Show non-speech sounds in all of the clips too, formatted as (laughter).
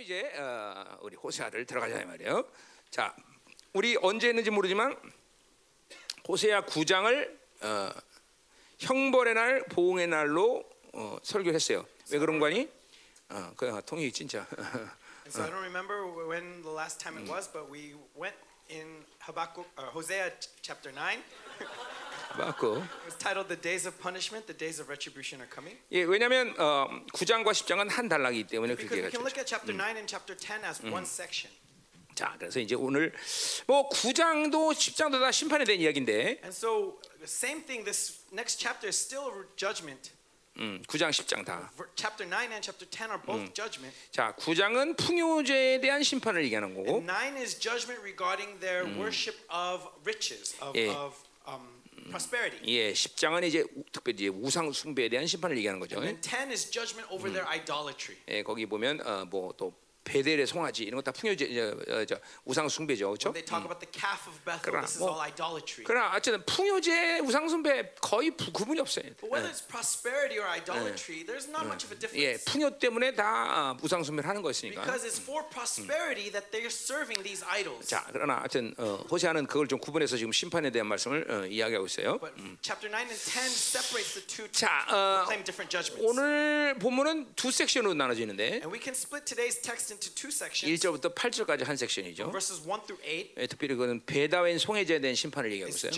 그럼 이제 어, 우리 호세아를 들어가자 이 말이에요. 자, 우리 언제 했는지 모르지만 호세아 9장을 어, 형벌의 날, 보응의 날로 어, 설교를 했어요. 왜 그런 거니? 어, 그 통이 진짜. So I don't remember when the last time it was, but we went in Habakkuk, uh, Hosea ch- chapter 9. 맞고. It was titled "The Days of Punishment, the Days of Retribution are coming." 예, 왜냐하면 어, 9장과 10장은 한 단락이기 때문에 그렇게 we can 해가지고. look at chapter 9 and chapter 10 as one section. 자, 그래서 이제 오늘 뭐 9장도 10장도 다 심판에 대한 이야기인데, And so the same thing. This next chapter is still judgment. 음, 9장, 10장 다. Chapter 9 and chapter 10 are both judgment. 자, 9장은 풍요제에 대한 심판을 얘기하는 거고, And 9 is judgment regarding their worship of riches, of, 예. of um, prosperity. 예, 10장은 이제 우- 특별히 이제 우상 숭배에 대한 심판을 얘기하는 거죠. And 10 is judgment over their idolatry. 예, 거기 보면 어, 뭐또 베델의 송아지 이런 거 다 풍요제 저, 어, 저, 우상 숭배죠, 그렇죠? Bethel, 그러나 뭐- 어쨌든 풍요제, 우상 숭배 거의 부, 구분이 없어요. But whether it's prosperity or idolatry, there's not much of a 예, difference. 풍요 때문에 다 어, 우상 숭배를 하는 것이니까. Because it's for prosperity that they're serving these idols. 자, 그러나 하여튼 어, 호세아는 그걸 좀 구분해서 지금 심판에 대한 말씀을 어, 이야기하고 있어요. But chapter 9 and 10 separates the two to 자, 어, proclaim different judgments. 오늘 본문은 두 섹션으로 나눠지는데 And we can split today's text into two sections, 1절부터 8절까지 한 섹션이죠. verses 1 through 8. 예, 특별히 그거는 배다웬 송해제에 대한 심판을 얘기하고 있어요.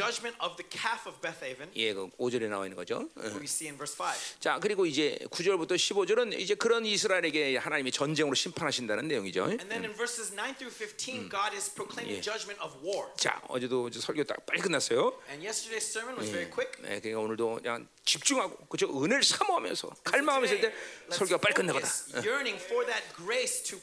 예, 그 5절에 나와 있는 거죠. 어. we see in verse 5. 자, 그리고 이제 9절부터 15절은 이제 그런 이스라엘에게 하나님이 전쟁으로 심판하신다는 내용이죠. And then in verses 9 through 15, God is proclaiming Yeah. judgment of war. 자, 어제도 설교 딱 빨리 끝났어요. And yesterday's sermon was very quick. 네, 그러니까 오늘도 그냥 집중하고 그죠? 은혜를 사모하면서 갈망하면서 할때 설교가 빨리 끝나거든.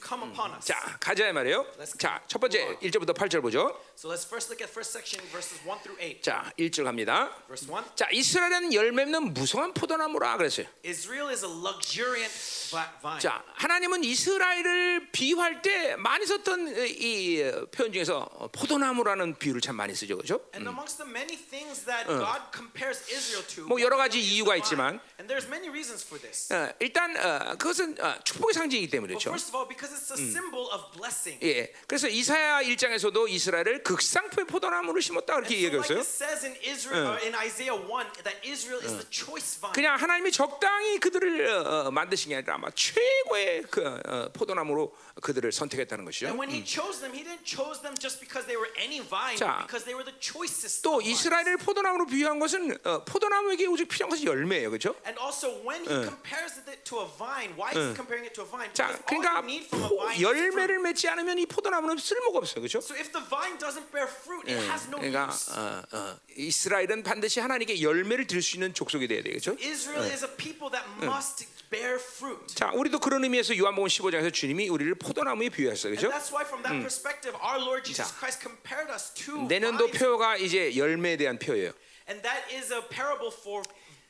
Come upon us. 자, 가자 이 말이에요. 자, 첫 번째 1절부터 8절 보죠. So let's first look at first section, verses 1 through 8. 자, 1절 갑니다. Verse 1 자, 이스라엘은 열매없는 무성한 포도나무라 그랬어요. Israel is a luxuriant vi- vine. 자, 하나님은 이스라엘을 비유할 때 많이 썼던 이 표현 중에서 포도나무라는 비유를 참 많이 쓰죠, 그렇죠? And amongst the many things that God compares Israel to, 뭐 여러 가지 이유가. 있지만, and there's many reasons for this. 어, 일단 어, 그것은 어, 축복의 상징이기 때문에 그렇죠. first of all, because it's a symbol of blessing. 예, 그래서 이사야 1장에서도 이스라엘을 극상품의 포도나무를 심었다 그렇게 so like 얘기했어요. it says in Israel, uh, in Isaiah 1, that Israel is the choice vine. 그냥 하나님이 적당히 그들을 어, 어, 만드신 게 아니라 아마 최고의 그 어, 포도나무로 그들을 선택했다는 것이죠. And when he chose them, he didn't chose them just because they were any vine, 자, but because they were the choicest. 또 of vines. 이스라엘을 포도나무로 비유한 것은 어, 포도나무에게 오직 필요한 것이 열매예요, 그렇죠? And also, when he compares it to a vine, why is he comparing it to a vine? 자, Because all 그러니까 you need from 열매를 맺지 않으면 이 포도나무는 쓸모가 없어요, 그렇죠? So if the vine doesn't bear fruit, it has no 그러니까 use. 어, 어, 이스라엘은 반드시 하나님께 열매를 드릴 수 있는 족속이 돼야 되겠죠? Israel is a people that must bear fruit. 자, 우리도 그런 의미에서 요한복음 15장에서 주님이 우리를 포도나무에 비유했어요, And 그렇죠? that's why from that perspective, our Lord Jesus Christ compared us to 내년도. 표가 이제 열매에 대한 표예요. And that is a parable for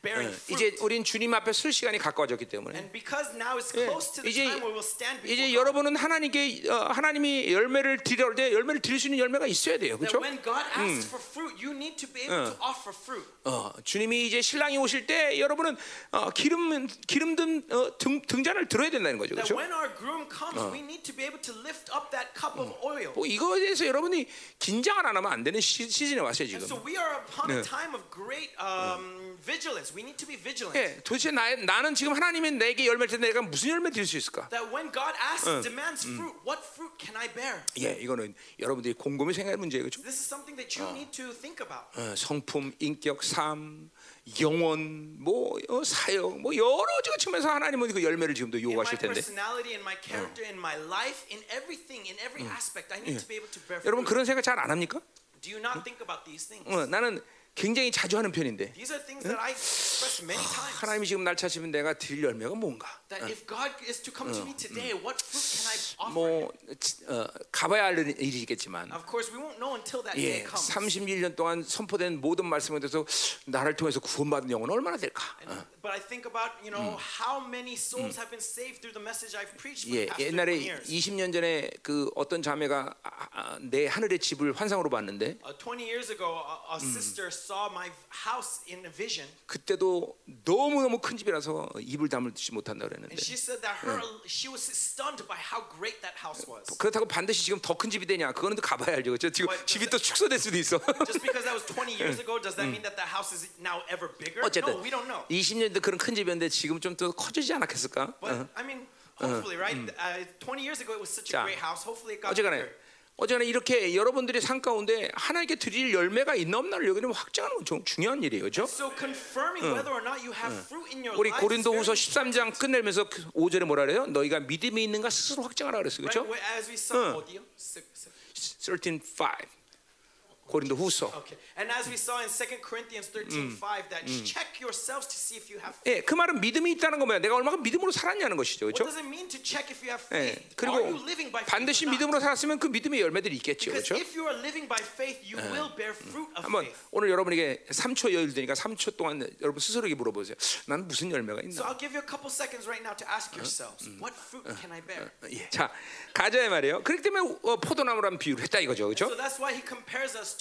bearing fruit. 이제 우린 주님 앞에 설 시간이 가까워졌기 때문에 And because now it's 예, close to the 이제 time where we'll stand before 이제. 여러분은 하나님께 어, 하나님이 열매를 드릴 때 열매를 드릴 수 있는 열매가 있어야 돼요, That 그렇죠? when God asks for fruit, you need to be able to offer fruit. 어, 주님이 이제 신랑이 오실 때 여러분은 어, 기름 기름 든 어, 등, 등잔을 들어야 된다는 거죠, That 그렇죠? when our groom comes, we need to be able to lift up that cup of oil. 뭐 이거에 대해서 여러분이 긴장을 안 하면 안 되는 시, 시즌에 왔어요 지금. so we are upon 네. a time of great um, vigilance. We need to be vigilant. 예, 도대체 나, 나는 지금 하나님이 내게 열매 줄때 내가 무슨 열매 드릴 수 있을까? That when God asks, demands fruit, what fruit can I bear? 예, 이거는 여러분들이 곰곰이 생각할 문제예요, 그렇죠? This is something that you need to think about. 어, 성품, 인격, 삶, 영혼, 뭐 어, 사역, 뭐 여러 가지 측면에서 하나님은 그 열매를 지금도 요구하실 텐데. 여러분. 그런 생각 잘 안 합니까? Do you not think about these things? 어, 나는 굉장히 자주 하는 편인데 These are things that I express many times. 하나님이 지금 날 찾으면 내가 드릴 열매가 뭔가? That if God is to come to me today, what fruit can I offer? 뭐 어, 가봐야 알 일이겠지만 Of course, we won't know until that 예, day comes. 31년 동안 선포된 모든 말씀에 대해서 나를 통해서 구원받은 영혼은 얼마나 될까? 어. But I think about you know how many souls have been saved through the message I've preached for 예, the past 21 옛날에 years. 20년 전에 그 어떤 자매가 아, 아, 내 하늘의 집을 환상으로 봤는데 Uh, 20 years ago, a, a sister saw my house in a vision, 그때도 너무 너무 큰 집이라서 입을 다물지 못한다 그 랬는데 and she said that her she was stunned by how great that house was. 그렇다고 반드시 지금 더 큰 집이 되냐? 그거는 또 가봐야 알죠. 그렇죠? 지금 But 집이 또 축소될 수도 있어. Just because that was 20 years ago, does that mean that the house is now ever bigger? 어쨌든 No, we don't know. 20년도 그런 큰 집이었는데 지금 좀 더 커지지 않았겠을까? But I mean, hopefully, right? Uh, 20 years ago, it was such a 자, great house. Hopefully, it got bigger. 어쨌거나 이렇게 여러분들의 삶 가운데 하나님께 드릴 열매가 있나 없나를 여기는 확정하는 건좀 중요한 일이에요, 그렇죠? So confirming whether or not you have fruit in your 우리 고린도후서 very 13장 끝내면서 5절에 뭐라 그래요? 너희가 믿음이 있는가 스스로 확정하라 그랬어요? 그렇죠? Six- six- 13:5 고린도 후서. Okay. And as we saw in 2 Corinthians 13:5 that check yourselves to see if you have faith. 예, 그 말은 믿음이 있다는 건 뭐야? 내가 얼마나 믿음으로 살았냐는 것이죠, What 그렇죠? does it mean to check if you have 예, faith? Are 그리고 you living by faith 반드시? 믿음으로 살았으면 그 믿음의 열매들이 있겠죠, 그렇죠? if you are living by faith, you will bear fruit of 한번 faith. 오늘 여러분에게 3초 여유 드니까 3초 동안 여러분 스스로에게 물어보세요. 난 무슨 열매가 So 있나? I'll give you a couple seconds right now to ask yourselves, what fruit can I bear? 예. 자, 가자의 말이에요. 그렇기 때문에 어, 포도나무라는 비유를 했다 이거죠, 그렇죠? So that's why he compares us.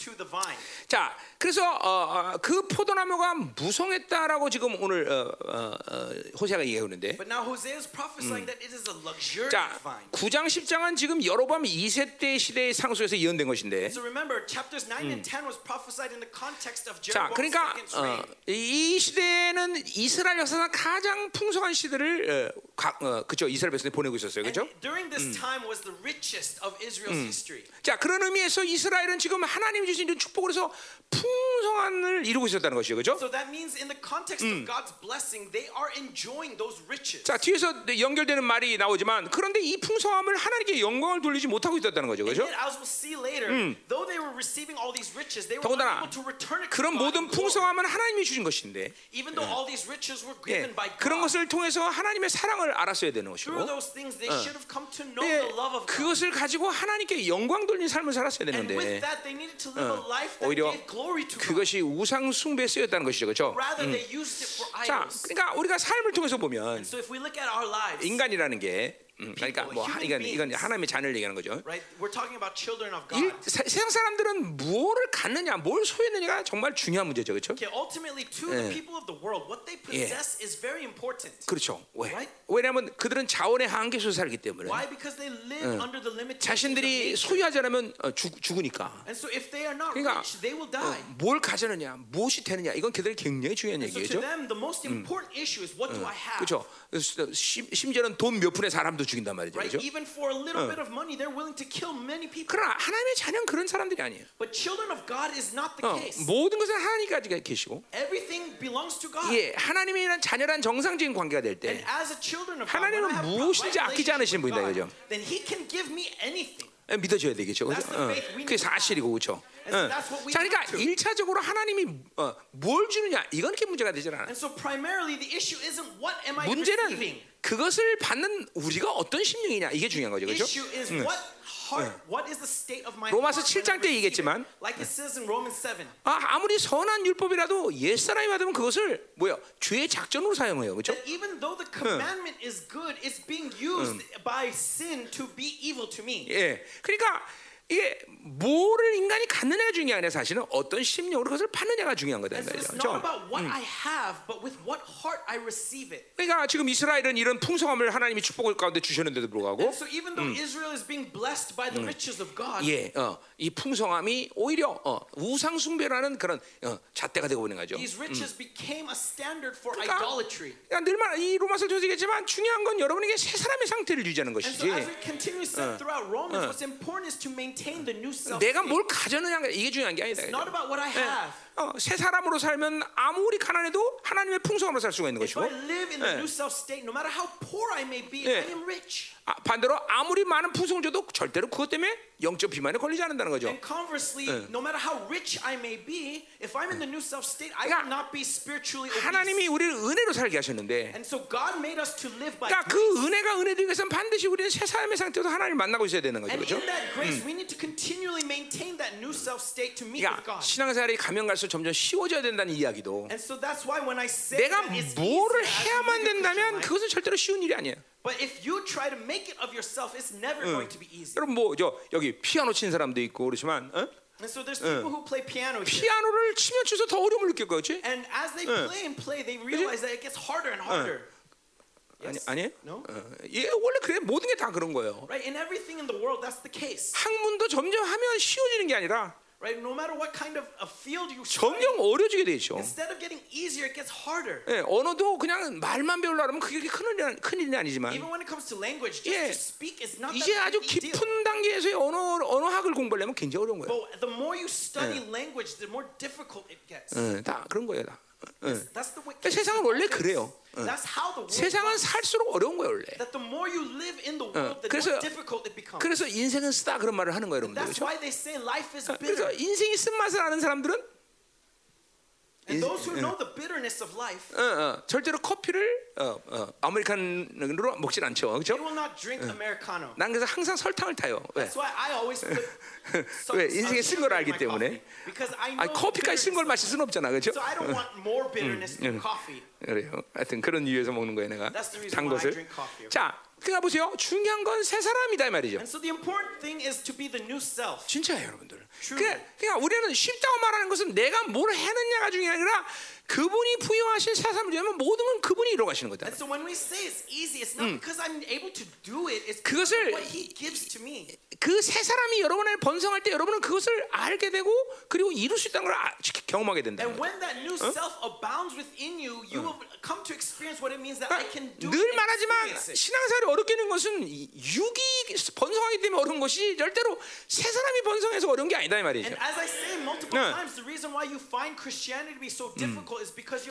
자, 그래서 어, 어, 그 포도나무가 무성했다라고 지금 오늘 어, 어, 어, 호세가 얘기하는데, But now Hosea is prophesying that it is a luxuriant 자, vine. 9장 10장은 지금 여로밤 2세 때 시대의 상속에서 예언된 것인데, So remember, chapters 9 and 10 was prophesied in the context of 자, 그러니까 어. 이 시대는 이스라엘 역사상 가장 풍성한 시대를 어, 가, 어, 그죠 이스라엘 백성이 보내고 있었어요, 그죠? during this time was the richest of Israel's history. 자, 그런 의미에서 이스라엘은 지금 하나님이 주신 이런 축복을 해서 풍성한을 이루고 있었다는 것이죠, 그죠? So that means in the context of God's blessing, they are enjoying those riches. 자, 뒤에서 연결되는 말이 나오지만 그런데 이 풍성함을 하나님께 영광을 돌리지 못하고 있었다는 거죠, yet, as we'll see later, though they were receiving all these riches, they were unable to return it 그런 모든. 풍성함은 하나님이 주신 것인데, Even though all these riches were 예, given by 그런 God, 것을 통해서 하나님의 사랑을 알았어야 되는 through 것이고, those things, they should have come to know 예, the love of God. 그것을 가지고 하나님께 영광 돌리는 삶을 살았어야 And with 되는데, that, they needed to 오히려. 그것이 우상 숭배에 쓰였다는 것이죠, 그렇죠? For 자. 그러니까 우리가 삶을 통해서 보면 인간이라는 게, 음, 그러니까 뭐 하- 이건 이건 하나님의 자녀를 얘기하는 거죠. right? We're talking about children of 이 God. 세- 세상 사람들은 무엇을 갖느냐, 뭘 소유했느냐가 정말 중요한 문제죠, 그렇죠? Okay, ultimately, to the people of the world, what they possess is very important. 그렇죠. 왜? Right? 왜냐하면 그들은 자원의 한계 속에 살기 때문에 Why? Because they live under the limitations of 자신들이. 소유하지 않으면 어, 죽, 죽으니까. And so if they are not 그러니까 rich, they will 어, die. 뭘 가졌느냐, 무엇이 되느냐, 이건 그들이 굉장히 중요한 얘기죠. them, the most important issue is what do I have? 그렇죠. 심- 심지어는 돈 몇 푼에 사람도 죽인단 말이죠. 그렇죠? Even for a little bit of money, they're willing to kill many people. 그러나 하나님의 자녀는 그런 사람들이 아니에요. But children of God is not the 어, case. 모든 것은 하나님까지 계시고, Everything belongs to God. 예, 하나님이란 자녀란 정상적인 관계가 될 And 때, as a children of God, 하나님은 무엇인지 아끼지 with 분이다, 그죠? then He can give me anything. 예, 믿어줘야 되겠죠. 그죠? 어, 그게. 사실이고, 그렇죠. We 자, 그러니까. 일차적으로 하나님이 어, 뭘 주느냐, 이건 이렇게 문제가 되질 않아. So primarily the issue isn't what am I 문제는 receiving. 그것을 받는 우리가 어떤 심령이냐, 이게 중요한 거죠, 그렇죠? issue is what heart, what is the state of my 로마서 heart when I 7장 때 얘기했지만, like it says in Romans 7. 아, 아무리 선한 율법이라도 옛사람이 받으면 그것을 뭐야 죄의 작전으로 사용해요, 그렇죠? 예, 그러니까 이게 뭐를 인간이 갖느냐가 중요한 게 사실은 어떤 심령으로 그것을 받느냐가 중요한 거다, 그렇죠? it. 그러니까 지금 이스라엘은 이런 풍성함을 하나님이 축복을 가운데 주셨는데도 불구하고, so even though Israel is being blessed by the riches of God, 예, 어, 이 풍성함이 오히려 어, 우상 숭배라는 그런 어, 잣대가 되고 있는 거죠. these riches became a standard for 그러니까- idolatry. 그러니까 늘말 이 통해서 얘기했지만 중요한 건 여러분에게 새 사람의 상태를 유지하는 것이지. as we continue said throughout Romans, what's important is to maintain the new self. 내가 뭘 가졌느냐 이게 중요한 게 아니다. It's not 그죠? about what I have. 어, 새 사람으로 살면 아무리 가난해도 하나님의 풍성함으로 살 수가 있는 것이고 예. state, no be, 예. 아, 반대로 아무리 많은 풍성 줘도 절대로 그것 때문에 영적 비만에 걸리지 않는다는 거죠. And conversely, no matter how rich I may be, if I'm in the new self state, I 그러니까 will not be spiritually obese. 하나님이 우리를 은혜로 살게 하셨는데 And so God made us to live by 그러니까 그. 은혜가 은혜되기 위해서는 반드시 우리는 새 사람의 상태에서 하나님을 만나고 있어야 되는 거죠. And 그렇죠? in that grace, we need to continually maintain that new self state to meet with 그러니까 God. 신앙생활이 가면 갈수록 점점 쉬워져야 된다는 이야기도 And so that's why when I say 내가 뭐를 해야만 된다면 그것은 절대로 쉬운 일이 아니에요. But if you try to make it of yourself, it's never going to be easy. 여러분 뭐저 여기 피아노 치는 사람도 있고 그렇지만 어? And so there's people who play piano here. 피아노를 치면 쳐서 더 어려움을 느낄 거지? And as they play and play, they realize that it gets harder and harder. 아니 Yes? 아니에요? No? 어, 예, 원래 그래 모든 게 다 그런 거예요. Right? In everything in the world, that's the case. 학문도 점점 하면 쉬워지는 게 아니라 Right? No matter what kind of a field you 점점 어려지게 되죠. instead of getting easier, it gets harder. 예, 언어도 그냥 말만 배우려면 그게 큰 일이, 큰 일이 아니지만 Even when it comes to language, just 예, to speak is not 이제 that 아주 big a deal. 깊은 단계에서의 언어 언어학을 공부하려면 굉장히 어려운 거예요. But the more you study language, the more difficult it gets. 예, 다 그런 거예요, 다. 예. That's the way. 세상은 원래 그래요. That's how the world 세상은. 살수록 어려운 거예요, 원래. That the more you live in the world, the 그래서- more difficult it becomes. 그래서 인생은 쓰다 그런 말을 하는 거예요, 여러분들. That's 그렇죠? why they say life is 그래서. 인생이 쓴 맛을 아는 사람들은 And those who know the bitterness of life, 어, 어, 절대로 커피를 어, 어, 아메리칸으로 먹진 않죠, 그렇죠? they will not drink Americano. 난 그래서 항상 설탕을 타요. 왜? That's why I always put 왜? 인생에 쓴걸 in 알기 때문에. Because I know the 커피까지 쓴걸 bitterness 마실 수는 없잖아, 그렇죠? So I don't want more bitterness in coffee. 그래요. 하여튼 그런 이유에서 먹는 거예요, 내가 That's the reason 단 why I 것을. drink coffee. 자, 그러니까 보세요. 중요한 건 새 사람이다 이 말이죠. And so the important thing is to be the new self. 진짜예요, 여러분들. 그러니까, 그러니까 우리는 쉽다고 말하는 것은 내가 뭘 해느냐가 중요한 게 아니라 그분이 부여하신 새 사람을 위하면 모든 건 그분이 이루어 가시는 거다. And so when we say it's easy, it's not because I'm able to do it. It's 그것을- because of what He gives to me. 그새 사람이 여러분을 번성할 때 여러분은 그것을 알게 되고 그리고 이룰 수 있다는 걸 아- 경험하게 된다. And when that new self abounds within you, you will come to experience what it means that I can do 늘 말하지만. 신앙생활이 어렵게 되는 것은 이 육이 번성하기 때문에 어려운 것이 절대로 새 사람이 번성해서 어려운 게 아니다 이 말이죠. And as I say multiple 네. times, the reason why you find Christianity to be so difficult is because your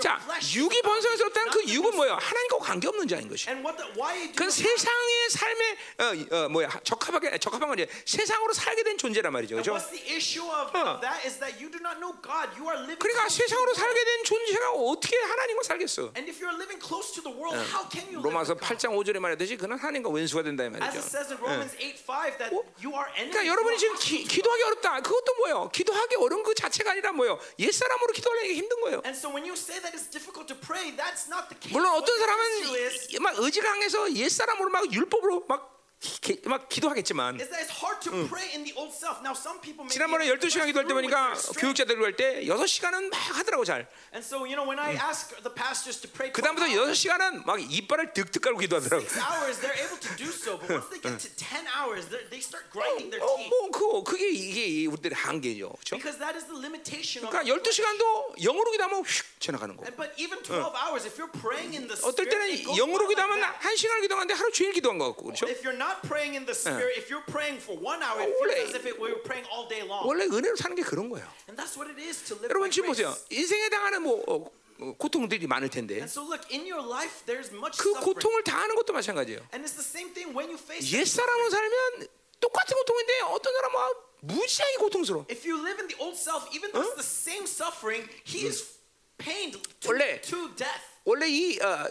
자, 육이 어떤 그 육은 뭐예요? 하나님과 관계없는 자인 것이. And what the, why do 그건 세상의 삶에 어, 어, 뭐야 적합하게 적합한 거지. 세상으로 살게 된 존재란 말이죠, 그렇죠? what's the issue of, 어. of that is that you do not know God. You are living 그러니까 close to the 세상으로 world. 살게 된 존재가 어떻게 하나님과 살겠어? And if you're living close to the world, how can you live 로마서 with God? 8장 5절에 말하듯이 그는 하나님과 원수가 된다 이 As 말이죠. it says in Romans 8:5 that you are enemies. 그러니까 you 여러분이 지금 기, to 기도하기 어렵다. 그것도 뭐예요? 기도하기 어려운 그 자체가 아니라 뭐예요? 옛 사람으로 기도하려는 게 힘든 거예요. And so when you say that it's difficult to pray, that's not the case. 물론 어떤 사람은 막 의지가 강해서 옛 사람으로 막 율법으로 막, 기, 막 기도하겠지만 is that it's hard to pray in the old self. Now some people may 지난번에 be able to 12시간 press 기도할 때 보니까 their strength. 교육자들 할때 6시간은 막 하더라고 잘. So you know when I ask the pastors to pray 그 다음부터 12 6시간은 막 이빨을 득득 깔고 기도하더라고. six hours, they're able to do so. But once they get to 10 hours, they're- they start grinding their 어, teeth. 뭐 그거 그게 이게 우리들의 한계죠. 그렇죠? Because that is the limitation of 그러니까 12시간도 영어로 기도하면 휙 지나가는 거. And- But even 12 hours, if you're praying in the 어떨 때는 영어로 기도하면 that. 한 시간을 기도하는데 하루 종일 기도한 것 같고 그렇죠? Not praying in the spirit, if you're praying for one hour, it feels as if it, we were praying all day long. 원래 은혜로 사는 게 그런 거예요. And that's what it is to live 여러분 지금. 보세요. 인생에 당하는 뭐 어, 어, 고통들이 많을 텐데 And so look, in your life, there's much 그 suffering. 고통을 당하는 것도 마찬가지예요. And it's the same thing when you face 옛 사람으로 살면 똑같은 고통인데 어떤 사람은 무지하게 고통스러워. If you live in the old self, even though it's the same suffering, he is pained to, 원래- to death. 원래 이 어,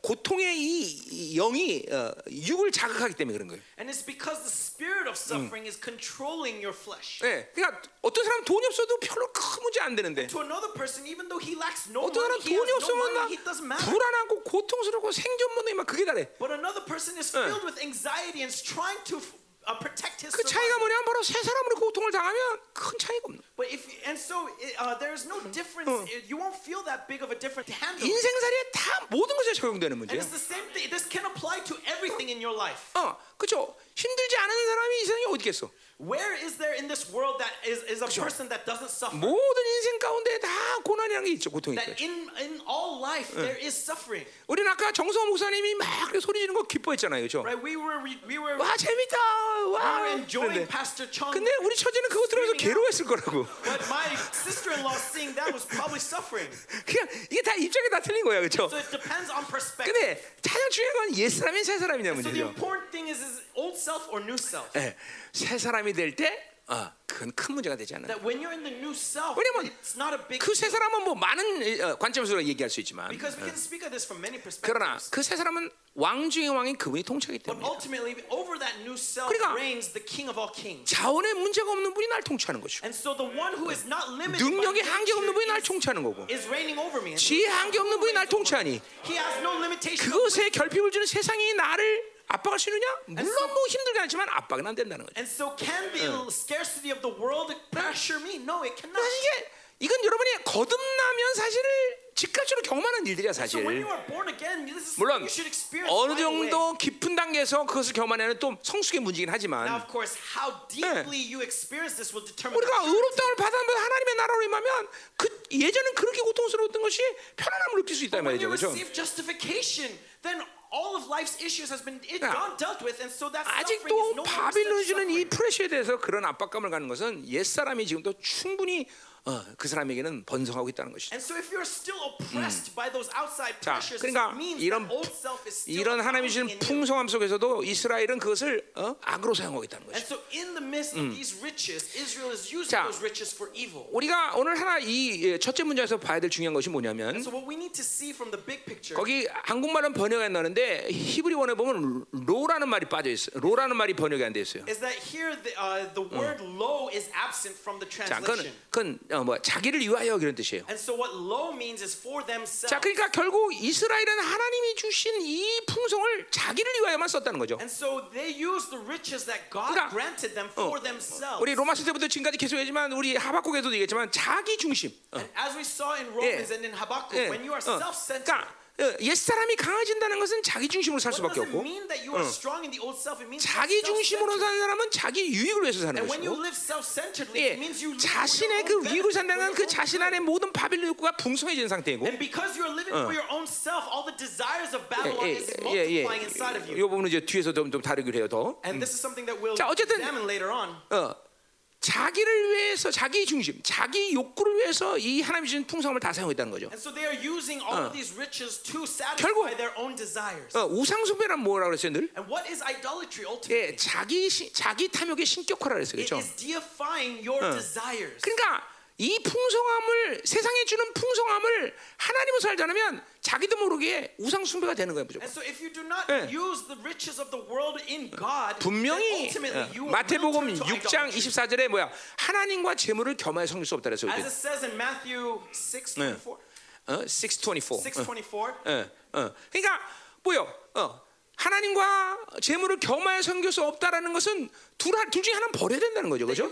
고통의 이, 이 영이 어, 육을 자극하기 때문에 그런 거예요. And it's because the spirit of suffering is controlling your flesh. 네, 그러니까 어떤 사람 돈이 없어도 별로 큰 문제 안 되는데 To another person, even though he lacks no 어떤 사람 돈이 no 없으면 막 money. 불안하고 고통스럽고 생존 본능이 막 그게 다래. But another person is filled with anxiety and is trying to uh, 그 차이가. 뭐냐면 바로 새 사람으로 그 고통을 당하면 큰 차이가 없는. 거예요. But if and so uh, there's no difference. You won't feel that big of a difference to handle. 인생살이에 다 모든 것에 적용되는 And 문제야. it's the same thing. This can apply to everything in your life. 어, 그렇죠. 힘들지 않은 사람이 이 세상에 어디 있겠어? Where is there in this world that is, is a person that doesn't suffer? 모든 인생 가운데 다 고난이라는 게 있죠. 고통이 That 있죠. in in all life there is suffering. 우리는 아까 정성호 목사님이 막 소리 지르는 거 기뻐했잖아요, 그렇죠? Right? We were we, we were 와 재밌다, we 와. were enjoying 근데, Pastor Chung. 근데 우리 처제는 그거 들으면서 괴로웠을 거라고. But my sister-in-law seeing that was probably suffering. 그냥 이게 다 입장이 다 틀린 거야, 그렇죠? So it depends on perspective. 근데 가장 중요한 건 옛 사람이 새 사람이냐 So the 문제죠. important thing is is old self or new self. 예, 새 사람이 될 때, 아, 그건 큰 문제가 되지 않아요. That when you're in the new self, 왜냐면 it's not a big 그새 사람은 뭐 많은 어, 관점에서 얘기할 수 있지만, because we can speak of this from many 그러나 perspectives. 그새 사람은 왕 중의 왕인 그분이 통치하기 But 때문에 ultimately, over that new self 그러니까 reigns the King of all kings. 자원에 문제가 없는 분이 날 통치하는 And so the one who is not limited 능력에 by 한계 없는 분이 날 통치하는 거고, 지혜 한계 없는 분이 날 통치하니 he has no. 그것에 결핍을 주는 세상이 나를 압박할 수 있느냐? 물론 뭐 힘들긴 하지만 압박은 안 된다는 거죠. And so, can the scarcity of the world pressure me? No, it cannot. 이게 이건 여러분이 거듭나면 사실을 직각적으로 경험하는 일들이야 So 사실. 물론 어느. 정도 깊은 단계에서 그것을 경험하는 또 성숙의 문제긴 Now, 하지만 of course, how deeply you experience this will determine. 우리가 the 의롭다움을 받아면 하나님의 나라로 임하면 그 예전엔 그렇게 고통스러웠던 것이 편안함을 느낄 수 있단 말이죠. 그렇죠? receive justification, then all of life's issues has been it 야, gone dealt with, and so that suffering is 아직도 no longer 바빌론이 such 주는 이. 프레시에 대해서 그런 압박감을 갖는 것은 옛 사람이 지금도 충분히 어, 그 사람에게는 번성하고 있다는 것이죠. And so if you're still oppressed by those outside 자, pressures, 그러니까 이런 that old self is still 이런 하나님이 주신. 풍성함 속에서도 이스라엘은 그것을 어, 악으로 사용하고 있다는 것이죠. so in the midst of these riches, Israel is using 자, those riches for evil. 우리가 오늘 하나 이 예, 첫째 문장에서 봐야 될 중요한 것이 뭐냐면 So what we need to see from the big picture 거기 한국말은 번역이 안 나는데 히브리 원에 보면 로라는 말이 빠져 있어요. 로라는 말이 번역이 안 돼 있어요. is that here the, uh, the word low is absent from the 자, 그건. 그건 어, 뭐 자기를 위하여 그런 뜻이에요. And so what low means is for themselves. 자, 그러니까 결국 이스라엘은 하나님이 주신 이 풍성을 자기를 위하여만 썼다는 거죠. And so they use the riches that God 그러니까, granted them for themselves. 우리 로마서 때부터 지금까지 계속 얘기지만 우리 하박국에서도 얘기했지만 자기 중심. 어, And as we saw in Romans and in Habakkuk, 예, when you are 어, self-centered, 그러니까 어, 옛 사람이 강해진다는 것은 자기 중심으로 살 수밖에 없고 mean that you are strong in the old self? It means 자기. 중심으로 사는 사람은 자기 유익을 위해서 사는 And when you 것이고 예, it means you live for 자신의 그 benefit, 산다는 그 자신. 안에 모든 바빌론 욕구가 풍성해진 상태이고 And because you are living for your own self, all the desires of Babylon 예, is 예, 예, multiplying inside of 이 you. 부분은 이제 뒤에서 좀, 좀 다루기로 해요 더. And this is something that we'll 자, 어쨌든- examine later on. 어, 자기를 위해서 자기 중심, 자기 욕구를 위해서 이 하나님이 주신 풍성함을 다 사용했다는 거죠. And so they are using all of these riches to satisfy 결국- their own desires. 어, 우상 숭배란 뭐라고 그랬어요 늘? And what is idolatry 예? 자기 시, 자기 탐욕의 신격화라 그랬어요, It 그렇죠? is deifying your desires. 그러니까 이 풍성함을 세상에 주는 풍성함을 하나님을 살지 않으면 자기도 모르게 우상 숭배가 되는 거예요, 무조건. And so if you do not 예. use the riches of the world in God, then 분명히 어, will 마태복음 turn to 6장 idolatry. 24절에 뭐야? 하나님과 재물을 겸하여 섬길 수 없다 그랬어요. As it says in Matthew 6:24, 어? 6:24. 6:24, 예, 어. 그러니까 뭐요? 어. 하나님과 재물을 겸하여 섬길 수 없다라는 것은 둘, 하- 둘 중에 하나는 버려야 된다는 거죠, 그렇죠?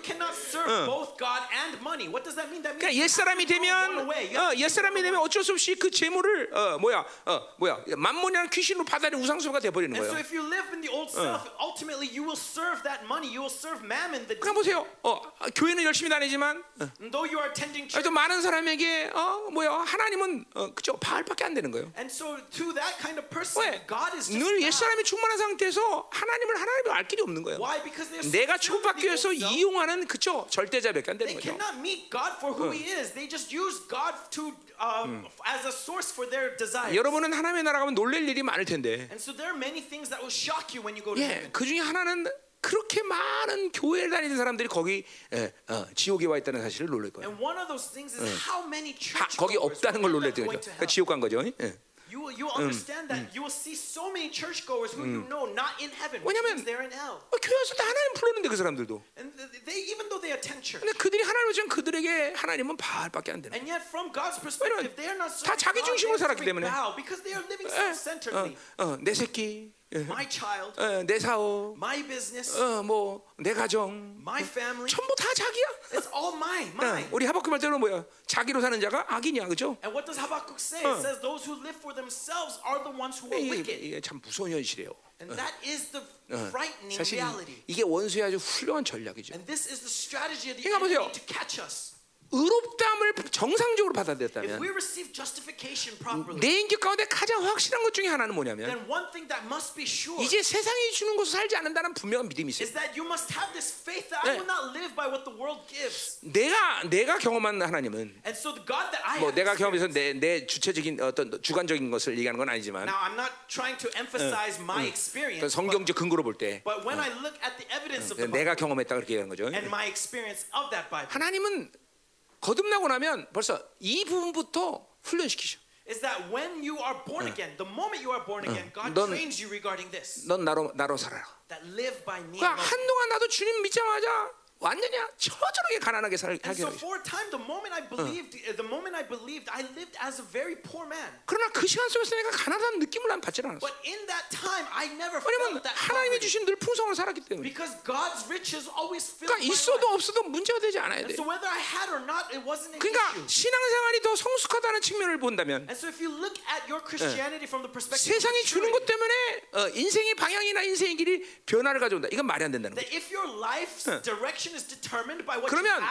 means 그러니까 you 옛 have 사람이 to throw one 되면 어, have to 옛 throw 사람이 one 되면. 어쩔 수 없이 그 재물을 어, 뭐야 어, 뭐야 만몬이라는 귀신으로 받아들인 우상숭배가 돼 버리는 거예요. if you live in the old self, ultimately you will serve that money. You will serve mammon. The 그러니까 보세요. 어, 교회는 열심히 다니지만 어, 또 많은 사람에게 어, 뭐야 하나님은 어, 그죠 바알밖에 안 되는 거예요. and so to that kind of person, 왜? God is just 늘옛 God. 사람이 충만한 상태에서 하나님을 하나님을 알 길이 없는 거예요. Why? Because 내가 축복받기 위해서 이용하는 그쵸 절대자밖에 안 되는 They 거죠. cannot meet God for who He is. They just use God to um, as a source for their desires. 여러분은 하나님의 나라 가면 놀랄 일이 많을 텐데, And so there are many things that will shock you when you go to 예, heaven. 그 중에 하나는 그렇게 많은 교회를 다니는 사람들이 거기 예, 어, 지옥에 와 있다는 사실을 놀랄 거예요. And one of those things is how many 하, church 거기 없다는 걸 놀랄 to 그러니까. 지옥 간 거죠. 예. You will, you will understand that you will see so many churchgoers who you know not in heaven, 왜냐면- they're in hell. 어, 교회 왔을 때 하나님 불렀는데 그 사람들도. And th- they, even though they attend church, 근데 그들이 하나님을 지금 그들에게 하나님은 바알밖에 안 되는. and yet from God's perspective, they are not 다 자기 중심으로 살았기 때문에. Because they are living 예, self-centeredly. 어, 어, 내 새끼, 예, My child, 어, 내 사업, my business, 어, 뭐내 가정, my family. 전부 다 자기야. It's all mine, 어, mine. 우리 하박국 말대로 뭐야? 자기로 사는 자가 악이냐, 그죠? And what does Habakkuk say? 어. It says those who live for themselves are the ones who are 이게, wicked. 이게 참 무서운 현실이에요. And that is the frightening 사실 reality. 이- 이게 원수의 아주 훌륭한 전략이죠. And this is the strategy of the 그러니까 보세요. enemy to catch us. 의롭다함을 정상적으로 If 받아들였다면 we receive justification properly, 내 인격 가운데 가장 확실한 것 중에 하나는 뭐냐면 then one thing that must be sure 이제 세상이 주는 것을 살지 않는다는 분명한 믿음이 있어요. is that you must have this faith that I 네. will not live by what the world gives. 내가 내가 경험한 하나님은 And so the God that I 뭐 내가 경험해서 내, 내 주체적인 어떤 주관적인 것을 얘기하는 건 아니지만 now I'm not trying to emphasize my experience, 그 성경적 근거로 볼때 but, but when I look at the evidence of the 내가 경험했다 그렇게 얘기하는 거죠. and my experience of that Bible, 하나님은 거듭나고 나면 벌써 이 부분부터 훈련시키셔. is that when you are born again, the moment you are born again, God 넌- trains you regarding this. 넌 나로 나로 살아라. That live by me. 그러니까. 한동안 나도 주님 믿자마자 완전히 처절하게 가난하게 살- 살게 so 되죠. for a time, the moment I believed, uh, the moment I believed, I lived as a very poor man. 그러나 그 시간 속에서 내가 가난하다는 느낌을 난 받지 않았어. But in that time, I never 왜냐면 felt that 하나님이. 주신 늘 풍성을 살았기 때문에. Because God's riches always filled 그러니까 있어도. 없어도 문제가 되지 않아야 돼. And so whether I had or not, it wasn't an 그러니까 issue. 신앙생활이 더 성숙하다는 측면을 본다면 And so if you look at your Christianity from the perspective of 세상이 주는 것 때문에 어, 인생의 방향이나 인생의 길이 변화를 가져온다. 이건 말이 안 된다는 거예요. that if your life's direction 그러면.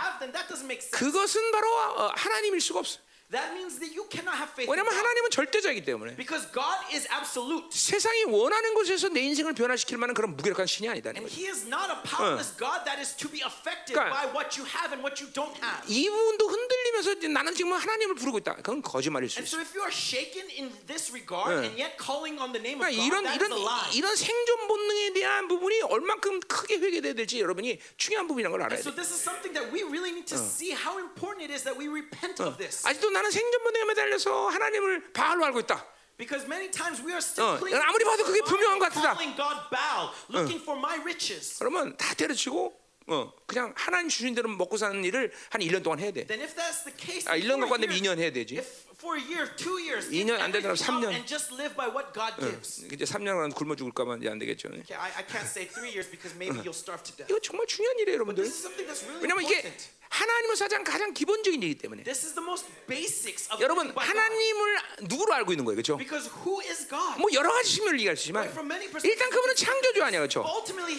그것은 바로 어, 하나님일 수가 없어. That means that you cannot have faith in 왜냐하면. 하나님은 절대자이기 때문에 Because God is absolute. 세상이 원하는 곳에서 내 인생을 변화시킬 만한 그런 무기력한 신이 아니다는 And 거죠. He is not a powerless God that is to be affected 그러니까 by what you have and what you don't have. 이 부분도 흔들리면서 나는 지금 하나님을 부르고 있다. 그건 거짓말일 수 And 있어. so if you are shaken in this regard and yet calling on the name of 그러니까 God, 이런 that 이런 is a lie. 이런 생존 본능에 대한 부분이 얼만큼 크게 회개돼야 될지 여러분이 중요한 부분이라는 걸 알아야 And so 돼. this is something that we really need to see how important it is that we repent of this. 아직도 나는 생존 본능에 매달려서 하나님을 바알로 알고 있다. Because many times we are still 어, 아무리 봐도 그게 분명한 것 같다. calling God Baal, looking for my riches. 그러면 다 때려치고 어, 그냥 하나님 주신 대로 먹고 사는 일을 한 1년 동안 해야 돼. Then if that's the case, 아, 1년 for 갖고 a 안 되면 year- 2년 해야 되지. If for a year, two years, 2년 안 되더라도 everything 3년. out and just live by what God gives. 이제 3년간 굶어 죽을까봐 이제 안 되겠죠. Okay, I, I can't say three years because maybe you'll starve to death. 이거 정말 중요한 일이에요, 여러분들. This is something that's really 왜냐면 이게 important. 하나님을 사장 가장 기본적인 일이기 때문에. This is the most basics of 여러분. 하나님을 누구로 알고 있는 거예요, 그렇죠? Because who is God? 뭐 여러 가지 측면을 얘기할 수 있지만 일단 그분은 창조주 아니야, 그렇죠?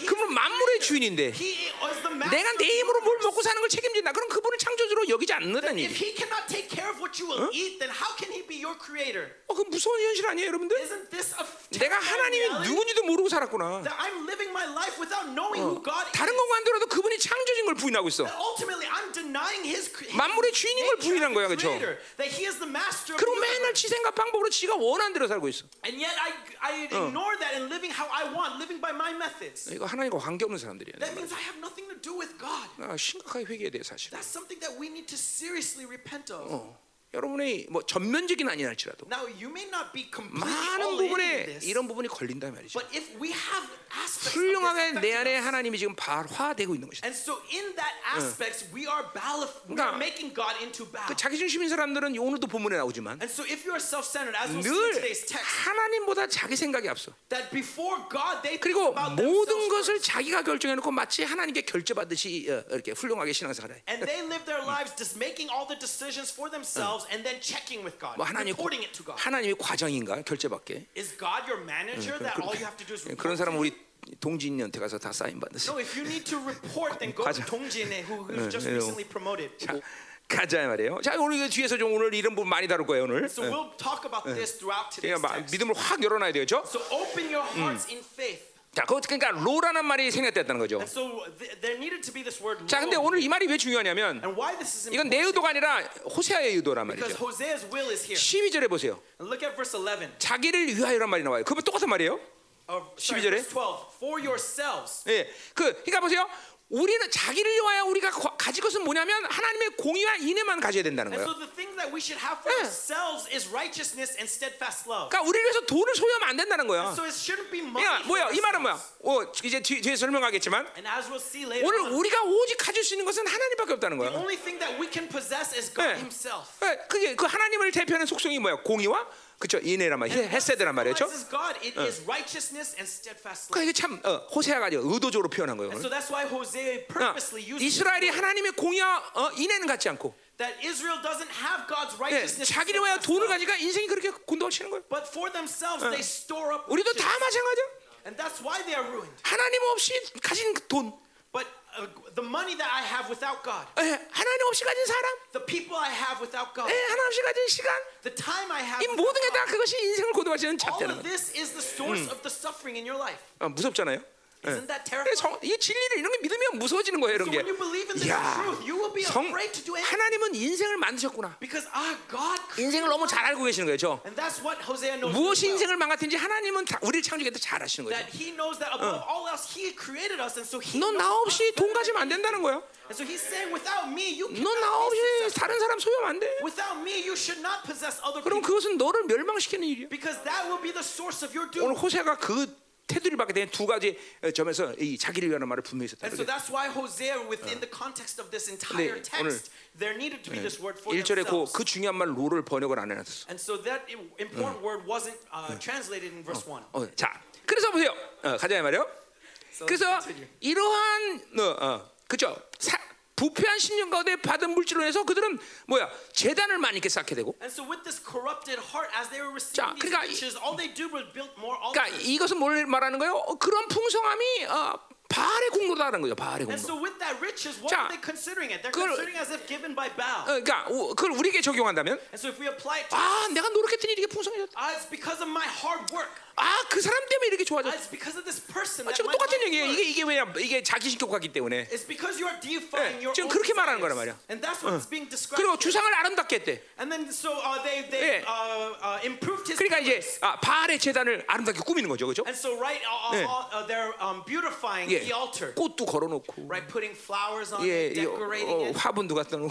그분은 만물의 주인인데. 내가 내 힘으로 뭘. 먹고 사는 걸 책임진다. 그럼 그분을 창조주로 여기지 않는다는 If 얘기. he cannot take care of what you will eat, then how can he be your creator? 어, 그 무서운 현실 아니에요, 여러분들? Isn't this a 내가 하나님이? 누군지도 모르고 살았구나. That I'm living my life without knowing who God is. 다른 것만 들어도 그분이 창조진 걸 부인하고 있어. Ultimately, I'm denying his, cre- his 만물의 주인인 걸 부인한 거야, a 그쵸? creator. That he is the master of the 그리고 맨날. 지 생각 방법으로 지가 원하는 대로 살고 있어. And yet I, I ignore that and living how I want, living by my methods. 이거 하나님과 관계 없는 사람들이야. That means I have nothing to do with God. 아, 심각하게 회개해야 돼 사실. That's something that we need to seriously repent of. 어, 여러분의 뭐 전면적인 아니라 할지라도 Now, you may not be completely 많은 부분에 이런 부분이 걸린다 말이죠. but if we have aspects of this 훌륭하게 내 안에 하나님이 지금 발화되고 있는 것이다. and so in that aspects, we are Baal, we 그러니까 are making God into Baal. 그 자기 중심인 사람들은 오늘도 본문에 나오지만 And so if you are self-centered, as we'll see 늘 today's text, 하나님보다 자기 생각이 앞서. that before God they 그리고 about 모든 것을 first. 자기가 결정해 놓고 마치 하나님께 결제받듯이 어, 이렇게 훌륭하게 신앙생활해. And they live their lives just making all the decisions for themselves and then checking with God, 뭐 하나님 reporting it to God. 하나님이 과정인가 결제받게. Is God your manager that all you have to do is report 그런 사람? 우리 동진이한테 가서 다 사인 받으세요. No, if you need to report, then go to. Dongjin, who who's just 예, recently promoted. 자, 가자 말이에요. 자 오늘 이거 뒤에서 좀 오늘 이런 부분 많이 다룰 거예요 오늘. So we'll talk about this throughout today's 그러니까 막 text. 믿음을 확 열어놔야 되겠죠. So open your hearts in faith. 자, 그 그러니까 로라는 말이 생겼다는 거죠. So th- there needed to be this word. 자, 근데. 오늘 이 말이 왜 중요하냐면 And why this is 이건? 내 의도가 아니라 호세아의 의도란 Because 말이죠. Hosea's will is here. 12절에 보세요. And look at verse 11. 자기를 위하여란 말이 나와요. 그거 똑같은 말이에요. Of, sorry, 12절에? verse 12. For yourselves. 예, 그 그러니까 보세요. 우리는 자기를 위하여 우리가 거- 가질 것은 뭐냐면 하나님의 공의와 인애만 가져야 된다는 And 거예요. so the thing that we should have for 예. ourselves is righteousness and steadfast love. 그러니까 우리를 위해서 돈을 소유하면 안 된다는 거야. So it shouldn't be money. 그러니까 뭐야? 이 말은 뭐야? 어, 이제 뒤, 뒤에서 설명하겠지만 And as we'll see later 오늘 on, 우리가 오직 가질 수 있는 것은 하나님밖에 없다는 the 거야. only thing that we can possess is God 예. Himself. 예, 그게 그 하나님을 대표하는 속성이 뭐야? 공의와 그쵸 이내란 말이야. 헤세드란 말이죠. 그러니까 이게 참 어, 호세아가 의도적으로 표현한 거예요. So that's why Hosea 그러니까 purposely used this 이스라엘이 하나님의 공의와 어, 인내는 갖지 않고 that Israel doesn't have God's 예, righteousness. and 자기를 위하여 돈을. 가지가 인생이 그렇게 곤도가 치는 거예요. But for themselves, they store up. 우리도. 다 마찬가지야. And that's why they are ruined. 하나님 없이 가진 그 돈, But uh, the money that I have without God, 예, 하나님 없이 가진 사람, the people I have without God, 예, 하나님 없이 가진 시간, the time I have 이 without 모든 게 다 God, 그것이 인생을 곤도가 치는 all 작대는 of 거예요. this is the source of the suffering in your life. 어, 무섭잖아요. 예. Isn't that 그래, terrifying? 성, 이 진리를 이런 게 믿으면 무서워지는 거예요, So 이런 게. when you believe in this 야, truth, you will be 성, afraid to do anything. 하나님은 인생을 만드셨구나. Because ah, God created 인생을 너무. 잘 알고 계시는 거죠. And that's what Hosea knows. 무엇이. 인생을 망가뜨린지 하나님은 다 우리를 창조했다 잘 아시는 거죠. That he knows that above all else, he created us, and so he. 너 knows 나 us 없이 돈 가지면 안. 된다는 거야. And so he's saying, without me, you 너나 cannot 없이. 다른 사람 소유하면 안 돼. Without me, you should not possess other 그럼. 그것은 너를 멸망시키는 일이야. Because that will be the source of your 오늘 doom. 호세가 그 테두리를 받게 된두 가지 어, 점에서 이 자기를 위하는 말을 분명히 썼다. And so that's why Hosea, within the context of this entire text, there needed to be this word for 1절에 그, themselves. 그 중요한 말 로를 번역을 안 해놨어. And so that important word wasn't uh, translated in verse 1. 어, 자, 그래서 보세요. 어, 가자 말이요. So 그래서. 이러한 어, 어, 그죠? 사, 부패한 신령 가운데 받은 물질로 해서 그들은 뭐야 재단을 많이 이렇게 쌓게 되고. And so with this corrupted heart, as they were 자, receiving 그러니까 이- riches, all they do was build more 그러니까 altars. 이것은 뭘 말하는 거예요? 어, 그런 풍성함이 어, 바알의 공로다라는 거죠. 바알의 And 공로. so with that riches, what 자, are they considering it? They're 그걸- considering as if given by Baal. 어, 그러니까 우- 그걸 우리에게 적용한다면 And so if we apply it to 아 내가 노력했더니 이게 풍성해졌다. ah, it's because of my hard work. 아 그 사람 때문에 이렇게 Ah, 좋아졌다. it's because of this person 아, 지금 똑같은 얘기예요. 이게 이게 왜냐? 이게 자기 신격화기 때문에. It's because you are deifying 예, your 지금 own 그렇게 말하는 거란. 말이야. And that's what's being described. 그리고. 주상을 아름답게 했대. And then so uh, they 예. they uh, uh, improved his 그러니까 이제. 아, 바알의 재단을 아름답게 꾸미는 거죠, 그렇죠? And so right uh, uh, 예. uh, they're um, beautifying 예, the altar. 꽃도 걸어놓고, Right, putting flowers on 예, it, 이, decorating 어, it, 화분도 갖다 놓고.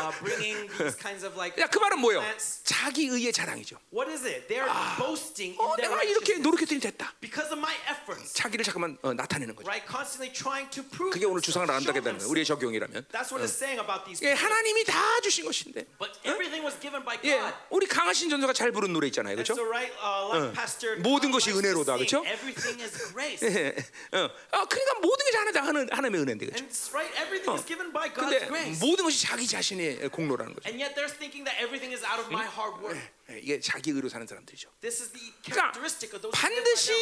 uh, bringing these kinds of like 야, 그 말은 뭐예요? 자기 의의 자랑이죠. What is it? They're boasting in 어, their 내가 이렇게 노력했더니 됐다. because of my efforts. 자기를 잠깐만 어, 나타내는 거죠. Right, constantly trying to prove. 그게 오늘 주상을 아름답게 되는 거예요. 우리의. 적용이라면. That's what it's saying about these. 예. 하나님이 다 주신 것인데. But everything was given by 예, God. 우리 강하신 전도가 잘 부른 노래 있잖아요, 그렇죠? uh, 모든 것이 은혜로다, grace. 예, 어, 어, 그러니까 모든 게 하나 하나님 하나님의 은혜인데, 그렇죠? And it's right, everything is given by God's 근데 grace. 모든 것이 자기 자신의 공로라는 거죠. And yet they're thinking that everything is out of my hard work. 예, 이게 자기 의로 사는 사람들이죠. 그러니까 반드시.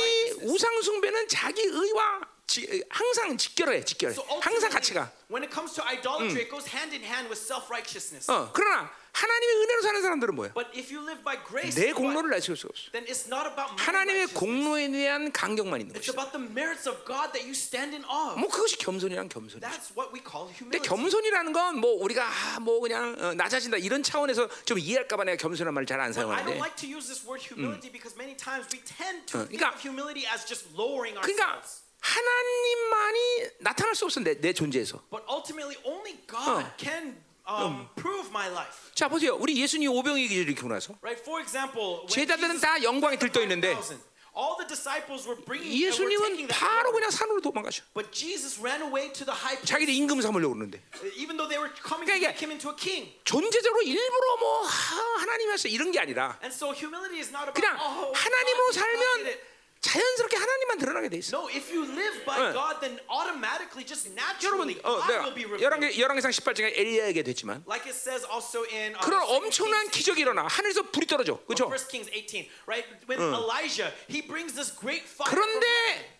우상 숭배는 자기 의와 지, 항상 직결해, 직결해. So 항상 같이 가. when it comes to idolatry, it goes hand in hand with self-righteousness. 어, 그러나 하나님의 은혜로 사는 사람들은 뭐야? But if you live by grace, 내? 공로를 내세울 수 없어. then it's not about 하나님의. 공로에 대한 간격만 있는 It's 것이다. about the merits of God that you stand in awe. of. 뭐 그것이 겸손이란 겸손이죠. That's what we call 근데 humility. 겸손이라는 건 뭐 우리가 아, 뭐 그냥 어, 낮아진다 이런 차원에서 좀 이해할까봐 내가 겸손한 말을 잘안 But I don't 사용하는데. like to use this word humility because many times we tend to 어, think 그러니까- of humility as just lowering 그러니까 ourselves. 하나님만이 나타날 수 없어 내, 내 존재에서. But ultimately, only God 어. can um, prove my life. 자 보세요, 우리 예수님 오병이의 기를 이렇게 나서 Right? For example, when 제자들은 다 영광에 들떠 있는데 5,000, all the disciples were bringing, uh, 예수님은 바로. 그냥 산으로 도망가셔. But Jesus ran away to the high place, 자기들 임금 삼으려고 그러는데 even though they were coming 그러니까 to make him into a king. 존재적으로 일부러 뭐 하, 하나님 하셔 이런 게 아니라 And so humility is not about 그냥 oh, 하나님으로 God God 살면 it. 자연스럽게 하나님만 드러나게 돼 있어. No, if you live by 어. God, then automatically, just 여러분, naturally, 어, God will be revealed. 열왕기 열왕기상 18장에 엘리야에게 됐지만 Like it says also in uh, 그런 2 엄청난 기적이 일어나 하늘에서 불이 떨어져, 그렇죠? 1 Kings 18, right? When Elijah, he brings this great fire. 그런데. 어,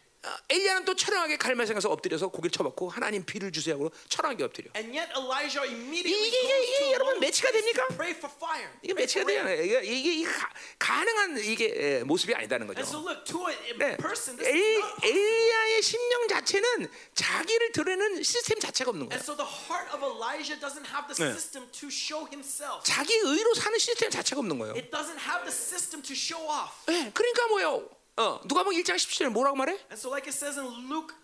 엘리야는 또 철렁하게 갈멜에 가서 엎드려서 고개를 쳐박고 하나님 비를 주세요 하고 철렁하게 엎드려. And yet Elijah immediately 이게- 이게- 이게 여러분 매치가 됩니까? to pray for fire. 이게 매치가. 되잖아요. 이게 이게, 이게 가, 가능한 이게 에, 모습이 아니다는 거죠. And so look, to a 네. person, this is 엘, not possible. 엘리야의 심령 자체는 자기를 드러내는 시스템 자체가 없는 거야. And so the heart of Elijah doesn't have the 네. system to show himself. 자기 의로 사는 시스템 자체가 없는 거예요. It doesn't have the system to show off. 네, 그러니까 뭐요? 어, 누가 보면 1장 17절에 뭐라고 말해? And so like it says in Luke,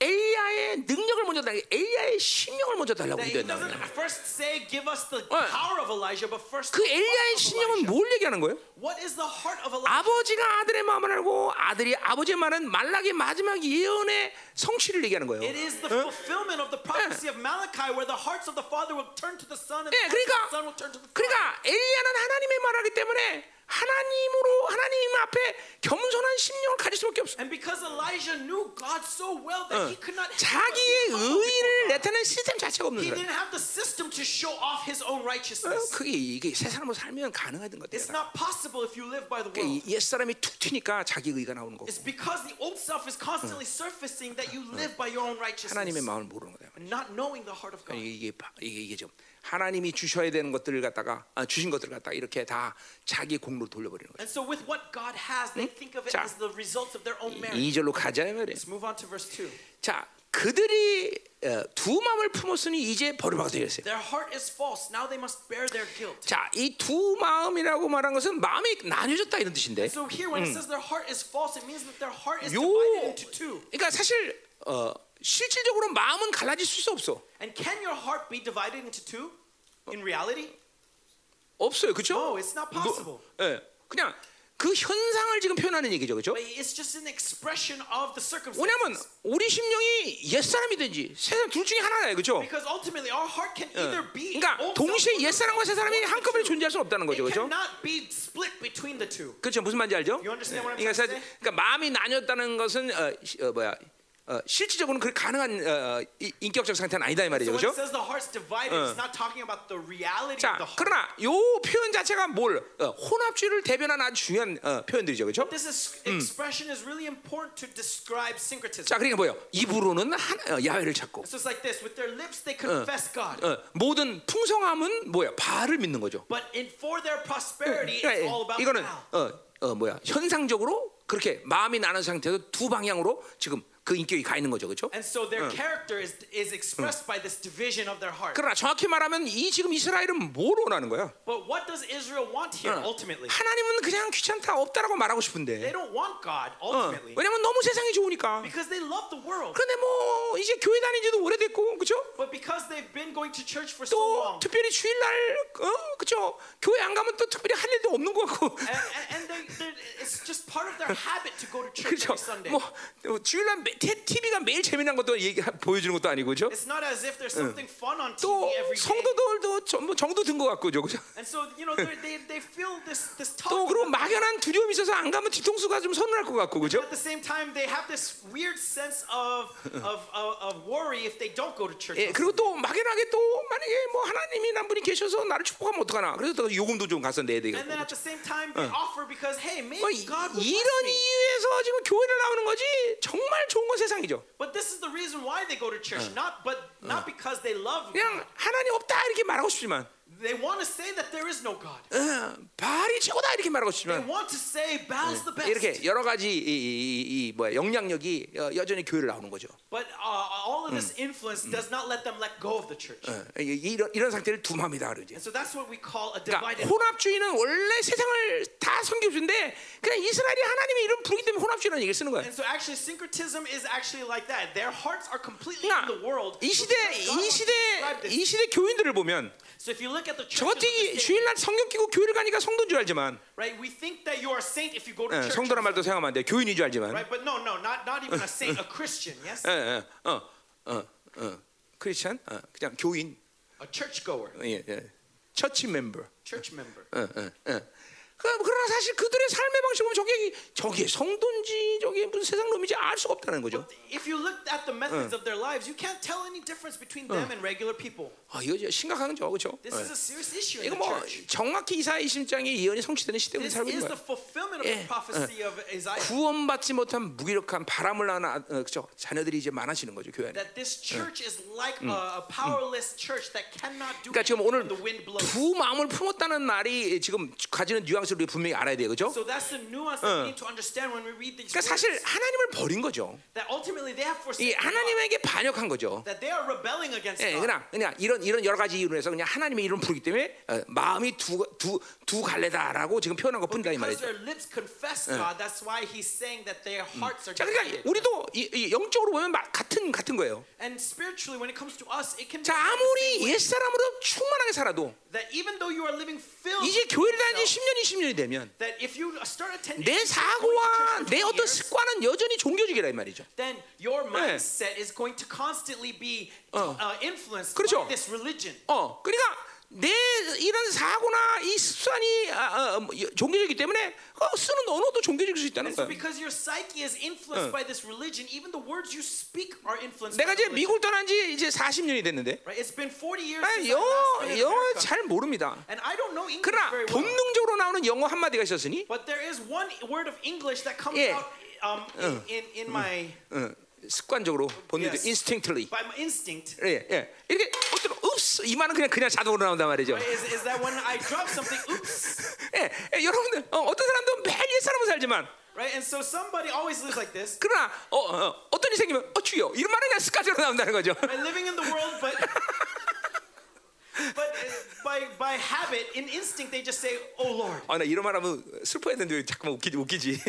엘리야의 능력을 먼저 달라. 엘리야의 심령을 먼저 달라고 that he 기도했다. doesn't first say give us the 네. power of Elijah, but first 그 엘리야의 심령은 Elijah. 뭘 얘기하는 거예요? What is the heart of Elijah? 아버지가 아들의 마음을 알고 아들이 아버지의 말은 말라기 마지막 예언의 성취를 얘기하는 거예요. It is the fulfillment of the prophecy of Malachi where the hearts of the father will turn to the son and 예, the hearts 그러니까 of the son will turn to the father. 그러니까 엘리야는 하나님의 말하기 때문에 하나님으로 하나님 앞에 겸손한 심령을 가질 수밖에 없어. And because Elijah knew God so well that he could not help but 자기의 의를. 나타내는 시스템 자체가 없는 He 사람. didn't have the system to show off his own 어, righteousness. 그게 이게 새 사람으로 살면 가능하던 것 It's 같아요. not possible if you live by the 그러니까 world. 옛 사람이 툭 튀니까 자기 의가 나오는 거고 It's because the old self is constantly surfacing that you live by your own righteousness 하나님의 마음을 모르는 거예요. and not knowing the heart of God. 이게 바- 이게 이게 좀 하나님이 주셔야 되는 것들을 갖다가 아, 주신 것들을 갖다가 이렇게 다 자기 공로 돌려버리는 거예요. And so with what God has, they think of it 자, as the results of their own merit. 2절로 가자 이 말이에요. Let's move on to verse 2. 자, 그들이 어, 두 마음을 품었으니 이제 버림받게 되었어요. Their heart is false. Now they must bear their guilt. 자, 이 두 마음이라고 말한 것은 마음이 나뉘어졌다 이런 뜻인데. So here, when it says their heart is false, it means that their heart is 요, divided into two. 그러니까 사실 어, 실질적으로 마음은 갈라질 수 없어. And can your heart be divided into two? In reality, 없어요, 그렇죠? No, it's not possible. 예, 그냥 그 현상을 지금 표현하는 얘기죠, 그렇죠? But it's just an expression of the 왜냐하면 circumstances. 우리 심령이 옛 사람이든지 새 사람 둘 중에 하나예요, 그렇죠? Because ultimately, our heart can either be 그러니까 동시에 옛 사람과 새 사람이 한꺼번에. 존재할 수 없다는 거죠, 그렇죠? cannot be split between the two. 그렇죠, 무슨 말인지 알죠? You understand what I'm 그러니까? 그러니까 마음이 나뉘었다는 것은 어, 시- 어, 뭐야? 어, 실질적으로는 그 가능한 어, 이- 인격적 상태는 아니다 이 말이죠, So when 그렇죠? it says the heart's divided, it's not talking about the reality 자, of the heart. 그러나 요 표현 자체가 뭘 어, 혼합주의를 대변하는 아주 중요한 어, 표현들이죠, 그렇죠? This is, expression is really important to describe syncretism. 자, 그러니까 뭐요? 입으로는 하나, 어, 야훼를 찾고 So it's like this: with their lips, they confess God, 어, 모든 풍성함은 뭐야? 바알을 믿는 거죠. but in, for their prosperity, it's 그러니까 all about 이거는 Baal. 어, 어 뭐야? 현상적으로 그렇게 마음이 나는 상태에서 두 방향으로 지금 그 인격이 가 있는 거죠, 그렇죠? And so their character is, is expressed by this division of their heart. 그러나 정확히 말하면 이 지금 이스라엘은 뭘 원하는 거야? But what does Israel want here ultimately? 하나님은 그냥 귀찮다 없다라고 말하고 They 싶은데 don't want God 어, ultimately 왜냐면 너무 세상이 좋으니까 because they love the world. 그런데 뭐 이제 교회 다니지도 오래됐고 그죠? But because they've been going to church for so 또 long, 특별히 주일날 어 그죠? 교회 안 가면 또 특별히 할 일도 없는 것 같고 and, and, they, it's just part of their habit to go to church every Sunday. 뭐 어, 주일날 TV가 매일 재미난 것도 얘기 보여주는 것도 아니고 그죠? It's not as if there's something fun on TV 또 every day. 성도들도 전부 정도 든 것 같고 그죠? And so, you know, they, they feel this, this talk. 또 그리고 막연한 두려움이 있어서 안 가면 뒤통수가 좀 서늘할 것 같고 그죠? At the same time, they have this weird sense of, of, of, of worry if they don't go to church. 예, 그리고 또 막연하게 또 만약에 뭐 하나님이 난 분이 계셔서 나를 축복하면 어떡하나? 그래서 또 요금도 좀 가서 내야 되겠고. And then at the same time, they offer because, hey, maybe 뭐 이- God will bless 이런. 이유에서 지금 교회를 나오는 거지 정말 좋은 건 세상이죠. But this is the reason why they go to church, not but not because they love 그냥. 하나님 없다 이렇게 말하고 싶지만 They want to say that there is no God. 어, 바알이 최고다 이렇게 말하고 They 싶지만 want to say Baal's the best. 이렇게 여러 가지 이, 이, 이, 이 뭐야 영향력이 어, 여전히 교회를 나오는 거죠. But uh, all of this influence does not let them let go of the church. 어, 이- 이런 이런 상태를 두마음이다 그러지. And so that's what we call a 그러니까 divided. 혼합주의는 원래 세상을 다 섬겨주는데 그냥 이스라엘이 하나님의 이름 부르기 때문에 혼합주의라는 얘기를 쓰는 거야. And so actually syncretism is actually like that. Their hearts are completely 그러니까 in the world. 이 시대 because God 이 wants to 시대 describe this. 이 시대 교인들을 보면 So if you look 저것들이 주일날 성경 끼고 교회를 가니까 성도인 줄 알지만 right? We think that you are a saint if you go to 예, church. 성도란 말도 생각하면 안 돼. 교인인 줄 알지만 Right? But no, no, not not even a saint, a Christian. Yes, 예, 예, 어, 어, 어, 크리스찬 어, 그냥 교인 a churchgoer, 예, 예. 처치 멤버 church member. 어, 어, 어. 그- 그러나 사실 그들의 삶의 방식 보면 저게 저게 성도인지 저게 무슨 세상 놈인지 알 수가 없다는 거죠. If you look at the methods of their lives, you can't tell any difference between them and regular people. 아, 이거 심각한 거죠, 그렇죠? This is a serious issue 이거 뭐. 정확히 이사야 20장의 예언이 성취되는 시대 우리 This 살고 있는 is 거야. the fulfillment of the prophecy of Isaiah. 구원받지 못한 무기력한 바람을 나는 아- 어, 그죠? 자녀들이 이제 많아지는 거죠 교회 안에. That this church is like a, powerless church that cannot do 그러니까 지금 오늘 when the wind blows. 두 마음을 품었다는 말이 지금 가지는 뉘앙스 를 우리 분명히 알아야 돼요, 그죠? So that's the nuance that we need to understand when we read these 그러니까 사실. 하나님을 버린 거죠. That ultimately they have 이 forsaken God. 하나님에게 반역한 거죠. That they are rebelling against 예, God. 그냥 그냥 이런 이런 여러 가지 이유로 해서 그냥 하나님의 이름을 부르기 때문에 어, 마음이 두두 두 갈래다라고 지금 표현한 것뿐이다 이 Because 말이죠. their lips confess God, that's why he's saying that their hearts are 자, 그러니까. 우리도 이, 이 영적으로 보면 마- 같은 같은 거예요. And spiritually, when it comes to us, it can be 자, 아무리. 옛 사람으로 충만하게 살아도 that even though you are living filled 이제 교회를 다닌 지 yourself, 10년이 20년 이 되면 that if you start attending 내 사고와 내20 어떤 습관은 여전히 종교적이라 이 말이죠. then your mindset is going to constantly be uh, influenced 그렇죠. by this religion. 어, 그러니까 내 이런 사고나 이 습관이 아, 아, 뭐, 종교적이기 때문에 어, 쓰는 언어도 종교적일 수 있다는 And so 거야. because your psyche is influenced by this religion, even the words you speak are influenced 내가 by 이제. 미국을 떠난 지 이제 40년이 됐는데 Right? It's been 40 years 아, since I last been 영어. 잘 모릅니다. And I don't know English 그러나 very well. 본능적으로 나오는 영어 한 마디가 있었으니 But there is one word of English that comes 예. out um, in, in, in my 어, 습관적으로 본능 Yes. instinctively by my instinct. 예, 예. 이렇게 읍 스이 말은 그냥 그냥 자동으로 나온단 말이죠. Is, is that when I drop something, oops. 예, 예, 여러분들 어, 어떤 사람도 매일 옛 사람으로 살지만 Right? And so somebody always lives like this. 그러나 어, 어, 어떤 일이 생기면 어 주여 이런 말은 그냥 습관적으로 나온다는 거죠. Right? Living in the world, but but uh, by by habit, in instinct, they just say, "Oh Lord." 아나 이런 말하면 슬퍼야 되는데 왜 자꾸만 웃기지 웃기지.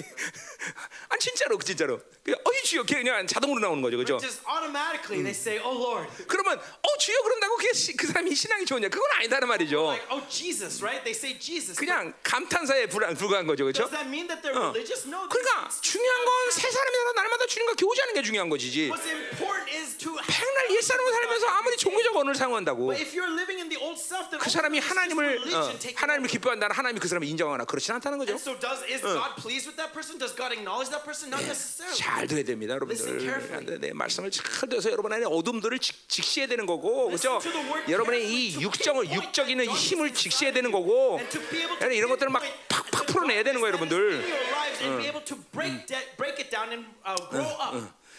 아 진짜로 진짜로. 어이 주여 그냥 자동으로 나오는 거죠, 그죠? Just automatically, they say, "Oh Lord." 그러면 어 주여 그런다고 시- 그 사람이 신앙이 좋냐? 그건 아니다는 말이죠. Like, oh, Jesus, right? They say Jesus. 그냥 감탄사에 불- 불과한 거죠, 그렇죠? Does that mean that they're 어. religious? No. 그러니까 중요한 건 세 사람이서 날마다 주님과 교제하는 게 중요한 것이지. What's important is to 백날 옛 사람을 살면서 아무리 종교적 언어를 사용한다고 But if you're living 그 사람이 하나님을 어, 하나님을. 기뻐한다는 하나님이 그 사람을 인정하거나 그렇지 않다는 거죠. So does is God pleased with that person? Does God acknowledge that person? Not necessarily. 잘 돼야 됩니다, Listen 여러분들. carefully. 내 말씀을 잘 들어서 여러분 안에 어둠들을 직, 직시해야 되는 거고, 그렇죠? 여러분의 이 to 육정을 육적인 힘을 직시해야 되는. 거고, And to be able to 여러분 이런 것들을 막 팍팍 풀어내야 되는 거예요, 여러분들. in your lives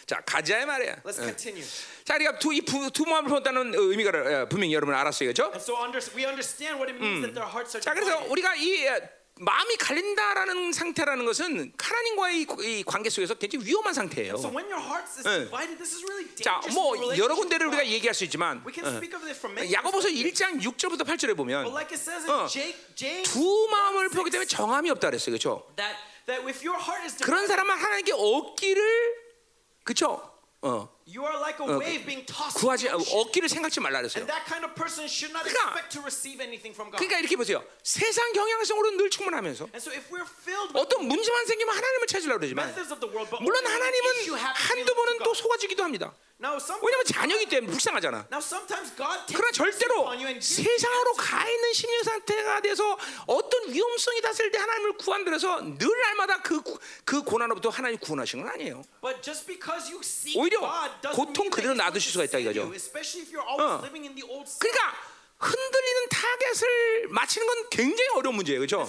uh. 자 가자 말이야. Let's continue. 자, 우리가 두이두 마음을 본다는 의미가 어, 분명히 여러분 알았어요, 그렇죠? And so under, we understand what it means that their hearts are 자, 그래서 divided. 우리가 이 어, 마음이 갈린다라는 상태라는 것은 하나님과의 이 관계 속에서 굉장히 위험한 상태예요. So when your hearts is 응. divided, this is really 자, dangerous. 뭐 in your 여러 군데를 우리가. 얘기할 수 있지만 어, many 야고보서 perspectives. 1장 6절부터 8절에 보면 But like it says in 어, Jake, James, 두 마음을 보기 때문에 정함이 없다 그랬어요. 그렇죠? that that if your heart is 그런 사람은 하나님께 얻기를 그렇죠? 어, you are like a wave being tossed. 구하지. 얻기를 생각지 말라 그랬어요. And that kind of person should not 그러니까- expect to receive anything from God. 그러니까 이렇게 보세요. 세상 경향성으로 늘 충분하면서 And so if we're filled with 어떤 문제만 생기면 하나님을 찾으려고 그러지만 methods of the world, but 물론 하나님은 한두 번은 to 또. 속아주기도 합니다. 왜냐면 자녀이기 때문에 불쌍하잖아. now sometimes God takes 그러나 절대로 upon you and gives you 세상으로. 가 있는 심리 상태가 돼서 어떤 위험성이 닿을 때 하나님을 구한들어서 늘 날마다 그, 구- 그 고난으로부터 하나님 구원하신 건 아니에요. But just because you seek 오히려 고통 그대로 놔두실 수가 있다 이거죠. 어. 그러니까 흔들리는 target을 맞히는 건 굉장히 어려운 문제예요, 그렇죠?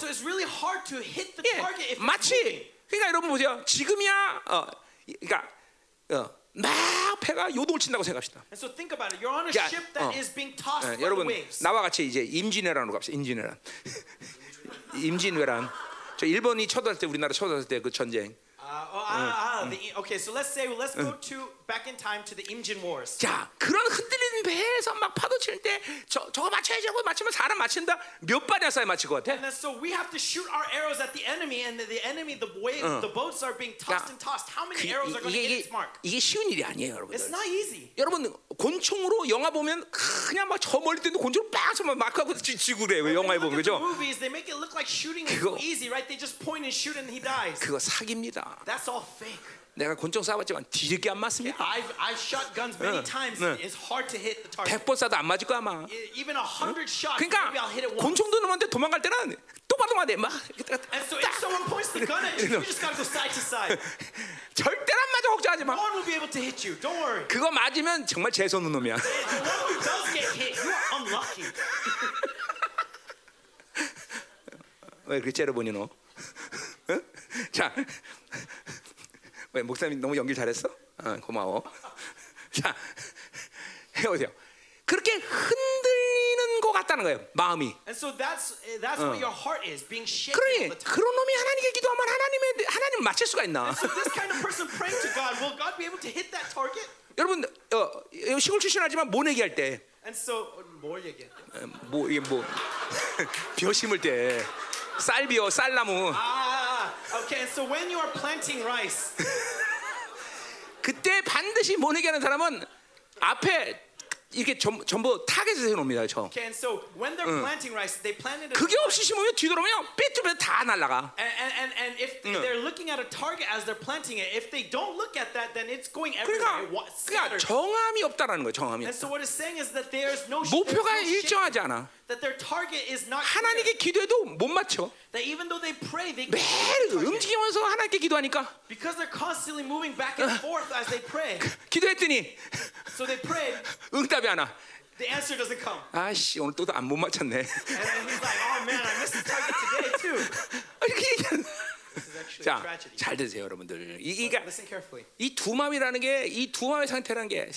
예. 마치 그러니까 여러분 보세요. 지금이야, 어, 이- 그러니까 어, 막 배가 요동을 친다고 생각합시다. So 야, 어. 예, 여러분. 나와 같이 이제 임진왜란으로 갑시다. 임진왜란. 임진왜란. 저 일본이 쳐들었을 때 우리나라 쳐들었을 때그 전쟁. Uh, oh, ah, ah, the, okay, so let's say let's go to back in time to the Imjin Wars. 자, 그런 흔들리 는 배에서 막 파도 칠 때 저 저거 맞춰야지 하고 맞추면 사람 맞춘다. 몇 발이나 쏴야 맞힐 것 같아? And so we have to shoot our arrows at the enemy, and the, enemy, the wave, the boats are being tossed 야, and tossed. How many 그, arrows are going to hit its mark? 이게 쉬운 일이 아니에요, It's 여러분들. not easy. 여러분 곤충으로 영화 보면 그냥 막 저 멀리 뛰는 곤충을 빡 쏘면 막 하고 지- 지고 그래. 영화에 보면 그죠? movies, they make it look like shooting is 그거- so easy, right? They just point and shoot and he dies. 그거 사기입니다. That's all fake. 내가 곤충 쏴봤지만 뒤집게 안 맞습니다. I've, I've shot guns many times. 네. It's hard to hit the target. 100번 쏴도 안 맞을 거야 아마. E- Even a hundred shots, 그러니까 maybe I'll hit it once. 곤충도 놈한테 도망갈 때는 똑바로만 돼. 막 And so if someone points the gun at you, you just gotta go side to side. 절대로 안 맞아 걱정하지 마. No one will be able to hit you. Don't worry. 그거 맞으면 정말 재수 없는 놈이야. The one who does get hit, you are unlucky. 왜 그렇게 째려보니 너? 응? 자, 왜 목사님 너무 연기 잘했어? 어, 고마워. 자, 해보세요. 그렇게 흔들리는 것 같다는 거예요. 마음이. And so that's that's what your heart is, being shaken 그러니. 그런 놈이 하나님께 기도하면 하나님의 하나님 맞힐 수가 있나? So this kind of person praying to God, will God be able to hit that target? 여러분 어, 시골 출신하지만 모내기 할 때, And so more again. 어, 뭐 이게 뭐 벼 심을 때, 쌀비어, 쌀나무. Ah, okay. So when you are planting rice, 그때 반드시 모내기 하는 사람은 앞에 이렇게 전, 전부 타겟을 세워놓습니다. 저. okay. And so when they're planting rice, they planted it. 그게 없이 심으면 뒤돌아오면 삐뚤빼 다 날라가. And, and, and, if they're looking at a target as they're planting it, if they don't look at that, then it's going everywhere. 그러니까, 그러니까. 정함이 없다라는 거예요. 정함이. And so what it's saying is that there's no, there's 목표가 no shape, 일정하지 않아. That their target is not clear. 하나님께 기도해도 못 맞춰. That even though they pray, they 매일. 움직이면서 하나님께 기도하니까 because they're constantly moving back and forth as they pray. 기도했더니 So they prayed, 응답이 안 와. the answer doesn't come. 아씨 오늘 또 안 못 맞췄네. And then he's like, oh man, I missed the target today too. 이렇게 얘기하는. This is actually a 자, tragedy. 잘 드세요, 여러분들. 이, 그러니까 Listen carefully. 이두 마음이라는 게 이 두 마음의 상태라는 게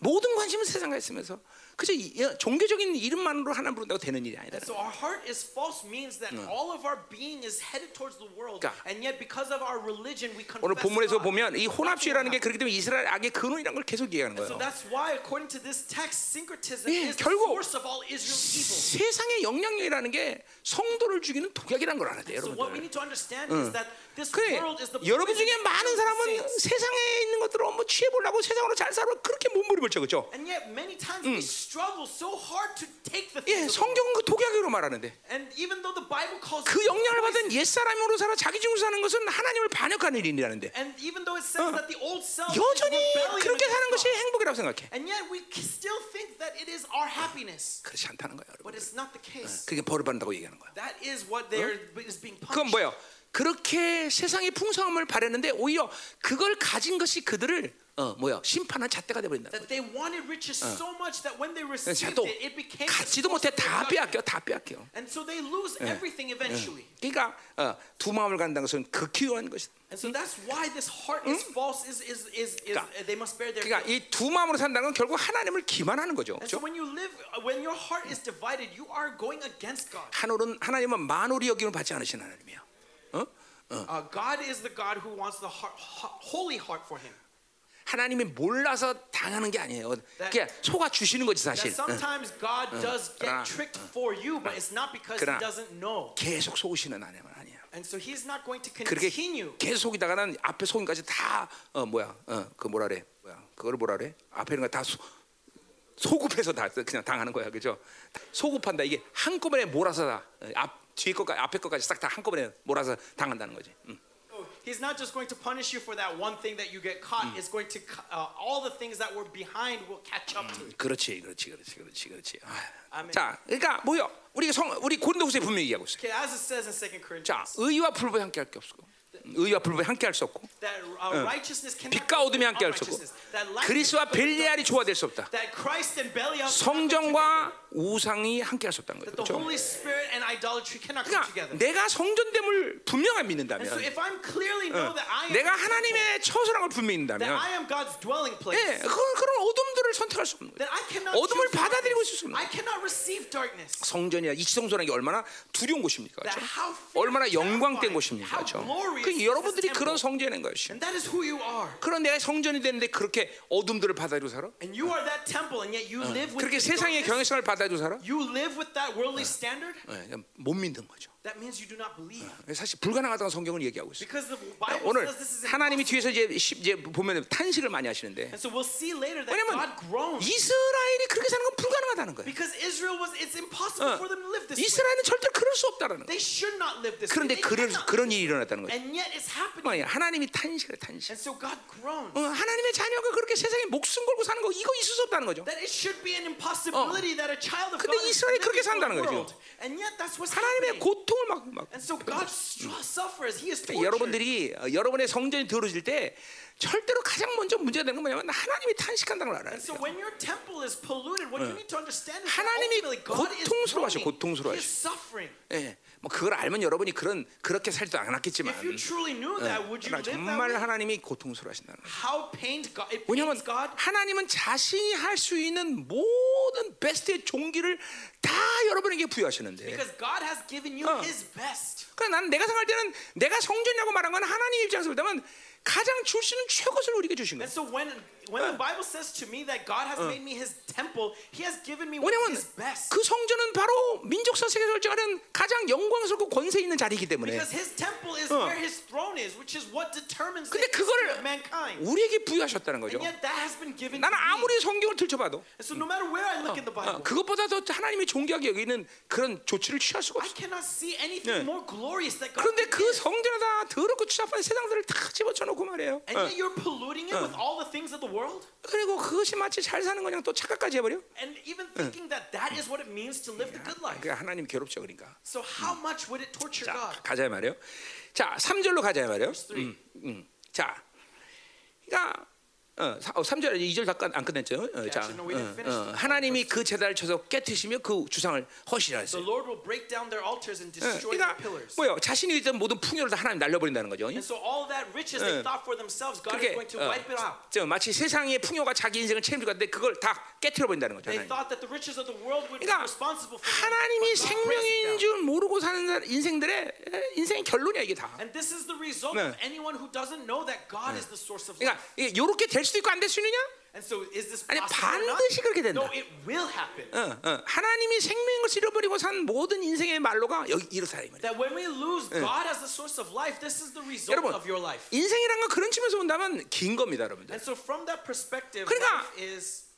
모든 관심은 세상에 있으면서 그저 종교적인 이름만으로 하나님 부른다고 되는 일이 아니다. So our heart is false means that all of our being is headed towards the world, 그러니까 and yet because of our religion, we confess 오늘 본문에서 God. 보면 이 혼합주의라는 게 그렇기 때문에 이스라엘 악의 근원이라는 걸 계속 얘기하는 So 거예요. that's why, according to this text, syncretism 예, is the source of all Israel's evil. 세상의 영향력이라는 게 성도를 죽이는 독약이라는 걸 알아야 돼요, So what we 여러분들. need to understand is is that this 그래 world is the 여러분 중에 많은 사람은. 세상에 있는 것들을 뭐 취해 보려고 세상으로 잘 살아 그렇게 몸부림을 쳐 그죠? And yet many times we struggle so hard to take the 예. 성경은 그 독약으로 말하는데 And even though the Bible calls 그 it 영향을 받은 옛 사람으로 살아 자기 중으로 사는 것은 하나님을 반역하는 일이라는데 and even though it says that the old self 여전히 그렇게 사는 것이 행복이라고 생각해. and yet we still think that it is our happiness, 그렇지 않다는 거야, 여러분. but it's not the case. 그게 벌을 받는다고 얘기하는 거야. That is what they are is being 그건 punished. 뭐예요? 그렇게 세상의 풍성함을 바랬는데 오히려 그걸 가진 것이 그들을 어 뭐야 심판한 잣대가 돼버린다. That they wanted riches so much that when they received it, it became 갖지도 못해 다. 빼앗겨, 다 빼앗겨. And so they lose everything eventually. 그러니까 어, 두 마음을 갖는다는 것은 극히 요한 것이다. And so that's why this heart is false. Is is is, is 그러니까- they must bear their 그러니까 guilt. 이두 마음으로 산다는 건 결국 하나님을 기만하는 거죠. And so 그렇죠? when you live, when your heart is divided, you are going against God. 하늘은 하나님은 만오리 여김을 받지 않으신 하나님이야. 어? Uh, God is the God who wants the heart, ho- holy heart for Him. 하나님이 몰라서 당하는 게 아니에요. 그냥 속아 주시는 거지 사실. 응. sometimes God does get tricked for you, but it's not because He doesn't know. 계속 속으시는 하나님은 아니야. And so He's not going to continue. 계속 속이다가는 앞에 속인까지 다 어, 뭐야? 어, 그 뭐라 그래? 뭐야? 그걸 뭐라 그래? 앞에 있는 거다 소급해서 다 그냥 당하는 거야, 그죠? 소급한다. 이게 한꺼번에 몰아서 다 어, 앞 뒤에 것까지 앞에 것까지 싹 다 한꺼번에 몰아서 당한다는 거지. 응. So He's not just going to punish you for that one thing that you get caught. It's going to cu- uh, all the things that were behind will catch up to you. 그렇지, 그렇지, 그렇지, 그렇지, 그렇지. 아. 아멘. 자, 그러니까 뭐요? 우리 성 우리 고린도후서에 분명히 얘기하고 있어요. Okay, as it says in Second 자, Corinthians, 의와 불법이 함께 할 게 없고, 의와 불법이 함께 할 수 없고, that uh, righteousness cannot 빛과 어둠이 함께 할 수 없고, 그리스와 벨리알이 조화될 수 없다. Together. 우상이 함께 할 수 없다는 거예요. That the 그렇죠? Holy Spirit and idolatry cannot come 그러니까 together. 내가 성전됨을 분명히 믿는다면, if I'm clearly know that I am 내가 하나님의 처소랑을 분명히 믿는다면, I am God's dwelling place, 예, 그런 그런 어둠들을 선택할 수 없는 거예요. then I cannot 어둠을 받아들이고. 있을 수 없는 darkness. 성전이나 이치성소라는 게 얼마나 두려운 곳입니까? 그렇죠? 얼마나 영광된 곳입니까? 그렇죠? 그 여러분들이 그런. 성전인 것이. And that is who you are. 그런 내가 성전이 되는데 그렇게 어둠들을 받아들이고 살아? And you are that temple, and yet you live with 그렇게 세상의. 경외성을 받아들이고 살아? You live with that worldly standard. 예, 그냥 못 믿는 거죠. That means you do not believe. 사실 불가능하다고 성경은 얘기하고 있어요. Because the Bible 오늘 says this is 하나님이. 뒤에서 이제, 십- 이제 보면 탄식을 많이 하시는데 And so we'll see later that 왜냐면 God groans. 이스라엘이 그렇게 사는 건 불가능하다는 거예요. Because Israel was, it's impossible 어, for them to live this way. 이스라엘은 절대로 그럴 수 없다라는 거예요. They should not live this way. 그런데 They 그런 cannot. 그런 일이 일어났다는 거예요. And yet it's happening. 뭐야, 하나님이 탄식을 탄식. And so God groans. 어, 하나님의 자녀가 그렇게 세상에 목숨 걸고 사는 거 이거 있을 수 없다는 거죠. That it should be an impossibility that a child of 근데 God is 이스라엘이 living 그렇게 산다는 거죠. world. And yet that's what's 하나님의 happening. 고통 을 막, 막 And so God suffers. He is tortured. 여러분들이 어, 여러분의 성전이 들어질 때 절대로 가장 먼저 문제가 되는 건 뭐냐면 하나님이 탄식한다는 걸 알아야 And so 돼요. when your temple is polluted, what you need to understand is that 하나님이 ultimately God is 고통스러워하셔. 고통스러워하셔. 예, 뭐 그걸 알면 여러분이 그런 그렇게 살지도 않았겠지만 If you truly knew that, would you 그러나 live that 정말? 하나님이 고통스러워하신다는 거예요. How pained God, it 왜냐하면 하나님은 자신이 할 수 있는 모든 베스트의 종기를 다 여러분에게 부여하시는데 because God has given you 어. His best. 그러니까 나는 내가 생각할 때는 내가 성전이라고 말한 건 하나님 입장에서 보면 가장 있는 최고를 우리에게 주신 거예요. When the Bible says to me that God has made me His temple, He has given me what is best. 그 성전은 바로 민족사 세계 결정하는 가장 영광스럽고 권세 있는 자리이기 때문에 Because His temple is 어. where His throne is, which is what determines the history of mankind. 우리에게 부여하셨다는 거죠. And yet that has been given 나는 to me. 아무리 성경을 들춰봐도 And so no matter where I look in the 어, Bible, 그것보다 더 하나님이 존귀하게 여기는 그런 조치를 취할 수가 I 없어. cannot see anything 네. more glorious that God 그런데 그. 성전에다 더럽고 추잡한 세상들을 다 집어쳐놓고 말이에요. And yet you're polluting it with all the things of the world. 그리고 그것이 마치 잘 사는 거냥 또 착각까지 해버려. And even thinking that that is what it means to live the good life. 그러니까 하나님 괴롭죠, 그러니까. So how much would it torture 자, God? 가자 말이요. 자, 3절로 가자 말이요. three. 음, 자, 그러니까 어, 3절 2절 다안 끝냈죠. 어, 자, 어, 어, the 하나님이 그 제단을 쳐서 깨트시며 그 주상을 허시라 했어요. Lord will break down their altars and 어, destroy 그러니까 their pillars. 뭐요? 자신이 있던 모든 풍요를 다 하나님 날려버린다는 거죠. And so all that riches they thought for themselves, God 그렇게 is going to 어. 저 마치 세상의 풍요가 자기 인생을 것 같은데 그걸 다 깨트려 버린다는 거죠. They 하나님. thought that the riches of the world would be 그러니까 responsible for them. 하나님이 생명인. 줄 모르고 사는 인생들의 에, 인생의 결론이야 이게 다. And this is the result 네. of anyone who doesn't know that God is the source of 그러니까 요렇게 될 수도 있고 안 될 수 있느냐? And so is this 아니? 반드시 그렇게 된다. No, it will happen. 어, 어. 하나님이 생명인 것을 잃어버리고 산 모든 인생의 말로가 여기 이렇다 이 말이야. That when we lose God as the source of life, this is the result 여러분, of your life. 인생이란 건 그런 측면에서 본다면 긴 겁니다, 여러분들. And so from that perspective, 그러니까-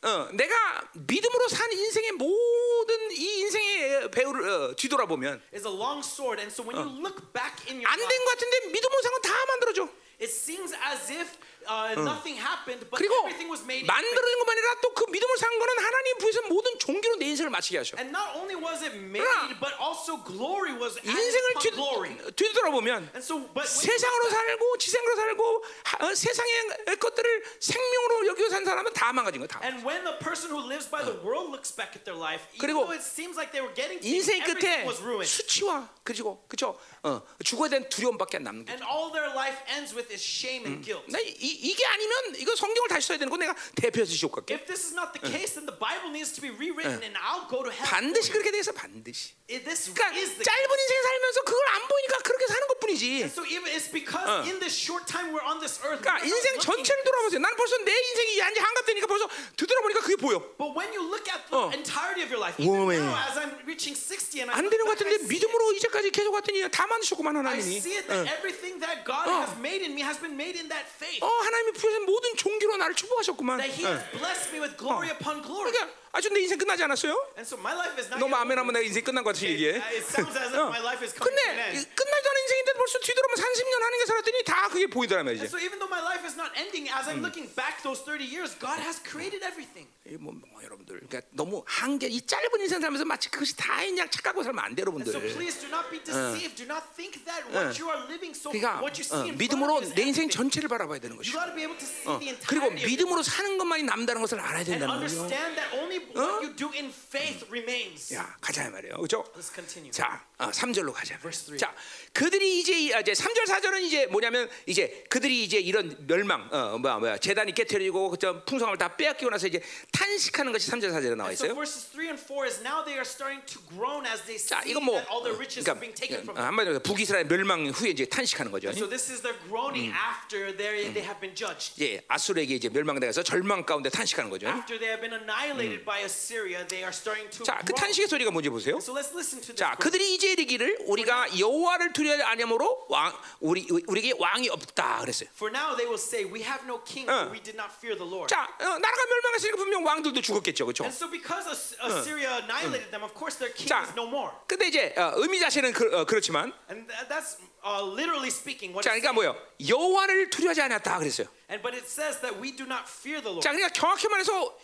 어, 내가 믿음으로 산 인생의 모든 이 인생의 배우를 어, 뒤돌아보면 so when you look back in your 안된 life, 것 같은데 믿음으로 산건다 만들어줘. it seems as if uh, nothing happened, but 그리고 everything was made. in faith. 만들어진 것만 아니라 또 그 믿음을 산 거는 하나님 부에서 모든 종기로 내 인생을 마치게 하셔. And not only was it made, 그러나 but also glory was added 인생을 뒤. 뒤돌아보면 And so, but when you 세상으로 살고 지생으로 살고 하- 어, 세상의 것들을 생명으로 여기고 산 사람은 다 망가진 거야. 다. And when the person who lives by the world looks back at their life, even 그리고 though it seems like they were getting things, 인생 끝에 was ruined. 수치와 그리고 그죠? 어, 죽어야 되는 두려움밖에 안 남는 게. And all their life ends with is shame and guilt. 나 이, 이게 아니면 이거 성경을 다시 써야 되는 거 내가 대표해서 지옥 갈게. If this is not the case, then the Bible needs to be rewritten, and I'll go to heaven. 반드시 그렇게 돼서 반드시. 그러니까 짧은 인생 살면서 그걸 안 보니까 그렇게 사는 것뿐이지. And so even it's because in this short time we're on this earth. 그러니까 인생 전체를 돌아보세요. 난 벌써 내 인생이 이제 한갑 되니까 벌써 뒤돌아보니까 그게 보여. But when you look at the 어. entirety of your life, even 우와. now as I'm reaching 60 and I 안 되는 것 같은데. 믿음으로 이제까지 계속 왔더니 다 만드셨구만 I 하나님이. see it that everything that God 어. has made in me has been made in that faith. 어 하나님이 부여서 모든 종기로 나를 축복하셨구만. That He 어. has blessed me with glory upon glory. 그러니까 아주 내 인생 끝나지 않았어요? And so my life is not. 너무 아멘. 하면 내가 인생 끝난 것 같이 얘기해. It sounds as if 어. my life is coming to an 근데. 끝나지 않은 인생인데 벌써 뒤돌아보면 30년 하는 게 살았더니 다 그게 보이더라 말이지. And so even though my life is not ending, as I'm looking back those 30 years, God has created everything. 이 뭐, 뭐 여러분들, 그러니까 너무 한계 이 짧은 인생 살면서 마치 그것이 다이냐 착각하고 살면 안 돼, And so 여러분들. please do not be deceived. Do not think that what you are living so 그러니까 what you see 어, in 믿음으로 내 인생. 전체를 바라봐야 되는 see 어, the 그리고 믿음으로 사는 것만이 남다는 것을 알아야 된다는 that only what you do in faith remains. 야, 가자 이 말이에요, 그렇죠? Let's continue. 자, 어, 3절로 가자. Verse. 자, 그들이 이제 이- 아, 이제 3절 4절은 이제 뭐냐면 이제 그들이 이제 이런 멸망, 어, 뭐야 뭐야 재단이 깨뜨리고 그저 풍성함을 다 빼앗기고 나서 이제 탄식하는 것이 3절 4절에 나와 so 있어요. verses 3 and 4 is now they are starting to groan as they see 자, 이건 뭐 that all their riches are being taken 그러니까 from them. 한마디로 북이스라엘 멸망 후에 이제 탄식하는 거죠. So this is their groaning after they they have been judged. 예, 아수르에게 이제 멸망당해서 절망 가운데 탄식하는 거죠. After they have been annihilated by Assyria, they are starting to 자, 그. 탄식의 소리가 뭔지 보세요. So let's listen to this. 자. 그들이 이제 이르기를 우리가 여호와를 두려워하지 아니함으로 왕 우리 우리에게 왕이 없다 그랬어요. For now they will say, We have no king, 어. for we did not fear the Lord. 자, 어, 나라가 멸망했으니까 분명 왕들도 죽었겠죠, 그렇죠? And so because As- Assyria annihilated them, of course their king 자, is no more. 근데 이제 어, 의미 자체는 그, 어, 그렇지만, And tha- that's uh, literally speaking what 자, 그러니까 뭐요? 여호와를 두려워하지 않았다 그랬어요. And but it says that we do not fear the Lord. 자, 그러니까 정확히 말해서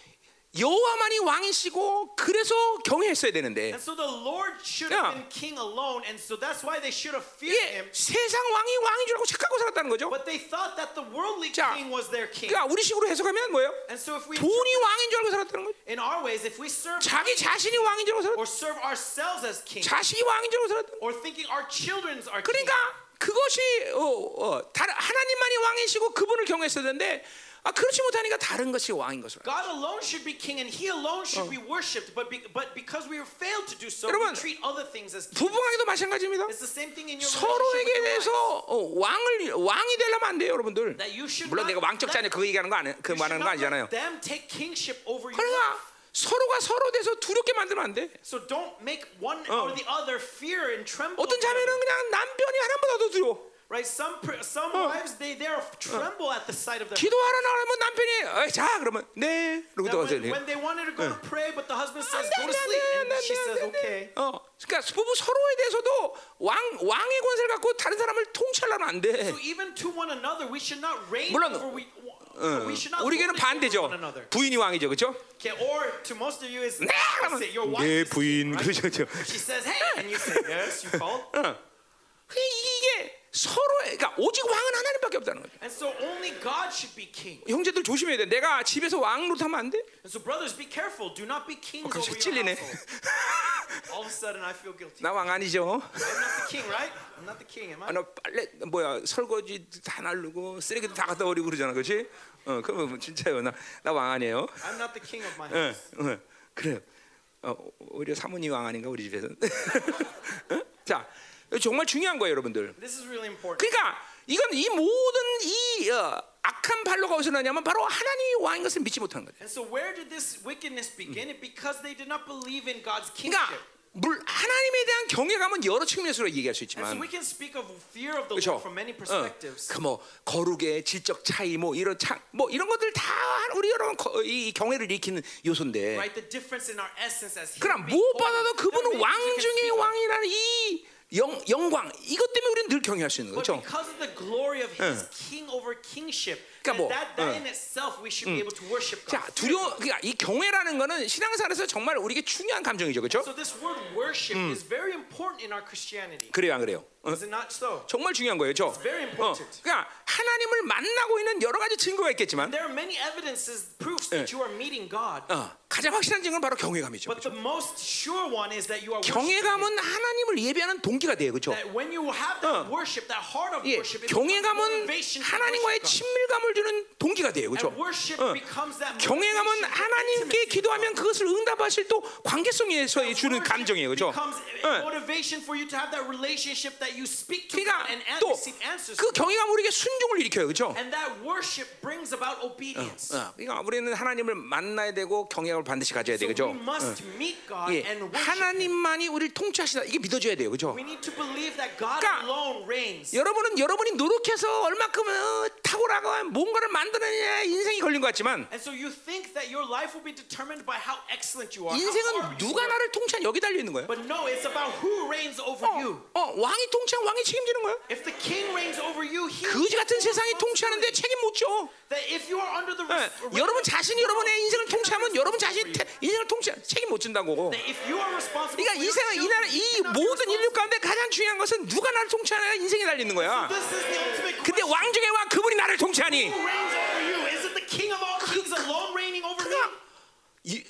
여호와만이 왕이시고 그래서 경외했어야 되는데, And so the Lord should 야. have been king alone, and so that's why they should have feared 이게 him. 세상 왕이 왕인 줄 알고 착각하고 살았다는 거죠. But they thought that the worldly 자, king was their king. 그러니까 우리 식으로 해석하면 뭐예요? And so if we 돈이 왕인 줄 알고 살았다는 거죠. in our ways, if we serve 자기 자신이 왕인 줄 알고 살았, or serve ourselves as king, 자식이 왕인 줄 알고 살았. or thinking our children's are king, 그러니까 그것이 어, 어, 다른 하나님만이 왕이시고 그분을 경외했어야 되는데 아, 그렇지 못하니까 다른 것이 왕인 것으로. God alone should be king, and He alone should be worshipped. But be, but because we failed to do so, 여러분, we treat other things as king. 부부관계도 마찬가지입니다. It's the same thing in your 서로에게 대해서. 어, 왕을 왕이 되려면 안 돼요, 여러분,들 That you should 물론 내가 왕적 자녀 let- 그 얘기하는 거 아니, 그 말하는 거 아니잖아요. them take kingship over. 그러니까 서로가 서로 돼서 두렵게 만들면 안 돼. So don't make one or the other fear and tremble. 어떤 자매는 그냥 남편이 하나보다 더 두려워. Right? Some some wives they they tremble at the sight of their. 기도하러 나가면 남편이 어이, 자 그러면 네 그러고 when, 또 when they wanted to go to pray, but the husband says go 안 to 돼, sleep, 안 and 돼, she says okay. 어, 그러니까 부부 서로에 대해서도 왕 왕의 권세를 갖고 다른 사람을 통치하려면 안 돼. So even to one another, we should not reign over we. 어, not 우리에게는 반대죠. 부인이 왕이죠, 그렇죠? Okay, or to most of you is 네, say your wife. 네 is 부인 right? 그렇죠, 그렇죠. She says, "Hey," and you say, "Yes, you called." 어. 이게 서로의 그러니까 오직 왕은 하나님밖에 없다는 거죠. And so only God should be king. 형제들 조심해야 돼. 내가 집에서 왕 노릇하면 안 돼. And so brothers, be careful. Do not be kings over 갑자기 your 찔리네. household. All of a sudden, I feel guilty. 나 왕 아니죠. I'm not the king, right? I'm not the king, am 아, I? 나 빨래 뭐야 설거지 다 날르고 쓰레기도 다 갖다 버리고 그러잖아, 그렇지? 어, 그러면 진짜요. 나나 왕 아니에요. I'm not the king of my 응, house. 응, 그래요. 어, 오히려 사모님 왕 아닌가 우리 집에서. 응? 자, 정말 중요한 거예요, 여러분들. This is really important. 그러니까 이건 이 모든 이 어, 악한 발로가 어디서 나냐면 바로 하나님이 왕인 것을 믿지 못하는 거죠. And so where did this wickedness begin? It because they did not believe in God's 그러니까. 물 하나님에 대한 경외감은 여러 측면에서 얘기할 수 있지만 그렇죠. 그뭐 거룩의 질적 차이 뭐 이런 차, 뭐 이런 것들 다 우리 여러분 거- 이 경외를 일으키는 요소인데. Right, the difference in our essence as 그러나 human being. 무엇보다도 그분은 왕 중의. 왕이라는 이 영, 영광 이것 때문에 우리는 늘 경외할 수 있는 거죠. because of the glory of His king over kingship, 그러니까 that, 뭐, 어. in itself we should be able to worship 자. 두려워 그러니까 이 경외라는 거는 신앙생활에서 정말 우리에게 중요한 감정이죠, 그렇죠? So this word worship is very important in our Christianity. 그래요, 안 그래요? 어? Is it not so? 정말 중요한 거예요, 죠? very important. 그러니까 하나님을 만나고 있는 여러 가지 증거가 있겠지만, There are many evidences, proofs that you are meeting God. 어, 가장 확실한 증거는 바로 경외감이죠. But 그죠? the most sure one is that you are worshiping Him. 경외감은 하나님을 예배하는 동기가 돼요, 그렇죠? That when you have that worship, that heart of 예, 경외감은 하나님과의. 친밀감을 주는 동기가 돼요, 그렇죠? 어. for 하나님께 기도하면. 그것을 응답하실 또 관계성에서 주는 감정이에요, 그렇죠? becomes 어. motivation for you to have that relationship that you speak to 그러니까 God and an- 또 receive answers. 그 from God. 경외감 우리에게 순종을 일으켜요, 그렇죠? And that worship brings about obedience. 어, 그러니까 우리는 하나님을 만나야 되고 경외감을 반드시 가져야 So 돼, 그렇죠? God 예. 하나님만이 우리를 통치하시다 이게 믿어줘야 돼요, 그렇죠? We need to believe that God 그러니까 alone reigns. 여러분은 여러분이 노력해서 얼마큼 어, 탁월하고 뭔가를 만드느냐 인생이 걸린 것 같지만 And so you think that your life will be determined by how excellent you are. how 인생은 누가. 나를 통치한 여기 달려 있는 거예요. But no, it's about who reigns over you. 어, 어, 왕이 통치한 왕이 책임지는 거예요. If the king reigns over you, he 거지 같은 세상이 통치하는데. 책임 못 져. That if you are under the 예, res- 여러분 자신이 여러분의 인생을 통치하면 여러분 자신이 인생을 통치 책임 못 진다고. 그러니까 이 세상 이 나라 이 모든 인류. 가운데 가장 중요한 것은 누가 나를 통치하느냐 인생에 달려 있는 거야. 근데 question. 왕 중에 왕 그분이 나를 통치하니 Who reigns over you? Is it the King of all kings alone reigning over me? You,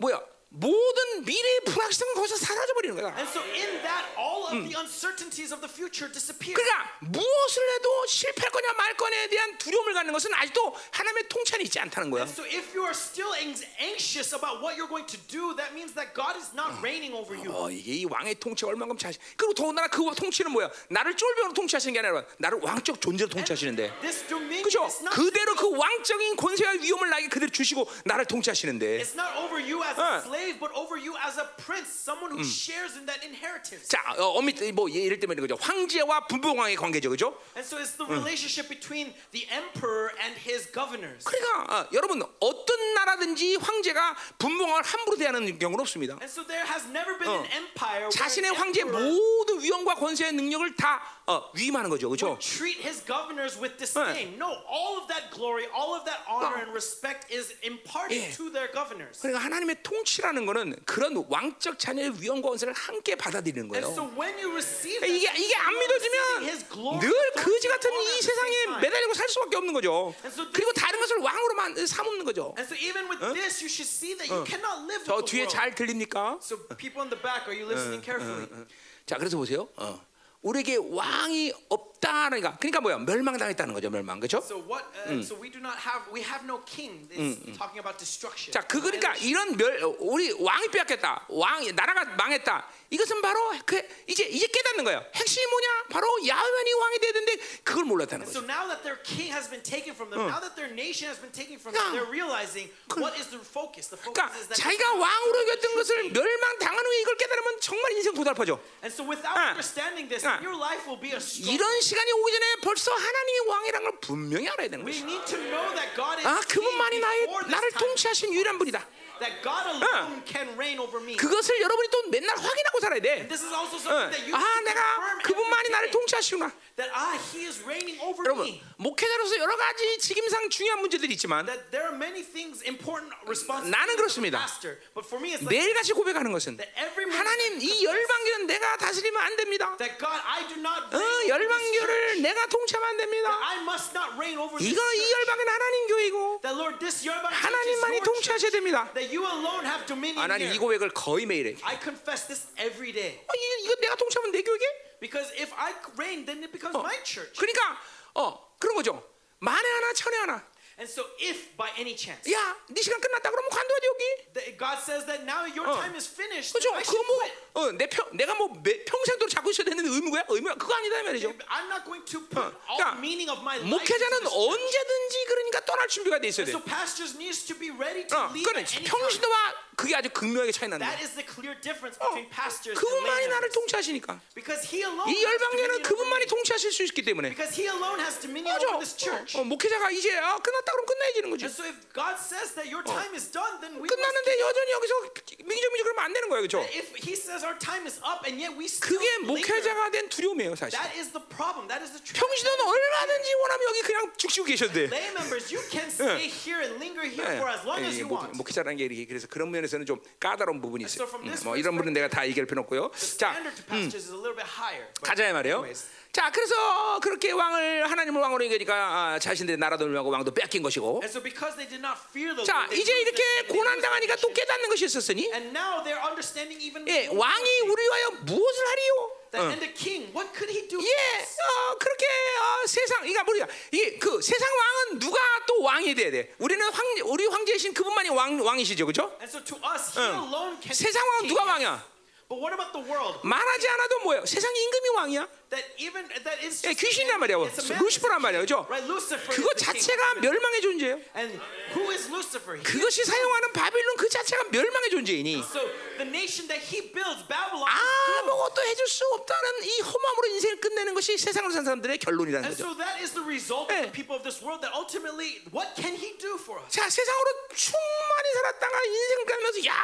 well, 모든 미래의 불확실성은 거기서 사라져 버리는 거야. And so in that, all of the uncertainties of the future disappear. 그러니까 무엇을 해도 실패할 거냐 말 거냐에 대한 두려움을 갖는 것은 아직도 하나님의 통치안에 있지 않다는 거야. And so if you are still anx- anxious about what you're going to do, that means that God is not reigning over you. 어, 이게 이 왕의 통치가 얼마큼 자신. 그리고 더군다나 그 통치는 뭐야? 나를 쫄병으로 통치하시는 게 아니라 나를 왕적 존재로 통치하시는데. This dominion 그죠? is not 그대로 그 왕적인 권세와 위엄을 나에게 그대로 주시고 나를 통치하시는데. It's not over you as 어. a slave, but over you as a prince, someone who shares in that inheritance. 자, 어, 엄밀 뭐 예를 들면 그죠? 황제와 분봉왕의 관계죠, 그죠? And so it's the relationship between the emperor and his governors. 그러니까 어, 여러분 어떤 나라든지 황제가 분봉왕을 함부로 대하는 경우는 없습니다. And so there has never been 어. an empire where 자신의 황제의 emperor 모든 위엄과 권세의 능력을 다 어, 위임하는 거죠, 그죠? treat his governors with disdain. No, all of that glory, all of that honor and respect is imparted 예. to their governors. 그러니까 하나님의 통치라는 거는 그런 왕적 자녀의 위엄과 권세를 함께 받아들이는 And 거예요. 그러니까 이게 이게 안 믿어지면 늘 거지 같은 이 세상에. 매달리고 살 수밖에 없는 거죠. And so this- 그리고 다른 것을 왕으로 만 삼는 거죠. And so even with this, you should see that you cannot live 저 뒤에. 잘 들립니까? So people in the back, are you listening carefully? 자, 그래서 보세요. 어. 우리에게 왕이 없 다니까. 그러니까 뭐야? 멸망당했다는 거죠. 멸망, 그렇죠? So what? Uh, So we do not have. We have no king. This is talking about destruction. 자, 그 그러니까 이런 멸 우리 왕이 빼앗겼다. 왕 나라가 망했다. 이것은 바로 그 이제 이제 깨닫는 거예요. 핵심이 뭐냐? 바로 야훼만이 왕이 되는데 그걸 몰랐다는 So 거죠. now that their king has been taken from them, now that their nation has been taken from them, 그러니까- they're realizing what is the focus. The focus 그러니까 is that. 자기가 왕으로 이겼던 것을 멸망당한 후에 이걸 깨달으면 정말 인생 고달파져. And so without 아. understanding this, 아. your life will be a struggle. 이런 시간이 오기 전에 벌써 하나님이 왕이라는 걸 분명히 알아야 되는 We 거죠. need to know that God is 아, 그분만이 나의 나를. 통치하신 유일한 분이다. That God alone can reign over me. 그것을 여러분이 또 맨날 확인하고 살아야 돼. This is also 어. something that you 아, 내가 그분만이 나를. 통치하시구나. That ah, He is reigning over 여러분, me. 목회자로서 여러 가지 직임상 중요한 문제들이 있지만 That there are many things, important responsibilities 나는 그렇습니다. pastor. But for me, it's like 매일같이 고백하는 것은 that every morning 하나님 이 열방교는 내가 다스리면 안 됩니다. that God, I do not 어. 열방교를 내가 통치하면 안 됩니다. I must not reign over this 이거 이. 열방은 하나님 교회고 하나님만이 통치하셔야. 됩니다. That you alone have dominion 아, 나는 이. 고백을 거의 매일 해. I confess this every day. 어, 이, 이거 내가 통치하면 내 교회게? Because if I reign, then it becomes my church. 그러니까 어 그런 거죠. 만에 하나 천에 하나. And so if by any chance 야, 네 시간 끝났다 그러면 관둬야지 여기. that God says that now your 어. time is finished, 그죠? I 그거 should 뭐, quit. 어, 내 평, 내가 뭐 매, 평생도록 잡고 있어야 되는 의무야? 의무야? 그거 아니다 이 말이죠. I'm not going to put all 그러니까 the meaning of my life into 목회자는 this church. 언제든지 그러니까 떠날 준비가 돼 있어야 돼. So pastors needs to be ready to 어, leave 그래 at any time. 평신도와 그게 아주 극명하게 차이 나는 That is the clear difference 어, between pastors and 그분만이 나를 laymen. 통치하시니까. Because he alone 이 has 열방계는 dominion over 그분만이. 통치하실 수 있기 때문에. Because he alone has dominion over this church. 어, 어, 목회자가 이제 아, 끝났다 그러면 끝내야지는 거지. And so if God says that your time is done, then we 끝났는데 여전히 여기서 민기적민기 그러면 안 되는 거예요, 그렇죠? If he says our time is up and yet we still 그게 목회자가 된 두려움이에요, 사실. that is the problem. That is the truth. 평신도는 얼마든지 원하면 여기 그냥 죽시고 계셔도 돼. Lay members, you can stay here and linger here 예, for as long as 예, you 목, want. 목회자라는 게 이렇게 그래서 그런 면에서는 좀 까다로운 부분이 있어요. 음, 뭐 이런 분은 내가 다 얘기할 필요 없고요. 자. But 가자 이 말이에요. 자, 그래서 그렇게 왕을 하나님을 왕으로 여기니까 아, 자신들의 나라도 하고 왕도 뺏긴 것이고. And so because they did not fear the 자, Lord, they 이제 이렇게 고난 당하니까 또. 깨닫는 것이 있었으니, And now they're understanding even 예, 왕이 우리 위하여 무엇을 하리요? 어. and the king, what could he do? 예? 어, 그렇게 어, 세상, 이가 뭐야? 이게 그 세상 왕은 누가 또 왕이 돼야 돼? 우리는 황, 우리 황제이신 그분만이 왕 왕이시죠, 그렇죠? And so to us, he 응. alone can. 세상 왕은. 누가 왕이야? But what about the world? 말하지 않아도 뭐예요? 세상 임금이 왕이야. That even that is 예, 귀신이란 말이야. 루시퍼란 말이야, 그렇죠? Right, Lucifer. 그거 is. 자체가 멸망의 존재예요. And who is Lucifer? 그것이 사용하는 바빌론 그 자체가 멸망의 존재이니 So the nation that he builds, Babylon, is. 아무것도 해줄 수 없다는 이 험함으로 인생을 끝내는 것이 세상으로 사는 사람들의 결론이라는 거죠. so that is the result 예. of the people of this world. That ultimately, what can he do for us? 자 세상으로 충만히 살았다가 인생을 끝내면서 야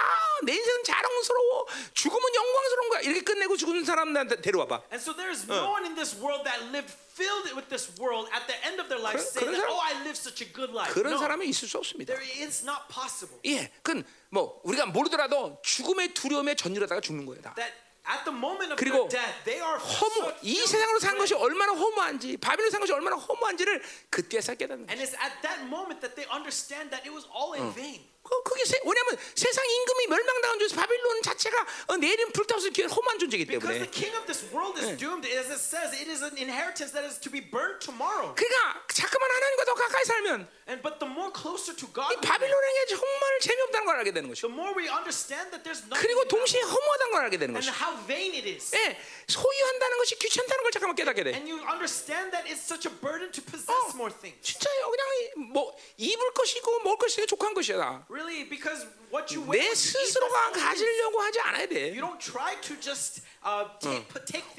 내 인생은 자랑스러워 죽음은 영광스러운 거야 이렇게 끝내고 죽은 사람들한테 데려와 봐 And so there is no one in this world that lived filled with this world at the end of their life 그런- saying 사람- oh, I lived such a good life. 그런 No, 사람이 있을 수 없습니다 there is not possible. 예 그건 뭐 우리가 모르더라도 죽음의 두려움에 전율하다가 죽는 거예요 다 That at the moment of 그리고 their death, they are 허무 이 세상으로 산. 것이 얼마나 허무한지 바빌론 산 것이 얼마나 허무한지를 그때서 깨닫는 거예요 그- 그게 세, 왜냐면 세상 임금이 멸망당한 존재 바빌론 자체가 어, 내일은 불타서 기 허무한 존재이기 Because 때문에 the king of this world is doomed, as it says, it is an inheritance that is to be burnt tomorrow. 그러니까 자꾸만 하나님과 더 가까이 살면 And but the more closer to God, 이 바빌론에게 정말 재미없다는 걸 알게 되는 것이죠. the more we understand that there's nothing. 그리고 동시에 허무하다는 걸 알게 되는 and 것이죠. how vain it is. 예, 소유한다는 것이 귀찮다는 걸 잠깐만 깨닫게 돼. And you understand that it's such a burden to 어, possess more things. 진짜요. 그냥 이- 뭐 입을 것이고 먹을 것이고 족한 것이야. 다. Really, because what you 내 스스로가. 가지려고 하지 않아야 돼. You don't try to just uh,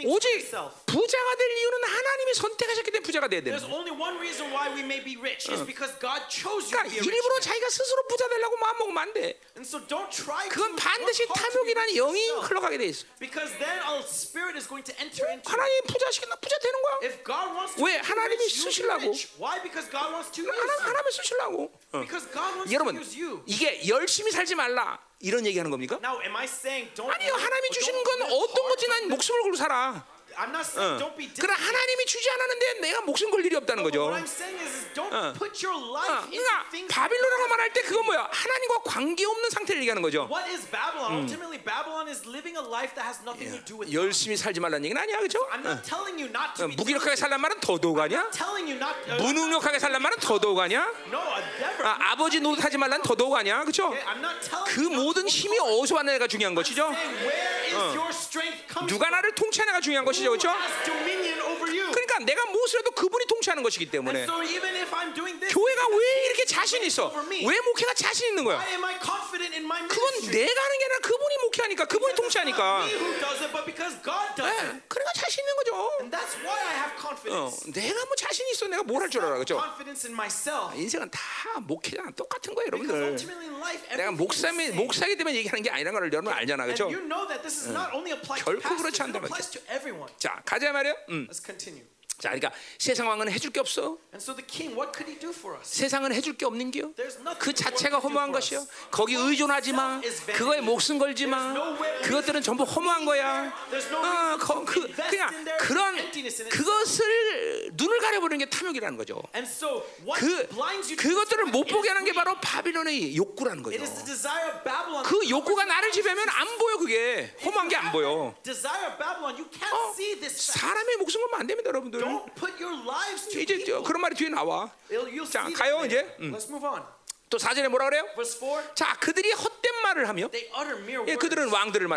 오직 yourself. 부자가 될 이유는 하나님이 선택하셨기 때문에 부자가 돼야 되는 There's 거야. only one reason why we may be rich is because God chose you to 그러니까 일부러. 자기가 스스로 부자 되려고 마음 먹으면 안 돼. And so don't try to 그건 반드시 탐욕이라는 rich 영이. 흘러가게 돼 있어. Because then a spirit is going to enter into it. 하나님 부자 시켰나 부자 되는 거야. If God wants to 왜? 하나님이 쓰시려고. rich. Why? Because God wants to use 하나, you. 하나님 쓰시려고. 어. Because God wants 여러분 to use you. 이게 열심히 살지 말라 이런 얘기하는 겁니까? Now, am I saying don't? 아니요 하나님이 주시는 건 어떤 거지 난 목숨을 걸고 살아. I'm not saying don't be 그러나 하나님이 주지 않았는데 내가 목숨 걸 일이 없다는 거죠. what I'm saying is don't 어. put your 어, life into 그러니까 things. 바빌론이라고 말할 때 그건 뭐야? 하나님과 관계 없는 상태를 얘기하는 거죠. What is Babylon? Ultimately, Babylon is living a life that has nothing to do with God. 열심히 살지 말라는 얘기는 아니야, 그렇죠? I'm not telling you not to be 무기력하게 살란 말은 더더욱 아니야? telling you not uh, 무능력하게 살란 말은 더더욱 아니야? no uh, never 아, 아버지 노릇하지 말란 더더욱 아니야, 그렇죠? 그 모든 힘이. 어디서 왔느냐가 중요한 것이죠. Coming 누가? 나를 통치하느냐가 중요한 것이 죠, Who 그렇죠? 그러니까 내가 무엇을 해도 그분이 통치하는 것이기 때문에 And so even if I'm doing this, 교회가 왜 이렇게 자신 있어? 왜 목회가 자신 있는 거야? 그건? 내가 하는 게 아니라 그분이 목회하니까 그분이 통치하니까. 네, 그러니까 자신 있는 거죠. 어, confidence. 내가 뭐 자신 있어? 내가 뭘 할 줄 알아, 그렇죠? Myself. 인생은 다 목회자랑 똑같은 거예요, 여러분들. 내가 same. 목사기 때문에 얘기하는 게 아니라는 걸 여러분 알잖아, 그렇죠? to 결코 그렇지 to everyone. 자, 가자 말이요. 음. Let's continue. 자, 그러니까 세상 왕은 해줄 게 없어. And so the king, what could he do for us? 세상은 해줄 게 없는 게요. 그 자체가 허무한 것이요. 거기 의존하지 마. 그거에 목숨 걸지 마. 그것들은 전부 허무한 거야. 어, 거, 그, 그냥 그런 그것을 눈을 가려보는 게 탐욕이라는 거죠. And so what 그 blinds you to 그것들을 못 보게 하는 게. 바로 바빌론의 욕구라는 거죠. It is the desire of Babylon. 그 욕구가 나를 지배하면 안 보여 그게 허무한 게 안 보여. Desire of Babylon, you can't 어, see this fact. 사람의 목숨 걸면 안 됩니다, 여러분들. Don't put your lives to 이제. 그런 말이 뒤에 나와. 자, 가요, 이제. later. Let's move on. 또 사전에 뭐라 그래요? Verse 4 자, 그들이 헛된 말을 하며 they utter mere 예, words. 그들은 왕들을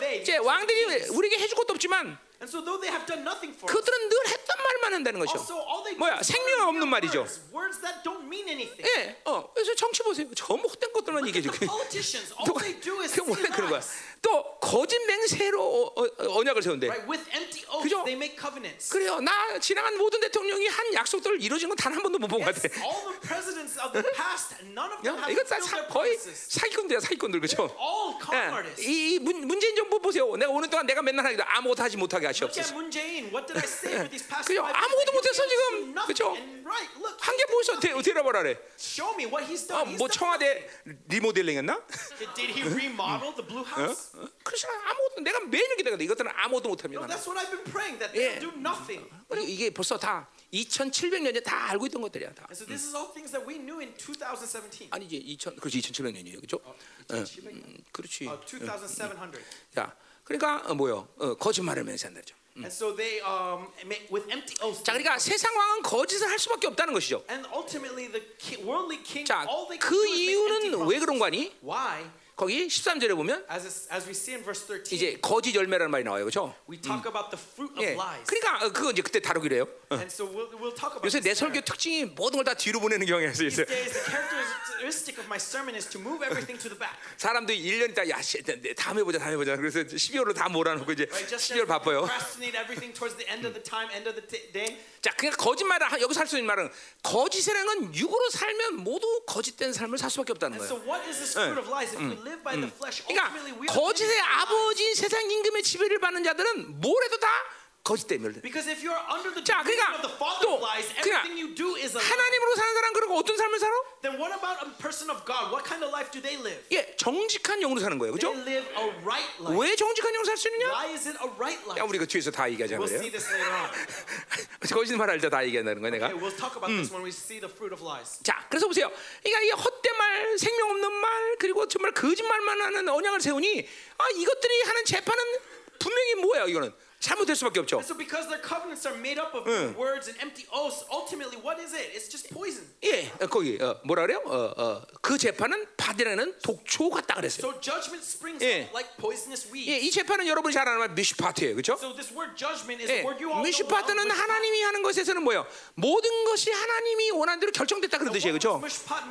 they? 이제 왕들이 우리에게 해줄 것도 없지만 And so though they have done nothing for us, 그들은 늘 했던 말만 한다는 것이죠. also all they do 뭐야, is 생명 없는 말이죠. words, words that don't mean anything. 예, 어, 그래서 정치 보세요. 전부 헛된 것들만 얘기해 주고. politicians, all 또 they do is 그 say 원래 그런 거야. 또 거짓 맹세로 어, 어, 어, 언약을 세운대. 그죠? they make covenants. 그래요. 나 지나간 모든 대통령이 한 약속들을 이루어진 건 단 한 번도 못 본 것 같아. all the presidents of the past, none of them 야, have 이거 다 사, 거의. 사기꾼들이야, 사기꾼들 그렇죠? Artists. 이, 이 문, 문재인 정부 보세요. 내가 오늘 동안 내가 맨날 하기도 아무것도 하지 못하게 하시옵소서. Moon Jae-in. What did I say for these past 그죠? 아무것도? 못했어, 지금. 그죠? 한게 뭐있어 데려봐라래. show me what he's 어, done. He's 뭐 청와대 리모델링했나? nothing. Did he remodel the Blue House? 어? 그렇지 아무것도 내가 매일 기대거든. 이것들은 아무것도 못합니다. that's what I've been praying that Yeah. they'll do nothing. 그리고 이게 벌써 다 2,700년에 다 알고 있던 것들이야 다. And so this is all things that we knew in 2017. 아니 이제 2,000 그렇지 2,700년이에요, 그렇죠? 어, 음, 그렇지. Uh, 2,700. 자, 그러니까 어, 뭐요? 어, 거짓말을 맹세한다죠. And so they, um, make, with empty oaths. 자, 그러니까 세상 왕은 거짓을 할 수밖에 없다는 것이죠. And ultimately, the worldly king, 자, all they 그 이유는 왜. 그런 거니? Why? 거기 13절에 보면 As, as we see in verse 13, 이제 거짓 열매라는 말이 나와요, 그렇죠? we talk about the fruit of 예. lies. 그러니까 어, 그거 이제 그때 다루기로 해요. 어. And so we'll, we'll talk about 요새 내 this 설교 later. 특징이 모든 걸 다 뒤로 보내는 경향이 있어요. These days, the characteristic of my sermon is to move everything to the back. 사람들이 1년 있다 야, 씨, 내- 다음에 보자, 다음에 보자. 그래서 12월로 다 몰아놓고 이제 Right? Just as 12월 we 바빠요. procrastinate everything towards the end of the time, end of the t- day. 자, 그러니까 거짓말을 하- 여기서 할 수 있는 말은 거짓이라는 건 육으로 살면 모두 거짓된 삶을 살 수밖에 없다는 거예요. so, what is this fruit of lies? If we live by the flesh, 그러니까 ultimately we are 거짓의 living by lies. 아버지인 세상 임금의 지배를 받는 자들은 뭘 해도 다 거짓 때문에. Because if you're under the 자, 그러니까 of the father 또 of lies, 그러니까 everything you do is a lie. 하나님으로 사는 사람 그리고 어떤 삶을 살아? Then what about a person of God? What kind of life do they live? 예, 정직한 영으로 사는 거예요, They 그렇죠? live a right life. 왜 정직한 영으로 살 수 있느냐? Why is it a right 야, life? 우리 그 뒤에서 다 얘기하자 We'll see this later on. 거짓말 할때다 얘기한다는 거야, 내가. Okay, we'll talk about this when we see the fruit of lies. 자, 그래서 보세요. 그러니까 이 헛된 말, 생명 없는 말, 그리고 정말 거짓말만 하는 언약을 세우니 아, 이것들이 하는 재판은 분명히 뭐야, 이거는 잘못될 수밖에 없죠. So because their covenants are made up of words and empty oaths, ultimately what is it? It's just poison. 예, 어, 거기 어, 뭐라 그래요? 어, 어, 그 재판은 받으라는 독초 같다 그랬어요. So judgment springs up like poisonous weeds. 예, 이 재판은 여러분이 잘 아는 말 미슈파트예요, 그렇죠? So this word judgment is 예, a word you all know Mishpat. 하나님이 하는 것에서는 뭐예요? 모든 것이 하나님이 원하는 대로 결정됐다 그런 뜻이에요, 그렇죠?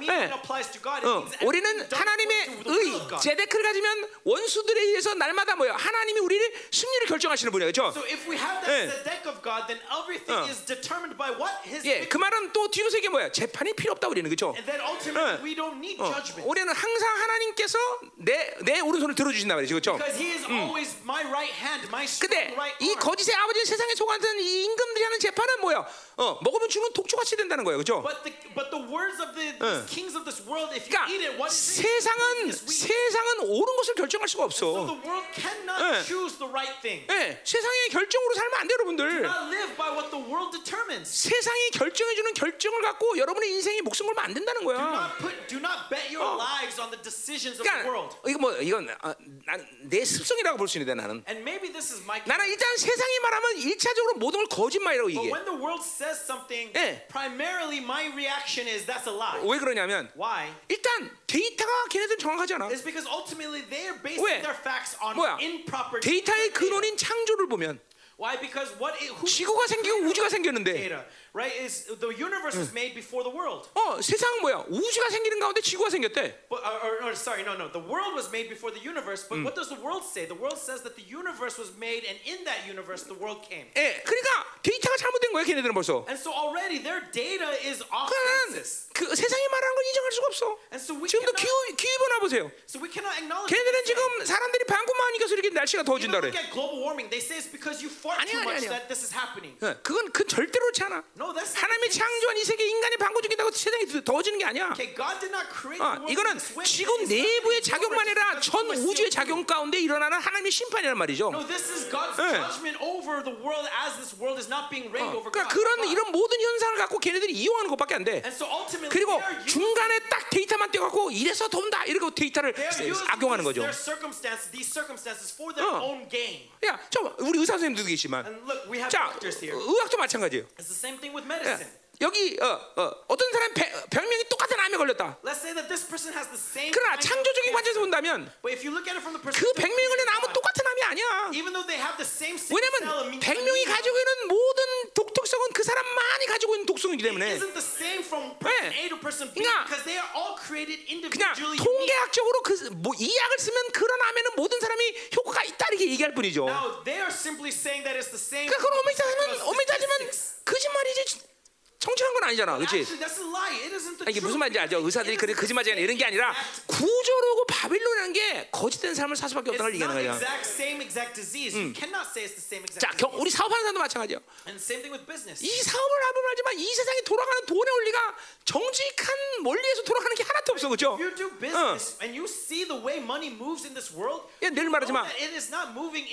예. 어, 우리는 하나님의 의 God. 제데크를 가지면 원수들에 의해서 날마다 뭐요? 하나님이 우리를 승리를 결정하시는 분이에요, 그렇죠? So if we have 예. that deck of God, then everything 어. is determined by what His 예, 그. 말은 또 뒤에서 이게 뭐야? 재판이 필요 없다 우리는 그렇죠? And then ultimately 예. we don't need 어, judgment. 우리는 항상 하나님께서 내 내 오른손을 들어주신다 말이죠, 그렇죠? Because He is always my right hand, my strong 근데 right 이 arm. 거짓의 아버지는 세상에 속아는 이 임금들이 하는 재판은 뭐야? 어, 먹으면 죽는 독초같이 된다는 거예요, 그렇죠? But the but the words of the these kings of this world, if you 그러니까 eat it, what is it? 세상은. 세상은 옳은 것을 결정할 수가 So 없어. the world cannot 예. choose the right thing. 예, 세상의 결정으로 살면 안 돼요, 여러분들. Not live by what the world determines. 세상이 결정해 주는 결정을 갖고 여러분의 인생에 목숨 걸면 안 된다는 Do 거야. not put, do not bet your lives on the decisions of the world. 그러니까 이거 뭐 이건 아, 난내 습성이라고 볼 수 있는데 나는 And maybe this is my. 나는 일단 세상이 말하면 일차적으로 모든 걸 거짓말이라고 But 얘기해. when the world says something, 예. primarily my reaction is that's a lie. 왜 그러냐면 Why? 일단 데이터가 걔네들 정확하지 않아. It's because ultimately they are basing 왜? their facts on 뭐야? improper 데이터의. 근원인 창조를 보면 Why? Because what it, who 지구가 생기고 우주가 생겼는데 data, right? Is the universe was made before the world. 어 세상은 뭐야? 우주가 생기는 가운데 지구가 생겼대. But, or, or, or, sorry, no, no. The world was made before the universe. But what does the world say? The world says that the universe was made, and in that universe, the world came. 예, 그러니까 데이터가 잘못된 거야, 걔네들은 벌써. And so already their data is off 그러니까 basis. 그 세상이 말하는 걸 인정할 수가 없어. And so we 지금도 cannot, 기후 기후 변화 보세요. so we cannot acknowledge. 걔네들은 what they're saying. 지금 사람들이 방구만 하니까 이렇게 날씨가 Even 더워진다 look 그래. at global warming. They say it's because you fart 아니야, too 아니야, much 아니야. that this is happening. 어, 그건 그 절대로 그렇지 않아. 하나님이. 창조한 이 세계 인간이 방구 죽인다고 세상이 더- 더워지는 게 아니야. Okay, God did not create 어, 이거는. 지구 내부의 작용만 아니라 전 우주의 CO2. 작용 가운데 일어나는 하나님의 심판이란 말이죠. No, this is God's 예. judgment over the world as this world is not being reigned over 그러니까 God. 그런. 이런 모든 현상을 갖고 걔네들이 이용하는 것밖에 안 돼. And so ultimately, 그리고 중간에 딱 데이터만 떼갖고 이래서 돈다 이러고 데이터를 악용하는 거죠. 어. 야, 저 우리 의사 선생님들도 계시지만, 자. 의학도 마찬가지예요. It's the same thing with 야, medicine. 여기 어, 어, 어떤 사람 배- 병명이 똑같은 암에 걸렸다. Let's say that this person has the same. 그러나 창조적인. 관점에서 본다면 But if you look at it from the 그 백명이 걸린 암은 똑같은 암이 아니야. even though they have the same sickle cell 왜냐면 백명이 가지고 있는 모든 독특성은 그 사람만이 가지고 있는 독성이기 it 때문에 isn't the same from person 네. A to person B 그러니까 because they are all created 그냥 individually. unique. 통계학적으로 그 뭐 이 약을 쓰면 그런 암에는 모든 사람이 효과가 있다 이렇게 얘기할 뿐이죠. Now they are simply saying that it's the same. 그러니까 그건 of 오메자지만. 거짓말이지 정치한 건 아니잖아, 그렇지? 이게 무슨. 말인지 알죠? 의사들이 그래 거짓말이야 the 이런 게 아니라 구조로고 바빌론이라는 게 거짓된 삶을 살 수밖에 없다는 걸 얘기하는 거야. 자, 경. 우리 사업하는 사람도 business. 이 사업을 하면 알지만 이 세상에 돌아가는 돈의 원리가 정직한 원리에서 돌아가는 게 하나도 없어, 그렇죠? World, 예, 늘 말하지만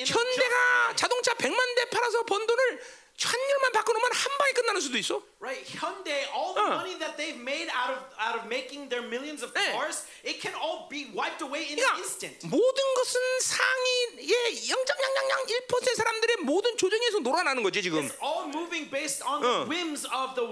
현대가 자동차 100만 대 팔아서 번 돈을 환율만 바꿔놓으면 한 방에 끝나는 수도 있어. Right, Hyundai, all the 어. money that they've made out of out of making their millions of 네. cars, it can all be wiped away in 그러니까 an instant. 모든 것은 상위의 0.00001%의 사람들의 모든 조정에서 놀아나는 거지 지금. It's all moving based on 어. the whims of the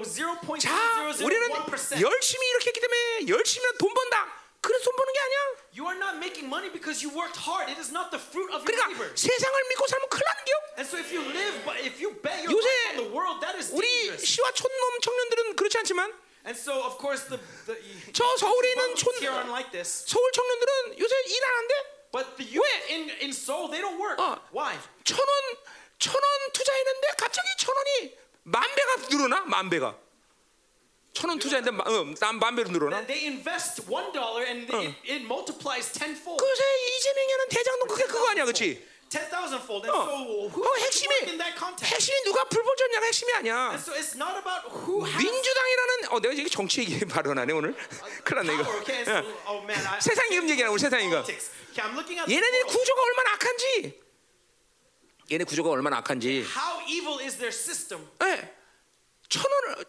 자, 우리는 0.0001%. 열심히 이렇게 했기 때문에 열심히 돈 번다. 그래서 돈 버는 게 아니야. You are not making money because you worked hard. It is not the fruit of your 그러니까 labor. 세상을 믿고 살면 큰일 나는 게요. And so if you live, but if you bet your life on the world, that is 우리 dangerous. 시와 촌놈 청년들은 그렇지 않지만 And so of course the, the 저 서울에 있는 촌 like this. 서울 청년들은 요새 일 안 한대. But the youth in, in Seoul, they don't work. 어. Why? 천 원, 천원 투자했는데 갑자기 천 원이 만 배가 늘어나? 만 배가. 천원 투자했는데 마- 어, 난 만 배로 늘어나? They invest one dollar and it, it multiplies tenfold. 그새 이재명이는 대장동 그게 그거 아니야, 그렇지? Ten thousand fold. And 어. so who 어, 핵심이 in that context? 핵심이 누가 불법적이냐가 핵심이 아니야. And so it's not about who has 민주당이라는 어 내가 이게 정치 얘기 발언하네 오늘. 큰일 났네 이거. Okay, so, 어. oh man, I, 세상 이금 얘기하는 우리 세상 이거. Okay, I'm looking at 얘네들이. 구조가 얼마나 악한지. 얘네 구조가 얼마나 악한지. How evil is their system? 예. 천 원을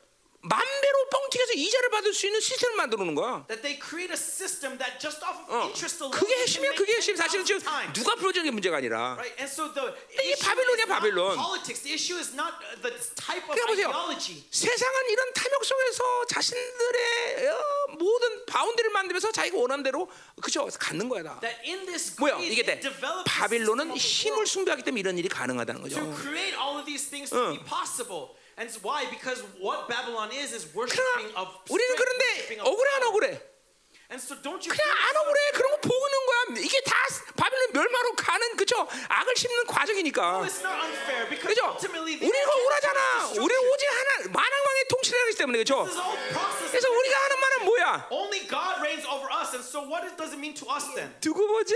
만 배로 뻥튀겨서 이자를 받을 수 있는 시스템을 만들어 놓는 거야. That they create a system that just off of 어. interest alone 그게 핵심이야. 그게 핵심. 사실은 10,000 지금. 누가 불법적인 문제가 아니라. Right, and so the 이게 바빌론이야, 바빌론. politics. The issue is not uh, the type of 그러니까 보세요. ideology. 세상은 이런 탐욕 속에서 자신들의 어, 모든 바운드를 만들면서 자기가 원하는 대로 그죠 갖는 거야 다. That in this 뭐야 이게 돼? 바빌론은 힘을 숭배하기 때문에 이런 일이 가능하다는 거죠. to create all of these things to be possible. And it's why? Because what Babylon is is worshiping 그러나 of 우리는 strength, 그런데 worshiping of 억울해 안 power. 억울해? 그냥 feel 안 so 억울해. bad? 그런 거 보고 있는 거야. 이게 다 바빌론 멸망으로 가는 그죠? 악을 심는 과정이니까. 그죠? 우리가 억울하잖아. destruction. 우리 오직 하나 만왕왕의 통치를 하기 때문에 그죠? 그래서 우리가 하는 말은 뭐야? Only God reigns over us, and so what does it mean to us then? 두고 보자.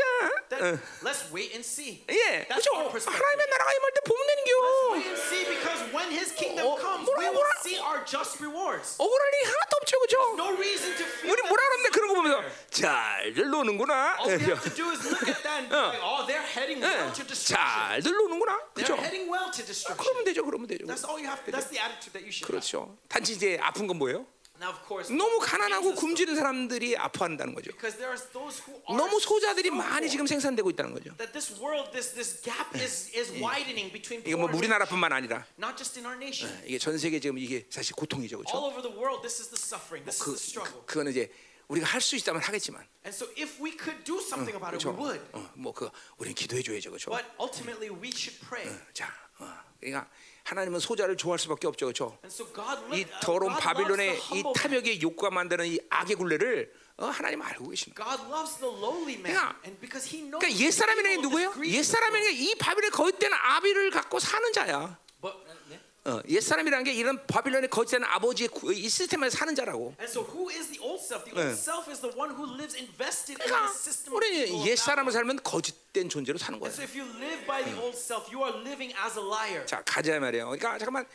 That, 어. let's wait and see. 예, That's 그죠? our perspective. 하나님의 나라가 임할 때 보면 되는 겨. Wait and see because when His kingdom 어, comes, 뭐라, we will 뭐라. see our just rewards. 억울할 일이 하나도 없죠, 그죠? No reason to feel. 우리 that 뭐라 this 그러는데 is 그런 거 보면서. 잘들 노는구나. All we have to do is look at that and be 어. like, oh, they're heading well to destruction. 잘들 노는구나. They're 그죠? heading well to destruction. 그러면 되죠, 그러면 되죠. That's all you have. That's the attitude that you should. 그렇죠. 단지 이제 아픈 건 뭐예요? Now, of course, 너무 가난하고 굶주린 사람들이 아파한다는 거죠. Because there are those who are 너무 소자들이 많이 지금 생산되고 있다는 거죠. that this world, this this gap is is widening between 이게 뭐. 우리나라뿐만 아니라 not just in our nation. 이게 전 세계 지금 이게 사실 고통이죠, 그렇죠? All over the world, this is the suffering. This 그, is the struggle. 그, 그거는 이제 우리가 할 수 있다면 하겠지만, And so, if we could do something about it, 그렇죠? we would. 어, 뭐그 우리는 기도해 줘야죠, 그렇죠? But ultimately, we should pray. 자, 어, 그러니까 하나님은 소자를 좋아할 수밖에 없죠, 그렇죠? And so, God, 이 uh, 더러운 바빌론의 이. 탐욕의 욕구가 만드는 이 악의 굴레를 어, 하나님 알고 계십니다. God loves the lowly man, 그러니까-. 그러니까 the 옛사람이라는 게 evil of 누구예요? 옛 사람이라는 게이 바빌론의 거짓된 아비를 갖고 사는 자야. But, uh, yeah. 어, 옛사람이라는 게 이런 바빌론의 거짓된 아버지의 구- 이 시스템에서 사는 자라고. And so, who is the old self? The 네. old self is the one who lives invested in 그러니까 the system 우리는 옛사람을. 살면 거짓된 존재로 사는 거야. And so, if you live by the old self, you are living as a liar. 자 가자 말이에요. 그러니까 잠깐만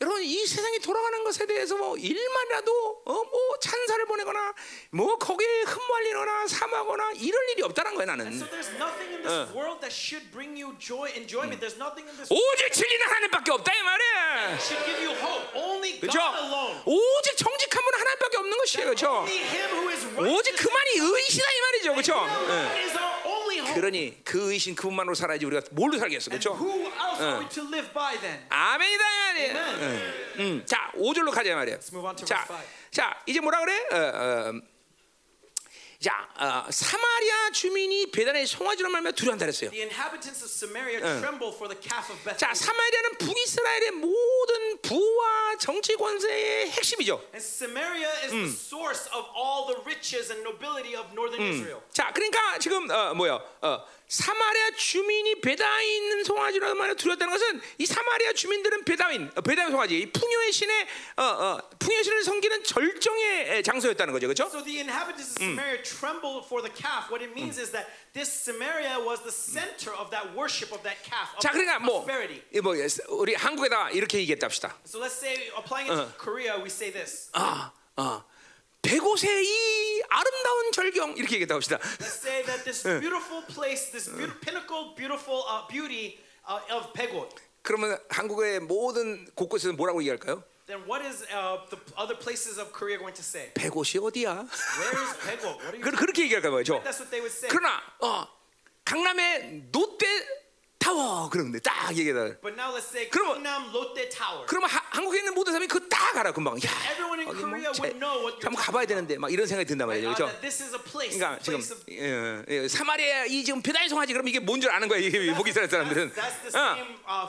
여러분 이 세상이 돌아가는 것에 대해서 뭐 일만이라도 어, 뭐 찬사를 보내거나 뭐 거기에 흠말리거나 사모하거나 이럴 일이 없다는 거야 나는. So there's nothing in this world that should bring you joy, enjoyment. There's nothing in this 오직 진리는 하나님밖에 없다 이 말이야. that should give you hope. Only 그렇죠? God alone. 오직 정직한 분은 하나님밖에 없는 것이에요, 그렇죠? Only Him who is 오직. 그만이 의시다 이 말이죠, 그렇죠? 그러니 그 의신 그분만으로 살아야지 우리가 뭘로 살겠어, 그렇죠? then? 아멘이다 말이야. 응. 응. 자, 5절로 가자 말이야. 자. 자, 이제 뭐라 그래? 어, 어, 자, 어, 사마리아 주민이 배단의 송아지로 말면 두려워한다 그랬어요. The inhabitants of Samaria tremble for the calf of 자. 사마리아는 북이스라엘의 모든 부와 정치 권세의 핵심이죠. And Samaria is the source of all the riches and nobility of northern Israel. 자, 그러니까 지금 어, 뭐야? 어, 사마리아 주민이 배다에 있는 송아지라는 말을 두렸다는 것은 이 사마리아 주민들은 배다인, 어, 배다인 송아지, 이 풍요의 신의 어, 어, 풍요의 신을 섬기는 절정의 에, 장소였다는 거죠, 그렇죠? So the inhabitants of Samaria tremble for the calf. What it means is that this Samaria was the center of that worship of that calf, of 자, 그러니까 뭐, 뭐 우리 한국에다 이렇게 얘기했다 합시다. So let's say, applying it to Korea, we say this. 아, 아, 백옷의 이 아름다운 절경 이렇게 얘기했다. Let's say that this beautiful place, this beautiful, pinnacle, beautiful uh, beauty uh, of Pegod. 그러면 한국의 모든 곳곳에서 뭐라고 얘기할까요? Then what is uh, the other places of Korea going to say? 백옷이 어디야? Where is Pegod? What are you? 그, 그렇게 얘기할 거죠. That's what they would say. 그러나 어, 강남의 롯데 타워 그러는데 딱 얘기하다. But now let's say 그러면-. 그러면 하, 한국에 있는 모든 사람이 그거 딱 알아 금방. 야, 뭐 한번 가봐야. 되는데 막 이런 생각이 든단 Uh, 그렇죠? 그러니까 지금 예, 예, 사마리아 이 지금 배다의 송아지 그럼 이게 뭔 줄 아는 거야 이게 목이 이스라엘 사람들은. 어.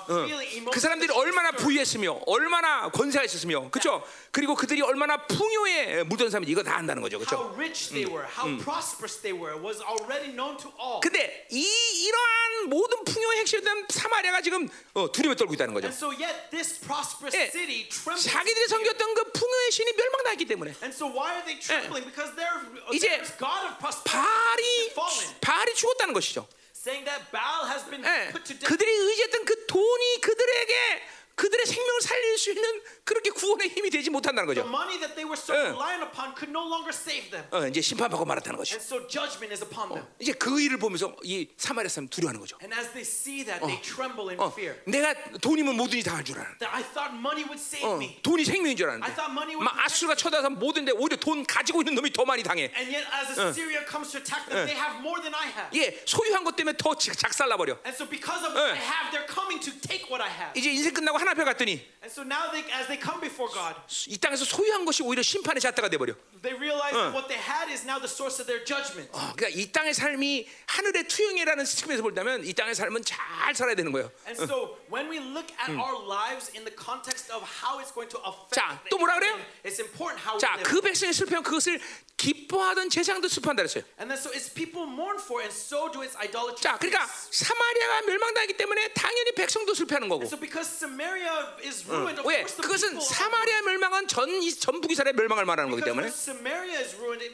uh. 그 사람들이 얼마나 부유했으며 얼마나 권세가 있었으며 그렇죠? 그리고 그들이 얼마나 풍요에 물든 사람인지 이거 다 안다는 거죠, 그렇죠? 근데 이 이러한 모든 풍요의 핵심이던 사마리아가 지금 어, 두려움에 떨고 있다는 거죠. And so yet this prosperous 예, city trembles. 자기들이 섬겼던 그 풍요의 신이 멸망당했기 때문에 And so why are they trembling? Because their 이제 fallen, 바알이 죽었다는 것이죠. saying that Baal has been 예, put to death. 그들이 의지했던 그 돈이 그들에게 그들의 생명을 살릴 수 있는 그렇게 구원의 힘이 되지 못한다는 The 거죠. money that they were so 예. reliant upon could no longer save them. 어, 이제 심판받고 말았다는. And so judgment is upon them. 이제 그 일을 보면서 이 사마리아 사람 두려워하는 거죠. And as they see that, they tremble in 어, fear. 내가 돈이면 모든이 다할줄 알았는데, That I thought money would save 어, me. 돈이 생명인 줄 I 알았는데, thought money would 막 아수르가 쳐다서 모든데 오히려 돈 가지고 있는 놈이 더 많이 당해. And yet, as Assyria comes to attack them, they have more than I have. 예, 소유한 것 때문에 더 지- 작살나 버려. And so, because of 예. what I have, they're coming to take what I have. 이제 인생 끝나고 하나 앞에 갔더니 And so now, they, as they come before God, 이 땅에서 소유한 것이 오히려 심판의 잣대가 돼 버려. they realize that what they had is now the source of their judgment. 어, 그러니까 이 땅의 삶이 하늘의 투영이라는 측면에서 볼다면 이 땅의 삶은 잘 살아야 되는 거예요. And so, when we look at our lives in the context of how it's going to affect, 자, the 또 뭐라 그래요? it's important how 자. 그 백성이 슬퍼하면 그것을 기뻐하던 제사장도 슬퍼한다 그랬어요. And then so it's people mourn for, and so do its idolatry. 자, 그러니까 사마리아가 멸망당하기 때문에 당연히 백성도 슬퍼하는 거고. So because Samaria is ruined, of 왜? 그것은 사마리아 멸망은 전 이- 전북 이스라엘 멸망을 말하는 거기 때문에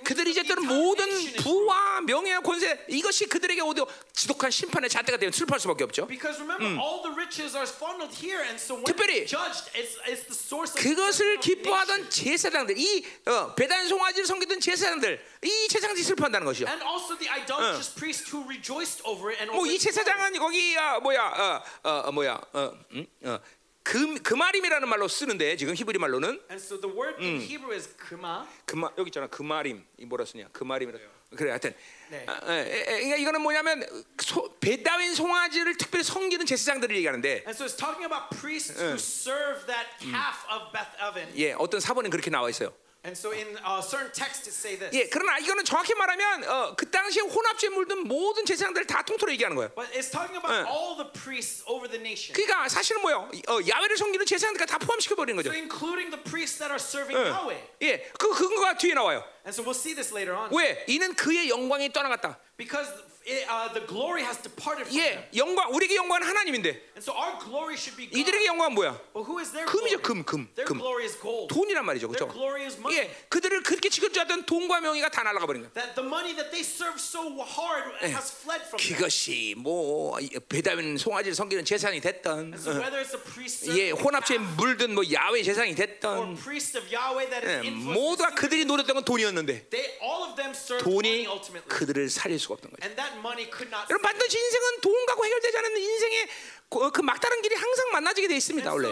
그들이 이제는 entire 모든 nation is ruined. 부와 명예와 권세 이것이 그들에게 오히려 지독한 심판의 잣대가 되면 슬퍼할 수밖에 없죠. Because remember, all the riches are funneled here, and so when 특별히 it's judged, it's, it's the source of 그것을 기뻐하던. 제사장들, 이 어, 배단 송아지를 섬기던 제사장들, 이 제사장들이 슬퍼한다는 것이죠. And also the idolatrous priest who rejoiced over it and over 뭐이 its 제사장은 거기 아, 뭐야, 어, 어, 어, 뭐야, 어, 음? 어, 금 금아림이라는 말로 쓰는데 지금 히브리 말로는. And so the word in Hebrew is kama. 금아 여기 있잖아. 금아림 이 뭐라 쓰냐? 금아림이라. 그래 하여튼. 네. 아, 에, 에, 에, 그러니까 이거는 뭐냐면 소, 베다윈 송아지를 특별히 섬기는 제사장들을 얘기하는데. And so it's talking about priests who serve that calf of Beth Evan. 예 어떤 사본은 그렇게 나와 있어요. And so in uh, certain texts it say this. 예 그러나 이거는 정확히 말하면 어, 그 당시에 혼합주에 물든 모든 제사장들을 다 통틀어 얘기하는 거예요. But it's talking about all the priests over the nation. 그러니까 사실은 뭐요? 어, 야외를 섬기는 제사장들까지 다 포함시켜 버리는 거죠. So including the priests that are serving Yahweh. 예, 그 근거가 뒤에 나와요. And so we'll see this later on. 왜? 이는 그의 영광이 떠나갔다. Because it, uh, the glory has departed from them. 예, 영광 우리에게 영광은 하나님인데 And so our glory should be God. 이들에게 영광은 뭐야? But who is their 금이죠, 금, glory? 금, Their 금. glory is gold. 돈이란 말이죠, Their 그렇죠? glory is money. 예, 그들을 그렇게 지켜주었던 돈과 명예가 다 날아가 버린 거야. That the money that they serve so hard has fled from them. 그것이 뭐 배다윈 송아지를 섬기는 제사장이 됐던, And so 어, whether it's a priest 예, serving calf 물든 뭐 야외 or 됐던, priest of Yahweh that 예, is 모두가 그들이 노렸던 건 돈이었는데 they all of them serve money 돈이 ultimately. 그들을 살릴 수가 없던 거죠. And that that money could not. 여러분 반드시 인생은 돈 갖고 해결되지 않는 인생의 그, 그 막다른 길이 항상 만나지게 돼 있습니다 And 원래.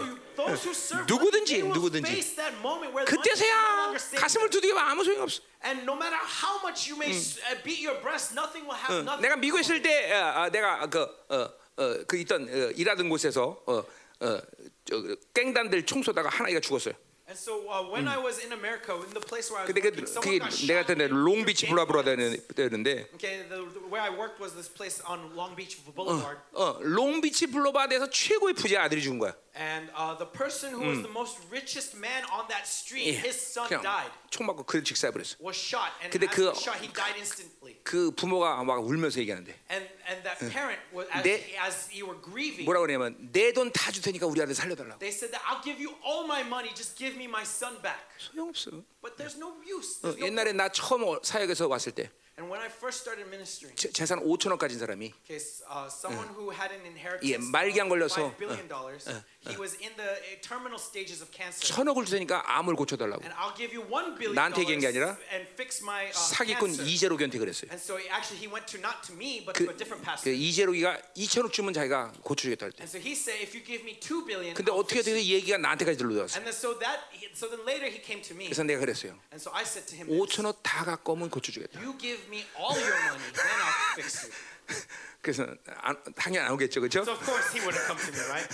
누구든지, 누구든지. 그때서야 가슴을. 두드려 봐 아무 소용 없어. And no matter how much you may s- uh, beat your breast, nothing will have nothing. 내가 미국에 있을 때 어, 어, 내가 있던 어, 일하던 곳에서 어어 깽단들 총 쏘다가 하나가 죽었어요. And so uh, when I was in America, in the place where I was 근데 그 working, 그게. 내가 데 롱비치 Gang 블라브라 violence. 되는데 Okay, the, the, where I worked was this place on Long Beach Boulevard. 어 롱비치 블라브라에서 최고의 부자 아들이 죽은 거야. And uh, the person who was the most richest man on that street, 예, his son died, 총 맞고 그를 직사해 버렸어. was shot. And 근데 as 그- he shot, he died instantly. 그 부모가 막 울면서 얘기하는데 And and that parent was as, 내- as you were grieving. 뭐라고 그러냐면 내 돈 다 줄 테니까 우리 아들 살려달라고. They said that I'll give you all my money, just give me my son back. 소용없어. But there's no use. 어, There's no 옛날에 나 처음 어- 사역에서 왔을 때 And when I first started ministering, 재- 재산 5천억 가진 사람이 okay, uh, someone who had an inheritance 예, 말기암 of 걸려서, $5 billion dollars, he was in the uh, terminal stages of cancer. 천억을 줄 테니까 암을 고쳐달라고. And I'll give you one billion 나한테 얘기한 게 아니라 dollars and fix my uh, 사기꾼 cancer. 이재로 견태 그랬어요. And so actually he went to not to me but 그, to a different 그 pastor. 이재로기가 2천억 주면 자기가 고쳐주겠다 할 때. And so he said, if you give me two billion, 근데 I'll 어떻게 fix 돼서 you." 이 얘기가 나한테까지 들려왔어. And then so that so then later he came to me, 그래서 내가 그랬어요. and so I said to him, this, 5천억 다 갖고 오면 고쳐주겠다. you give me all your money, then I'll fix you. 그래서 안, 당연히 안 오겠죠, 그렇죠? So of course he wouldn't come to me, right?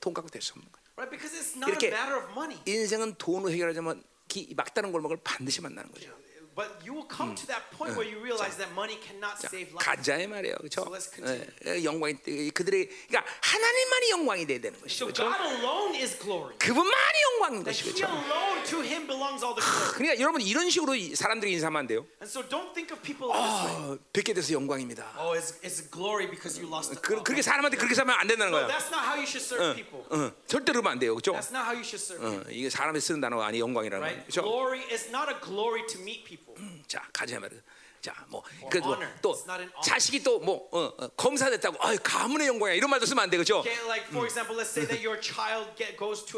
돈 갖고 될 수 없는 거예요. Right? Because it's not a 이렇게 matter of money. 인생은 돈으로 해결하자면 이 막다른 골목을 반드시 만나는 거죠. But you will come to that point where you realize that money cannot save life. 가자의 말이에요, 그렇죠? So let's continue. 예, 예, 영광이 그들의 그러니까 하나님만이 영광이 돼야 되는 것이죠, So 그렇죠? God alone is glory. 그분만이 영광인 것이 He 그렇죠? alone, to Him belongs all the glory. 그러니까 여러분 이런 식으로 이 사람들이 인사하면 안 돼요. And so don't think of people this way. 어, 뵙게 돼서 영광입니다. Oh, it's, it's glory because you lost a 그, 그렇게 사람한테 그렇게 살면 안 된다는 No, 거야. that's not how you should serve people. 어, 절대로 그러면 안 돼요, 그렇죠? That's not how you should serve 어, people. 이게 사람이 쓰는 단어가 아니 영광이라는 거예요, Right? 그렇죠? Glory is not a glory to meet people. 자 가자 말이야. 자, 뭐, Or 그, 뭐, honor. 또 It's not an honor. 자식이 또뭐 어, 어, 검사 됐다고, 아, 가문의 영광이야 이런 말도 쓰면 안 돼, 그렇죠? Like a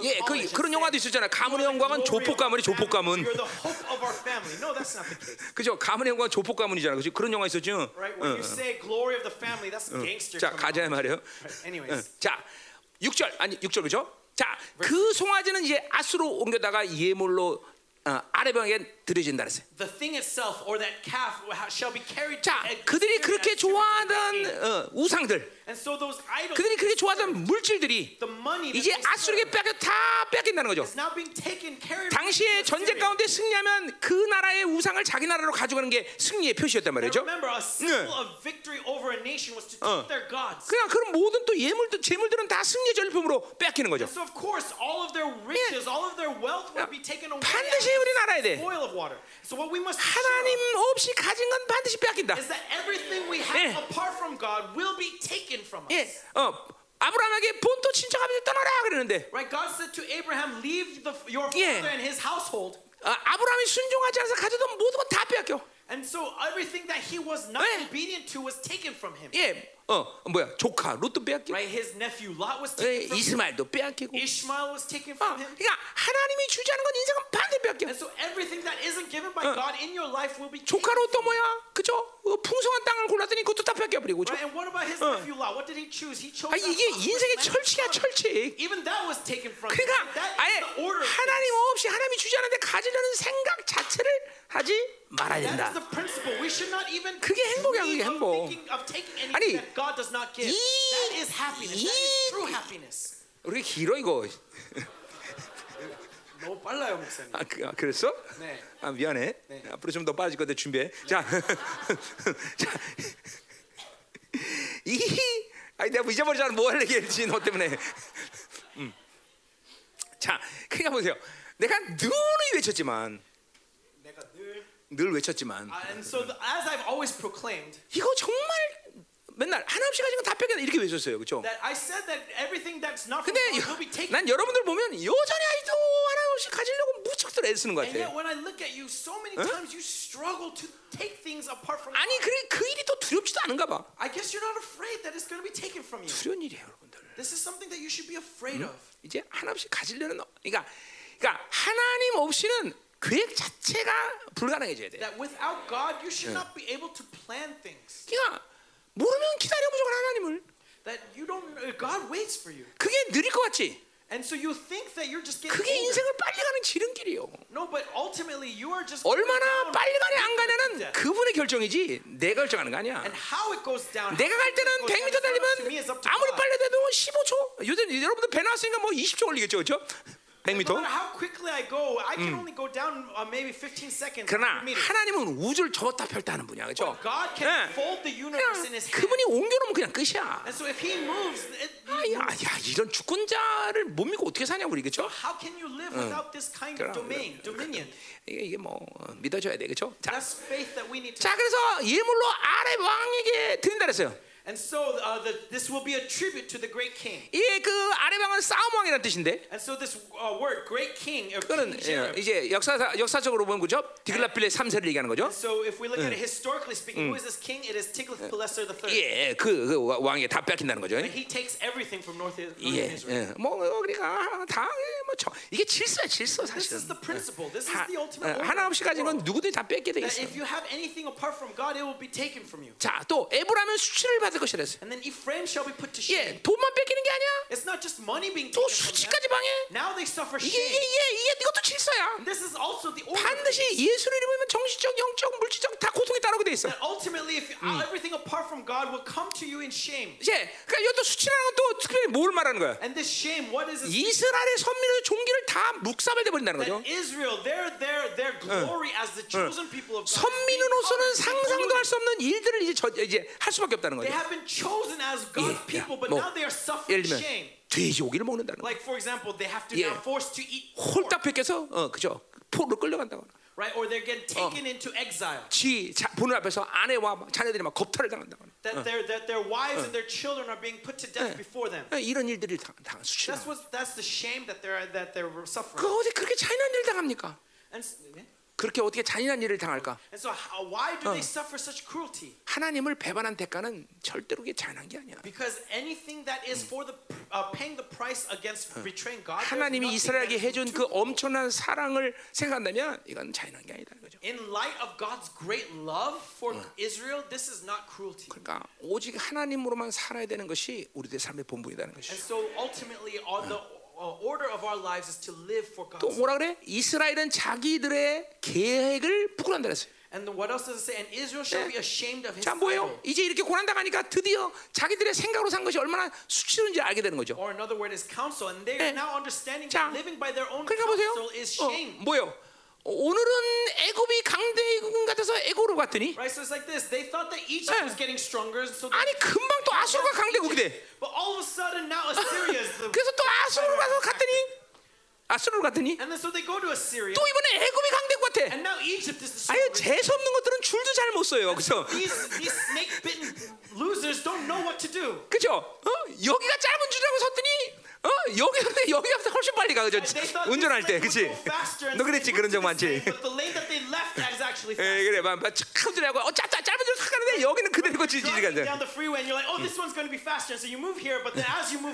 예, 그, 그런 영화도 있었잖아. 가문의 "You are the 영광은 조폭 가문이 조폭. 가문. No. 그죠? 가문의 영광은 조폭 가문이잖아, 그죠? 그런 영화 있었죠? Right? Family, gangster. 자, 가자 말이에요. Right, 자, 6절 아니 6절 그죠? 자, 그 송아지는 이제 아수로 옮겨다가 예물로 어, 아래방에 드려진다 그랬어요. the thing itself or that calf shall be carried. 자, to- 그들이 그렇게 좋아하던 the 어, 우상들, And so those idols, 그들이 그렇게 좋아하던 물질들이 the money that 이제 아수르에게 뺏겨 다 뺏긴다는 거죠. is now being taken, carried. 당시에 전쟁. 가운데 승리하면 그 나라의 우상을 자기 나라로 가져가는 게 승리의 표시였단 말이죠. remember, a symbol of victory over a nation was to 어. take their gods. 그냥 그런 모든 또 예물들 재물들은 다 승리의 전리품으로 뺏기는 거죠. And so of course, all of their riches, all of their wealth will be taken away. 반드시 우리 알아야 돼. Spoil of water. So what we must be sure 하나님 없이 가진 건 반드시 뺏긴다. is that everything we have 예. apart from God will be taken from us. 예, 어, 아브라함에게 본토 친척아버지 떠나라 그러는데 Right? God said to Abraham, "Leave the, your 예. father and his household." 아, 아브라함이 순종하지 않아서 가져던 모든 거 다 빼앗겨. And so everything that he was not 예. obedient to was taken from him. 예, 어, 뭐야, 조카 롯도 빼앗기고, Right? His nephew Lot was 예, taken from him. 이스마엘도 빼앗기고. Ishmael was taken 어, from him. 그러니까 하나님이 주지 않은 건 인생은 반드시 빼앗겨. And so everything that isn't given by 어. God in your life will be. 조카 롯도 뭐야, 그죠? 어, 풍성한 땅을 골랐더니 그것도 다 뺏겨 버리고, 그죠? Right? And what about his nephew Lot? What did he choose? He chose 아, 이게 인생의 철칙이야. 철칙. Even that was taken from him. 그러니까 That 아예 is the order 하나님. 없이 하나님이 주지 않는데 가지려는 생각 자체를 하지 말아야 That is 된다. the principle. We should not even 그게 행복이야, 그게 행복. 아니, God does not give. 이- that is happiness. That 이- is true happiness. 우리 길어 이거. 너무 빨라요, 목사님. 아, 그, 아 그랬어? 네. 아 미안해. 앞으로 좀더 빠질 건데 준비해. 자, (laughs) 자, 이 아니 내가 잊어버리잖아. 뭐 하려고 했지 너 때문에. 음. 자, 그러니까 보세요. 내가 늘 외쳤지만, 내가 늘 늘 외쳤지만, Uh, and so as I've always proclaimed 이거 정말 맨날 하나 없이 가진 건다 뺏겨 이렇게 외쳤어요, 그렇죠? that I said that everything that's not from 근데 taken. 난 여러분들 보면 여전히 아직도 하나 없이 가지려고 무척들 애쓰는 것 And yet 같아. when I look at you, so many times you struggle to take things apart from 아니. 그래 그 일이 또 두렵지도 않은가 봐. I guess you're not afraid that it's going to be taken from you. 두려운 일이에요, 여러분들. This is something that you should be afraid of. 이제 하나 없이 가지려는 너- 그러니까 그러니까 하나님 없이는 계획 자체가 불가능해져야 돼. That without God, you should not be able to plan things. 그러니까 모르면 기다려 무조건 하나님을. That you don't. uh, God waits for you, 그게 느릴 것 같지. and so you think that you're just getting 그게 older. 인생을 빨리 가는 지름길이요. No, but ultimately you are just 얼마나 빨리 가냐 안 가냐는. 그분의 결정이지 내가 결정하는 거 아니야. And how it goes down. 내가 갈 때는 it goes 100m down, 달리면 아무리. 빨리 돼도 15초. 요즘 여러분들 배 나왔으니까 뭐 20초 걸리겠죠, 그렇죠? No 100m. matter how quickly I go, I can only go down uh, maybe 15 seconds. 그러나 100 meters. 하나님은 우주를 접었다 펼다 하는 분이야, 그렇죠? God can 예. fold the universe in 그냥 His hand. 그분이 옮겨놓으면 그냥 끝이야. And so if He moves, it, 아, 야, 야, 이런 주권자를 못 믿고 어떻게 사냐고 우리 그렇죠? how can you live without this kind of domain? 이게 이게 뭐 어, 믿어줘야 돼, 그렇죠? 자, That's faith that we need to. 자, 그래서 예물로 아래 왕에게 드린다 그랬어요. And so uh, the, this will be a tribute to the great king. 이게 그 아래 왕은 싸움 왕이라는 뜻인데, And so this uh, word, great king, or 그거는 king 예. 이제 역사 역사적으로 보면 그죠? 디글라필레 3세를 얘기하는 거죠. So if we look at it historically speaking, who is this king? It is Tiglath-Pileser III. 예, 그, 그 왕이 다 뺏긴다는 거죠. He takes everything from North Is- 예, Israel. 예. 뭐 어, 그러니까 다뭐 이게 질서야 질서 This is 사실은. the principle. This is 하, the ultimate 어, 하나 없이 가진 건. 누구든지 다 뺏게 돼 있어. if you have anything apart from God, it will be taken from you. 자, 또 에브라면 수치를 받을 것이라 했어요. And then Ephraim shall be put to 예, shame. 돈만 뺏기는 게 아니야. It's not just money being 또. 수치까지 방해. Now they suffer 이게 shame. 이게 이게, 이게 이것도 질서야. This is also the order. 반드시. 예수를 이루면 정신적, 영적, 물질적 다 고통에 따르게 돼 있어. That ultimately, if everything apart from God will come to you in shame. 이제 그러니까 이것도 수치라는 건또 특별히 뭘 말하는 거야? And this shame, what is it? 이스라엘의 선민의 종기를 다 묵사발돼 버린다는 거죠. That Israel, their their their glory as the chosen people of God. is being 선민으로서는 상상도 할. 수 없는 일들을 이제 저, 이제 할 수밖에 없다는 거죠. have been chosen as God's 예, people, but 뭐, now they are suffering shame. 돼지고기를 먹는다는 거. Like for example, they have to 예. now forced to eat 홀딱 뺏겨서 어 그죠 포로 끌려간다고. right? Or they're getting taken into exile. 지 자, 보는 앞에서 아내와 막 자녀들이 막 겁탈을 당한다고. That their that their wives and their children are being put to death before them. 어, 이런 일들이 당, 당 수치라. That's what that's the shame that they're that they're 그 suffering. 어디 그렇게 잔인한 일을 당합니까? And, s- 그렇게 어떻게 잔인한 일을 당할까? and so how, why do they suffer such cruelty? 하나님을 배반한 대가는 절대로 그게 잔인한 게 아니야. Because anything that is for the uh, paying the price against betraying God, there's 하나님이 이스라엘에게 해준 그. 엄청난 사랑을 생각한다면 이건 잔인한 게 아니다는 거죠. In light of God's great love for Israel, this is not cruelty. 그러니까 오직 하나님으로만 살아야 되는 것이 우리들의 삶의 본분이라는 And 것이. so ultimately, all the uh, order of our lives is to live for 또. 뭐라 그래? 이스라엘은 자기들의 계획을 부끄러운다 그랬어요. And what else does it say? And Israel shall be ashamed of his 자 뭐예요? 이제 이렇게 고난 당하니까 드디어 자기들의 생각으로 산 것이 얼마나 수치로인지 알게 되는 거죠. Or another word is counsel. And they 예. are now understanding 자, that living by their own 그러니까 보세요. counsel is 어, shame. 뭐요? 오늘은 애굽이 강대국 같아서 애굽으로 갔더니 Right? So it's like this. They thought that Egypt 예. was getting stronger. So they 아니 금방 또 아수르가 강대국이 돼. But all of a sudden now Assyria is the 그래서 또 아수르로 가서 갔더니 아수르로 갔더니 And then so they go to Assyria. 또 이번에 애굽이 강대국 같아. And now Egypt is the strongest. 재수 없는 것들은 줄도 잘 못 써요. 그죠? These these snake bitten losers don't know what to do. 그죠? 어? 여기가 짧은 줄이라고 섰더니 어? 여기 근데 여기가 훨씬 빨리 가 그죠? 운전할 때 and 너 그랬지 그런 적 많지? faster. 그래 막큰 줄이라고 어 짧, 짧, 짧은 줄탁 가는데 여기는 그대로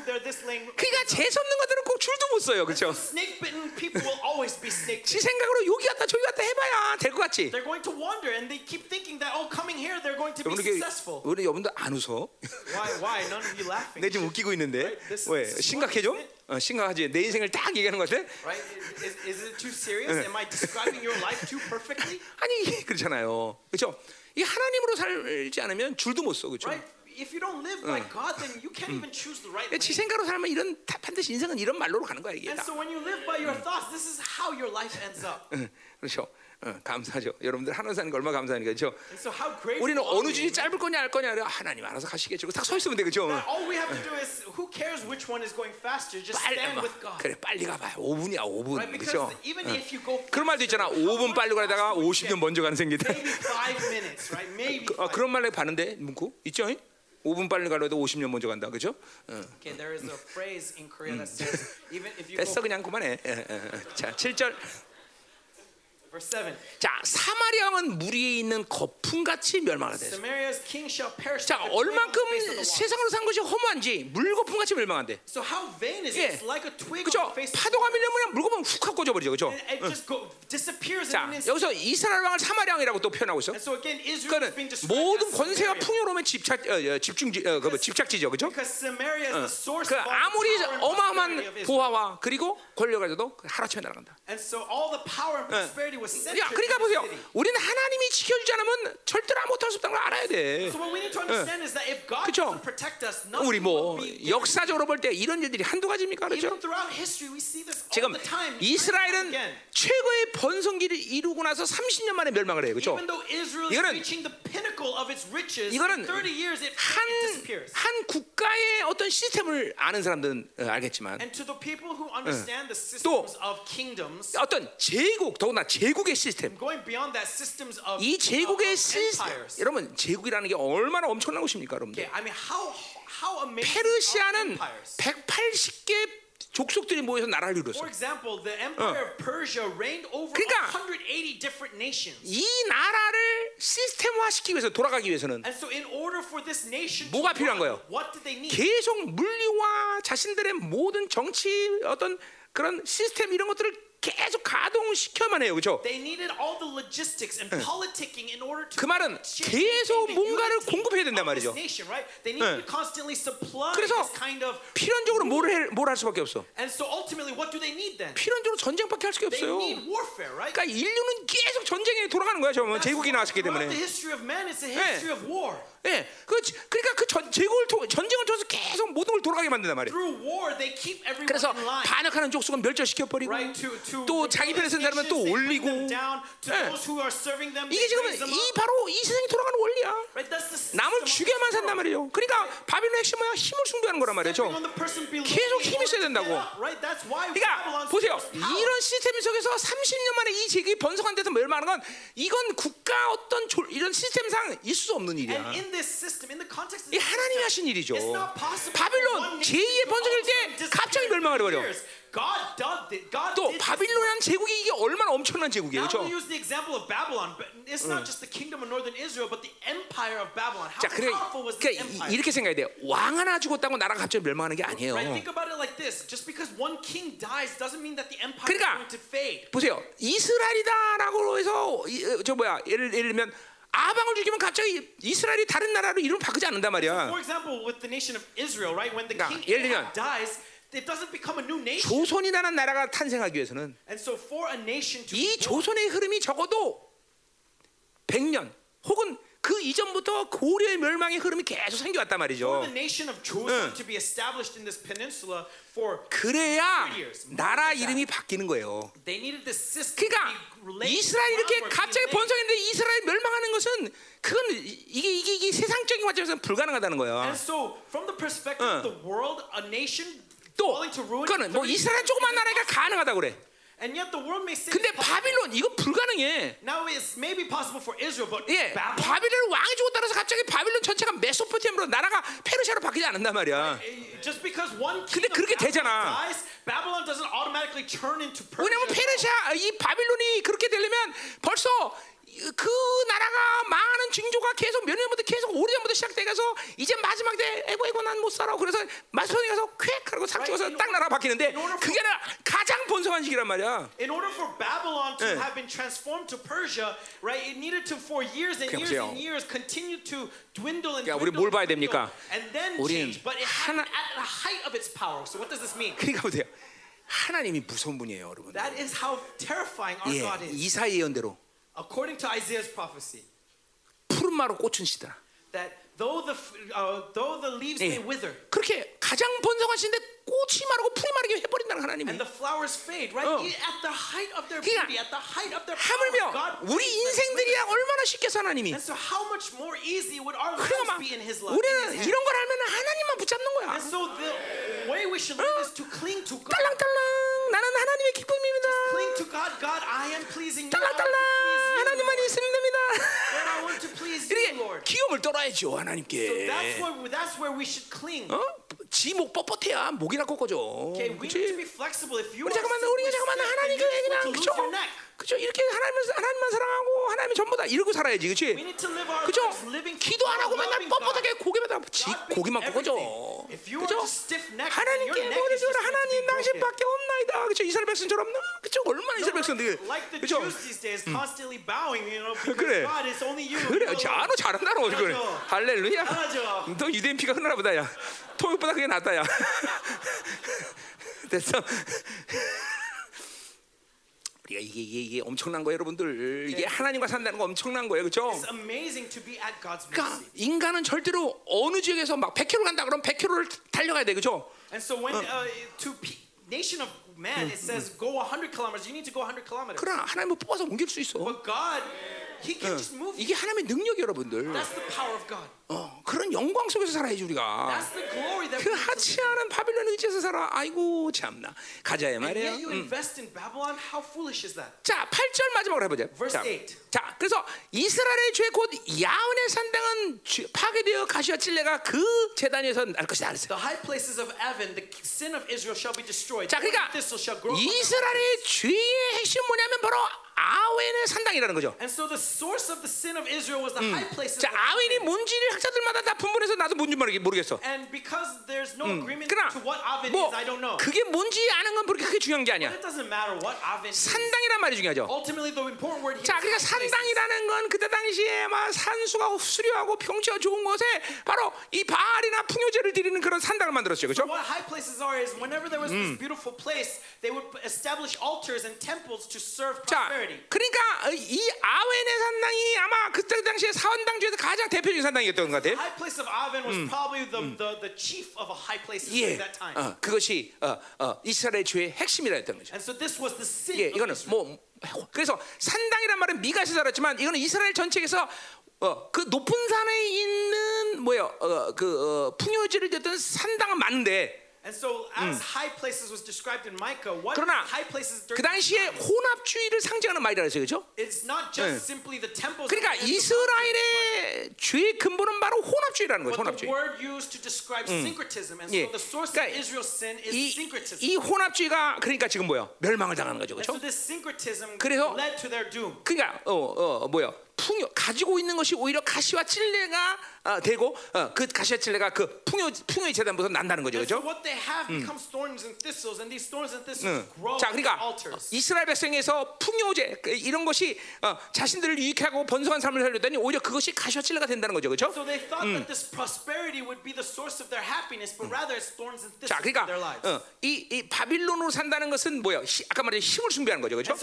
oh, this lane. 그러니까 재수 없는 것들은 꼭 줄도 못 써요 그죠? 지. 생각으로 여기 갔다 저기 갔다 해봐야 될 것 같지? They're going to wander and they keep thinking that, oh, coming here, they're going to be 여러분 이게 successful. 우리 여러분들 안 웃어? Why? Why? None of you laughing. 내 지금 웃기고 있는데 왜 is 심각해 좀? 어, 심각하지? 내 인생을 딱 얘기하는 것 같아? Right? Is, is it too serious? Am I describing your life too perfectly? 아니 그렇잖아요. 그렇죠? 이 하나님으로 살지 않으면 줄도 못 써, 그렇죠? Right? If you don't live by God, then you can't even choose the right 지 lane. 생각으로 살면 이런 다- 반드시 인생은 이런 말로로 가는 거야 이게 And 다. so when you live by your thoughts, this is how your life ends up. 응, 그렇죠? 어, 감사하죠. 여러분들 하나 사는 거 얼마나 감사하니까 그렇죠? So 우리는 어느? 줄이 짧을 거냐 알 거냐 하나님 알아서 가시겠죠. 딱서 있으면 돼, 그렇죠? That all we have to do is, who cares which one is going faster? Just 빨리 stand 뭐, with God. 그래 빨리 가봐. 5분이야 5분, Right? Because 그렇죠? even if you go 그런 말도 있잖아. 5분 빨리 가다가 50년 먼저 가는 생기다. right? Maybe 아. 그런 말을 봤는데 문구 있죠? 5분 빨리 가려도 50년 먼저 간다, 그렇죠? 어. Okay, there is a phrase in Korea that says even if you 됐어 그냥 그만해. 예, 예, 예. 자, 7절. Verse 7. 자 사마리아 왕은 물 위에 있는 거품같이 멸망하다. 됐어. Samaria's king shall perish. 자 얼만큼. 세상으로 산 것이 허무한지 물거품같이 멸망한대. So how vain is 예. it? It's like a twig 그죠? 파도가. 밀려면 그냥 물거품 훅 하고 꺼져버리죠, 그죠? And it just go, disappears 자. 여기서 이스라엘 왕을 사마리아 왕이라고 또 표현하고 있어. And so again, described 모든 Samaria. 풍요로움의 집착, 어, 어, 집중지, 어, 그 뭐, 집착지죠, 그죠? Because Samaria is the source 그 of all the 아무리 power and prosperity 어마어마한. 보화와 그리고 권력을 가져도 하루아침에 날아간다. And 야, 그러니까 보세요. 우리는 하나님이 지켜주지 않으면 절대로 아무것도 할 수 없다는 걸 알아야 돼. So what we need to understand is that if God 그쵸? doesn't protect us, 우리 뭐 역사적으로 볼 때 이런 일들이 한두 가지입니까, 그렇죠? Even throughout history, we see this all 지금 이스라엘은. 최고의 번성기를 이루고 나서 30년 만에 멸망을 해요, 그렇죠? 이거는- 이거는 in 30 years it, 한. 한 국가의 어떤 시스템을 아는 사람들은 어, 알겠지만 And to the people who understand the 또- systems of kingdoms, 어떤 제국, 더구나 제국 의 시스템 이 제국의 시스템. 여러분 제국이라는 게 얼마나 엄청난 것입니까 여러분들 페르시아는 empires? 180개 족속들이 모여서 나라를 For example, the empire of Persia reigned over 그러니까 180 different nations. 이 나라를 시스템화시키기 위해서 돌아가기 위해서는 And so, in order for this nation 뭐가 필요한 거예요? what did they need? 계속 물리와 자신들의 모든 정치 어떤 그런 시스템 이런 것들을 계속 가동시켜만 해요 그렇죠? They needed all the logistics and politicking in order to 그 말은 계속 뭔가를 공급해야 된단 말이죠. nation, right? They needed to constantly supply 그래서 this kind of 필연적으로 뭘할 수밖에 없어 And so ultimately what do they need then? 필연적으로 전쟁밖에 할 수가 They 없어요 need warfare, right? 그러니까 인류는 계속 전쟁에 돌아가는 거야 제국이 나왔기 때문에 the history of man, it's a history of war. 예, 그, 그러니까 그 전, 제국을 통, 전쟁을 통해서 계속 모든 걸 돌아가게 만든단 말이에요. 그래서. 반역하는 족속은 멸절시켜 버리고 Right, to, to 또 자기 편에 쓴 사람은 또 올리고 예. 이게 지금 이. 바로 이 세상이 돌아가는 원리야. Right, 남을 죽여만 산단. 말이에요. 그러니까 바빌론 핵심 뭐야? 힘을 숭배하는 거란 말이죠. 계속 힘이 to 된다고. 그러니까 보세요. 이런 시스템 속에서 30년 만에 이 제국이 번성한 데서 멸망하는 건 이건 국가 어떤 조, 이런 시스템상 있을 수 없는 일이야. And in this system, in the context of 이 하나님이 하신 일이죠. 바빌론 one nation 제2의 to 번성일 때 갑자기 멸망을 30 해버려. years. God did it. God 또. 바빌론이라는 제국이 이게 얼마나 엄청난 제국이에요, 그렇죠? 자, 그래, 그러니까 이-? 이렇게 생각해야 돼요. 왕 하나 죽었다고 나라가 갑자기 멸망하는 게 아니에요. 그러니까-. 보세요. 이스라엘이다라고 해서 이- 어, 저 뭐야 예를 예를 들면 아방을 죽이면 갑자기 이스라엘이 다른 나라로 이름 바꾸지 않는단 말이야. For example, with the nation of Israel, right? When the 그러니까 king Ahab dies, it doesn't become a new nation. 조선이라는 나라가 탄생하기 위해서는 And so, for a nation to 이 조선의 흐름이 적어도 100년 혹은 그 이전부터 고려의 멸망의 흐름이 계속 생겨왔단 말이죠. 그래야 나라 이름이 바뀌는 거예요. 그러니까 이스라엘 이렇게 갑자기. 번성했는데 이스라엘 멸망하는 것은 그건 이게 이게, 이게 세상적인 관점에서 불가능하다는 nation 또. 그거는 뭐30 이스라엘 조그만 나라니까. 가능하다 그래. And yet the world may say 근데. 바빌론 이건 불가능해. Now it's maybe possible for Israel, but 예, Babylon, 바빌론 왕이 죽었다 그래서 갑자기 바빌론 전체가 메소포타미아로 나라가 페르시아로 바뀌지 않는단 말이야. eh, just because one 근데 그렇게 되잖아. dies, Babylon doesn't automatically turn into Persia. 왜냐면 페르시아 이 바빌론이 그렇게 되려면 벌써 그 나라가 망하는 징조가 계속 몇 년부터 계속 오래전부터 시작돼가서 이제 마지막 때 에고 에고 난 못 살아 그래서 마스톤에 가서 퀵 하고 삭 죽어서 딱 나라 바뀌는데 그게 아니라 가장 번성한 시기란 말이야. In order for Babylon to 예. have been transformed to Persia, right, it needed to for years and years and years continue to dwindle and 그러니까 우리 dwindle, 뭘 봐야 and dwindle, 됩니까? and then change. But it 하나- at the height of its power. So what does this mean? 그러니까 보세요. 하나님이 무서운 분이에요, 여러분. That is how terrifying our 예, God is. 이사의 예언대로 According to Isaiah's prophecy, 푸른 마루 꽃은 시더라. that though the uh, though the leaves 예. may wither 그렇게 가장 번성하신데 꽃이 마르고 풀이 마르게 해버린다는 하나님이. and the flowers fade, right? 어. At the height of their 그러니까 beauty, at the height of their power, God 우리 인생들이야. 얼마나 쉽게 사 하나님이. And so how much more easy would our 그러니까 lives 막 be in His love? 우리는? 이런 걸 알면 하나님만 붙잡는 거야. And so the way we should live is to cling to God. 딸랑딸랑 나는 하나님의 기쁨입니다. Cling to God. God, I am pleasing you. 딸랑딸랑. 하나님 하나님만 있으면 됩니다. Lord, I want to please you, 이렇게 Lord. 기염을 떨어야죠 So 하나님께. that's where that's where we should cling. 어? 지목 뻣뻣해야 목이 나 꺾어져. Okay, we need to 그렇지? be flexible. If you 우리 are 잠깐만 우리가 잠깐만 하나님께 you're 그냥 그죠? 그죠? 이렇게 하나님을 하나님만 사랑하고 하나님이 전부다 이러고 살아야지, 그렇지? 그죠? 기도 안 하고 맨날. 뻣뻣하게 고개마다 지 God being 고기만 are 그죠? 하나님께 머리 to 하나님. 당신밖에 없나이다. 그죠? 이스라엘 백성처럼 나 그죠? 얼마나 이스라엘 백성들 그죠? 그래. 그래, you 자, alone. 너 잘한다, 너 그래. 할렐루야. 너 유대인 피가 흐르나 보다, 야. 토육보다 그게 낫다, 야. 됐어. 우리가 이게, 이게, 이게 엄청난 거예요, 여러분들. 이게 하나님과 산다는 거 엄청난 거예요, 그렇죠? It's amazing to be at God's 그러니까 mercy. 인간은 절대로 어느 지역에서 막 100km 간다 그러면 100km를 달려가야 돼, 그렇죠? And so when uh, to pe- nation of man, it says go 100 kilometers. You need to go 100 kilometers. 그러나 하나님은 뽑아서 옮길 수 있어. But God, He can just move. 이게 하나님의 능력이 여러분들. That's the power of God. 어, 그런 영광 속에서 살아야지 우리가. That's the glory that 그 하치 않은 바빌론 의지에서 살아. 아이고 참나. 가자야 말이야. yet you invest in Babylon. How foolish is that? 자, 8절 마지막으로 해보자. 자. 자, 그래서 이스라엘의 죄 곧 야은의 산당은 죄- 파괴되어 가시와 찔레가 그 재단에서 날 것이다. 그랬어요. The high places of Avon, the sin of Israel shall be destroyed. 자, 그러니까 이스라엘의 죄의 핵심 뭐냐면 바로 아웬의 산당이라는 거죠. And so the source of the sin of Israel was the high places 자, 아웬이. 뭔지를 학자들마다 다 분분해서 나도 뭔지 모르겠- 모르겠어. And because there's no agreement 그러나 to what Avon 뭐 is, I don't know. 그게 뭔지 아는 건 그렇게 크게 중요한 게 아니야. It doesn't matter what Avon is. 산당이란 말이 중요하죠. Ultimately, the important word here 자, is 그러니까. 산당이라는 건 그때 당시에 막 산수가 수려하고 평지가 좋은 곳에 바로 이 바알이나 풍요제를 드리는 그런 산당을 만들었죠, 그렇죠? What high places are is whenever there was this beautiful place, they would establish altars and temples to serve 자, prosperity. 그러니까 이 아웬의 산당이 아마 그때 당시에 사원당 중에서 가장 대표적인 산당이었던 것 같아요. High place of Avon was probably the, the, the chief of a high places 예, at that time. 어, 그것이 어, 어, 이스라엘 죄의 핵심이라 했던 거죠. And so this was the sin 예, 이거는. 뭐 그래서 산당이란 말은 미가에서 살았지만 이거는 이스라엘 전체에서 어, 그 높은 산에 있는 뭐요, 어, 그 어, 풍요지를 졌던 산당은 많은데 And so as high places was described in Micah, what 그러나 high places 그 당시에 혼합주의를 상징하는 말이라 했어요, 그렇죠? it's not just simply the temples. 그러니까 이스라엘의 죄의 근본은 바로 혼합주의라는 the 혼합주의. word used to describe syncretism, and 예. so the source 그러니까 of Israel's sin is 이, syncretism. 이 혼합주의가 그러니까 지금 뭐야? 멸망을 당하는 거죠, 그렇죠? this syncretism 그래서- led to their doom. 그러니까 어, 어 뭐야? 풍요 가지고 있는 것이 오히려 가시와 찔레가 어, 되고 어, 그 가시와 찔레가 그 풍요 풍요의 재단부터 난다는 거죠, 그렇죠? 자, 그러니까. 이스라엘 백성에서 풍요제 그 이런 것이 어, 자신들을 유익하고 번성한 삶을 살렸더니 오히려 그것이 가시와 찔레가 된다는 거죠, 그렇죠? So they thought that this prosperity would be the source of their happiness, but rather it's thorns and thistles 자, in 그러니까 their lives. 어, 이, 이 바빌론으로 산다는 것은 뭐야? 히- 아까 말한 힘을 숭배하는 거죠, 그렇죠?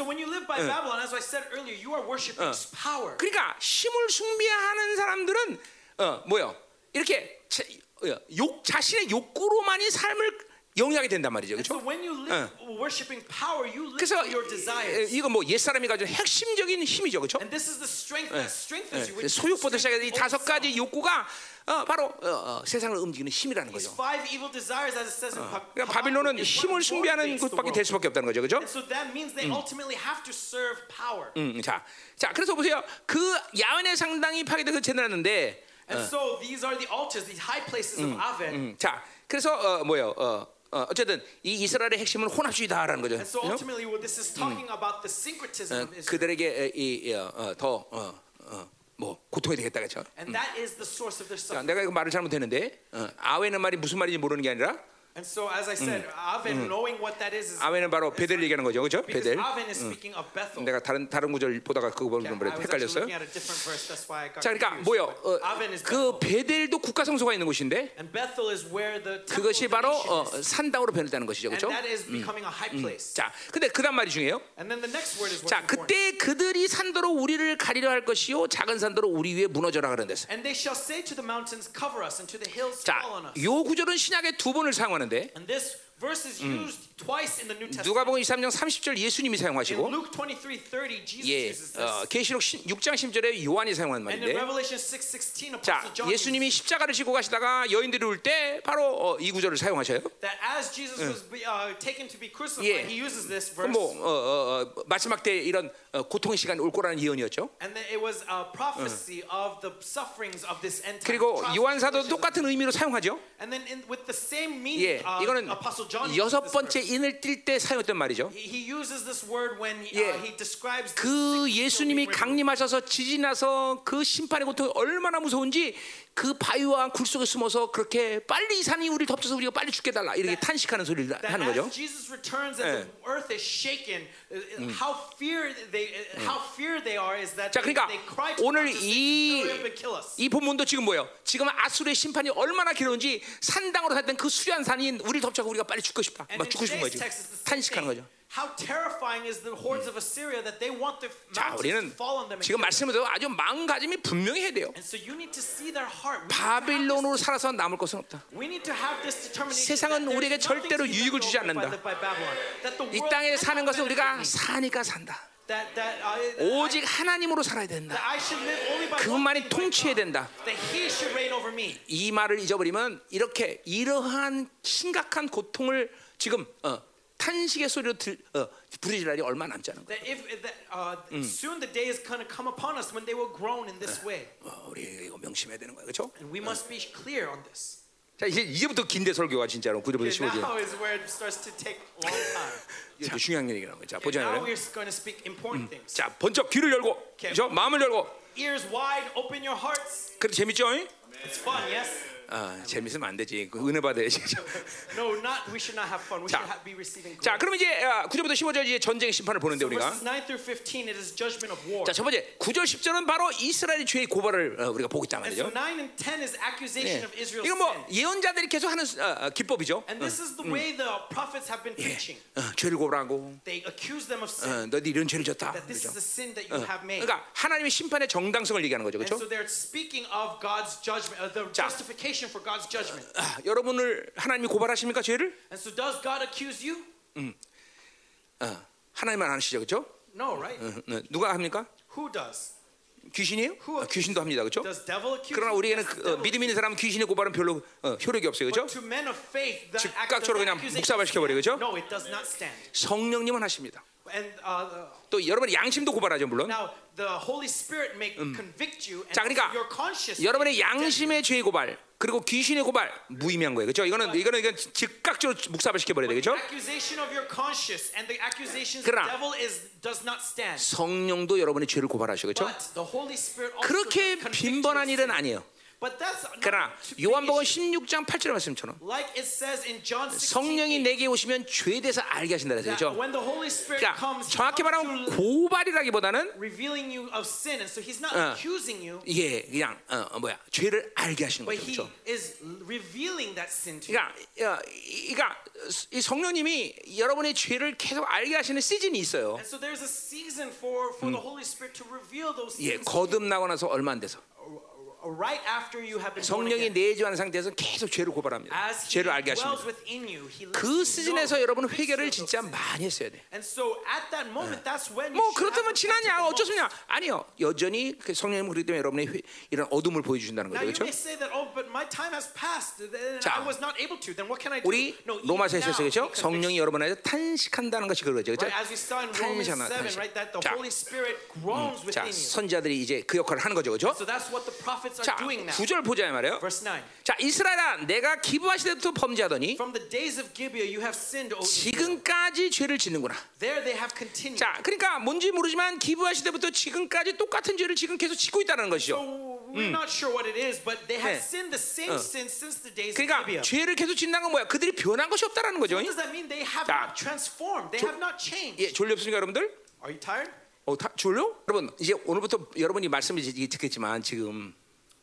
그러니까 힘을 숭배하는 사람들은 어 뭐요 이렇게 자, 어, 욕 자신의 욕구로만이 삶을 영위하게 된단 말이죠, so 그렇죠? when you live worshiping power, you live 그래서 이-. 이거 뭐 옛 사람이 가진 핵심적인 힘이죠, 그렇죠? And this is the strength that strengthens you. which is the 소욕부터 시작해서 이 다섯. 가지 욕구가 어, 바로 어, 어, 세상을 움직이는 힘이라는 거죠. 그러니까 바빌론은 힘을 숭배하는 곳밖에. 될 수밖에 없다는 거죠, 그렇죠? And so that means they ultimately have to serve power. 음, 자, 자, 그래서 보세요. 그 야외의 상당이 파괴돼 그 재단하는데, And so these are the altars, these high places of Aven. 음, 자, 그래서 어, 뭐요? 어, 어, 어쨌든 이 이스라엘의 핵심은 혼합주의다라는 거죠. And so 그죠? ultimately, what this is talking about the syncretism 어, of Israel. 그들에게 이더 어, 어, 뭐 고통이 되겠다 그렇죠. And that is the source of their 자, suffering. 내가 이거 말을 잘못했는데 어, 아웨는 말이 무슨 말인지 모르는 게 아니라 And so, as I said, Aven, knowing what that is, is 아웨는 바로 베델 얘기하는 거죠, 그렇죠? because 베델. Aven is speaking of Bethel. 내가 다른 다른 구절 보다가 그거 보는 거에 I was actually 헷갈렸어요. looking at a different verse. That's why I got 자, 그러니까 confused. 뭐요? 어, Aven is 그 Bethel. 베델도 국가 성소가 있는 곳인데 And Bethel is where the temple of 그것이 the 바로 nation 어, is. 산당으로 변했다는 것이죠, And 그렇죠? that is becoming a high place. 자, 근데 그다음 말이 중요해요. And then the next word is what's 자, important. 그때 그들이 산도로 우리를 가리려 할 것이요 작은 산도로 우리 위에 무너져라 그런 데서. And they shall say to the mountains, cover us, and to the hills 자, fall on us. 요 구절은 신약에 두 번을 사용하는 데 And this verse is mm. used twice in the New Testament. 누가복음 23장 30절 예수님이 사용하시고 Luke 23:30, Jesus 예, uses this. 어, 계시록 6장 10절에 요한이 사용한 and in 말인데 Revelation 6:16, 자, 예수님이 십자가를 지고 가시다가 여인들이 올때 바로 어, 이 구절을 사용하셔요. that as Jesus was be, uh, taken to be crucified, 예. he uses this 그럼 verse. 뭐 어, 어, 어, 마지막 때 이런 어, 고통의 시간이 올 거라는 예언이었죠. And then it was a prophecy of the sufferings of this end time. 그리고 요한 사도. 똑같은 의미로 사용하죠. And then in, with the same meaning, 예, uh, 이거는 Apostle John uses 여섯 번째. 인을 띨때 사용했던 말이죠. He he uses this word when uh, 예. he describes the 그 예수님이. 강림하셔서 지진나서 그 심판의 고통이 얼마나 무서운지 그 바위와 굴 속에 숨어서 그렇게 빨리 이 산이 우리를 덮쳐서 우리가 빨리 죽게 달라 이렇게 탄식하는 소리를 하는 거죠. as Jesus returns and the earth is shaken, uh, how fear they uh, how fear they are is that 자, 그러니까 they cry to 오늘 God to say, 이- "Hurry up and kill us." 이 본문도 지금 뭐예요? 지금 아수르의 심판이 얼마나 길어운지 산당으로 살던 그 수려한 산이 우리를 덮쳐서 우리가 빨리 죽고 싶다. 막 죽고 싶은 same 탄식하는. 거죠. How terrifying is the hordes of Assyria that they want the 자, mountains 우리는 to fall on them and 지금 kill them. 말씀으로 아주 마음가짐이 분명히 해야 돼요. And so you need to see their heart. We need, to have 바빌론으로 this, 살아서 남을 것은 없다. we need to have this determination 세상은 that 우리에게 there's nothing 절대로 to be 유익을 left 주지 over 않는다. live by Babylon. That the 이 world 땅에 cannot 사는 것은 benefit 우리가 me. 사니까 산다. That, that, I, that, 오직 I, 하나님으로 살아야 된다. that I should live only by one 그분만이 thing, by 통치해야 God. 된다. That He should reign over me. 이 말을 잊어버리면 이렇게 이러한 심각한 고통을 지금 어, 탄식의 소리로 들, 어, 부르질 날이 얼마 남지 않은 거예요. That if that, uh, soon the day is going to come upon us when they will groan in this way, 어, 우리 이거 명심해야 되는 거예요, 그렇죠? and we must be clear on this. 자 이제 이제부터 긴대 설교가 진짜로 9절부터 Okay, 15절. now is where it starts to take long time. 이게 중요한 얘기라는 거죠. 자 Okay, 보자 now 말이에요. we're going to speak important things. 자 번쩍 귀를 열고, 그렇죠? 마음을 열고. Ears wide, open your hearts. 그래도 재밌죠? It's fun, yes. 아 재밌으면 안 되지. 그 은혜 받아야지. No, not. We should not have fun. We 자, should ha- be receiving. 자 grace. 그럼 이제 9절부터 15절 이제 전쟁의 심판을 보는데 우리가. Verses 9 through 15, it is judgment of war. 자 첫 번째 9절 10절은 바로 이스라엘의 죄의 고발을 어, 우리가 보고 있단 And so 말이죠. 9 and 10 is accusation 예. of Israel's 이건 뭐 sin. 예언자들이 계속 하는 어, 어, 기법이죠. And this is the way the prophets have been 예. preaching. 어, 죄를 고발하고 They accuse them of 어, sin. 너희 이런 죄를 졌다. That this 그렇죠? is the sin that you have made. 그러니까 하나님의 심판의 정당성을 얘기하는 거죠, And 그렇죠? so they're speaking of God's judgment, uh, the 자. justification for God's judgment. 아, 여러분을 하나님이 고발하십니까 죄를? And so does God accuse you? 어, 하나님만 안 하시죠, 그렇죠? No, right? 어, 어, 누가 합니까? Who does? 귀신이에요? 어, 귀신도 합니다, 그렇죠? Does devil accuse 그러나? 우리에는 그, 어, 믿음 있는 사람은 귀신의 고발은 별로 어, 효력이 없어요, 그렇죠? But to men of faith, the act 즉각적으로 그냥 묵사발 시켜버려요, 그렇죠? No, it does not stand. 성령님은 하십니다. And uh, 또 여러분의 양심도 고발하죠, 물론. now the Holy Spirit may convict you, and 자, 그러니까 your conscience. 여러분의. 양심의 죄의 고발 그리고 귀신의 고발 무의미한 거예요, 그렇죠? 이거는 이거는 이건 즉각적으로 묵사발 시켜 버려야 그렇죠? the accusations of 그러나. 성령도 여러분의 죄를 그렇죠? Also 그렇게 빈번한 일은. 아니에요. But that's not 그러나 요한복음 issue. 16장 8절의 말씀처럼 Like it says in John 16, 성령이 내게 오시면 죄에 대해서 알게 하신다 그랬죠. when the Holy Spirit 그러니까 정확히 말하면 to 고발이라기보다는 revealing you of sin, and so he's not 어. accusing you, 이게 그냥 어, 어, 뭐야 죄를 알게 하시는 거죠. 그렇죠? 그러니까, 어, 이- 그러니까 이 성령님이 여러분의 죄를 계속 알게 하시는 시즌이 있어요. And so there's a season for, for the Holy Spirit to reveal those 예, 거듭나고 나서 얼마 안 돼서 right after you have been 성령이 again. 내주하는 상태에서 계속 죄를 고발합니다. As he 죄를 알게 dwells 하십니다. within you, 그 시즌에서 conviction 회개를 진짜. 많이 했어야 돼. And so at that moment, that's when you 뭐 그렇다면 the 어쩌냐 most. 아니요 여전히 그 성령님 그렇기 때문에 여러분의 회- 이런 어둠을 보여주신다는 거죠 you 그렇죠? may say that, oh, but my time has passed, and 자, I was not able to. Then what can I do? 우리 No, 로마서에서 그렇죠? 성령이. 여러분 안에서 탄식한다는 것이 그거죠 그렇죠? Right, as we saw in Romans 탄식하나, 7, 탄식. right, that the 자, Holy Spirit groans 자 within you. 선자들이 이제 그 역할을 하는 거죠 그렇죠? So 자. 9절 보자 이 말이에요 Verse 9. 자 이스라엘아 내가 기부하실 때부터 범죄하더니 From the days of Gibeah, you have sinned, O Israel. 지금까지 죄를 짓는구나 There they have continued. 자 그러니까 뭔지 모르지만 기부하실 때부터 지금까지 똑같은 죄를 지금 계속 짓고 있다는 것이죠 So we're not sure what it is, but they have 네. sinned the same sin since the days of 그러니까 Gibeah. 죄를 계속 짓는 건 뭐야 그들이 변한 것이 없다라는 거죠 What does that mean? They have 자, not transformed. They 조- have not changed. 예 졸려 없습니까 여러분들? Are you tired? 어, 다 졸려? 여러분 이제 오늘부터 여러분이 말씀을 이제 듣겠지만 지금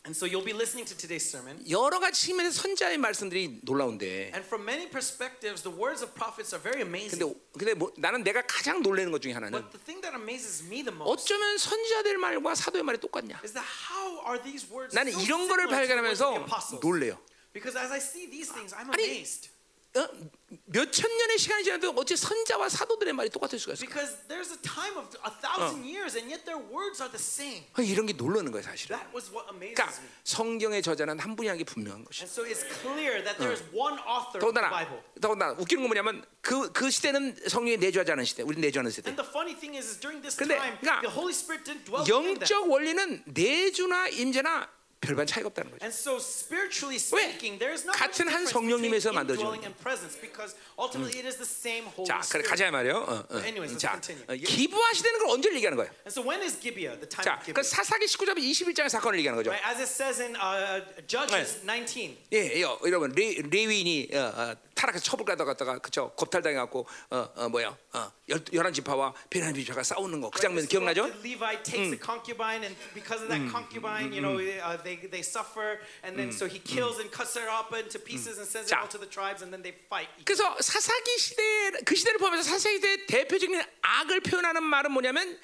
And so you'll be listening to today's sermon. 여러 가지 측면에서 선자의 말씀들이 놀라운데 And from many perspectives, the words of prophets are very amazing. 근데 근데 뭐, 나는 내가 가장 놀라는 것 중에 하나는 But the thing that amazes me the most 어쩌면 선지자들 말과 사도의 말이 똑같냐? is that how are these words 나는 so 이런 거를 발견하면서? 놀래요. Because as I see these things, I'm 아니, amazed. 어? 몇천 년의 시간이 지나도 어째 선자와 사도들의 말이 똑같을 수가 있어? Because there's a time of a thousand years, and yet their words are the same. 이런 게 놀라는 거예요, 사실은. That was what amazes 그러니까 me. 성경의 저자는 한 분이 한게 분명한 것이. And so it's clear that there is one author of the 더군다나 Bible. 더군다나 웃기는 건 뭐냐면 그그 시대는 성령이 내주하지 않은 시대, 우리 내주하는 시대. And the funny thing is, is during this 근데, time, 그러니까 the Holy Spirit didn't dwell within them. 영적 원리는 내주나 임재나 별반 차이가 없다는 거죠. And so spiritually 왜? speaking, there is not 같은 한 성령님에서 만들어진 indwelling and presence because ultimately it is the same Holy 자, 그래. 가자 말이요. 어, 어. Anyways, 자, continue. 어, 기부하 시대는 걸 언제 얘기하는 거예요? And so when is Gibeah, the time 자, of 그? 사사기 19장 21장의 사건을 얘기하는 거죠. Right? As it says in uh, Judges 19. 예, 예, 여러분 레, 레위인이 어, 어, 타락해서 처벌받아 갔다가 그쵸 겁탈당해갖고 어, 어, 뭐야 어, 열, 열한 지파와 베냐민 지파가 싸우는 거 그 장면? 기억나죠? The Levite takes a concubine, and because of that concubine, you know, uh, they, they suffer, and then so he kills and cuts her up into pieces and sends it 자. all to the tribes, and then they fight. 그래서 사사기 시대 그 시대를 포함해서 사사기 시대 대표적인 악을 표현하는 말은 뭐냐면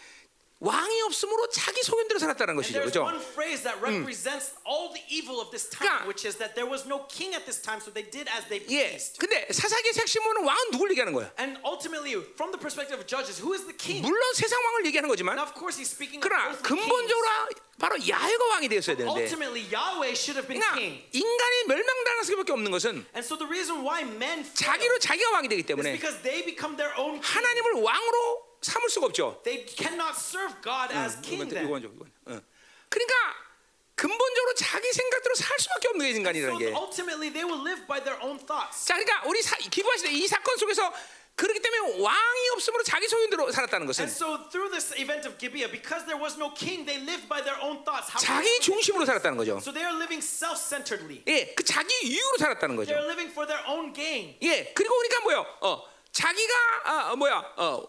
왕이 없으므로 자기 소견대로 살았다는 것이죠, 그렇죠? one phrase that represents all the evil of this time, 그러니까- which is that there was no king at this time, so they did as they 예. pleased. 근데 사사기의 핵심은 왕은 누굴 얘기하는 거야? And ultimately, from the perspective of judges, who is the king? 물론 세상 왕을 얘기하는 거지만 Now, of course, he's speaking of 그러나 근본적으로. 바로 야훼가 왕이 되었어야 되는데 Ultimately, Yahweh should have been 그러니까 king. 인간이 멸망당할 수밖에 없는 것은 And so the reason why men fail 자기로 자기가 왕이 되기 is 때문에 because they become their own king. 하나님을 왕으로 삼을 수가 없죠. They cannot serve God as king 이건. 이건 이건. 어. 그러니까 근본적으로 자기 생각대로 살 수밖에 없는 게 So 인간이라는 게. ultimately, they will live by their own thoughts. 자, 그러니까 우리 기부하실 때이 사건 속에서 그렇기 때문에 왕이 없으므로 자기 소견대로 살았다는 것은 And so through this event of Gibeah, because there was no king, they lived by their own thoughts. How 자기 중심으로 살았다는 거죠. so they are living self-centeredly. 예, 그 자기 이유로 살았다는 거죠. They are living for their own gain. 예, 그리고 그러니까 뭐요? 어, 자기가 아, 어, 뭐야? 어,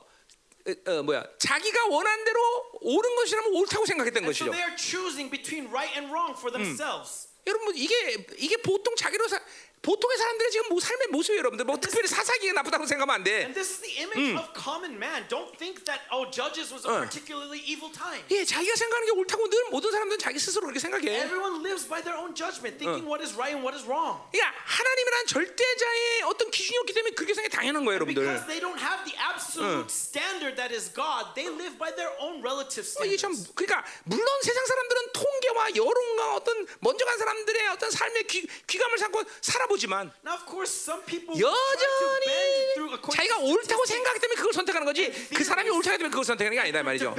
어, 어, 뭐야? 자기가 원한 대로 옳은 것이라면 옳다고 생각했던 And so 것이죠. they are choosing between right and wrong for themselves. 여러분 이게 이게 보통 자기로 사, 보통의 사람들의 지금 뭐 삶의 모습이에요, 여러분들. 뭐 특별히 사사기가 나쁘다고 생각하면 안 돼. And this is the image of common man. Don't think that oh, Judges was a particularly evil time. 예, 자기가 생각하는 게 옳다고 늘 모든 사람들은 자기 스스로 그렇게 생각해. Everyone lives by their own judgment, thinking what is right and what is wrong. 그러니까 하나님이란 절대자의 어떤 기준이 없기 때문에 그렇게 생각이 당연한 거예요, 여러분들. Because they don't have the absolute standard that is God, they live by their own relative 어, 이게 참 standards. 그러니까 물론 세상 사람들은 통계와 여론과 어떤 먼저 간 사람들의 어떤 삶의 귀, 귀감을 삼고 살아보 지만 Now, of course, some people try to bend through 여전히 자기가 옳다고 생각하기 때문에 그걸 선택하는 거지 그 사람이 옳다고 때문에 그걸 선택하는 게 아니다 이 말이죠.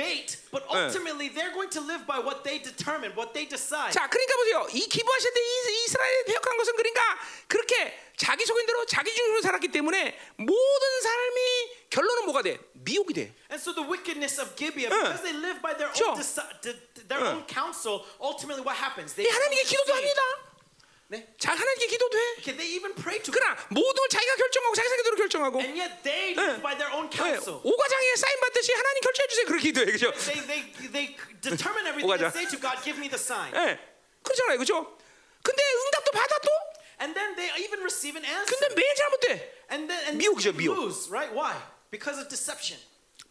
자, 그러니까 보세요. 이 기부하실 때 이- 이스라엘이 배역한 것은 그러니까 그렇게 자기 속인 대로 자기 중심으로 살았기 때문에 모든 삶이 결론은 뭐가 돼? 미혹이 돼. And so the wickedness of Gibeah, because they live by their 그렇죠. own deci- de- their own counsel, ultimately what happens? They 이 하나님께 기도도. 합니다. 네? 자, 하나님께 기도도 해. Okay, they even pray to God. 그러나 모든 걸 자기가 결정하고 자기 생각대로 결정하고 And yet they live by their own counsel. 오과장에 사인 받듯이 하나님 결정해 주세요. 그렇게 기도해. 그죠? They, they, they determine everything 오가자. and say to God, give me the sign. 예. 그렇잖아요. 그죠? 근데 응답도 받아 또. And then they even receive an answer. 근데 매일 잘못 돼. And then and 미혹이죠, 미혹. lose, right? Why? Because of deception.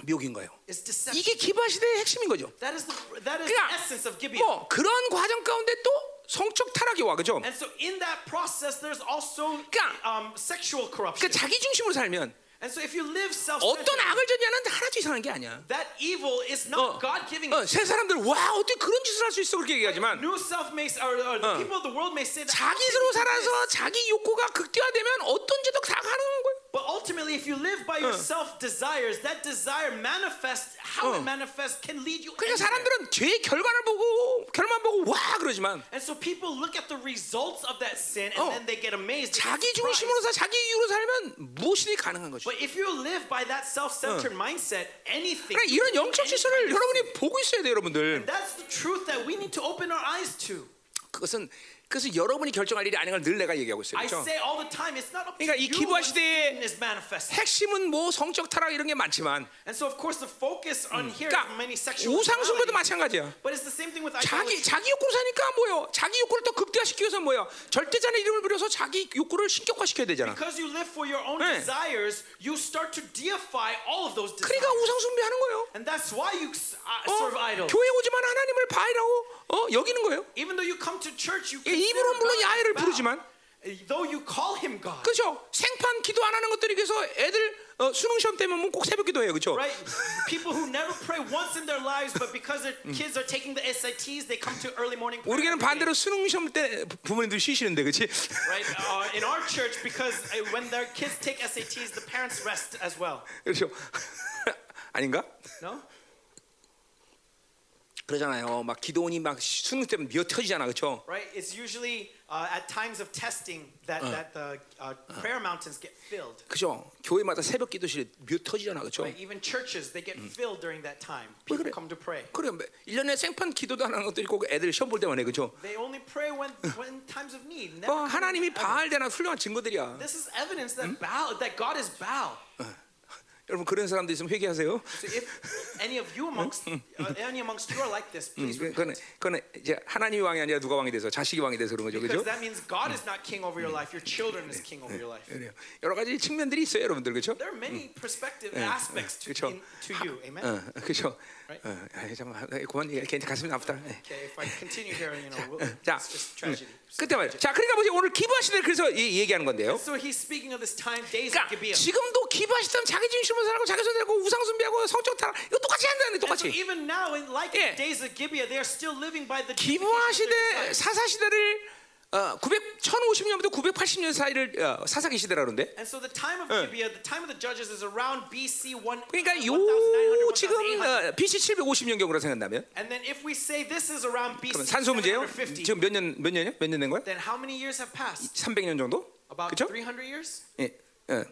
미혹인 거예요. It's deception. 이게 기부하 시대의 핵심인 거죠. That is the that is the 그러니까 essence of Gibeah. 뭐 그런 과정 가운데 또 성적 타락이 와. 그죠? And so in that process, there's also 그러니까- um, sexual corruption. 그러니까 자기 중심으로 살면 And so if you live 어떤 self-centered, 악을 전냐는 하나도 이상한 게 아니야. that evil is 어, not God giving. 어, 세 사람들 와 어떻게 그런 짓을 할 수 있어 그렇게 얘기하지만 New self may or, or the people of the world may say that. do this? 살아서 자기 욕구가 극대화되면 어떤 죄도 다 가능한 거예요. But ultimately, if you live by your self desires, that desire manifests. How 어. it manifests can lead you. 그러니까 anywhere. 사람들은 죄의 결과를 보고 결만 보고 와 그러지만 And so people look at the results of that sin and 어. then they get amazed. they get 자기 surprised. 중심으로 서 자기 이유로 살면 무엇이든 가능한 거죠. But if you live by that self-centered mindset, anything. 그러니까 이런 영적 any 질서를 kind of 여러분이 sin. 보고 있어야 돼요, 여러분들. That's the truth that we need to open our eyes to. 그것은 그것은 여러분이 결정할 일이 아닌 걸 늘 내가 얘기하고 있어요. I 그렇죠? say all the time, 그러니까 이 is manifested. 핵심은 뭐 성적 타락 이런 게 많지만 And so, of course, the focus on here is 그러니까 우상숭배도. 마찬가지야. But it's the same thing with 자기. 자기 욕구로 사니까 뭐요? 자기 욕구를 또 극대화시키기 위해서 뭐요? 절대자의 이름을 불러서 자기 욕구를 신격화시켜야 되잖아. Because you live for your own 네. desires, you start to deify all of those desires. 그러니까 우상숭배하는 거예요. And that's why you uh, 어, serve idols. 교회 오지만 하나님을 바알이라고 어, 여기는 거예요. Even though you come to church, you 예, consider 입으로 물론 야훼를 bow. 부르지만 though you call him God, 그렇죠? 생판 기도 안 하는 것들이 그래서 애들 어, 수능 시험 때문에 꼭 새벽 기도해요, 그렇죠? right? People who never pray once in their lives, but because their kids are taking the SATs, they come to early morning prayer. 우리에는 every day, 반대로 수능 시험 때 부모님들 쉬시는데, 그렇지? right? Uh, in our church, because uh, when their kids take SATs, the parents rest as well. 그렇죠? 아닌가? No? 그러잖아요. 막 기도원이 막 수능 때문에 미어 터지잖아, 그렇죠? Right? It's usually uh, at times of testing that, that the uh, prayer mountains get filled. 그죠? 교회마다 새벽 기도실에 몇 터지잖아, 그죠? Right? Even churches, they get filled during that time. 왜 People 그래? come to pray. 그래, 1년에 생판 기도도 안 하는 것들이 꼭 애들 시험 볼 때만 해, 그죠? They only pray when, when times of need. 뭐 하나님이 ever. 바알대나 훌륭한 증거들이야. This is evidence that Baal, that God is Baal. 여러분 그런 사람들 있으면 회개하세요. So if any of you amongst uh, any amongst you are like this, please repent. 그거는 이제 하나님이 왕이 아니라 누가 왕이 돼서 자식이 왕이 돼서 그런 거죠, Because 그죠? that means God is not king over your life. Your children is king over your life. 여러 가지 측면들이 있어요, 여러분들, 그죠? There are many perspective aspects to, in, to you. Amen. 어, 그죠? Right. 어, 아이, 잠깐, 그만 얘기, 괜히 가슴이 아프다. 예. 자. 그때 말이죠. 자, 그러니까 뭐지? 오늘 기부하시는 그래서 이, 얘기하는 건데요. So he's speaking of this time, days of 그러니까. 지금도 기부하시던 자기 중심으로 살고 자기 손대고 우상 숭배하고 성적 타락 이거 똑같이 한다는데 똑같이. even now, in like 예. the days of Gibeah, they are still living by the 기부하 dictation of 시대 their desires. 사사 시대를 어, 900 1050년부터 980년 사이를 어, 사사기 시대라 그러는데. And so the time of Gibeah, the time of the judges is around BC 1 그러니까 요 1900, 지금 1800. 어, BC 750년 경으로 생각한다면 And then if we say this is around BC 그러면 산소 문제요? 750, 지금 몇 년 몇 년이요? 몇 년 된 거야? then how many years have passed? 300년 정도? About 그렇죠? 300 years? 예. 예.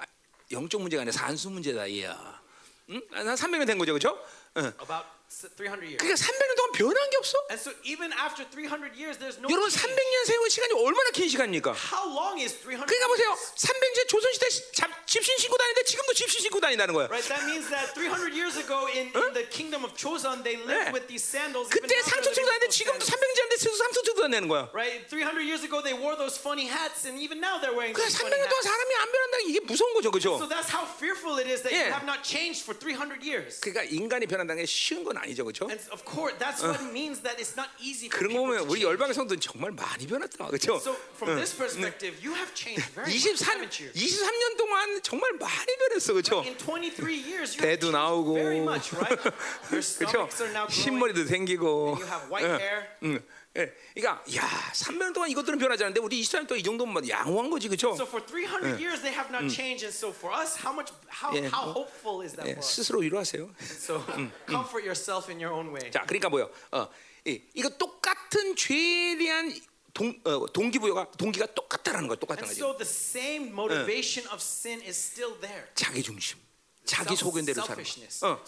아, 영적 문제가 아니라 산수 문제다 이야. 응? 아, 한 300년 된 거죠, 그렇죠? 예. About 300 years. 그러니까 300년 동안 변한 게 없어. And so even after 300 years, there's no 여러분 change. 300년 세월 시간이 얼마나 긴 시간입니까? How long is 300 그러니까 보세요. years? 300년 조선 시대 시- 잡- 집신 신고 다니는데 지금도 집신 신고 다닌다는 거야. Right, that means that 300 years ago in, in the kingdom of Chosun, they lived 네. with these sandals. 그때 쓰고 living 다니는데 지금도 sandals. 300년 지났는데 지금 상투 쓰고 다니는 거야. Right, 300 years ago they wore those funny hats, and even now they're wearing 그 those funny 300년 동안. 사람이 안 변한다는 게 이게 무서운 거죠, 그죠? So that's how fearful it is that 예. you have not changed for 300 years. 그러니까 인간이 변한다는 게 쉬운 건 아니죠, 그죠? And of course, that's what it means that it's not easy for 그런 거 보면 to 우리. 열방의 성도는 정말 많이 변했다, 그죠? So from this perspective, you have changed very much, 23, haven't you? 23년 동안 정말 많이 변했어, 그죠? In 23 years, you have 배도 나오고, very much, right? Your 그죠? stomachs are now growing. 흰머리도 생기고, You have white 응, hair. 응. 예, 그러니까 야, 3년 동안 이것들은 변하지 않는데 우리 이스라엘 또이 정도면 뭐 양호한 거지, 그죠? So for 300 years they have not changed, and so for us, how much, how, 예, how 뭐, hopeful is that 예, for us? 스스로 위로하세요. So comfort yourself in your own way. 자, 그러니까 뭐요? 어, 이, 이거 똑같은 죄에 대한 동, 어, 동기부여가 동기가 똑같다라는 거야, 똑같은 And 거지. so the same motivation of sin is still there. 자기 중심, 자기 소견대로 사는 거. 어,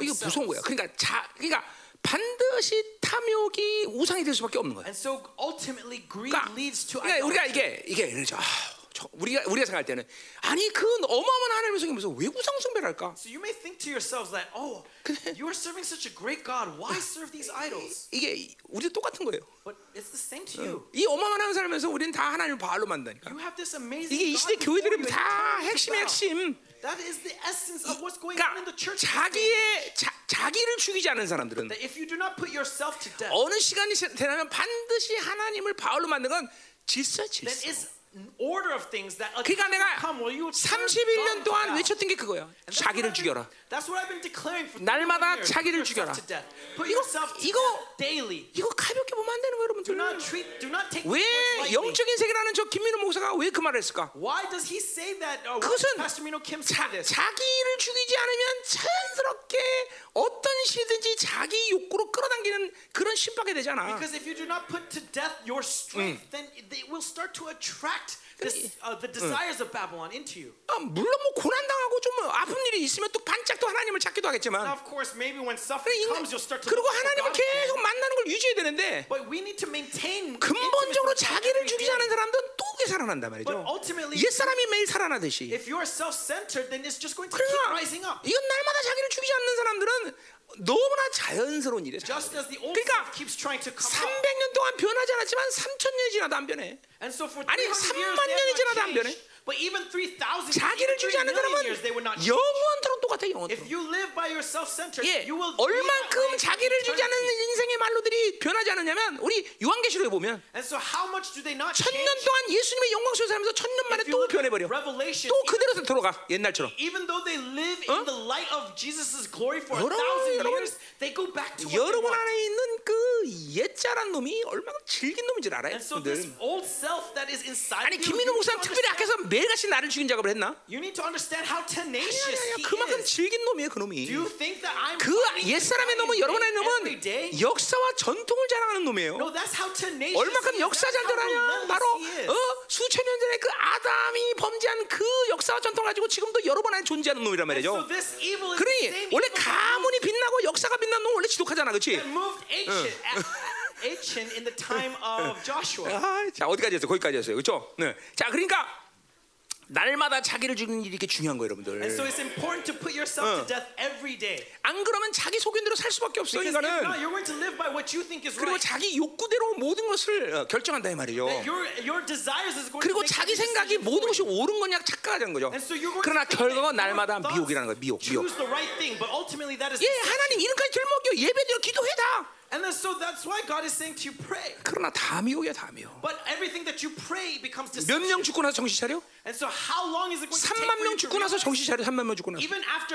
이게 무서운 거야. 그러니까 자, 그러니까 반드시 탐욕이 우상이 될 수밖에 없는 거야. And so ultimately, greed 그러니까, leads to 그러니까 우리가. 이게 이게 그렇죠. 아, 저, 우리가 우리가 생각할 때는 아니 그 어마어마한 하나님의 성이 무슨 왜 우상 숭배를 할까? So you may think to yourselves that, oh, you are serving such a great God. Why serve these idols? 이게 우리도 똑같은 거예요. But it's the same to you. 이 어마어마한 하나님 살면서 우리는 다 하나님을 바알로 만다니까. You have this amazing 이게 이 시대 교회들은 다 핵심의. 핵심. That is the essence of what's going on in 그러니까 the church. 자기의 자, 자기를 죽이지 않은 사람들은 That if you do not put yourself to death, 어느 시간이 지나면 반드시 하나님을 바울로 만든 건 질서 질서. it's an order of things that 그러니까 내가 will come you will turn 31년 God 동안. 외쳤던 게 that's 자기를 what I've 죽여라. been- That's what I've been declaring for 날마다 31 years. 자기를 Put 죽여라. yourself to death. Put 이거- 이거- daily. 이거 가볍게 보면 안 되는 거예요, Do 여러분들. not treat. Do not take 왜. 영적인 세계라는 저 김민호 목사가 왜 그 말을 했을까? Why does he say that? Uh, 그것은 Pastor Mino Kim 자, this? 자기를 죽이지 않으면 자연스럽게 어떤 시든지 자기 욕구로 끌어당기는 그런 신박이 되잖아. Because if you do not put to death your strength, then they will start to attract this, uh, the desires of Babylon into you. 아, 물론 뭐 고난 당하고 좀 아픈 일이 있으면 또 반짝 또 하나님을 찾기도 하겠지만 of course, maybe when suffering comes, you'll start to 그리고 하나님을 God again. 계속 만나는 걸 유지해야 되는데 But we need to maintain 근본적으로 자기를 죽이지. 않은 사람들은 또 그게 살아난단 말이죠. But ultimately, 옛 사람이 매일 살아나듯이. if you are self-centered, then it's just going to keep 그러니까 rising up. 이건 날마다 자기를 죽이지 않는 사람들은 너무나 자연스러운 일이야. Just as the old 그러니까 keeps trying to come out. 300년 동안 변하지 않았지만 3천 년이 지나도 안 변해. And so for 아니, 300 years, 3만 they 년이 have 지나도 not 안 변해. Changed. But even 3,000 자기를 3 않는 million years, they 사람은. 영원토록 똑같아. 똑같아 영어로. If you live by your self-centered, 예, you will be that 얼만큼 자기를 주지 않는. 인생의 말로들이 변하지 않느냐면 우리 요한계시록에 보면 And so how much do they not 천년? 동안 예수님의 영광스러운 살면서 천년 만에 또 변해버려. 또 그대로 돌아가 옛날처럼. even though they live 어? in the light of Jesus' glory for a 여러분, 여러분, years, they go back to what they 여러분 want. 안에 있는 그 옛자란 놈이 얼마나 질긴 놈인 줄 알아요? And so this 여러분들? old self that is inside 아니 김민호 need, 목사는 특별히 앞에서 매일같이 나를 죽인 작업을 했나? you need to understand how 아니 tenacious 아니 아니 he 그만큼. 질긴 놈이에요 그 놈이. Do you think that I'm 그 옛사람의 놈은 fighting 여러분 안에 every day? 놈은 역사와 전통을 자랑하는 놈이에요. No, that's how tenacious 얼마큼. 역사 잘 전하냐? 바로. 어, 수천 년 전에 그 아담이 범죄한 그 역사와 전통을 가지고 지금도 여러분 안에 존재하는 놈이란 So 말이죠. this evil is the 그러니 원래 가문이 빛나고 역사가 빛나는 놈 원래 지독하잖아, 그렇지? ancient in the time of Joshua. 아, 자 어디까지 했어? 거기까지 했어요, 그렇죠? 네. 자, 그러니까 날마다 자기를 죽이는 일이 이렇게 중요한 거예요, And 여러분들. so it's important to put yourself to death every day. 안 그러면 자기 속인대로 살 수밖에 없어, Because if not, 인간은. you're going to live by what you think is 그리고 right. 자기 욕구대로 모든 것을 어, 결정한다 이 말이죠. That your your desires is going to 그리고 make 자기 생각이 모든 것이. 옳은 거냐 착각하자는 거죠. And so you're going 그러나 to 결과가 날마다 미혹이라는 거야, 미혹, 미혹. Choose the right thing, but ultimately that is 예. 하나님 이름까지 들먹여 예배드려 기도해다. And then so that's why God is saying to you pray. 그러나 다 미혹이야, 다 미혹. But everything that you pray becomes 몇 deception. 명 죽고 나서 정신 차려? And so how long is it going to take 3만 for 명 죽고 나서? 정신 차려. 3만 명 죽고 나서. Even after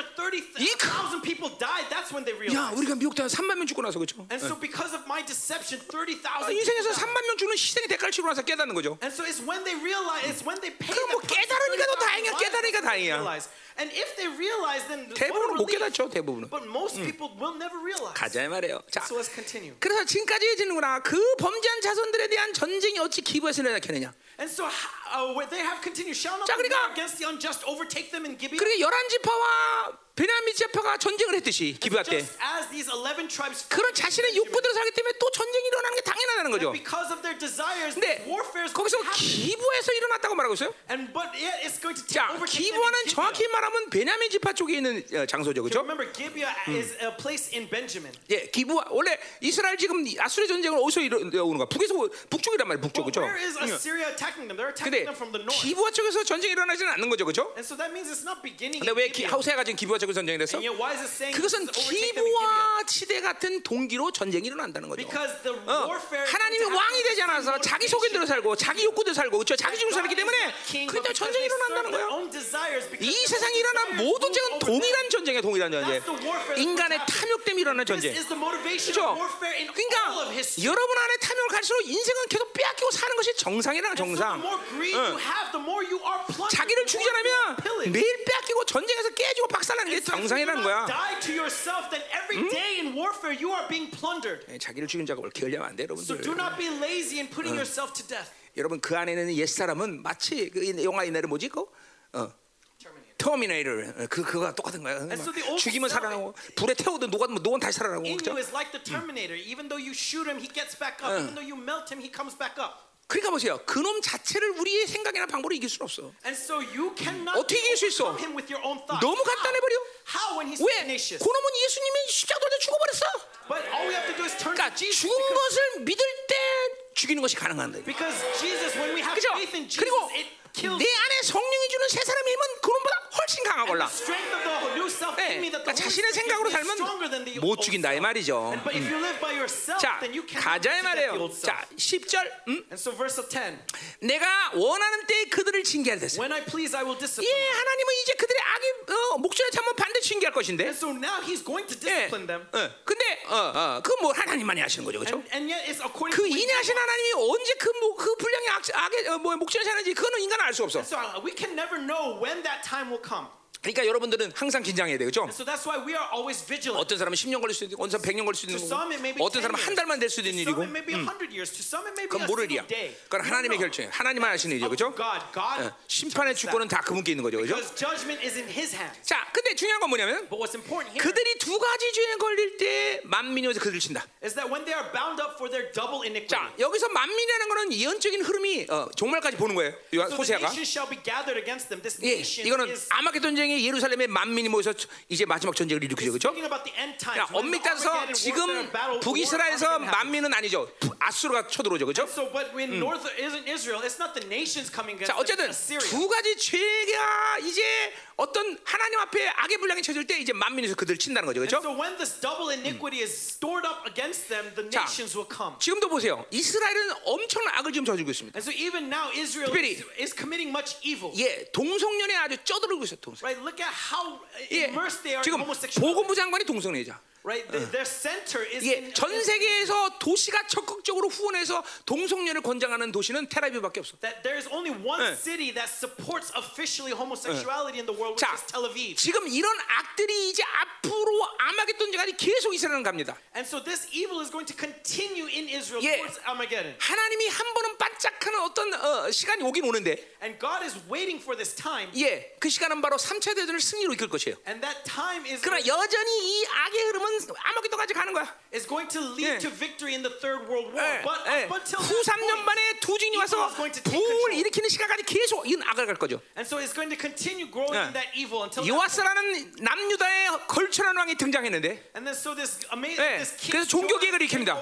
이30,000 people died, that's when they 야, realized. 우리가 미혹당한 3만 명 죽고 나서 그렇죠? And so because of my deception, 30,000 아, people 인생에서 died. 3만 명 죽는 희생의 대가를 치고 나서 깨닫는 거죠. And so it's when they realize, it's when they pay 그럼 뭐 깨달으니까 더30,000 다행이야. 깨달으니까 다행이야. And if they realize, then 대부분은 못. 깨닫죠, 대부분은. But most people will never realize. 가자 이 말이에요. 자, So let's continue. 그래서 지금까지 해지는구나. 그 범죄한 자손들에 대한 전쟁이 어찌 기부에서 내냐겠느냐. And so uh, where they have continued, shall not 자, the 그러니까- war against the unjust overtake them in Gibeon? 그러니까 열한 지파와 베냐민 지파가 전쟁을 했듯이 기부할 때 Just as these 11 tribes fought 그런 자신의 욕구대로 살기 때문에 또 전쟁이 일어나는 게 당연하다는 거죠. because of their desires, 근데 warfare is going 거기서. 기부에서 일어났다고 말하고 있어요. And but yet it's going to take 자, 기부하는. 정확히 말하면 베냐민 지파 쪽에 있는 어, 장소죠, 그렇죠? In Benjamin. 예, 기부 원래 이스라엘 지금 아수르 전쟁은 어디서 일어오는 거야? 북에서 북쪽이란 말이야, 북쪽 But 그렇죠? where is Assyria attacking them? They're attacking 근데 them from the north. 기부와 쪽에서 전쟁이 일어나지는 않는 거죠, 그렇죠? And so that means it's not beginning 근데 왜 기, Gibeon. 하우세가 지금 기부와 쪽에서 전쟁이 saying 그것은? 기부와 치대 같은 동기로 전쟁이 일어난다는 거죠. Because the 어, warfare is 하나님이 왕이 되지 않아서 자기. 속인대로 살고 자기 욕구대로 살고 그렇죠? 자기 죽으로 살기 때문에 그때 전쟁이 일어난다는 거예요. 이 세상에 일어난 모든 전쟁은 overtake 동일한 전쟁이야, 동일한 전쟁. 인간의. 탐욕 때문에 일어나는 This 전쟁. is the motivation 그렇죠? of warfare in all of 그러니까 history. 여러분 안에 탐욕을 갈수록 인생은 계속 빼앗기고 사는 것이 정상이라는 정상. plundered. 자기를 죽이지 않으면. 매일 빼앗기고 전쟁에서 깨지고 박살나는 게 So if you do 정상이라는 거야. die to yourself, then every day in warfare you are being plundered. 예, 자기를 죽이는 작업을 게을리하면 안 돼, So 여러분들. do not be lazy in putting yourself to death. 여러분 그 안에 있는 옛 사람은 마치 그 영화 옛날에 뭐지 그 어. 터미네이터 그 그거가 똑같은 거야. so 죽이면 살아나고 불에 태우든 녹아든 녹은 다시 살아나고 In 그죠? you is like the Terminator. Even though you shoot him, he gets back up. Even though you melt him, he comes back up. 그러니까 보세요. 그놈 자체를 우리의 생각이나 방법으로 이길 수는 없어. And so you cannot 어떻게 이길 수 있어? overcome him with your own thoughts. 너무 간단해 버려. How when he's 왜? 그놈은 예수님이 십자가에 죽어버렸어. 그러니까. 죽은 것을 믿을 때 죽이는 것이 가능한다. because Jesus, when we have 그죠? faith in Jesus, 그리고 내 안에 성령이 주는 새 사람의 힘은 그놈보다 훨씬 new self 네, 그러니까 자신의 생각으로 살면 못 죽인다 이. 말이죠. Yourself, 자, then you cannot 가자 이 defeat the 말이에요. 자, 10절. 음? And so verse of 10, 내가 원하는 때에 그들을 징계할 됐어. when I please, I will 예, discipline. them. 하나님은 이제 그들의 악이 어, 목전에 참면 반드시 징계할 것인데. And so now he's going to 예. discipline them. 어, 근데 어, 어, 그뭐 하나님만이 하시는 거죠, 그렇죠? And, and yet it's according 그 인하신 하나님이 언제 그, 뭐, 그 분량의 악, 악의 어, 뭐, 목전에 사는지 그거는 인간은 알 수 없어. So uh, we can never know when that time will come. 그러니까 여러분들은 항상 긴장해야 그렇죠? And so that's why we are always vigilant. 어떤 사람은 10년 걸릴 수도 있고, 어떤 사람은 100년 걸릴 수도 be 어떤 10 사람은 한. 달만 될 수도 있는 일이고, some it may be 100 years. To some it may be 그건 모를 일이야. 그건 하나님의. 결정이에요. 하나님만 하시는 일이죠, 그렇죠? to God. God 어, 심판의 주권은. 다 그분께 있는 거죠, 그렇죠? 자, 근데 중요한 건 뭐냐면 But what's important here 그들이 두 가지 죄에 걸릴 때 만민이어서 그들을 친다. is that when they are bound up for their double iniquity, 자, 여기서 만민이라는 거는 예언적인 흐름이 어, 종말까지 보는 거예요. 요한 so the 호세아가. nation shall be gathered against them. This 예, 이거는 아마겟 전쟁 의 전쟁에 예루살렘에 만민이 모여서 이제 마지막 전쟁을 일으키죠, 그렇죠? 그러니까 엄밀히 따서 Armageddon 지금 happens. 만민은 아니죠. 부- 아수르가 쳐들어오죠, 그렇죠? So, but when north isn't Israel, it's not the nations coming against 자, 어쨌든. 두 가지 죄가 이제 어떤 하나님 앞에 악의 분량이 쳐질 때 이제 만민에서 그들 친다는 거죠, 그렇죠? So when this double iniquity is stored up against them, the 자, nations will come. 지금도 보세요. 이스라엘은 엄청난 악을 지금 저지르고 있습니다. And so even now, Israel 특별히- is, is committing much evil. 예, 동성연애 아주 쩌들고 있어요, 동성. Right? Look at how 예, immersed they are in 지금. 보건부 장관이 동성애자. Right? The- their center is 예, in, 전 세계에서 도시가 적극적으로 후원해서 동성연애를 권장하는 도시는 테라비브밖에 없어. that there is only one 예. city that supports officially homosexuality in the world, which 자, is Tel Aviv. 지금 이런 악들이 이제 앞으로 아마겟돈까지 계속 이스라엘은 갑니다. And so this evil is going to continue in Israel 예. towards Armageddon. 하나님이 한 번은 반짝하는 어떤 어, 시간이 오긴 오는데, And God is waiting for this time. 예, 그 시간은 바로 3차 대전을 승리로 이끌 것이에요. And that time is 그러나 여전히 이 악의 흐름은 아마겟돈까지 가는 거야. is going to lead 예. to victory in the third world war. 예, But 예. up until 후 that 3년 point, 만에 두 증이 와서 control. 일으키는 시간까지 계속 이건 악을 갈 거죠. And so it's going to continue growing 예. in that evil until. 요아스라는 남유다의 걸출한 왕이 등장했는데 And then so this amazing 예, this king 그래서 종교 came 일으킵니다.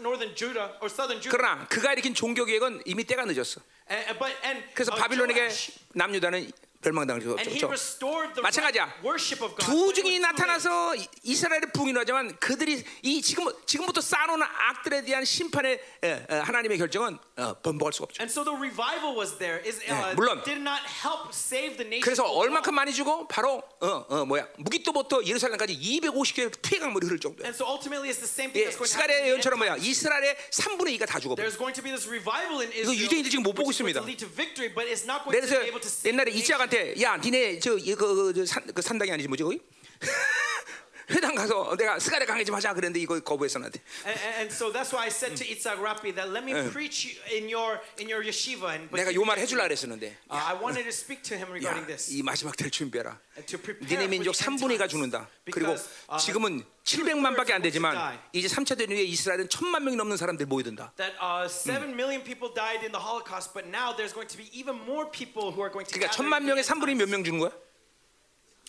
northern Judah or southern Judah. 그러나 그가 일으킨 종교 계획은 이미 때가 늦었어. And, but and 그래서 uh, 바빌론에게 남유다는 the 마찬가지야. right worship of God. 두 증이 late. 나타나서 이- 이스라엘의 부흥이 하지만 그들이 이 지금 지금부터 쌓아놓은 악들에 대한 심판의 에, 에, 하나님의 결정은 어, 번복할 수가 없죠. And so the revival was there. Is uh, 물론. did not help save the nation. 그래서. 얼마큼 많이 주고 바로 어, 어 뭐야 무기토부터 예루살렘까지 250개 피해 강물이 흐를 정도야. And so ultimately it's the same thing 예, that's going to happen. 스가랴의 in the end 예언처럼 뭐야. 이스라엘의 3분의 2가 다 죽어. There's going to be this revival in Israel. 유대인들이 지금 못 보고 있습니다. 그래서 옛날에 the nation. 이야 니네 저그산 그 산당이 아니지 뭐지 거기 (laughs) 회당 가서 내가 스가랴 강의 좀 하자 그랬는데 이거 거부했어 나한테. And, and, so that's why I said to Itzhak Rapi that let me preach in your in your yeshiva. And 내가 he 요말 rejected 해줄라. 그랬었는데 Uh, I wanted to speak to him regarding this. 이 마지막 될 준비해라. 니네 민족 the end 3분의 2가 times. 죽는다. 그리고 uh, 지금은 700만밖에 안 되지만 이제 3차 대전 후에 이스라엘은 1000만 명이 넘는 사람들이 모여든다. that uh, seven million people died in the Holocaust, but now there's going to be even more people who are going to. 그러니까 gather 1000만 in the 명의 end 3분의 times. 몇명 주는 거야?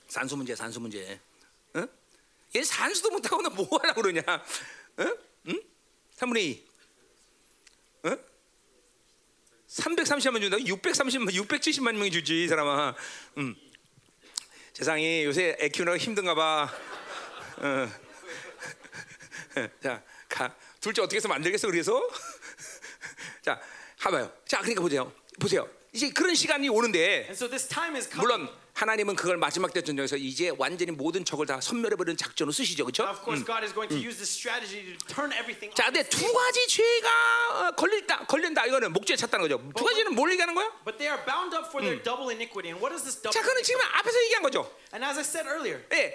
산수 문제, 산수 문제. 응? 얘 산수도 못 하고 너뭐 하려고 그러냐? 응? 응? 3분의 2. 응? 330만 준다고 630만 670만 명이 주지 이 사람아. 음. 세상이 요새 애 키우느라 힘든가 봐. 어. 자, 가. 둘째 어떻게 해서 만들겠어 그래서? 자, 가봐요. 자, 그러니까 보세요. 보세요. 이제 그런 시간이 오는데. 물론 하나님은 그걸 마지막 대전에서 이제 완전히 모든 적을 다 선멸해 버리는 작전을 쓰시죠, 그렇죠? of course, God is going to use this strategy to turn everything. 자, 근데 두 가지 죄가 어, 걸린다, 걸린다 이거는 목적에 찼다는 거죠. 두 가지는 뭘 얘기하는 거야? But they are bound up for their double iniquity. And what is this double? 자, 그는 지금 iniquity? 앞에서 얘기한 거죠. And as I said earlier, 예,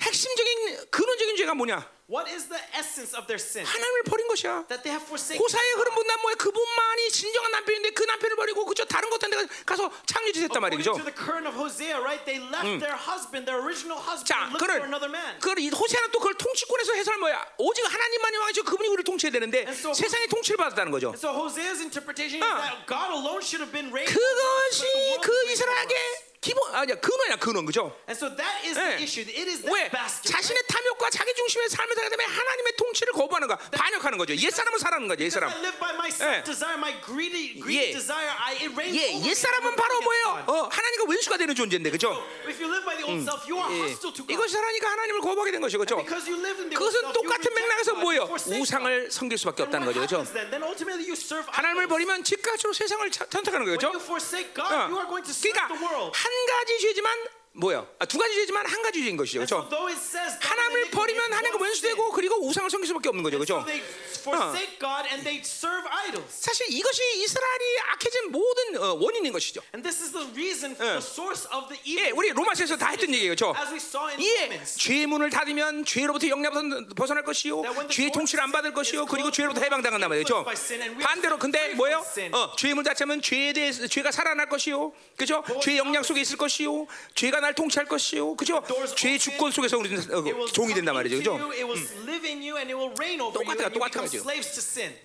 핵심적인 근원적인 죄가 뭐냐? what is the essence of their sin? 하나님을 버린 것이야. That they have forsaken. 고사의 흐름 본다면 뭐야? 그분만이 진정한 남편인데 그 남편을 버리고 그저 다른 것한테 가서 According 말이죠. to the current of Hosea, right? They left their husband, their original husband, 자, looked another man. 그이 호세아는 또 그걸 통치권에서 해설 뭐야? 오직 하나님만이 왕이시고 그분이 우리를 통치해야 되는데 so- 세상의 통치를 받았다는 거죠. And so Hosea's interpretation is 어. that God alone should have been raised. 그것이 그 us. 기본 아니야 근원이야 근원 그죠? And so that is 예. the issue. It is 왜 that basket. 자신의 탐욕과 자기 중심의 삶을 살기 때문에 하나님의 통치를 거부하는 거야 반역하는 거죠 옛 사람은 살아는 거죠 옛 사람 I live by my self-desire, my greedy, 예. greedy desire. I it reigns 예, over 옛 me. 사람은 I'm 바로 뭐예요? 어, 하나님과 원수가 되는 존재인데 그죠? If you live by the old self, you are 예. hostile to God. 이것이 하나니까 하나님을 거부하게 된 것이죠 그죠? Because you live in the old 그것은 똑같은 맥락에서 뭐예요? 우상을 섬길 수밖에 없다는 거죠 그죠? happens then? Then ultimately you serve 하나님을. 버리면 즉각적으로 세상을 차- 선택하는 거죠 When you forsake God, 어. you are going to serve 그러니까 the world. 한 가지 죄지만 뭐야? 아, 두 가지 죄지만 한 가지 죄인 것이죠 double 하나님을 버리면 하나님과. 원수되고 그리고 우상을 섬길 수밖에 없는 거죠 So 그죠? they forsake God and they serve idols. 사실 이것이 이스라엘이 악해진 모든 어, 원인인 것이죠. And this is the reason for 예. the source of the 예, evil. 우리 로마서에서 다 했던 얘기예요, 그렇죠? As we saw in 예. 죄의 문을 닫으면 죄로부터 영향부터 벗어날 것이요, 죄의 통치를 안 받을 것이요, 그리고 죄로부터 해방당한단 말이죠. are 반대로 근데 뭐예요? 어, 죄의 문 닫으면 죄에 대해 죄가 살아날 것이요, 그렇죠? 죄의 영향 속에 있을 것이요, 죄가 날 통치할 것이요, 그죠? 죄의 주권 속에서 우리는 어, It will 종이 된단 말이죠, 그죠? you, it will live in you, and it will reign over you, 똑같아요, and you 똑같은 거죠.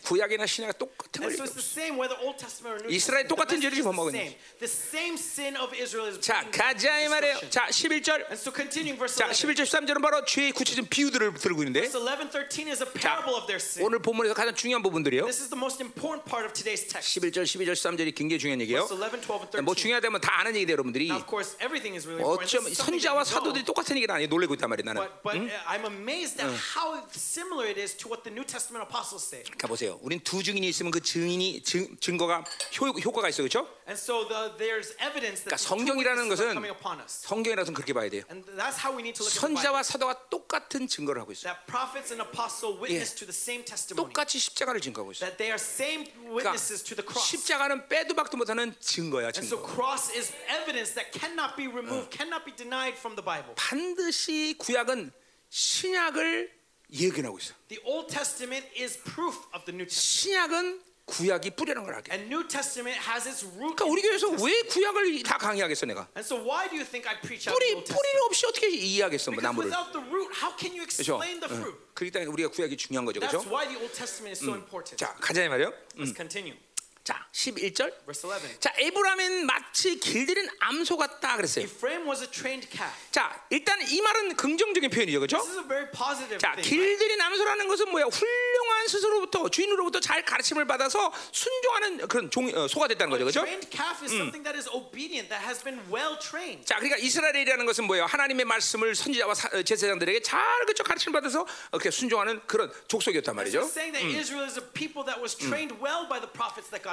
구약이나 신약이 똑같은 And 거예요. so it's the same whether Old Testament or New 이스라엘. 똑같은 죄를 지금 is 자, 가자 이 말이에요. 자, 11절. And so continuing verse 자, 11. 11절 13절은 바로 죄의 구체적인 비유들을 들고 있는데 Verse 11, 13 is a parable of their sin. 오늘 본문에서 가장 중요한 부분들이에요. This is the most important part of today's text. 11절, 12절, 13절이 굉장히 중요한 얘기예요. Verse 11, 12, and 뭐 13. 중요하다면 다 아는 얘기다 여러분들이 That 선지자와. 사도들이 똑같은 얘기를 하니 놀래고 있단 말이야 나는. But, but uh, I'm amazed at how similar it is to what the New Testament apostles say. 가 보세요. 우린 두 증인이 있으면 그 증인이 증, 증거가 효, 효과가 있어 그렇죠? And so the, there's evidence 그러니까 성경이라는 것은 coming upon us. 성경이라서는 그렇게 봐야 돼요. And that's how we need to look at the Bible. 선지자와 사도가 똑같은 증거를 하고 있어요. That prophets and apostles witness to the same testimony. 똑같이 십자가를 증거하고 있어요. That they are same 그러니까 witnesses to the cross. 십자가는 빼도 박도 못하는 증거야 And so 증거. cross is evidence that cannot be removed, cannot be denied from the Bible. 반드시 구약은 신약을 예견하고 있어. The Old Testament is proof of the New Testament. 신약은 구약이 뿌리라는 걸 알게. And New Testament has its root 그러니까 우리 교회에서. 왜 구약을 다 강의하겠어 내가? And so why do you think I preach out 뿌리 뿌리를 Testament? 없이 어떻게 이해하겠어 뭐 나무를? without the root, how can you 그렇죠? explain the fruit? 그렇기 때문에 우리가 구약이 중요한 거죠, That's 그렇죠? why the Old Testament is so important. 자 가자 이 말이요. Let's continue. 자 11절. Verse 11. 자 에브라임은 마치 길들인 암소 같다 그랬어요. Ephraim was a trained calf. 자 일단 이 말은 긍정적인 표현이죠, 그렇죠? This is a very positive 자? 길들인 암소라는 것은 뭐야? 훌륭한 스스로부터 주인으로부터 잘 가르침을 받아서 순종하는 그런 종, 어, 소가 됐다는 거죠, 그렇죠? trained calf is something that is obedient, that has been well trained. 자, 그러니까 이스라엘이라는 것은 뭐예요? 하나님의 말씀을 선지자와 사- 어, 제사장들에게 잘 그쪽 가르침을 받아서 이렇게 순종하는 그런 족속이었단 말이죠. it's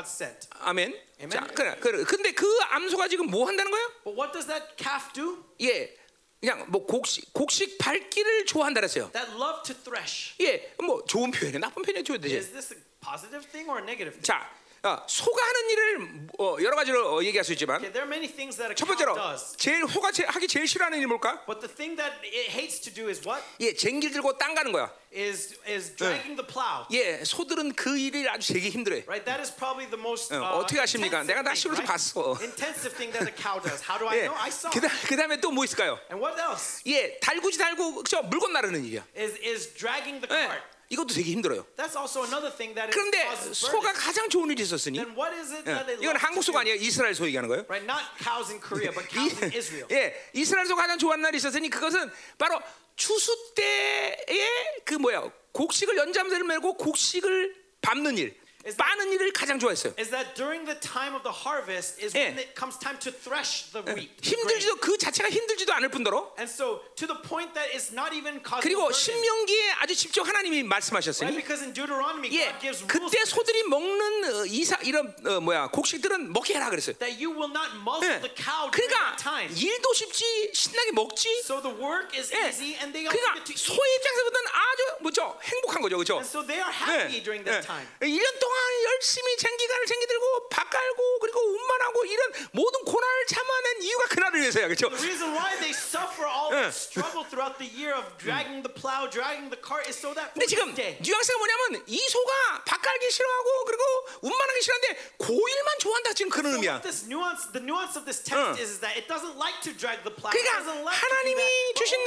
sent. 아멘. 아멘. 자, 그래, 그래. 근데 그 암소가 지금 뭐 한다는 거예요? But what does that calf do? 예, 그냥 뭐 곡식, 곡식 밟기를 좋아한다 그랬어요. That love to thresh. 예, 뭐 좋은 표현이 나쁜 표현이 좋은 되지. Is this a positive thing or a negative thing? 자, 어, 소가 하는 일을 어, 여러 가지로 어, 얘기할 수 있지만 Okay, there are many things that a 첫 cow 번째로 does. 제일 소가 제, 하기 제일 싫어하는 일이 뭘까? But the thing that it hates to do is what? 예, 쟁길 들고 땅 가는 거야. Is is dragging the plow. 예, 소들은 그 일을 아주 되게 힘들어해. Right? That is probably the most 어, uh, 어떻게 intensive 내가 다 right? 봤어. Intensive thing that a cow does. How do I 예, know? I saw. 그다, 그다음에 또 뭐 있을까요? And what else? 예, 달구지 달고 그죠? 물건 나르는 일이야. Is is dragging the 예, cart. 이것도 되게 힘들어요. That's also another thing that is 그런데 소가. 가장 좋은 일이 있었으니 Then what is it 예, that they 이건 한국 소가? 아니에요. 이스라엘 소 얘기하는 거예요. Right? Not cows in Korea, but cows in Israel. 예, 이스라엘 소가 가장 좋아하는 날이 있었으니 그것은 바로 추수 때에 그 뭐야 곡식을 연장자를 메고 곡식을 밟는 일, 빠는 일을 가장 좋아했어요. Is that during the time of the harvest is 예. when it comes time to thresh the wheat. 힘들지도 그 자체가 힘들지도 않을 뿐더러 And so to the point that it's not even causing 그리고. 신명기에 아주 직접 하나님이 Right? 말씀하셨으니 Because in Deuteronomy, 예, God gives rules 그때 소들이 먹는 어, 이사 이런 어, 뭐야 곡식들은 먹게 해라 그랬어요. that you will not muzzle 예. the cow during 그러니까 that time. 일도 쉽지 신나게 먹지. So the work is 예. easy and they 그러니까. 소의 입장에서는 아주 뭐죠 행복한 거죠, 그렇죠? And so they are happy during that time. 1년 동안 열심히 쟁기간을 쟁기들고 밭 갈고 그리고 운반하고 이런 모든 고난을 참아낸 이유가 그날을 위해서야, 그렇죠? The reason why they suffer all 예. that struggle throughout the year of dragging the plow, dragging the cart is so that for 근데 지금. 뉘앙스가 뭐냐면 이 소가 밭 갈기 싫어하고 그리고 운반하기 싫어하는데 고일만 좋아한다 지금 그런 의미야. what this nuance, the nuance of this text 응. is, is that it doesn't like to drag the plow. it 그러니까 doesn't like to do 하나님이 주신.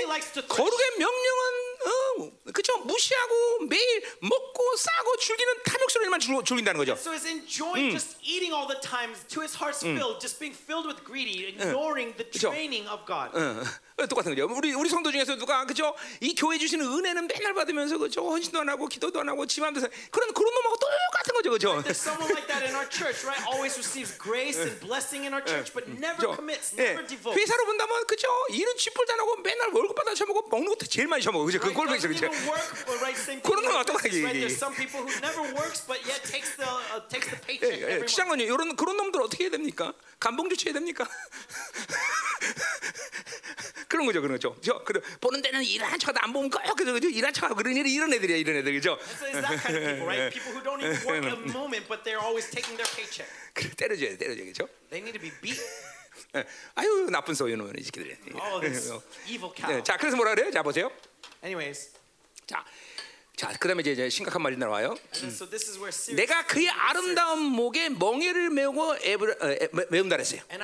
거룩의 명령은 어, 그쵸 무시하고 매일 먹고 싸고 즐기는 탐욕스러운 일만 줄- 즐긴다는 거죠. So it's enjoying just eating all the time to his heart's filled, just being filled with greedy, ignoring the 그쵸. training of God. 어, 어, 똑같은 거죠. 우리 우리 성도 중에서 누가 그죠? 이 교회 주시는 은혜는 맨날 받으면서 그죠? 헌신도 안 하고 기도도 안 하고 지맘도 사- 그런 그런 놈하고 똑같은 거죠, 그죠? There's someone like that in our church, right? Always receives grace and blessing in our church, but never 그죠? commits, 예, never devotes. 회사로 본다면 그죠? 일은 쥐뿔도 안 하고 맨날 월급 받아 처먹고 먹는 것도 제일 많이 처먹어, 그죠? 그? 꼴보기 Doesn't 그죠? 그런 in 건 our 어떡하지? business, right? There's some people who never works, but yet takes the uh, takes the paycheck 예, 예, every month. 시장관님 이런 그런 놈들 어떻게 해야 됩니까? 감봉 조치해야 됩니까? 그런 거죠, 그런 거죠. 저 그래 보는 데는 일한 척도 안 보면 꺼요, 그죠? 그죠? 일한 척하고 그런 일이 이런 애들이야, 이런 애들, 그죠? 그래 때려줘야 돼, 때려줘, 그죠? They need to be beat. 예. 아유 나쁜 소유는 이 새끼들. Oh, this evil cow. 네, 자, 그래서 뭐라 그래요? 자 보세요. Anyways, 자, 자, 그다음에 이제, 심각한 말이 나와요. so this is where serious. 내가 그의 아름다운 목에 멍에를 메고 애를 어, 애, 매- 메운다 그랬어요. And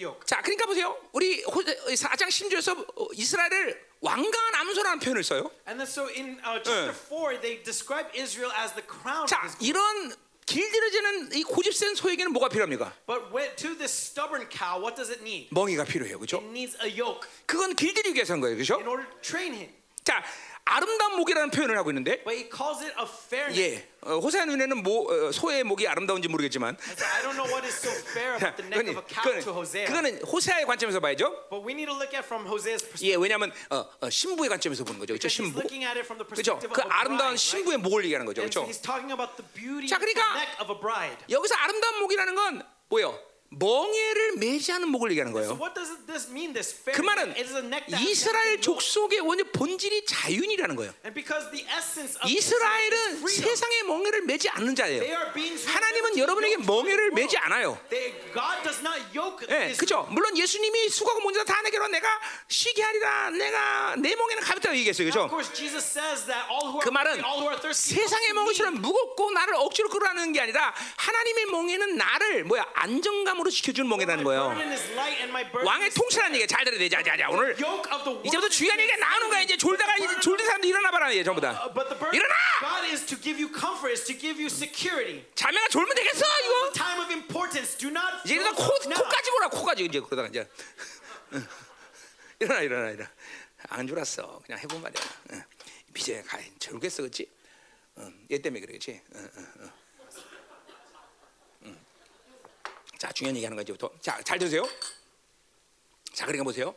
Yoke. 자, 그러니까 보세요. 우리 4장 10절에서 이스라엘을 왕강한 암소라는 표현을 써요. And so in uh, chapter 4, they describe Israel as the crown. 자. 이런 길들여지는 이 고집센 소에게는 뭐가 필요합니까? But to this stubborn cow, what does it need? 멍이가 필요해요. 그렇죠? It needs a yoke 그건 길들이기 위해서 한 거예요. 그렇죠? in order to train him. 자, 아름다운 목이라는 표현을 하고 있는데 But he calls it a fair neck. 예. 어, 호세아 눈에는 모, 어, 소의 목이 아름다운지 모르겠지만 And so I don't know what is so fair about the neck of a cow 그거는, to Hosea. 그거는 호세아의 관점에서 봐야죠. But we need to look at from Hosea's perspective. 예, 왜냐하면 어, 어, 신부의 관점에서 보는 거죠. 그렇죠? 신부. looking at it from the 그렇죠? perspective 그 아름다운 bride, right? 신부의 목을 얘기하는 거죠. 그렇죠? he's talking about the beauty 자, of the 그러니까 neck of a bride. 여기서 아름다운 목이라는 건 뭐예요? 멍에를 매지 않은 목을 얘기하는 So 거예요. what does this mean? This fair 그? 말은 이스라엘. 족속의 원래 본질이 자윤이라는 거예요. And because the essence of 이스라엘은. 세상의 멍에를 매지 않는 자예요. 하나님은 여러분에게 멍에를 매지. 않아요. 예, Israel. 그죠. 물론 예수님이 수고하고 문제다 다 내게로 내가 쉬게 하리라. 내가 내 멍에는 가볍다고 얘기했어요. 그죠? 그 말은 세상의. 멍에처럼 무겁고 나를 억지로 끌어라는 게 아니라 하나님의 멍에는 나를 뭐야 안정감 으로 지켜주는 My 거예요. 왕의 통치라는 얘기야. 잘 들어야 돼. 자, 자, 자. 오늘 이제부터 중요한 얘기가 나오는 거야. 이제 졸다가 이제 졸린 사람들 일어나봐라. 이제 전부 다. Uh, 일어나! 자매가 졸면 되겠어 이거. 이제 doze 코. 코까지 보라 코까지 이제 그러다가 이제 응. (laughs) 일어나 일어나 일어나 안 졸았어 그냥 해본 말이야 응. 비제 가 졸겠어 응. 얘 때문에 그래 그렇지 응, 응, 응. 응. 자 중요한 얘기하는 거 이제부터 자잘 들으세요. 자 그러니까 보세요.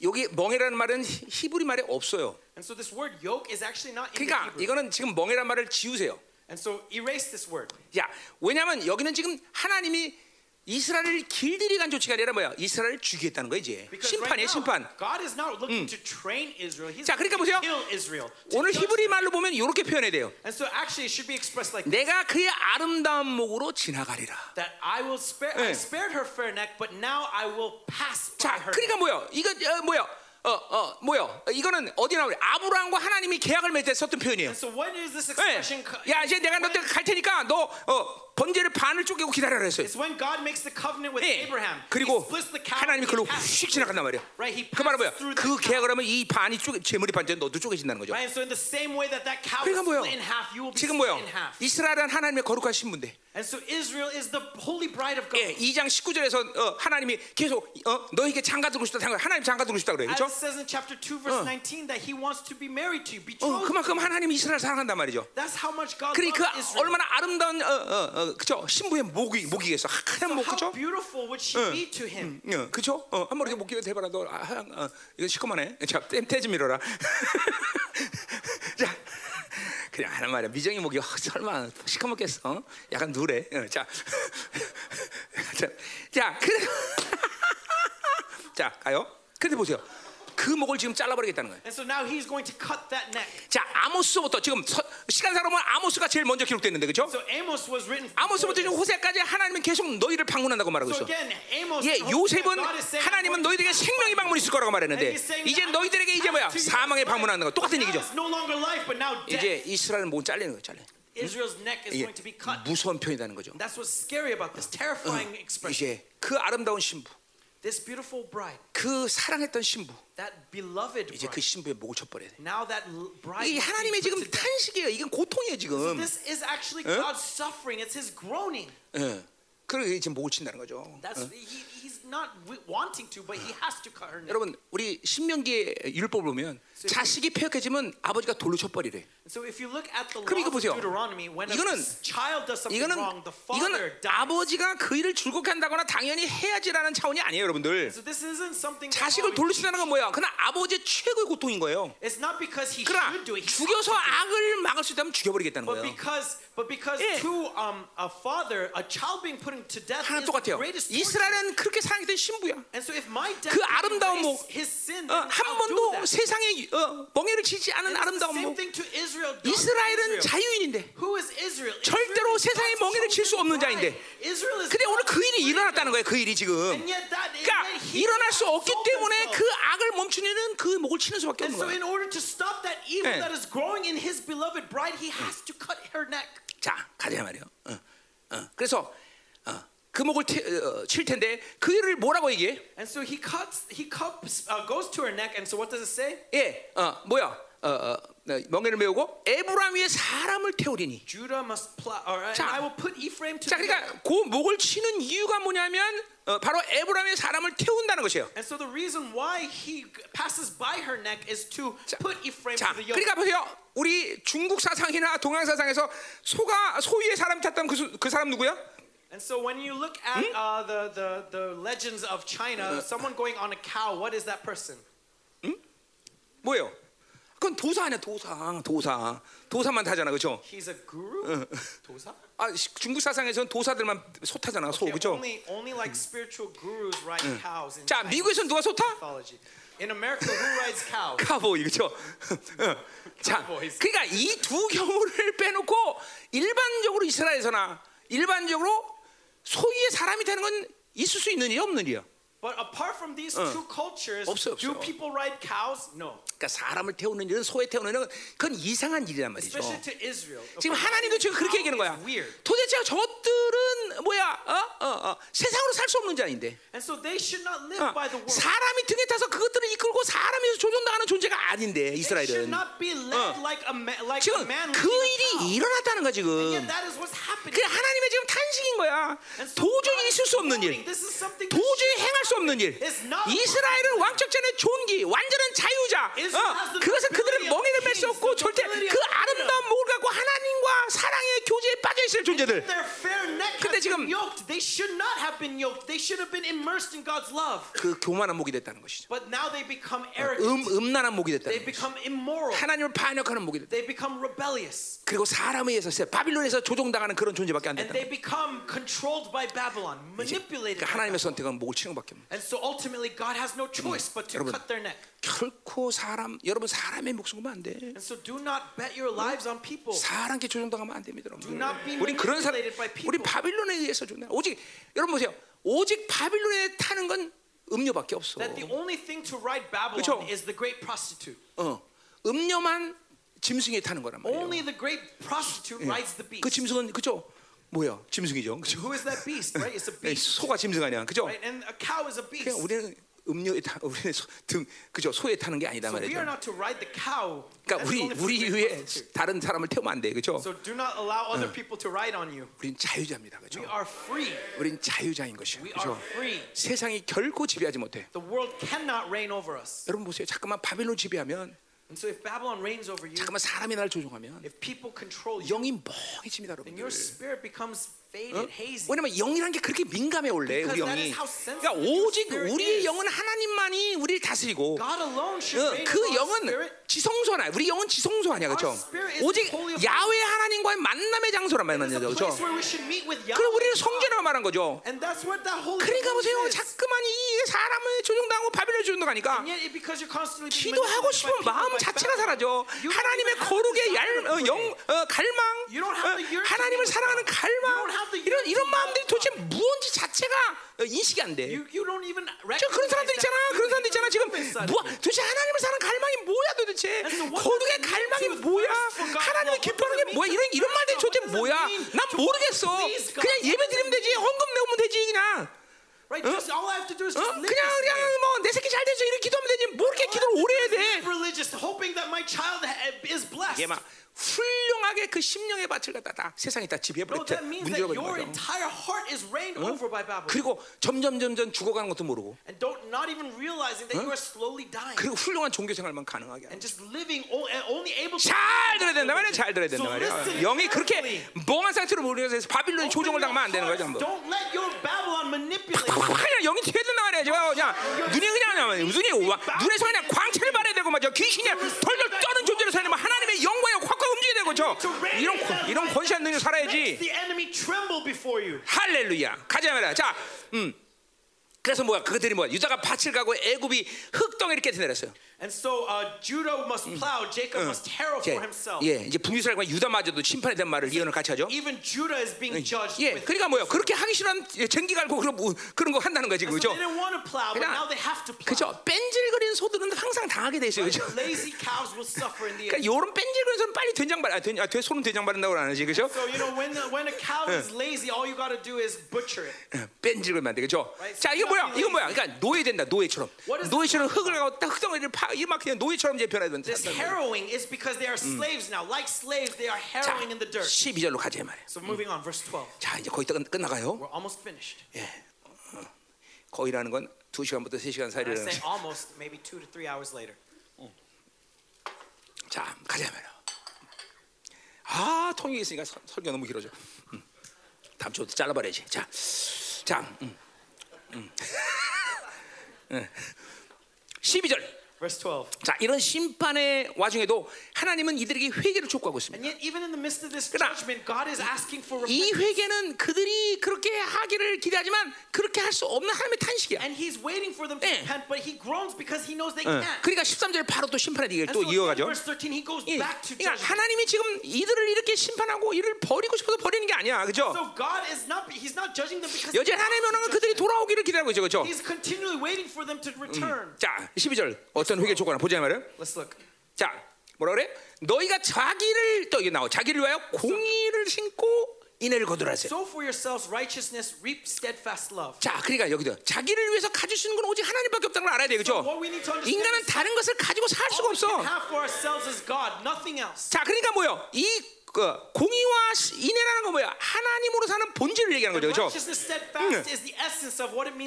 여기 멍해라는 말은 히- 히브리 말에 없어요. And so this word yoke is actually not in the 그러니까 Hebrew. 이거는 지금 멍해라는 말을 지우세요. And so erase this word. 야, 왜냐하면 여기는 지금 하나님이 이스라엘을 길들이 간 조치가 아니라 뭐야? 이스라엘을 죽이겠다는 거야 이제. 심판이에요, 심판. God is not looking to train Israel. He's 자, 그러니까 보세요. kill Israel. to 오늘 히브리. 말로 보면 이렇게 표현해야 돼요. And so actually it should be expressed like this, 내가 그의 아름다운 목으로 지나가리라. spare 네. I spared her fair neck, but now I will pass by 자. 그러니까 뭐야? 이거 어, 뭐야? 어, 어? 어, 이거는 어디 나오냐? 아브라함과 하나님이 계약을 썼던 표현이에요. So what is this 예. expression? co- 야, 이제 내가 너 때문에 갈 테니까 너 어, 번제를 반을 쪼개고 기다려라 했어요. It's when God makes the covenant with 예. Abraham. 그리고 he splits the cow. 하나님이 그걸로 휙. 지나간단 말이야. Right, he 그 말은 뭐야? through 그. 계약을 하면 이 반이 쪼개 재물이 반전 너도 쪼개진다는 거죠. Right, so in the same way that that cow 그러니까 뭐요? split in half, you will be 지금 뭐요? half. 이스라엘은 하나님의 거룩한 신부인데. And so Israel is the holy bride of God. 예, 2장 19절에서 어, 하나님이 계속 어, 너에게 장가 들고 싶다 생각. 하나님 장가 들고 싶다 그래. As 그렇죠? it says in chapter 2 verse 19 that he wants to be married to you, 어. 그만큼 하나님이 이스라엘 사랑한단 말이죠. That's how much God 그러니 그 loves Israel. 얼마나 아름다운 어, 어, 어, 그죠? 신부의 목이 목이겠어. 하얀 목 그죠? beautiful would she be to him? 어, 그죠? 어, 한번 이렇게 목기를 대봐라. 너 아, 하얀, 어, 이거 시커먼해. (laughs) 자, 떼지 밀어라. (laughs) 자, 그냥 하는 말이야. 미정이 목이 어, 설마 시커멓겠어? 어? 약간 누래. 어, 자, (laughs) 자, 자, 그래. 자, 가요. 근데 보세요. 그 목을 지금 잘라버리겠다는 거예요. And so now he's going to cut that neck. 자, 아모스부터 지금 서, 시간상으로 보면 아모스가 제일 먼저 기록됐는데, 그렇죠? So Amos was written. 아모스부터 지금. 호세까지 하나님은 계속 너희를 방문한다고 말하고 있어. So again, Amos. 예, 요셉은 하나님은 너희들에게 생명의 방문이 있을 거라고 말했는데 이제 너희들에게 이제 뭐야 사망의 방문하는 거 똑같은 얘기죠. It's no longer life, but now death. 이제 이스라엘은 목 잘리는 거예요, 잘려. Israel's neck is going to be cut. 무서운 표현이라는 거죠. That's what's scary about this terrifying expression. 이제 그 아름다운 신부, This beautiful bride, 그 사랑했던 신부, 이제 그. 신부의 목을 쳐버려야 돼. 이 하나님의 지금. 탄식이에요. 이건 고통이에요 지금. This is actually God's suffering. It's His groaning. 예. 그리고 지금 목을 친다는 거죠. That's he, he's not wi- wanting to, but he has to cut her neck. 여러분 우리 신명기의 율법 보면 자식이 폐역해지면 아버지가 돌로 쳐버리래. So if you look at the 그럼 이거 보세요. of Deuteronomy, when a 이거는- child does something 이거는 wrong, the 이거는. 아버지가 그 일을 즐겁게 한다거나 당연히 해야지라는 차원이 아니에요, 여러분들. So this isn't something. 자식을 oh, 돌로 친다는 건 뭐야? 그냥 아버지의 최고의 고통인 거예요. It's not because he 그러나 should do it. He 죽여서. 악을 막을 수 있다면 죽여버리겠다는 But 거예요. because, but because 예. to um, a father, a child being put to death 하나 is 똑같아요. 이스라엘은 그렇게 사랑했던 신부야. And so if my dad 그 아름다운 목, his sin, 어, 한 번도. 세상에 어, 멍에를 치지 않은 is 이스라엘은. 자유인인데? 절대로 God's 멍에를 칠 수 없는 자인데. 근데 오늘 그 일이. 일어났다는 거예요. 그 일이 지금. 그러니까 일어날 수 없기 때문에. 그 악을 멈추는 그 목을 치는 수밖에 없는 거예요. 예. neck. 자, 가자 말이요. 어, 어. 그래서 어, 금옥을 태, 어, 칠 텐데 그 일을 뭐라고 얘기해? And so he cuts, he cuts, uh, goes to her neck, and so what does it say? 예, 어, 뭐야? 어, 어, 어, 멍에를 메우고 에브라임 위에 사람을 태우리니. Judah must plow, or, 자, I will put Ephraim to 자, the 그러니까 그 목을 치는 이유가 뭐냐면 어, 바로 에브라임의 사람을 태운다는 것이에요. And so the reason why he passes by her neck is to put Ephraim 자, to the yoke. 그러니까 보세요. 우리 중국 사상이나 동양 사상에서 소가 소위에 사람 탔다면 그, 수- 그 사람 누구야? And so when you look at uh, the, the, the legends of China, someone going on a cow, what is that person? 뭐예요? 그건 도사 아니야, 도사, 도사, 도사만 타잖아, 그렇죠? He's a guru? 도사? 아, 시- 중국 사상에서는 도사들만 소 타잖아, 소, Okay, 그렇죠? only, only like spiritual gurus ride cows in 자, 미국에서는 누가 소 타? mythology. In America, who rides cows? 카보이 그렇죠? 자. 그러니까 이 두 경우를 빼놓고 일반적으로 이스라엘에서나 일반적으로 소위의 사람이 되는 건 있을 수 있는 일이 없는 일이야. But apart from these two cultures, 없어요, do 없어요. people ride cows? No. 그러니까 사람을 태우는 일은 소에 태우는 일은 그건 이상한 일이란 말이죠. Especially to Israel. 지금 하나님도 지금 그렇게 얘기하는 거야. weird. 도대체 저것들은 뭐야? 어? 어, 어. 세상으로 살 수 없는 자인데. And so they should not live 어. by the world. 사람이 등에 타서 그것들을 이끌고 사람에서 조종당하는 존재가 아닌데 They 이스라엘은 not be led like a man, like a 지금 man 그 a 일이 cow. 일어났다는 거야 지금. Yet that is what's happening. 그 하나님의 지금 탄식인 거야. And so 도저히 있을 수 없는 일. warning, This is something that 도저히 행할 수 없는 일. It's not 이스라엘은 왕적전의 존귀, 완전한 자유자. Israel 어, 그것은 그들은 멍에를 맬수 없고 절대 그. 아름다운 목을 갖고 하나님과 사랑의 교제에 빠져 있을 존재들. 근데 지금- been yoked. They should not have been yoked. They should have been immersed in God's love. 그 교만한 목이 됐다는 것이죠. But now they become arrogant. 음 음란한 목이 됐다는 They 것이죠. become immoral. 하나님을 반역하는 목이 됐다. They become rebellious. 그리고 사람에 의해서 바빌론에서 조종당하는 그런 존재밖에 안 And 됐다. they become controlled by Babylon, manipulated. 그러니까 by 하나님의. 선택은 목을 치는 것밖에 없는. And so ultimately, God has no choice but to 여러분. cut their neck. 결코 사람 여러분 사람의 목숨 보면 안 돼. And so do not bet your lives on people. 사람께 조종당하면 안 됩니다, 여러분. Do not be 우리 그런 사람, manipulated by people. 우리 바빌론에 의해서 존재. 오직 여러분 보세요. 오직 바빌론에 타는 건 음료밖에 없어. That the only thing to ride Babylon 그쵸? is the great prostitute. 어, 음료만 짐승에 타는 거란 말이에요. Only the great prostitute rides the beast. 그 짐승은 그죠? 뭐야? 짐승이죠, 그죠? Who is that beast, right? It's a 네, beast, 소가 짐승 아니야, 그죠? right? And a cow is a beast. 그냥 우리는 음료에 타, 우리는 소, 등 그죠? 소에 타는 게 아니다 So we 말이죠. are not to ride the cow. 그러니까 우리 우리 위에. 다른 사람을 태우면 안 돼, 그죠? So do not allow other people to ride on you. 우린 자유자입니다, 그죠? We are free. 우린 자유자인 것이야, We are free. 세상이 결코 지배하지 못해. The world cannot reign over us. 여러분 보세요. 잠깐만 바빌론 지배하면, so if Babylon reigns over you, 잠깐만 사람이 나를 조종하면 if people control you, 영이 멍해집니다, 여러분 어? 왜냐면 영이란 게 그렇게 민감해 원래 우리 영이. 그러니까 오직 우리의. 영은 하나님만이 우리를 다스리고 God alone should 어, 그 영은 spirit. 지성소 아니야. 우리 영은 지성소 아니야, 그렇죠? 오직 야외 하나님과의 만남의 장소란 a 그렇죠? 그리고. 우리는 성전이라고 말한 거죠. 그러니까 보세요. 자꾸만 이 사람을 조종당하고 바빌론 조종당하니까 기도하고 싶은 마음 자체가 사라져. 하나님의 거룩의 얄, 어, 영. 어, 갈망, 어, 하나님을 사랑하는. 갈망, 이런 이런 마음들이 도대체. 무언지 자체가 어, 인식이 안 돼. You, you don't even 저 그런 사람들 있잖아. 그런 사람들 있잖아. 지금 뭐. 도대체 하나님을 사는 갈망이 뭐야 도대체? 거룩의 갈망이 뭐야? 하나님을 기뻐하는 게 뭐야? 이런 이런 말들 thirst 도대체? 뭐야? 난 모르겠어. 그냥 예배 드리면 되지. 헌금 내면 되지 그냥. Right? Just all I have to do is 어? just live 그냥 그냥 way. 뭐내 새끼 잘 돼서 이렇게 기도하면 되지. 뭐 이렇게 기도를 오래 해야 돼? Live religious, hoping that my child ha- is blessed. 이게 막 훌륭하게 그 심령의 밭을 갖다 다 세상이 다 No, 지배해버렸대. that means that 문제가 your 버린 거죠. entire heart is reigned over by Babylon. 그리고 점점 점점 죽어가는 것도 모르고. And don't not even realizing that you are slowly dying. 그리고 훌륭한 종교 생활만 가능하게. And just living o- and only able to 잘 들어야 된다 말이야. 잘 들어야 된다 말이야. 영이 그렇게. 멍한 상태로 모르면서 바빌론이 조종을 당하면 안 되는 거죠. 한번. Don't let your Babylon manipulate you. 그냥 영이 튀어야 된다 말이야. 저 그냥 눈이 그냥 와- 눈에서 그냥 광채를 발해야 되고. 귀신이 덜덜 떠는 존재로 살려면 하나님의 영광이 확확 움직여야 되고 저 이런 권- 이런 권세한 능력 살아야지. 할렐루야. 가자 말이야. 자, 음. 그래서 뭐야? 그들이 뭐야? 유다가 밭을 가고 애굽이 흙덩이 이렇게 내렸어요. And so uh, Judah must plow, Jacob must harrow for himself. 예, 이제 북이스라엘과 유다마저도 심판에 대한 말을 예언을 같이 하죠. Even Judah is being judged 예, with 그러니까 뭐요? 그렇게 하기 싫으면 쟁기 갈고 그런 뭐- 그런 거 한다는 거지, So 그렇죠? they didn't want to plow, but now they have to plow. 그렇죠. 뺀질거리는 소들은 항상 당하게 돼 있어요, 그렇죠? Lazy cows will suffer in the 그러니까 end. 요런 뺀질거리는 소는 빨리 된장 발, 아, 된, 아, 돼- 소는 된장 바른다고 안 하지, 그렇죠? So you know when the, when a cow is lazy, all you got to do is butcher it. 뺀질거리면 안 돼, 그렇죠? Right, 자, 이거 so 뭐야? 이거 뭐야? 그러니까 노예 된다, 노예처럼. What is 노예처럼 흙을 가고 딱 흙덩이를 파, 이막 그냥 노예처럼 이제 변해야 된다. This harrowing is because they are slaves now. Like slaves, they are 자, harrowing in the dirt. 12절로 가자 이 말이야. So moving on, verse 12. 자, 이제 거의 끝- 끝나가요. We're almost finished. 거의라는 건 2시간부터 3시간 And I 사이라는 say almost, maybe two to three hours later. 자, 가자 말이야. 아, 통역이 있으니까 설- 설교 너무 길어져. 음. 다음 주부터 잘라버려야지. 자, 자, 음. 음. 음. 12절. Verse 12. 자, 이런 심판의 와중에도 하나님은 이들에게 회개를 촉구하고 있습니다. And yet, even in the midst of this 그러나 judgment, God is asking for 이 repentance. 회개는 그들이 그렇게 하기를 기대하지만 그렇게 할 수 없는 하나님의 탄식이야. And He's waiting for them to 예. repent, but He groans because He knows they 어. can't. 그러니까 13절에 바로 또 심판의 얘기를 And 또 이어가죠. verse 13, He goes 예, back to 그러니까 judgment. 하나님이 지금 이들을 이렇게 심판하고 이를 버리고 싶어서 버리는 게 아니야, 그죠? So God is not, He's not judging them because 여전히 하나님의 언어는 to 그들이. 돌아오기를 기다리고 있죠, 그죠? He's continually waiting for them to return. 자, 12절 어떤 회개 조건을 보자 말이에요. Let's look. 자, 뭐라 그래? 너희가 자기를 또 이게 나와. 자기를 위하여 공의를 신고 인애를 거두라세요. Sow for yourselves righteousness, reap steadfast love. 자, 그러니까 여기도 자기를 위해서 가질 수 있는 건 오직 하나님밖에 없다는 걸 알아야 돼, 그죠? To understand 인간은 다른 것을 가지고 살 수가 없어. have for ourselves is God, nothing else. 자, 그러니까 뭐요? 이 그, 공의와 시- 인애라는 건 뭐야? 하나님으로 사는 본질을 얘기하는 거죠, 그죠? Means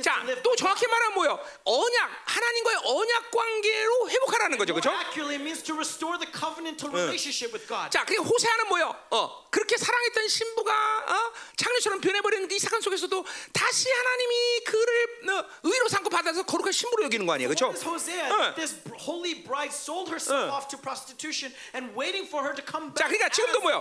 자. 또 정확히 말하면 뭐요? 언약, 하나님과의 언약 관계로 회복하라는 거죠, God. 자, 그리고 호세아는 뭐요? 어, 그렇게 사랑했던 신부가 어, 창녀처럼 변해버리는 이 사건 속에서도 다시 하나님이 그를 어, 의로 삼고 받아서 거룩한 신부로 여기는 거 아니에요, 그렇죠? 어. 어. 자, 그러니까 지금도 뭐요?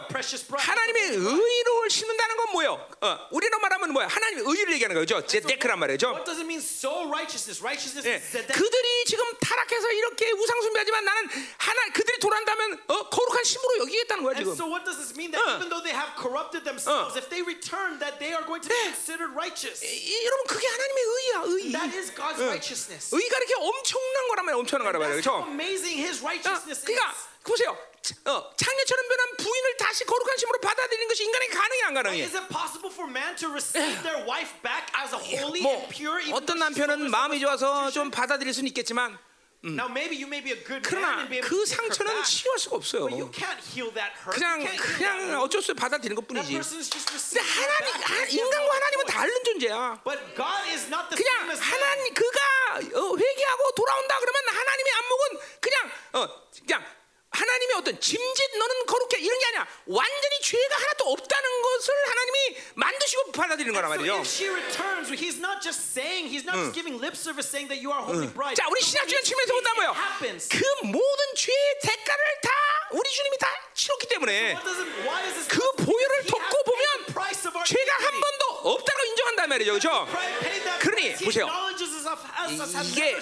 Bride. 하나님의 의로를 심는다는 건 뭐요? 어, 우리로 말하면 뭐야? 하나님의 의를 얘기하는 거죠. So 제데크란 말이죠. What does it mean? Sow righteousness. Righteousness 예, is zedek. 그들이 지금 타락해서 이렇게 우상 숭배하지만 나는 하나 그들이 돌아온다면 어, 거룩한 신부로 여기겠다는 거야 And 지금. so what does this mean? That 어. even though they have corrupted themselves, 어. if they return, that they are going to be 네. considered righteous. 이- 여러분 그게 하나님의 의야 의. That is God's 어. righteousness. 의가 이렇게 엄청난 말이야, 엄청난 거란 말이야, That's how 그렇죠? amazing His 어, righteousness is. 그러니까 보세요. 어, 창녀처럼 변한 부인을 다시 거룩한 신부로 받아들이는 것이 인간에게 가능해 안 가능해? Is it possible for man to receive their wife back as a holy 뭐 and pure? even 어떤 남편은 마음이 좋아서 좀? 받아들일 수는 있겠지만 Now maybe you may be a good man 그러나 and be able 그 to take her 상처는 back, 치유할 수가 없어요. but you can't heal that hurt. 그냥 you can't heal that 그냥. 어쩔 수 없이 받아들이는 That 것뿐이지. person is just 근데 receiving 하나님 back. 하- There's no 인간과 하나님은 choice. 다른 존재야. But God is not the 그냥 same as man. 하나님 그가 어, 회개하고 돌아온다 그러면 하나님의 안목은 그냥 어 그냥 하나님의 어떤 짐짓 너는 거룩해 이런 게 아니야. 완전히 죄가 하나도 없다는 것을 하나님이 만드시고 받아들이는 거란 returns, saying, bride. 자, 우리 he 측면에서 본다 speaks, 뭐요? it happens. 그 모든 죄의 대가를 다 우리 주님이 다 치렀기 때문에 it? 그 보혈을 덮고 보면 죄가 한. 번도 없다고 인정한단 말이죠, 그렇죠? 그러니 보세요. 이게.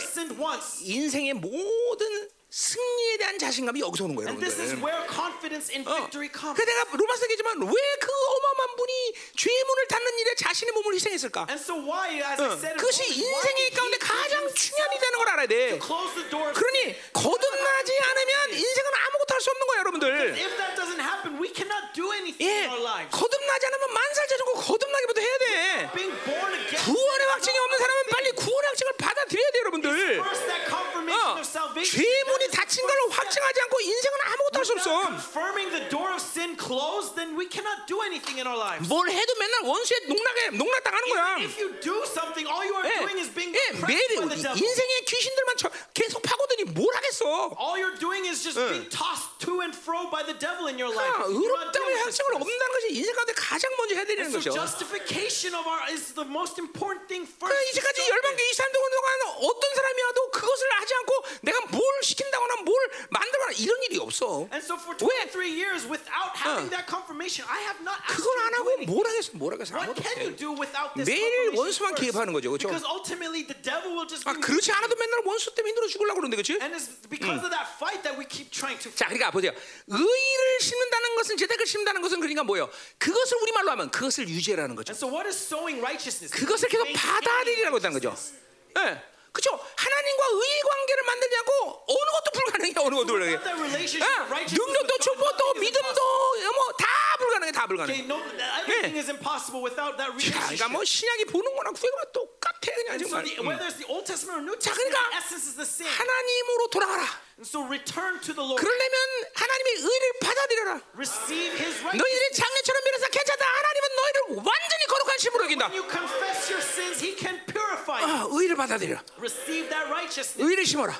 인생의 모든 승리에 대한 자신감이 여기서 오는 거예요, And this is 여러분들. where confidence in 어. victory comes. 그 내가 로마서 얘기지만 왜 그 어마어마한 분이 죄의 문을 닫는 일에 자신의 몸을 희생했을까? And so why, as I 어, said, in 그것이 Romans, why 인생의 did 가운데 가장 중요한 일이라는 걸 알아야 돼. to close the door of 그러니? 거듭나지 않으면 인생은 아무것도 할 수 없는 거예요, 여러분들. If that doesn't happen, we cannot do anything 예, in our lives. 거듭나지 않으면 만살자전거 거듭나기부터 해야 돼. Being born again. 구원의 확증이 없는 사람은 빨리 구원의 확증을 받아들여야 돼, 여러분들. First, that confirmation 어, of salvation. 죄의 문이 Is 닫힌 걸. 확증하지 않고 인생은 아무것도 할 수 없어. Without confirming the door of sin closed, then we cannot do anything in our lives. 뭘 해도 맨날 원수에 농락해, 농락당하는 거야. Even if you do something, all you are 예, doing is being 예, oppressed 매일 by the devil. 인생의 귀신들만 쳐- 계속 파고드니 뭘 하겠어? All you're doing is just being tossed to and fro by the devil in your life. 아, 확증을 this. 얻는다는 것이 인생 가운데 가장 먼저 해야 되는 거죠. justification of our is the most important thing first. 그 이제까지 열방교 with. 23년 동안 어떤 사람이 와도 그것을 하지 않고 내가 뭘 시킨다 거나 뭘 만들거나 이런 일이 없어. And so for 왜? 23 years, without without having that confirmation, I have not asked 그걸 안 하고. 뭘 하겠어? 뭘 하겠어? What 아무것도 can you 못해. do without this 매일 원수만 first? 개입하는 거죠, 그렇죠? Because ultimately the devil will just 아, 그렇지 않아도 맨날 원수 때문에 힘들어 죽으려고 그러는데 그렇지? and it's because of that fight that we keep trying to 자, 그러니까 보세요. 의를 심는다는 것은 재택을 심는다는 것은 그러니까 뭐예요? 그것을 우리 말로 하면 그것을 유지라는 거죠. And so what is sowing righteousness? 그것을 계속 받아들이라고 했다는 거죠. 예. 그렇죠? 하나님과 의 관계를 만들자고 어느 것도 불가능해. 어느 것도 불가능해. 예. righteousness 능력도 축복도 믿음도 뭐다 불가능해. 다 불가능해. 자, 그러니까. 뭐 신약이 보는 거나 구약이나 똑같아 그냥 정말. the, 음. whether it's the Old Testament or New 자, Testament, 그러니까 the essence is the same. 하나님으로 돌아가라. So return to the Lord. 그러려면 하나님의 의를 받아들여라. Receive His righteousness. 너희들이 장례처럼 밀어서 괜찮다. 하나님은 너희를 완전히 거룩한 신부로 여긴다. When you confess your sins, He can purify you. 아, 의를 받아들여. Receive that righteousness. 의를 심어라.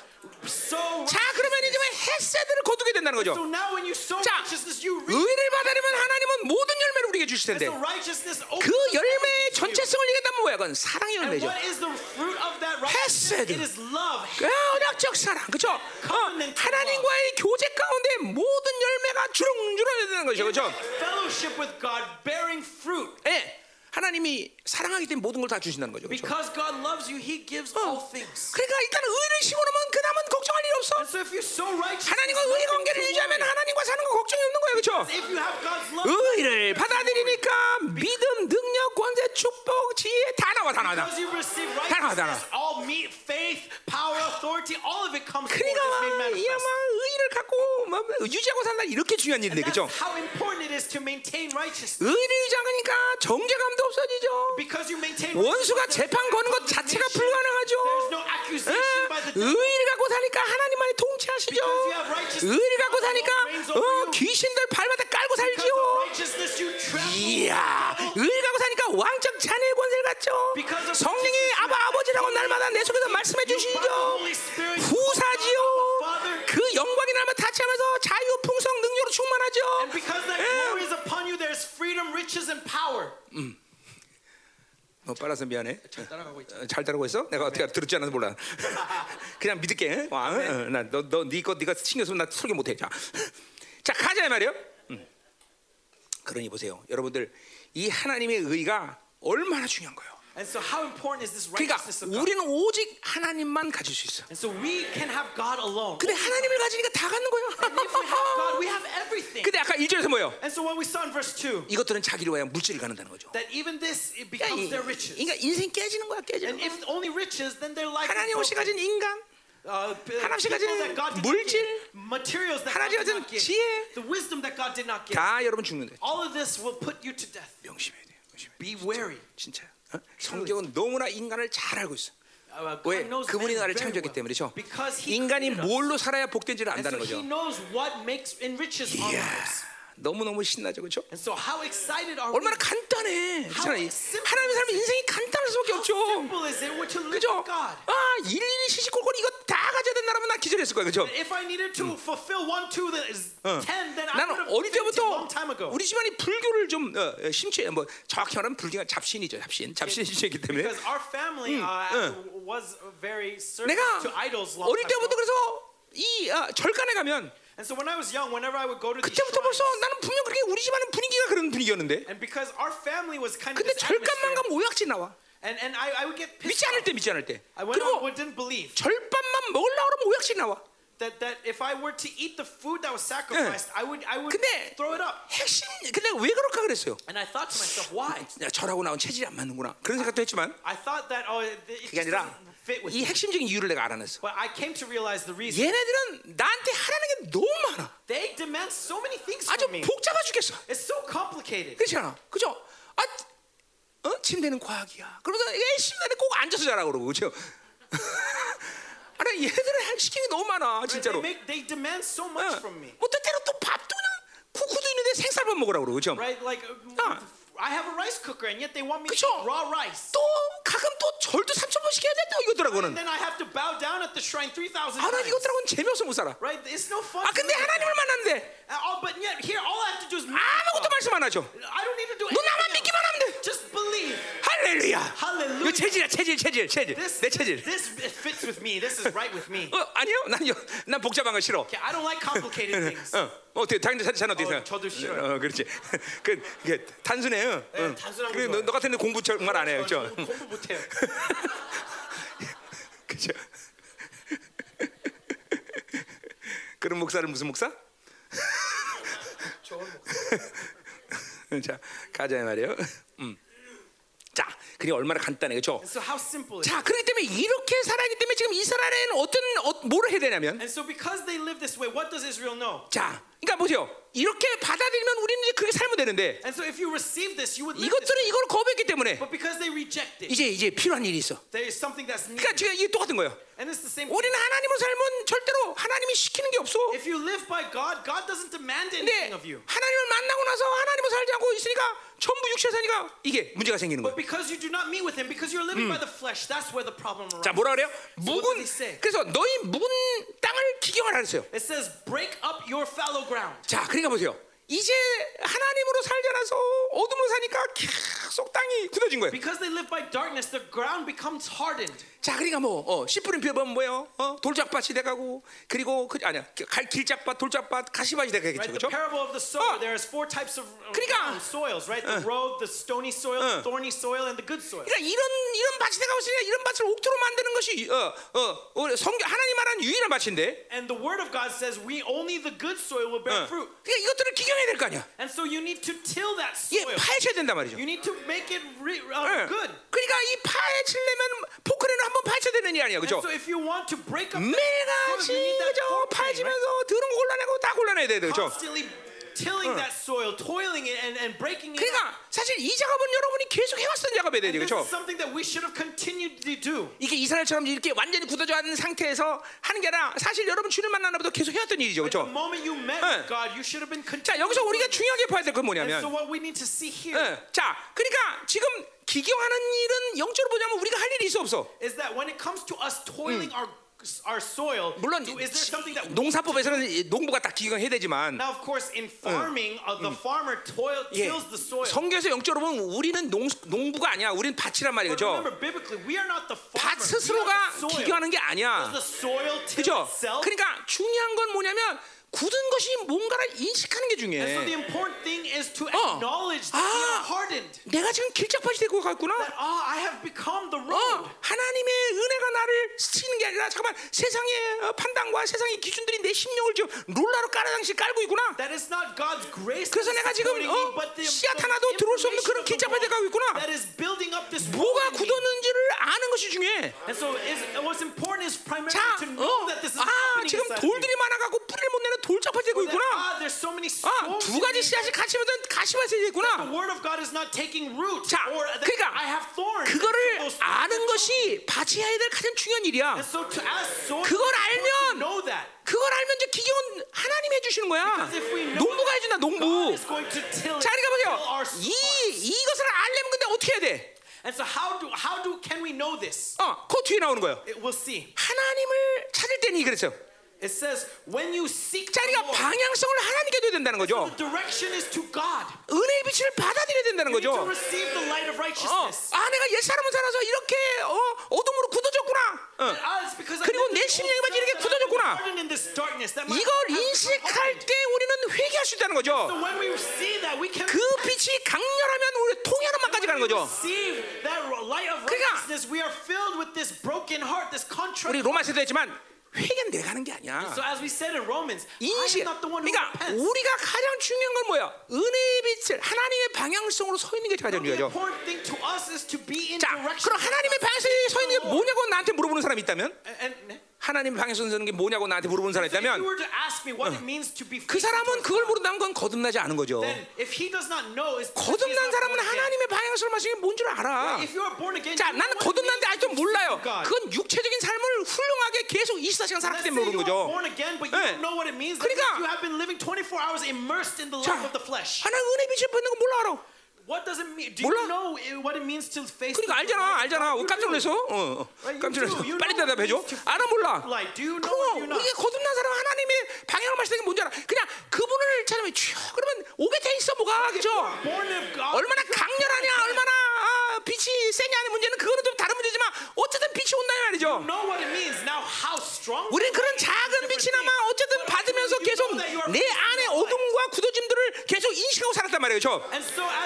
자, 그러면 이제 헤세드를 거두게 된다는 거죠. So now when you sow 자, righteousness, you reap 의를 받아들이면 하나님은 모든 열매를 우리에게 주실 텐데 그 열매의. 전체성을 얘기한다면 뭐야? 그건 사랑의 열매죠. what is the fruit of that righteousness? 헤세드. It is love. 그 언약적 사랑, 그렇죠? Covenant 하나님과의 교제 가운데 모든 열매가 주렁주렁 되는 거죠, 그렇죠? 예, 하나님이 사랑하기 때문에 모든 걸 다 주신다는 거죠, 그렇죠? Because God loves you, He gives all things. 그러니까 일단 의를 심어놓으면 그 다음은 걱정할 일이 없어. And so if you sow righteousness, 하나님과 의 관계를 유지하면. 하나님과 사는 거 걱정이 없는 거예요, 그렇죠? If you have God's love, 의를 받아들이니까 믿음, 능력, 권세, 축복, 지혜 다 나와, 다 나와. 다. 나와, 다 나와. all meat, faith, power, authority, all of it comes. 그러니까 manifest. 의를 갖고 뭐 유지하고 산다 이렇게 중요한 일인데, 그렇죠? how important it is to maintain righteousness. 의를 유지하니까 정죄감도 없어지죠. Because you maintain 원수가 재판 거는 것 자체가 불가능하죠. 의를 갖고 사니까 하나님만이 통치하시죠. Because you have righteousness, 의를 갖고 사니까 어. 귀신들 발마다 깔고 Because 살지요. 이야, 의를 갖고 사니까 왕적 자녀의 권세를 갖죠. 성령이 아바 아버지라고 날마다 내 속에서 말씀해 주시죠. 후사지요. 그 영광이 날마다 타치하면서 자유, 풍성, 능력으로 충만하죠. And because that 예. glory is upon you, there's freedom, riches, and power. 너 빨라서 미안해. 따라가고 있죠. 어, 잘 따르고 있어? 내가 어떻게? 들었지 않아서 몰라. (laughs) 그냥 믿을게. 와, 나너너네거 네가 신경 쓰면 나 설교 못해. 자, 자 가자 이 말이요. 음. 그러니 보세요, 여러분들 이 하나님의 의가 얼마나 중요한 거예요. And so, how important is this 그러니까 righteousness of God? 우리는 오직 하나님만 가질 수 있어. And so, we can have God alone. 근데 하나님을 가지니까 다 갖는 거예요. And if we have God, we have everything. 근데 아까 1절에서 뭐예요? And so, what we saw in verse 2, 이것들은 자기를 위하여 물질을 갖는다는 거죠. that even this it 그러니까, becomes 이- their riches. 그러니까 인생 깨지는 거야, 깨지는 And 거야. if only riches, then their life 하나님 없이. 가진 인간, Uh, people 가진 물질, give, materials that God 하나님 did 가진 지혜. the wisdom that God did not give. 다 여러분 죽는데. All of this will put you to death. 명심해야 돼. 명심해야 돼. Be wary. 진짜. 어? 성경은 너무나 인간을 잘 알고 있어. Uh, 왜? 그분이 나를 창조했기 그렇죠? He 인간이. 뭘로 살아야 복된지를 안다는 거죠. 이야. 너무 너무 신나죠, 그렇죠? And so how excited are we? 얼마나 간단해. 하나님의 삶은 인생이 간단할 수밖에 없죠. 그죠? 아, 일일이 시시콜콜 이거 다 가져야 된다면 나 기절했을 거야, 그죠? 나는 어릴 때부터. 우리 집안이 불교를 좀 어, 어, 심취해 뭐 정확히 말하면 불교가 잡신이죠, 잡신. 잡신이 심취했기 때문에 Because our family uh, was very certain 내가 to idols long 어릴 때부터. 그래서 이 아, 절간에 가면 And so when I was young, whenever I would go to these 그때부터 벌써 shrines, 나는 분명 그렇게 우리 집안은 분위기가 그런 분위기였는데 and because our family was kind of 근데 this 절간만 atmosphere, 가면 오약지 나와. and, and I, I would get pissed 믿지 않을. 때 믿지 않을 때. I went on, 그리고 didn't believe 절반만 먹으려고 그러면 오약지 나와. that, that if I were to eat the food that was sacrificed, I would I would 근데 throw it up. 핵심 근데 왜 그럴까 그랬어요. And I thought to myself, why? 야, 절하고 나온 체질이 안 맞는구나. 그런 생각도 했지만 I thought that oh, 그게 아니라 fit with 이. 핵심적인 이유를 내가 알아냈어. But I came to realize the reason. 얘네들은 나한테 하라는 게 너무 많아. They demand so many things 아주 from me. 복잡해 죽겠어. It's so complicated. 그렇지 않아? 그죠? 아, 어? 침대는 과학이야. 그러면서 애 침대는 꼭 앉아서 자라 그러고 그죠? 아니 얘들은 시키는 게 너무 많아 Right? They, 진짜로. make, they demand so 어. much from me. 뭐 때때로 또 밥도 그냥 쿠쿠도 있는데 생쌀밥 먹으라고 그러고 그죠? Right? Like uh, Ah. I have a rice cooker and yet they want me to 그쵸? eat raw rice. 또 가끔 또 절도 3천 번 시켜야 돼 또 And 이것들하고는. then I have to bow down at the shrine 3,000 아나 times. 이것들하고는 재미없어 못 살아. Right? It's no fun. 아 to 근데 live with 하나님을 them. 만났는데 And all, but yet here all I have to do is 아무것도. 말씀 안 하죠. I don't need to do 너 나만 anything 믿기만. 하면 돼. Just believe. 할렐루야. Hallelujah. Hallelujah. 체질이야 체질 체질 체질 This, 내 체질. this fits with me. This is right with me. 어 아니요 난, 요- 난 복잡한 거 싫어. Okay, I don't like complicated things. 어 어떻게 당신 자는 어떻게 어, 생각? 저도 싫어요. 어 그렇지. 그 이게 단순해요. 응. 단순한 거 그래, 너. 너 같은 애 공부 정말 안 해요, 저 그렇죠? 공부 못 해요. 그죠? 그런 목사는 무슨 목사? 자 가자 말이요. 음. 자, 그게 얼마나 간단해, 그렇죠? And so how simple is it? 자, 그렇기 때문에 이렇게 살아있기 때문에 지금 이스라엘은 어떤 어, 뭐를 해야 되냐면, And so because they live this way, what does Israel know? 자, 그러니까 보세요. 이렇게 받아들이면 우리는 그렇게 살면 되는데 And so if you receive this, you would 이것들은. 이걸 거부했기 때문에 But because they reject it, 이제 이제 필요한 일이 있어. there is something that's 그러니까. 지금 이게 똑같은 거예요. And it's the same 우리는 하나님으로 살면 절대로 하나님이 시키는 게 없어. If you live by God, God doesn't demand 근데 anything of you. 하나님을 만나고 나서 하나님으로 살지 않고 있으니까 전부 육체 사니까 이게 문제가 생기는 But 거예요. because you do not meet with Him, because you're living by the flesh, that's where the problem 자. 뭐라 그래요? 묵은 say? 그래서 너희 묵은 땅을 기경하라 그랬어요. It says, break up your fallow ground. 자, 그러니까 보세요. 이제 하나님으로 살지 않아서 어둠으로 사니까 계속 땅이 굳어진 거예요. Because they live by darkness, the ground becomes hardened. 자, 그러니까 뭐 어, 씨 뿌린 벼면 뭐예요? 어, 돌짝밭이 돼가고 그리고 그 아니야 갈 길짝밭, 돌짝밭, 가시밭이 되겠죠, Right? The 그렇죠? parable of the sower, 어. there's four types of uh, 그러니까. ground, soils, right? The road, the stony soil, the thorny soil, and the good soil. 그러니까 이런 이런 밭이 돼가고 있으니까 이런 밭을 옥토로 만드는 것이 어, 어, 우리 성경 하나님 말한 유일한 밭인데, And the word of God says, we only the good soil will bear 어, fruit. 그러니까 이것들을 기경해야 될 거 아니야. And so you need to till that 예, soil. 파헤쳐야 된단 말이죠. You need to make it re- 예. uh, good. 그러니까 이 파헤치려면 포크레는 한번 파헤쳐야 되는 일 아니야, 그렇죠? so if you want to break up that 매일같이 그죠 poker, right? 파헤치면서 더러운 거 골라내고 다 골라내야 돼, 그렇죠? constantly tilling that soil, toiling it, and, and breaking it. 그러니까 사실 이 작업은 여러분이 계속 해왔던 작업이야 되죠, 그렇죠? is something that we should have continued to do. 이게 이스라엘처럼 이렇게 완전히 굳어져 있는 상태에서 하는 게 아니라 사실 여러분 주님 만나나보다 계속 해왔던 일이죠, The 그렇죠? moment you met 예. with God, you should have been 자. 여기서 우리가 중요하게 봐야 될건 And so 뭐냐면, what we need to see here 예, 자 그러니까 지금 기경하는 일은 영적으로 보자면 우리가 할 일이 있어 없어? is that when it comes to us toiling our our soil, 물론 do- is there something that we 농사법에서는 이 농부가 딱 기경해야 되지만 now of course in farming uh, the farmer toil 예, tills the soil. 성경에서 영적으로 보면 우리는 농, 농부가 아니야. 우리는 밭이란 말이죠. remember biblically we are not the 밭 farmer. 스스로가. 기경하는 게 아니야. 그죠? 그러니까 중요한 건 뭐냐면 굳은 것이 뭔가를 인식하는 게 And so the 중요해. important thing is to 어. acknowledge that we 아. are hardened. 내가 지금 길짝밭이 되고 갔구나. That oh, I have become the 어. 하나님의 은혜가 나를 스치는 게 아니라 잠깐만 세상의 어, 판단과 세상의 기준들이 내 심령을 지금 롤라로 깔아당시 깔고 있구나. That is not God's grace. 그래서 내가 지금, 어, me, but the, 씨앗 하나도 들어올 수 없는 그런 world 가고 있구나. That is building up this 뭐가. 굳었는지를 아는 것이 중요해. And so is, what's important is primarily 자, to know 어, that this is 아 happening 지금. 돌들이 많아가고 뿌리를 못 내는 돌짝밭이 되고 있구나. ah, 아, 두 가지. 씨앗이 같이 묻은 가시밭이 The 되구나. word of God is not taking root. 자, 그러니까 I have thorns. 그거를 아는 것이 밭이 해야 될 가장 중요한 일이야. And so to ask soil, 그걸 알면. 그걸 알면 이제 기경은 하나님이 해주시는 거야. Because if we know 농부가 해준다, 농부. 자, 그러니까 보세요. 이. 이것을 알려면 근데 어떻게 해야 돼? And so how do how do can we know this? 어, 그 뒤에 나오는 거예요. It, we'll see. 하나님을 찾을 때니 그랬어요. It says when you seek 자, the 그러니까 Lord, 방향성을 하나님께 줘야 된다는 거죠. the direction is to God. 은혜의 빛을 받아들여야 된다는 You need to 거죠. receive the light of 어, righteousness. 아, 내가 옛 사람을 살아서 이렇게 어, 어둠으로 굳어졌구나. 어. Ah, 그리고 내 in 심령이 old 이렇게 굳어졌구나. 이걸 인식할. 때 우리는 회개할 수 있다는 거죠. So when we see that, we can 그 빛이 강렬하면 우리 통혈함만까지 가는 거죠. 그러니까. 우리 로마서도 했지만 회개는 내가 하는 게 아니야. So as we said in Romans, 인식. am not the one who 그러니까 repents. 우리가 가장 중요한 건 뭐야? 은혜의 빛을 하나님의 방향성으로 서 있는 게 가장 The 중요하죠. important thing to us is to be in 자, direction. 그럼 하나님의 방향성에 서 있는 게 뭐냐고 나한테 물어보는 사람이 있다면, And, and 하나님의 방향성에 서는 게 뭐냐고 나한테 물어보는 사람이 있다면, 그 사람은 그걸 모른다면 그건 거듭나지 않은 거죠. 거듭난 사람은. 하나님의 방향성을 마시는 게뭔줄 알아. 자, 나는 means 아직도 몰라요. 그건 육체적인 삶을 훌륭하게 계속 24시간 살았기 때문에 모르는 거죠. 네. 그러니까 means you have been living 24 hours immersed in the 자. 하나님 은혜 빛을 받는 거 몰라 알아. What does it mean? Do 몰라? you know it- what it means to face? 그러니까 the 알잖아, 알잖아. You 깜짝. 놀랐어. 어, 어. You 깜짝 놀랐어. You 빨리 know what 대답해줘. means to 알아 몰라. Like, do you know? you not? 이게 거듭난 사람 하나님의 방향을 마시는 게 뭔지 알아? 그냥 그분을 찾으면 쭉 그러면 오게 돼 있어 뭐가 그죠? 얼마나 강렬하냐, 얼마나 아, 빛이 세냐는 문제는 그거는 좀 말이죠. know what it means. Now, how strong? 우리는 그런 작은 빛이나마 어쨌든 받으면서 계속 내 안에 어둠과 굳어짐들을 계속 인식하고 살았단 말이에요. 저.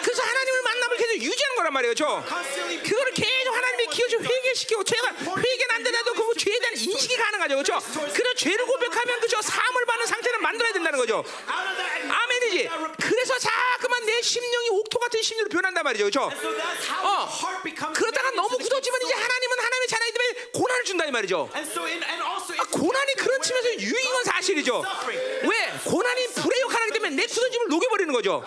그래서 하나님을 만남을 계속 유지하는 거란 말이에요. 저. constantly 그거를 계속 하나님의 기여주 회개시키고 죄가 회개는 안 되더라도 그 죄에 대한 인식이 가능하죠. 그렇죠? 그래서 죄를 고백하면 그죠 사함을 받는 상태를 만들어야 된다는 거죠. 아멘이지. 그래서 자꾸만 내 심령이 옥토 같은 심령으로 변한단 말이죠. 그렇죠? 어. 그러다가 너무 굳어지면 이제. 하나님은 하나님의 자녀이기 때문에 고난을 준다 이 말이죠. 아, 고난이 그런 측면에서 유익인 건 사실이죠. 왜? 고난이 불의 역할을 하기 때문에 내 굳어짐을 녹여버리는 거죠.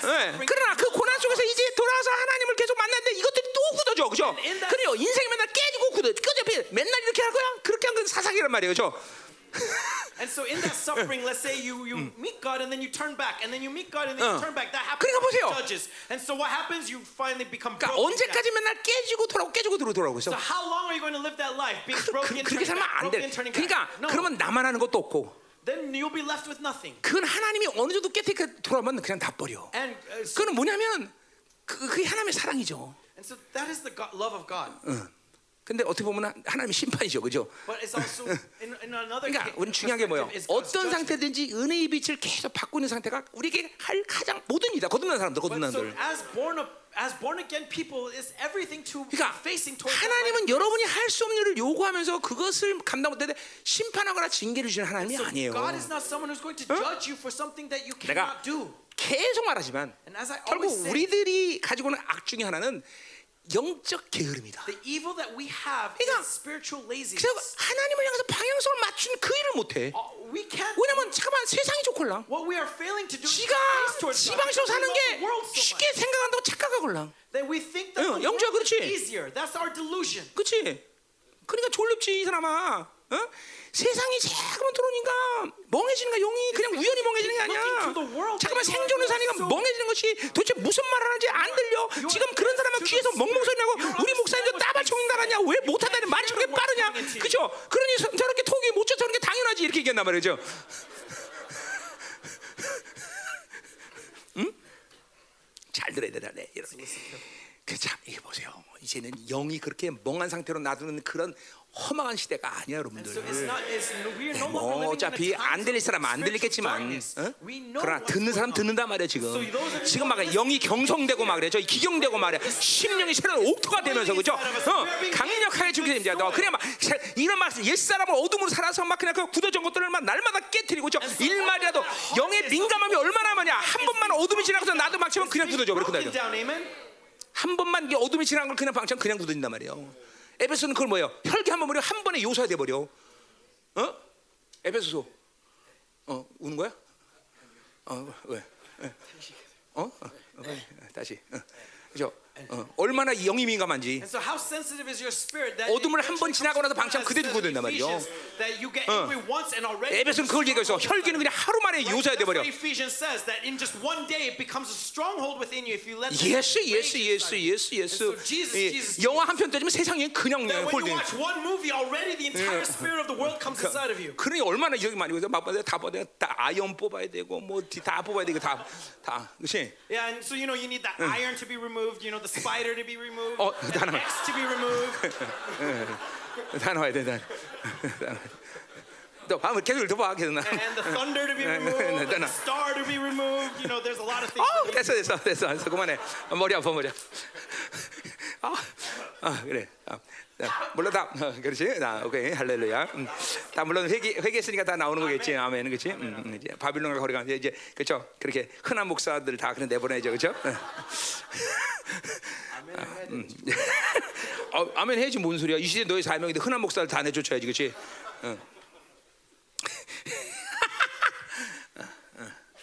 suffering, 그러나 그 고난 속에서 이제 돌아와서 하나님을 계속 만났는데 이것들이 또 굳어져, 그죠? 그래요. 인생이 맨날 깨지고 굳어, 깨져, 맨날 이렇게 할 거야? 그렇게 한 건 사사기란 말이에요, 그죠? And so in that suffering, let's say you, you meet God and then you turn back, and then you meet God and then 어. you turn back. That happens 그러니까 보세요. judges. And so what happens? You finally become 그러니까 broken. 언제까지 맨날 깨지고 돌아오고 깨지고 돌아오고 있어? So how long are you going to live that life? Being 그, broken, 그, 그렇게 살면 안 돼. 그러니까. No. 그러면 나만 하는 것도 없고 Then you'll be left with nothing. 그건 하나님이 어느 정도 깨끗하게 돌아오면 그냥 다 버려. And uh, so, 그건 뭐냐면 그, 그게 하나님의 사랑이죠. and so that is the God, love of God. 근데 어떻게 보면 하나님의 심판이죠, 그죠? But it's also in, in another 그러니까 우리 중요한 게 뭐예요? 어떤. 상태든지 은혜의 빛을 계속 받고 있는 상태가 우리에게 할 가장 모든 일이다. 거듭난 사람들, 거듭난 사람들. As born again people is everything to 그러니까 facing towards 하나님은. 여러분이 할 수 없는 일을 요구하면서 그것을 감당 못하는데 심판하거나 징계를 주는 하나님이 So 아니에요. God is not someone who's going to judge you for something that you cannot do. 계속 말하지만 결국 우리들이 가지고 있는 악 중에 하나는 영적 게으름이다. the evil that we have 그러니까 is spiritual laziness. 그래서 하나님을 향해서 방향성을 맞춘 그 일을 못해. Uh, we can't. 왜냐면 잠깐만 세상이 좋걸랑. What we are failing to do is 지가. 지방식으로 사는 게 the world so 쉽게 생각한다고 착각하걸랑. that we think that 응, the 영주야, world is 그렇지? easier. That's our delusion. 그렇지? 그러니까 졸립지 이 사람아. 어? 세상이 자꾸만 들어오니까 멍해지는 거야. 영이 그냥 우연히 멍해지는 게 아니야. 잠깐만 생존을 사니까 멍해지는 것이 도대체 무슨 말 하는지 안 들려. 지금 그런 사람은 귀에서 멍멍 소리 나고 우리 목사님도 따발총 나가냐? 왜 못한다니 말이 저렇게 빠르냐? 그죠? 그러니 저- 저렇게 톡이 못 쫓아오는 게 당연하지 이렇게 얘기한단 말이죠. 응? 잘 들어야 되다, 네. 여러분. 그 참 이게 보세요. 이제는 영이 그렇게 멍한 상태로 놔두는 그런 험악한 시대가 아니야, 여러분들. no 뭐 어차피 안 들릴 사람 안 들리겠지만. 어? 그러나 듣는 사람. 듣는단 말이야 지금. 지금 막 영이 경성되고 막 그래, 저 기경되고 말이야. 심령이 새로운 옥토가 되면서 그죠? 어, 강력하게 죽게 됩니다. 너 그냥 막 이런 막옛 사람을 어둠으로 살아서 막 그냥 그 굳어진 것들을 막 날마다 깨뜨리고 저 일말이라도 영의 민감함이 얼마나 많냐? 한 번만 어둠이 지나가서 나도 막 치면 그냥 굳어져 버려 broken 그날. down. 한 번만 어둠이 지나간 걸 그냥 방치하면 그냥 굳어진단 말이에요. 에베소는 그걸 뭐예요? 혈기 한번 버려 한 번에 요소화 돼 버려. 어? 에베소서. 어 우는 거야? 어 왜? 예. 어? 어? 어, 어, 다시. 어. 그죠? 어. 얼마나 이 영이 민감한지. And so how sensitive is your spirit that 어둠을 한번 eventually 지나고 나서 to 그대로 굳어진단 that 말이죠. Already. 에베소는 그걸 얘기해서 혈기는 그냥 하루 만에 요소화 돼 That's 버려. what Ephesians says that in just one day it becomes a stronghold within you if you let the 예스 예스 예스. 예스 예스. Jesus, 영화 한편 떠지면 세상이 그냥 홀딩. 그러니 얼마나 여기 많이 보세요. 막 봐야 다 봐야 돼. 다 아이언 뽑아야 되고 뭐 다 뽑아야 되고 다다 그렇지? Yeah, and so you know you need the iron to be removed, you know the spider to be removed, Oh, and 다 나와. X to be removed. (laughs) 다 나와야 돼. 다. 다 나와야 돼. 또 밤을 계속 읽어봐 계속 나. and the thunder to be No, (laughs) removed, no, and no. the star to be removed. You know, there's a lot of things. 어 that 됐어 됐어 됐어 됐어 그만해. 머리 아파 머리. 아, (laughs) 아 그래. 아, 자, 물론 다 어, 그렇지. 나 오케이 할렐루야. 음, 다 물론 회개 회개했으니까 다 나오는 거겠지. 아멘 그렇지. 음, 음, 이제 바빌론과 거리가 이제 그렇죠. 그렇게 흔한 목사들 다 그냥 내보내죠 그렇죠. (laughs) 어, 아멘 해야지 뭔 소리야. 이 시대 너희 사명인데 흔한 목사를 다 내쫓아야지 그렇지. (laughs)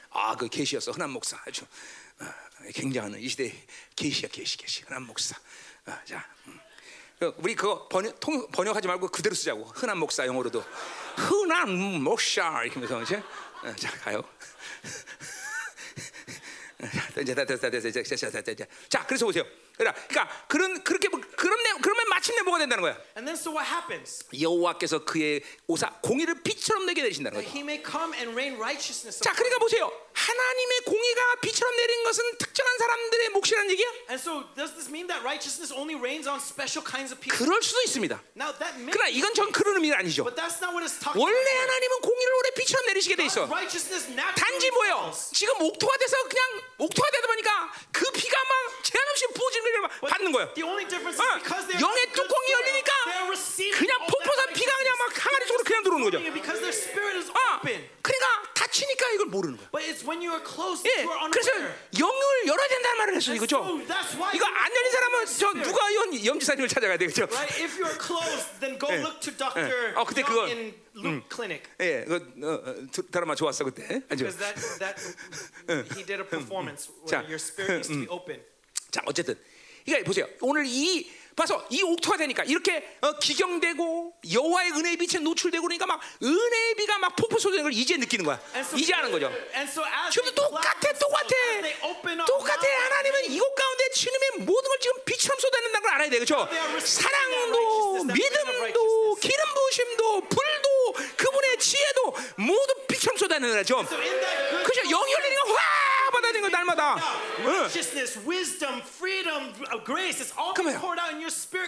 아그 계시였어 흔한 목사 아주 어, 굉장한 이 시대 계시야 계시 계시 흔한 목사. 어, 자. 음. 그 우리 그거 번역, 통, 번역하지 말고 그대로 쓰자고 흔한 목사 영어로도 흔한 목사 이렇게 하면서 이제 어, 자 가요. (laughs) 자, 이제 다 됐다 됐다 됐다 됐다 됐다. 자 그래서 보세요. 그러니까, 그러니까 그런 그렇게 뭐- 그런 내, 그러면 마침내 뭐가 된다는 거야? And then so what happens? 여호와께서 그의 오사 공의를 빛처럼 내게 내리신다는 거죠. He may come and rain righteousness 자, 그러니까. 보세요. 하나님의 공의가 빛처럼 내린 것은 특정한 사람들의 몫이라는 얘기야? And so does this mean that righteousness only rains on special kinds of people? 그럴 수도 있습니다. Now that may, 그러나 이건 전 그런 의미가 아니죠. but that's not what it's talking 원래 about. 하나님은 공의를 오래 빛처럼 내리시게 돼 있어. Righteousness naturally 단지 falls. 지금 옥토가 돼서 그냥 옥토가 되다 보니까 그 비가 막 제한 없이 부어지는 But 받는 거예요. The only difference 어, is because they're 영의 뚜껑이 열리니까 그냥 폭포사 비가 그냥 막 항아리 속으로 그냥 들어오는 거죠. righteousness because their spirit is 아, open. 그러니까 다치니까 이걸 모르는 거야. But it's when you are close 예, that you are 그래서. 영을 열어야 된다는 말을 And 그죠? 이거 안 열린 사람은 저 누가 연 염지사님을 찾아가야 되겠죠? Right? If you are closed, then go 예. look to Dr. 어, Young 그거-. 예, 그 어, 어, 드- 드라마 좋았어 그때. 아주. Because that, that he did a performance 자, where your spirit needs to be open. 자, 어쨌든 이게 보세요. 오늘 이 봐서 이 옥토가 되니까 이렇게 어, 기경되고 여호와의 은혜의 빛에 노출되고 그러니까 막 은혜의 비가 막 폭포 쏟아지는 걸 이제 느끼는 거야. So, 이제 아는 거죠. So they 똑같아, 똑같아, 똑같아. 하나님은 이곳 가운데 주님의 모든 걸 지금 빛처럼 쏟아낸다는 걸 알아야 돼, 그렇죠? 사랑도, 믿음도, 기름 부심도, 불도, 그분의 지혜도 모두 빛처럼 쏟아내는 거죠. Good 그죠? 영이 열리니까 확 받아들이는 거 날마다. 응. righteousness, wisdom, freedom, grace, it's all being 그러면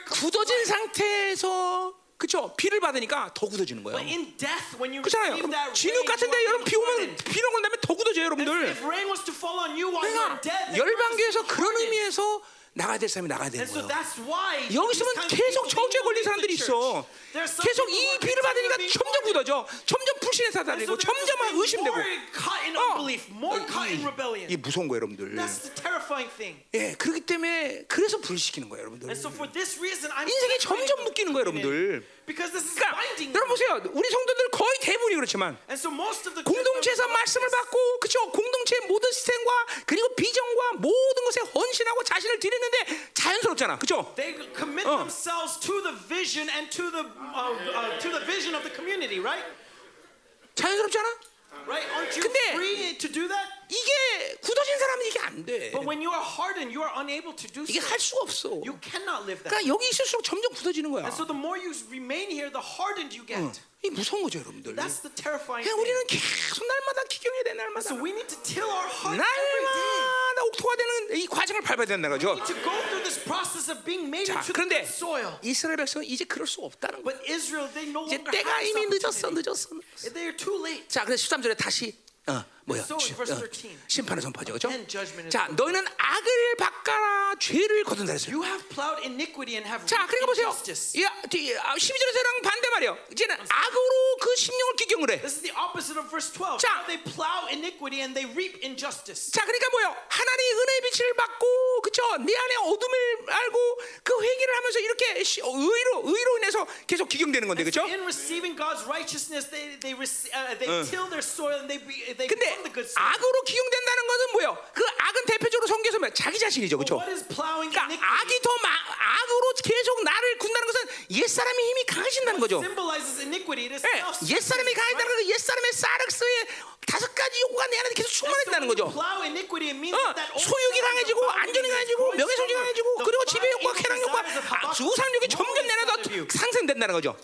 굳어진. 상태에서 그쵸 비를 받으니까 더 굳어지는 거예요. But in death, when you 그렇잖아요. 진흙 rain, 같은데 여러분 비 오면. 비를 온 다음에 더 굳어져요, 여러분들. If rain was to fall on you while you 그러니까 열방교에서 그런. 의미에서 나가야 될 사람이 나가야 되는 And so 거예요. that's why 여기 these 있으면 kinds of 계속 저주에 걸린 사람들이 있어. 계속 이 비를 받으니까 점점. 굳어져. 점점 불신에 And so 사다리고 they're 점점 의심되고. 어. rebellion. 이게 무서운 거예요, 여러분들. That's the terrifying thing. 예, 그렇기 때문에 그래서 불시키는 거예요, 여러분들. And so for this reason, I'm 인생이 점점 묶이는 거예요. 여러분들. Because this is 그러니까 binding. 여러분. 보세요, 우리 성도들 거의 대부분이 그렇지만 And so most of the 공동체에서 말씀을 받고 그쵸 공동체의 모든 시스템과 그리고 비전과 모든 것에 헌신하고 자신을 드리는데 자연스럽잖아 그쵸 They commit 어. themselves to the vision and to the uh, uh, to the vision of the community, right? 자연스럽잖아 Right? Aren't you 근데- free to do that? 이게 굳어진 사람은 이게 안 돼 But when you are hardened, you are unable to do 이게 so. 할 수가 없어 You cannot live that. 그러니까 여기 있을수록 점점 굳어지는 거야 And so the more you remain here, the hardened you get. 이 무서운 거죠 여러분들 That's the terrifying 그냥 thing. 우리는 계속 날마다 기경해야 돼 날마다 So we need to till our heart every day. 날마다 옥토가 되는 이 과정을 밟아야 된다는 거죠 To go through this process of being made 자 into 그런데 good soil. 이스라엘 백성은 이제 그럴 수 없다는 거야 But Israel, they no 이제 longer 때가 have this 이미. 늦었어 늦었어. They are too late. 자, 그래서 13절에 다시 어, 뭐야? So in 시- verse 어, 13. 심판을 선포하죠. 그렇죠? 자, 너희는 악을 바꿔라 죄를 거둔다 했어요. You have plowed iniquity and have 자, 그러니까 보세요. 야, 뒤- 아, 12절에서랑 반대 말이에요. 이제는 악으로 그 심령을 기경을 해. This is the opposite of verse 12. 자. Now they plow iniquity and they reap injustice. 자, 그러니까 뭐요? 하나님의 은혜의 빛을 받고, 그쵸? 내 안에 어둠을 알고 그 회개를 하면서 이렇게 시- 어, 의로 의로 인해서 계속 기경되는 건데, 그렇죠? in receiving God's righteousness, they they rec- uh, they till their soil and they be, they 근데 악으로 기경된다는 것은 뭐요? 그 악은 대표적으로 성경에서 뭐야? 자기 자신이죠, 그렇죠? 그러니까? 악이 더 마, 악으로 계속 나를 군다는 것은 옛 사람의 힘이 강해진다는 거죠. 예, 옛 사람이 강해진다는 것은 옛 사람의 사르스의 다섯 가지 요구가 내 안에 계속 충만해진다는 거죠. 어, self, 강해지고 안전이 강해지고 stronger. 강해지고 그리고 지배 욕과 쾌락 욕과 desires of 아, Habakkuk 우상 욕이 grow 점점 inside of you. 상승된다는 거죠.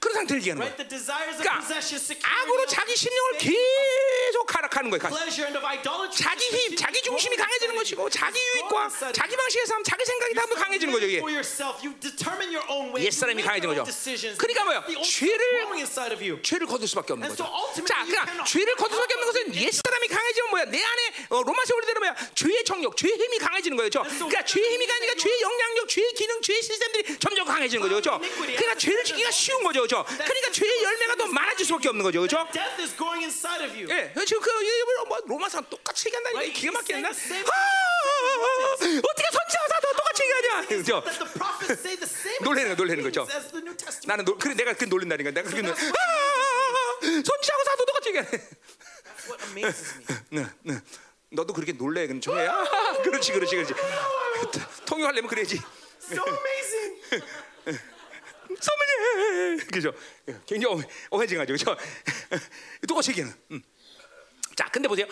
그런 상태를 얘기하는 Right? 거예요. The desires of 그러니까 악으로 자기 심령을 계속 가락하는 거예요. 가- pleasure, and of idolatry. 자기 힘, 자기 중심이 강해지는 것이고 자기 유익과 자기 방식의 삶, 자기 생각이 다 강해지는 거죠. 이게. For yourself, you determine your own way. 옛 You 사람이 make 강해지는 거죠. decisions. 그러니까 old 죄를- self growing inside of you. 죄를 거둘 수밖에 없는 거죠. 자, you 그러니까 죄를 거둘 수밖에 없는 것은 옛 사람이 강해지면 뭐야? 내 안에 어, 로마서 올리대로 뭐야? 죄의 정력, 죄의 힘이 강해지는 거죠. 그러니까 죄의 힘이 강하니까 죄의 영향력, 죄의 기능, 죄의 시스템들이 점점 강해지는 거죠. 그렇죠? 그러니까 죄를 지기가 쉬운 거죠. 그렇죠? 그러니까 죄의 열매가 더 많아질 수밖에 없는 거죠. 그렇죠? 예, 지금 그 이- 뭐 로마서 똑같이 얘기한다니까 Right, 기가 막히네. 나. he's saying the same 아, 어떻게 선지자가 다 똑같이 얘기하냐? 그죠? Same (laughs) 놀래는 거, 놀래는 거죠. 나는 놀, 그래 내가 그 놀린다니까. 내가 그렇게 놀. 아, 선지자고 사도 똑같이 얘기하네. (laughs) 네, 네. 너도 그렇게 놀래 그럼. 아, (laughs) 그렇지, 그렇지, 그렇지. 통역하려면 그래야지. So amazing. 소문이 그죠? 굉장히 어해진 거죠, 그죠? 똑같이 얘기는. 음. 자, 근데 보세요.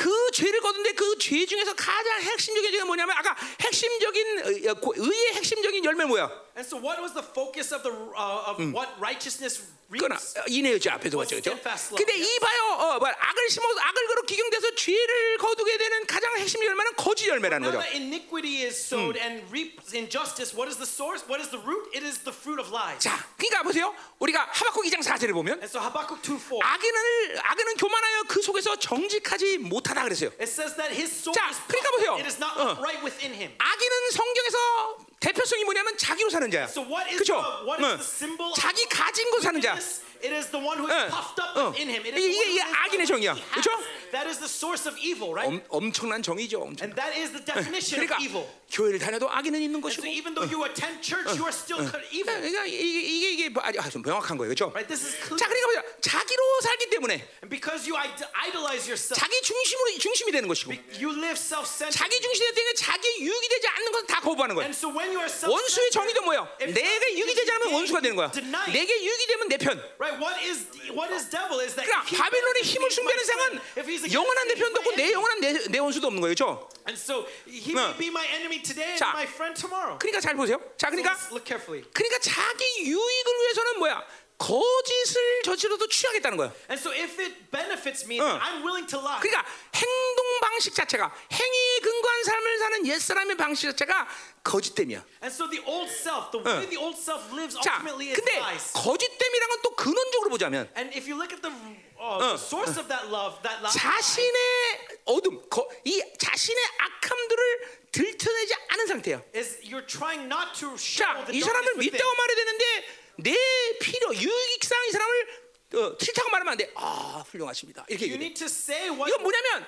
그 죄를 거둔데 그 죄 중에서 가장 핵심적인 죄가 뭐냐면 아까 핵심적인 어, 어, 고- 의의 핵심적인 열매 뭐야? And so, what was the focus of the uh, of what righteousness 그나 reaps? 이내였죠 앞에서 봤죠 그죠? 근데 이 봐요 어, 뭐, 악을 심어서 악을 그로 기경돼서 죄를 거두게 되는 가장 핵심 열매는 거짓 열매라는 거죠. that iniquity is sowed and reaps injustice, what is the source? What is the root? It is the fruit of lies. 자, 그러니까 보세요. 우리가 하박국 2장 4절을 보면 And so Habakkuk 2 4. 악인을 악인은 교만하여 그 속에서 정직하지 못하 다 그랬어요. It says that his soul 자, is 그러니까. 보세요. It is not 어. upright within him. 악인은 성경에서 대표성이 뭐냐면 자기로 사는 자야. So what is 그렇죠? symbol 자기 가진 거 사는 자. It is the one who is 어, puffed up 어. within him. It 이게- is the one 이게 by 악인의 has. 그렇죠? That is the source of evil, right? 엄, 엄청난 정의죠. 엄청. And that is the definition 그러니까 of evil. 교회를 다녀도 악인은 있는 And 것이고. so even though you attend church, you are still evil. 그러니까 이게 이게 이게 아주 명확한 거예요, 그렇죠? Right? This is clear. 자, 그러니까 보세요. 자기로 살기 때문에 And because you id- idolize yourself, 자기 중심으로 중심이 되는 것이고, you live self-centered. 자기 중심이 되는 자기 유익이 되지 않는 것은 다 거부하는 거예요. And so when you are 원수의 정의도 if 내가 유익이 되지 않으면 원수가 되는 거야. 내게 유익이 되면 내 편. Right? What is what is devil is that 그러니까 바빌론의 힘을 숭배하는 생은 영원한 내 편도 없고 내. 영원한 내, 내 원수도 없는 거예요, 그렇죠? And so he 어. may be my enemy today and 자, my friend tomorrow. 그러니까 잘 보세요. 자, So 그러니까 carefully. 그러니까 자기 유익을 위해서는 뭐야? 거짓을 저지러도 취하겠다는 거야. And so if it benefits me, 어. then I'm willing to lie. 그러니까 행동 방식 자체가 행위에 근거한 삶을 사는 옛 사람의 방식 자체가 거짓됨이야. And so the old self, the way the old self lives 자, ultimately is 근데 lies. 거짓됨이란 건 또 근원적으로 보자면 And if you look at the, uh, the source of that love, that lie, 자신의 어둠, 거, 이 자신의 악함들을 들춰내지 않은 상태야. is you're trying not to show 자, the 이 사람을. 믿다고 말해야 되는데 내 필요, 유익상 이 사람을 어, 싫다고 말하면 안 돼. 아, 훌륭하십니다. 이렇게 You 얘기해. need to say what 이건 뭐냐면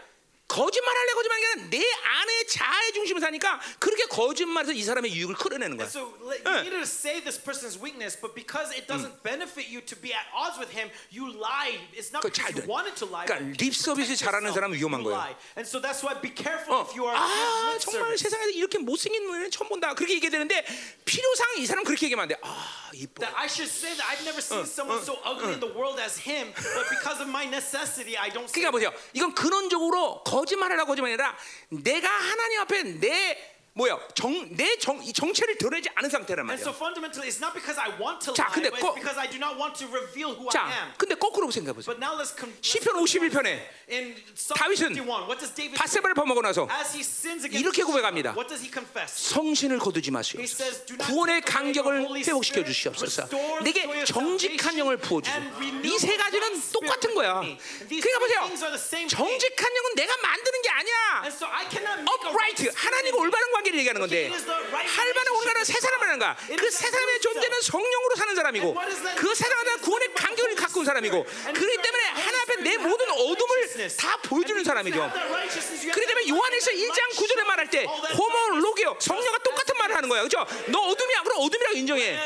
거짓말할래 거짓말이 아니라 내 안에 자아의 중심을 사니까 그렇게 거짓말해서 이 사람의 유익을 끌어내는 거야. So 어. you need to say this person's weakness, but because it doesn't benefit you to be at odds with him, you lie. It's not 그 because 잘 you 돼. wanted to lie. 그러니까 립 서비스 잘하는 사람은 위험한 lie. And so that's why be careful 어, if you are 아 정말. 세상에서 이렇게 못생긴 노예는 처음 본다 그렇게 얘기해야 되는데 필요상 이 사람 그렇게 얘기하면 안 돼. 아 이뻐. That I should say that I've never seen someone so ugly in the world as him, but because of my necessity, I don't. 그러니까 보세요. 이건 근원적으로 거 짓말하라고 거짓말이 아니라 내가 하나님 앞에 내 뭐야 정내 정 정체를 드러내지 않은 상태란 And so 말이야. fundamentally, it's not because I want to 자, lie, but 거- it's because I do not want to reveal who I 자, am. 근데 거꾸로 생각해 보세요. But now let's. 시편 51편에 In Psalm 다윗은 51, what does David do? 바세바를 범하고 나서 As he sins against 이렇게 고백합니다. what does he confess? 성신을 거두지 He 마시옵소서. says, "Do not 구원의 간격을 회복시켜 주시옵소서. 내게 정직한 영을 부어주고 and renew 이세 the 가지는 똑같은 거야. within me." And these 그러니까 보세요. things are the same thing. 정직한 영은 내가 만드는 게 아니야. And so I upright 하나님과. 올바른 관 계를 얘기하는 건데 할바는 올바른 새 사람이라는 거야. 그 새 사람의 존재는 성령으로 사는 사람이고 그 새 사람은 구원의 간격을 갖고 온 사람이고 그렇기 때문에 하나님 앞에 내 모든 어둠을 다 보여주는 사람이죠. 그렇기 때문에 요한에서 1장 9절에 말할 때 호모 로게오 성령과 똑같은 말을 하는 거야. 그죠? 너 어둠이야. 그럼 어둠이라고 인정해.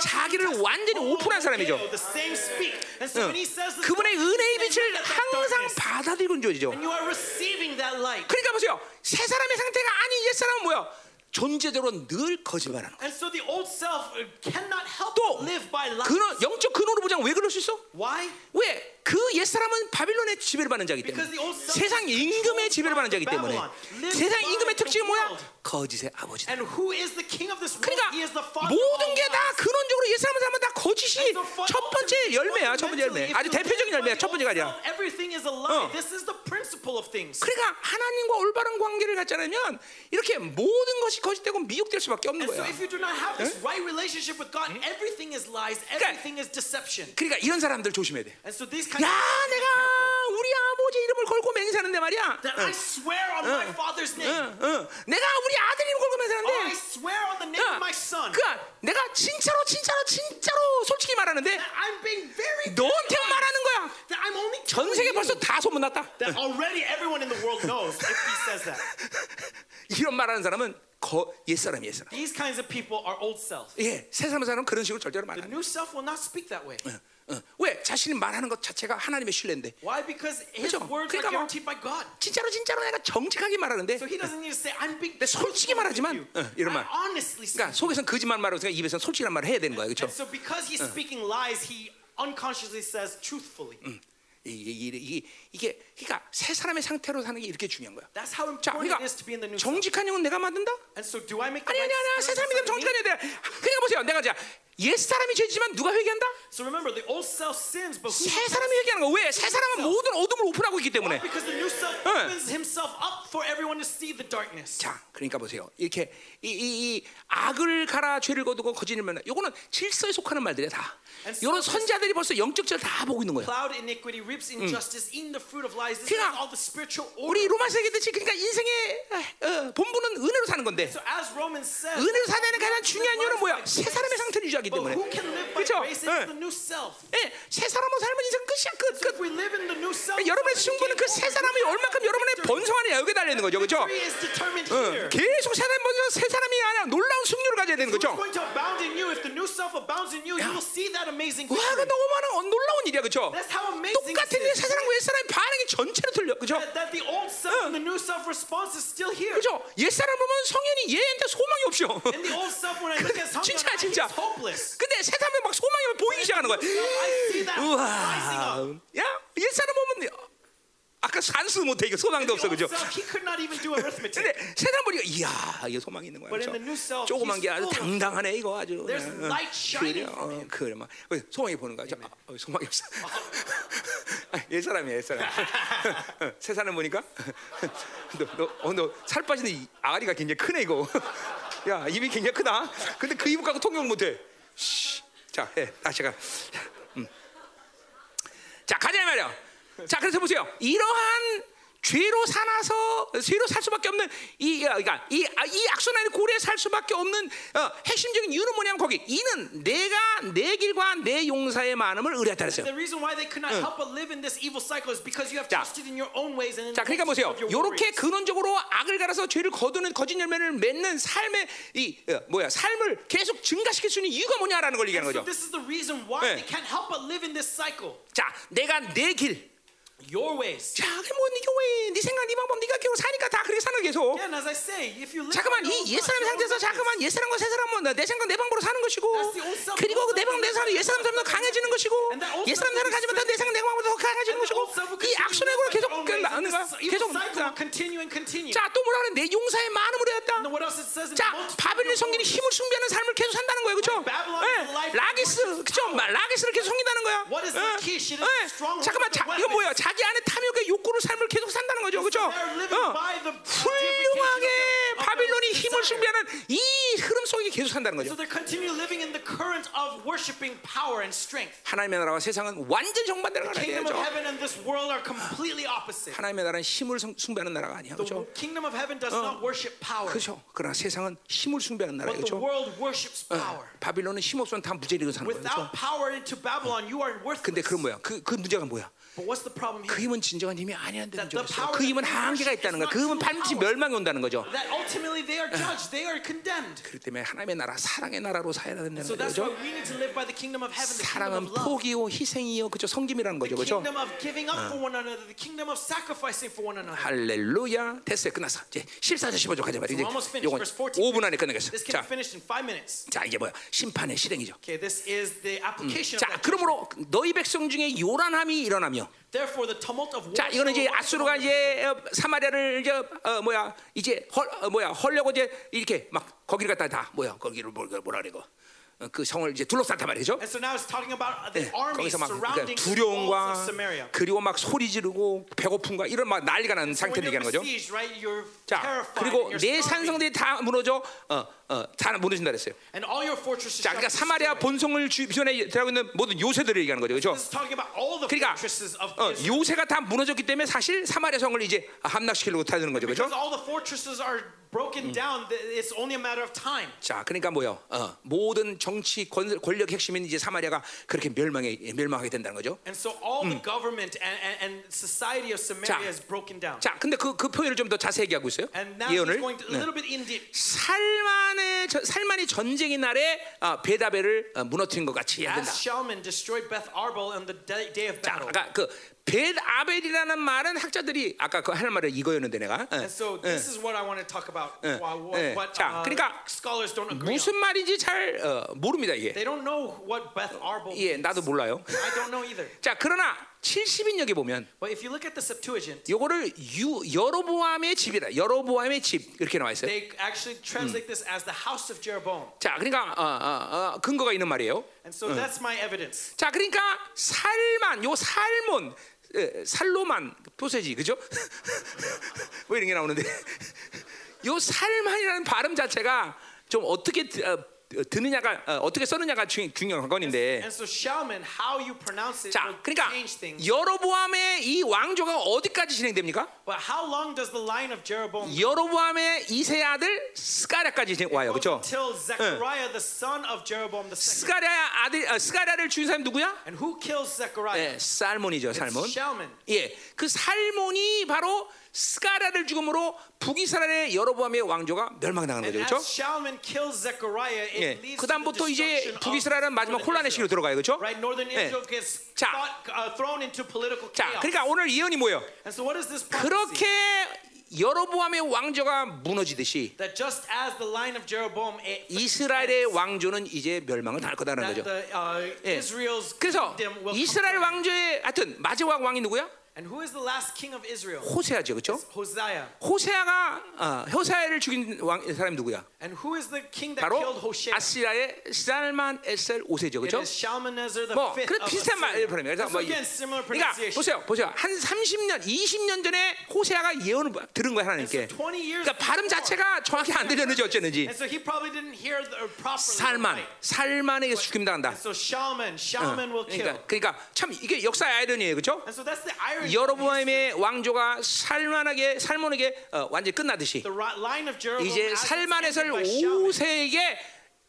자기를 완전히 오픈한 사람이죠. 그분의 은혜의 빛을 항상 받아들이고 light. 그러니까 보세요. 새 사람의 상태가 아닌 옛 사람 은 뭐야? 존재적으로 늘 거짓말하는 거야. And so the old self cannot help 또 but live by lies. 근원, 영적 근원으로 보자면 왜 그럴 수 있어? Why? 왜? 그 옛사람은 바빌론의 지배를 받는 자이기 때문에 세상 임금의 지배를 받는 자이기 by 때문에 세상 임금의 특징이 뭐야? 거짓의 아버지다 And who is the king of this world? 그러니까 He is the father 모든 게 다. 근원적으로 옛사람 사람은 다 거짓이 첫 번째 열매야 첫 번째 열매 아주 대표적인 열매야 첫 번째가 아니야 self, Everything is a lie. 어. This is the principle of things. 그러니까 하나님과 올바른 관계를 갖자면 이렇게 모든 것이 거짓되고 미혹될 수밖에 없는 거야. 그러니까 이런 사람들 조심해야 돼 야, 내가. 우리 아버지 이름을 걸고 맹세하는데 말이야. that I swear on my father's name. 응, 응. 내가 우리 아들 이름 걸고 Oh, I 맹세하는데. swear on the name of my son. 그러니까 내가 진짜로 진짜로 진짜로 솔직히 말하는데 That I'm being very 너한테만 말하는 거야. that I'm only 전 세계 벌써 다 소문났다. that already everyone in the world knows if he says that. 이런 말하는 사람은 거, 옛사람이 옛사람. These kinds of people are old self. 예, 새 사람 사람은 그런 식으로 절대로 말 안 해. new self will not speak that way. 어, 왜? 자신이 말하는 것 자체가 하나님의 신뢰인데. Why? Because his 그죠? words are 그러니까 뭐- guaranteed by God. 진짜로 진짜로 내가 정직하게 말하는데. So he doesn't need to say, I'm being 솔직히 말하지만. 어, 이런 말. I honestly 그러니까. 속에서는 거짓말 말하고 있으니까 입에서는 솔직한 말을 해야 되는 거야, 그렇죠? And so because he's speaking lies, he unconsciously says truthfully. 이게 이게 이게, 이게 그러니까 새 사람의 상태로 사는 게 이렇게 중요한 거야. That's how 자, 그러니까 it is to be in the new self. 정직한 영은 내가 만든다? And so, do I make the 아니 아니 아니 새 사람이 되면? 정직한 영이 돼. 그러니까 보세요. 내가 자, 옛 사람이 죄지만 누가 회개한다? So remember, the old self sins, but who 새 사람이 회개하는 거 왜? 새 사람은 모든 어둠을 오픈하고 있기 때문에. Because the new self opens himself up for everyone to see the darkness. 자, 그러니까 보세요. 이렇게 이, 이, 이 악을 갈아 죄를 거두고 거짓을 면하. 요거는 질서에 속하는 말들이야 다. So 이런 선자들이 벌써 영적 질을 다 보고 있는 거야. Cloud iniquity, reaps injustice, eating the fruit of lies. This is 그러니까 all the spiritual 우리. 로마서 얘기했듯이 그러니까 인생의 어, 본분은 은혜로 사는 건데 So as Romans says, 은혜로 사는 가장 중요한 이유는 뭐야? 새. 사람의 상태를 유지 But 때문에. who can live by 그렇죠? 예. 예, 새 사람으로 살면 인생 끝이야 끝 So 끝. self, 여러분의 승부는 그 새 사람이 얼마큼 여러분의 번성하느냐 여기에 달려 있는 거죠, 그렇죠? 어, here. 계속 새 사람 먼저 새 사람이 아니라 놀라운 승률을 가져야 되는 거죠. 와, 그. 너무 많은 놀라운 일이야, 그렇죠? That's how amazing 똑같은 it 새 is. 사람과 옛 사람의 반응이 전체로 틀려, 그렇죠? That, that the old self and the new self response is still here. 그렇죠? 옛 사람 보면 성현이 얘한테 소망이 없어. And the old self, when I look at something, 진짜, 진짜. Hopeless. 근데 새 사람이 막 소망이 보이기 시작하는 거야. I see that rising up. 우와, 야, 옛 사람 보면 아까 산수 못해 이거 소망도 없어, 그죠? 근데 새 사람 보니까 이야, 이게 소망이 있는 거야, 그렇죠? 조그만 게 아주 당당하네 이거 아주. 그래, 어. 그래 막 어, 소망이 보는 거야. 저, 아, 어, 소망이 없어. (laughs) 아, 옛 사람이야, 옛 사람. (laughs) 어, 새 사람 보니까 (laughs) 너, 너, 어, 빠지는 이 아가리가 굉장히 크네 이거. 야, 입이 굉장히 크다. 근데 그 입을 갖고 통역 못해. 쉬. 자, 해. 다시 가. 음. 자, 가자 이 말이야. 자, 그래서 보세요. 이러한 죄로 살아서 죄로 살 수밖에 없는 이 어, 그러니까 이, 아, 이 악순환의 고리에 살 수밖에 없는 어, 핵심적인 이유는 뭐냐면 거기 이는 내가 내 길과 내 용사의 많음을 의뢰했다 그랬어요. The reason why they could not help but live in this evil cycle is because you have 자. trusted in your own ways and in 자, the 그러니까 보세요. 이렇게. 근원적으로 악을 갈아서 죄를 거두는 거짓 열매를 맺는 삶의 이 어, 뭐야 삶을 계속 증가시킬 수 있는 이유가 뭐냐라는 걸 얘기하는 거죠. this is the reason why 네. they can't help but live in this cycle. 자, 내가 내 길. Your ways. 자, 뭐 네가 왜, 네 생각, 네 방법, 네가 계속 사니까 다 그렇게 사는 계속. Again, as I say, if you live 잠깐만 by your own 이 옛 사람의 thoughts, your 상태에서 잠깐만 옛 사람과 새 사람은 내 생각 내 방법으로 사는 것이고. 그리고 그내 방법 내 사람 옛 사람 사람도 강해지는 것이고 And 옛사람 self 사람 be 가지면 내 생각 내 방법으로 더 강해지는 And 것이고 이 악순환으로 계속 나는 and 거야 계속 cycle will continue and continue. 자또 뭐라 그래 내 용사의 마음으로 And 했다 자 바벨론 worries. 힘을 숭배하는 삶을 계속 산다는 거예요 그렇죠 of 라기스 그렇죠. 라기스를 계속 섬긴다는 거야 예, 예. the stronghold 잠깐만 자, 이거. 뭐야 자기 안에 탐욕의 욕구를 삶을 계속 산다는 거죠 그렇죠 어. 훌륭하게 바빌론이 힘을. 숭배하는 이 흐름 속에 계속 산다는 거죠. 하나님의 나라와 세상은 완전 are completely opposite. 하나님의 나라는 힘을 숭- 숭배하는 나라가 아니야, 그렇죠? 그렇죠. 그러나 세상은 힘을 숭배하는 나라, but the 그렇죠? world worships power. 바빌론은 힘 없으면 다 무죄리로 사는 거죠. 근데. 그건 뭐야? 그, 그 문제가 뭐야? But what's the problem 그 here? 힘은 진정한 힘이 있어요. power 그 힘은 한계가 있다는 거야. 그 힘은 반드시. 멸망이 온다는 거죠. That ultimately they are judged, they are condemned. 그렇기 때문에 하나님의 나라, 사랑의 나라로 살아야 된다는 So that's why 거죠. we need to live by the kingdom of heaven, the kingdom 사랑은. 포기요, 희생이요, 그죠? 성김이라는 거죠, The 그죠? kingdom of giving up for one another, the kingdom of sacrificing for one another. 할렐루야 됐어요 끝났어 이제 14절 15절 가자 Verse 14. 5분 안에 끝내겠어 This can 자, be finished in five minutes. 자 이제 뭐야 심판의 실행이죠 Okay, this is the application 자. 그러므로 너희 백성 중에 요란함이 일어나며 Therefore, the tumult of war. 자 이거는 이제 아수르가 이제 어, 사마리아를 이제 어, 뭐야 이제 헐 어, 뭐야 헐려고 이제 이렇게 막 거기를 갖다 다 뭐야 거기를 뭐, 뭐라 그래 이거 어, 그 성을 이제 둘러쌌단 말이죠 And so now it's talking about the 네, 거기서 막 그러니까 두려움과. 그리고 막 소리 지르고 배고픔과 이런 막 난리가 So when 상태를 you're 얘기하는 거죠. besieged, right, you're 자. 그리고 내 산성들이 다 무너져 어 어 다 무너진다 그랬어요. and all your fortresses 자 그러니까 사마리아. 본성을 주변에 들어가고 있는 모든 요새들을 얘기하는 거죠, 그렇죠? 그러니까 어. 요새가 다 무너졌기 때문에 사실 사마리아 성을 이제 함락시키려고 타는 거죠, Because 그렇죠? all the fortresses are broken down, it's only a matter of time. 자, 그러니까 뭐요? 어, 모든 정치 권, 권력 핵심인 이제 사마리아가 그렇게 멸망해 멸망하게 된다는 거죠. And so all the government and, and, and society of Samaria 자, is broken down. 자, 근데 그, 그 표현을 좀 더 자세히 얘기하고 있어요. And now he's 예언을 going to a 네. little bit in deep. 살만 의 저- 살만이 전쟁의 날에 어, 베다벨을 어, 무너뜨린 것 같이 해야 된다. 자. 아까 그 베다벨이라는 말은 학자들이 아까 그할 말은 이거였는데 내가 어, And so this is what I want to talk about. 예, Why- what, 예. what 자, uh, 그러니까 scholars don't agree 무슨. 말인지 잘 어, 모릅니다 이게. They don't know what Beth Arbel 예. 나도 몰라요. I don't know either. 자, 그러나 70인역에 보면 But if you look at the Septuagint, 요거를 유, 여로보암의 집이라 여로보암의 집 이렇게 나와 있어요. they actually translate this as the house of Jeroboam. 자, 그러니까 어, 어, 어, 근거가 있는 말이에요. And so that's my evidence. 자, 그러니까 살만 요 살몬 에, 살로만 소세지 그죠? 왜 (laughs) 이런 게 나오는데 (laughs) 요 살만이라는 발음 자체가 좀 어떻게 드, 어, 드느냐가 어, 어떻게 쓰느냐가 중, 중요한 건인데 And so Shallum, how you pronounce it 자, 그러니까 change things. 여로보암의 이 왕조가 어디까지 진행됩니까? But how long does the line of Jeroboam 여로보암의 이세 아들 스가랴까지 와요, 그렇죠? until Zechariah, the son of Jeroboam the second? 스가랴 아들 어, 스가랴를 죽인 사람이 누구야? And who kills Zechariah? 예, 살룸이죠, 살룸. Shallum. 예, 그 살룸이 바로 스가랴를 죽음으로 북이스라엘의 여로보암의 왕조가 And 거죠, 그렇죠? Shallum kills Zechariah, it 예, leads 그 to the 다음부터 이제 북이스라엘은 마지막 혼란의 시기로. 들어가요, 그렇죠? Right, 예. 자. thought, uh, thrown into political 자. 그러니까 오늘 예언이 뭐예요? And so? 그렇게 여로보암의 왕조가 무너지듯이 That just as the line of Jeroboam eh, 이스라엘의 왕조는 이제 멸망을 당할 거다라는 거죠. the, uh, 예. Israel's 그래서 이스라엘. 왕조의 하여튼 마지막 왕이 누구야? And who is the last king of Israel? 호세아죠, 그렇죠? Hosea. 호세아가 어, 호세아를 죽인 왕 사람이 누구야? And who is the king that 바로? 아시라의 살만 에셀 오세죠, It 그렇죠? is Shalmaneser the 뭐 그래 비슷한 말 Assyria. 표현이에요. 그래서 So 뭐 again, 이- similar 그러니까. 보세요, 보세요. 한 30년, 20년 전에 호세아가 예언을 들은 거야 하나님께. So 20 years 그러니까 발음. 자체가 정확히 안 들렸는지 어쨌는지. And so he probably didn't hear the, properly. the 살만. 살만에게 죽임 당한다. And so Shalman, Shalman will kill. 그러니까, 그러니까 참 이게 역사의 아이러니예요, 그렇죠? And so that's the irony. of history. 여로보암의 왕조가 살만하게 살몬에게 어, 완전히 끝나듯이 The ri- line of Jeroboam 이제 살만에서 ended by Shalman. 오세에게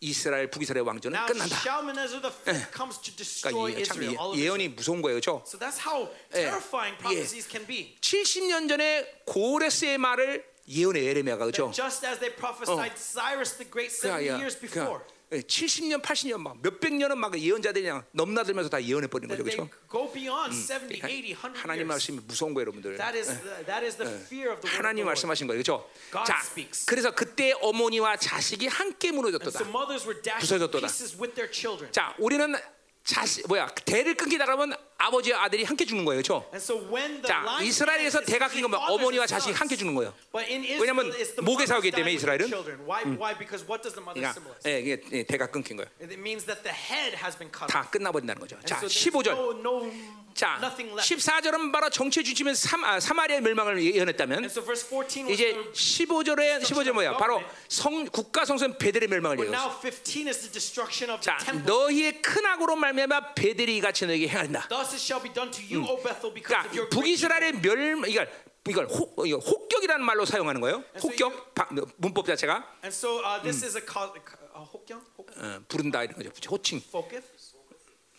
이스라엘 북이스라엘 왕조는 Now 끝난다. Destroy 그러니까 참 예-. 예언이 무서운 거예요, 그렇죠? So that's how 예. terrifying 예. prophecies can be. 70년 전에 고레스의 말을 예언해 예레미야가 그렇죠? Just as they prophesied Cyrus the Great 70 years before. 70년, 80년 막 몇백 년은 막 예언자들이 그냥 넘나들면서 다 예언해 버리는 거죠, 그렇죠? go beyond 70, 80, 100 하나님. 말씀이 무서운 거예요, 여러분들. That is the, that is the fear of the word of 하나님. 말씀하신 거예요, 그렇죠? God 자, speaks. 그래서 그때 어머니와 자식이 함께 So 무너졌도다. 부서졌도다. pieces with their children. 자, 우리는 자식 뭐야 대를 끊기다 그러면 아버지와 아들이 함께 죽는 거예요, 그렇죠? And so 자, 이스라엘에서 끊기면 fathers 어머니와 자식이. 함께 죽는 거예요. But in 왜냐면 Israel, it's the 목에 die 때문에 이스라엘은. their children. Why? Why? Because what does the mother 그러니까 symbolize? 예, 이게 예, 대가 끊긴 거예요. 다. 끝나버린다는 거죠. 자, so there's 15절. no, no, 자, nothing left. 14절은 바로 정치에 주시면 삼, 아, 사마리아의 멸망을 예언했다면 And so verse 14 was 이제 the 15절에 15절 뭐야? 바로 성 국가 성소는 베델의 멸망을 예언했어. now 15 is the destruction of 자, the temple. 너희의 큰 악으로 말미암아 베델이 같이 너에게 행한다. Thus it shall be done to you, O Bethel, because 그러니까. 북이스라엘의 멸 이걸 이걸 혹, 혹격이라는 말로 사용하는 거예요. 혹격 바- 문법 자체가 And so uh, this is a call, uh, 혹경? 혹- 어, 부른다 이런 거죠. 호칭.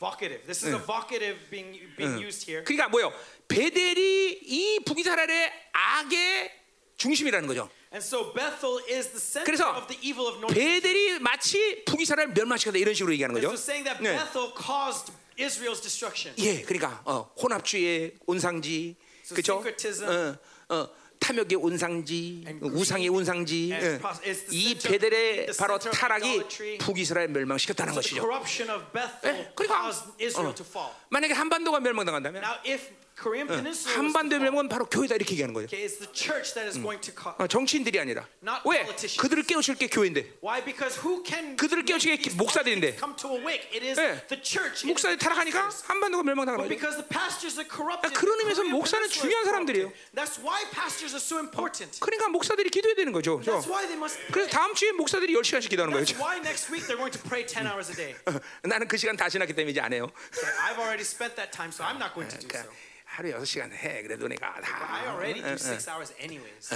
Vocative? This is a vocative being being used here. 그러니까 뭐요? 베델이 이 북이스라엘의 악의 중심이라는 거죠. And so Bethel is the center 그래서 of the evil of North. 베델이 마치 북이스라엘 멸망시켰다 이런 식으로 얘기하는 거죠. so saying that 네. Bethel caused Israel's destruction. 예, 그러니까 어, 혼합주의 온상지, So 그렇죠? 어, 어, 탐욕의 온상지, 우상의 온상지. 예. 이 베델의 바로 타락이. 북이스라엘 멸망시켰다는 것이죠. 예, 그러니까 Israel 어. 만약에 한반도가 멸망당한다면 Fall, 멸망은 바로 교회다 이렇게 얘기하는 거예요. okay, it's the church that is going to cause. 어, 정치인들이 아니라 Not 왜 politicians. 그들을 깨우칠 게 교회인데 Why? Because who can 그들을 깨우치게 these 목사들인데. politics come to awake? It is 예. the church. It is 목사들 타락하니까. 한반도가 멸망당하는 But 거죠. because the pastors are corrupted, 아, 그런 의미에서 목사는 중요한. 사람들이에요. That's why pastors are so important. 그러니까 목사들이 기도해야 되는 거죠. 그죠? That's why they must. 그래서 다음 주에 목사들이 10시간씩 기도하는 거예요. That's why next week they're going to pray 10 hours a day. 나는 그 시간 다 지났기 때문에 이제 안 해요. Okay, I've already spent that time, so I'm not going to do 그러니까 so. 하루 6시간 해. 그래도 내가 I 다. already do six hours anyways.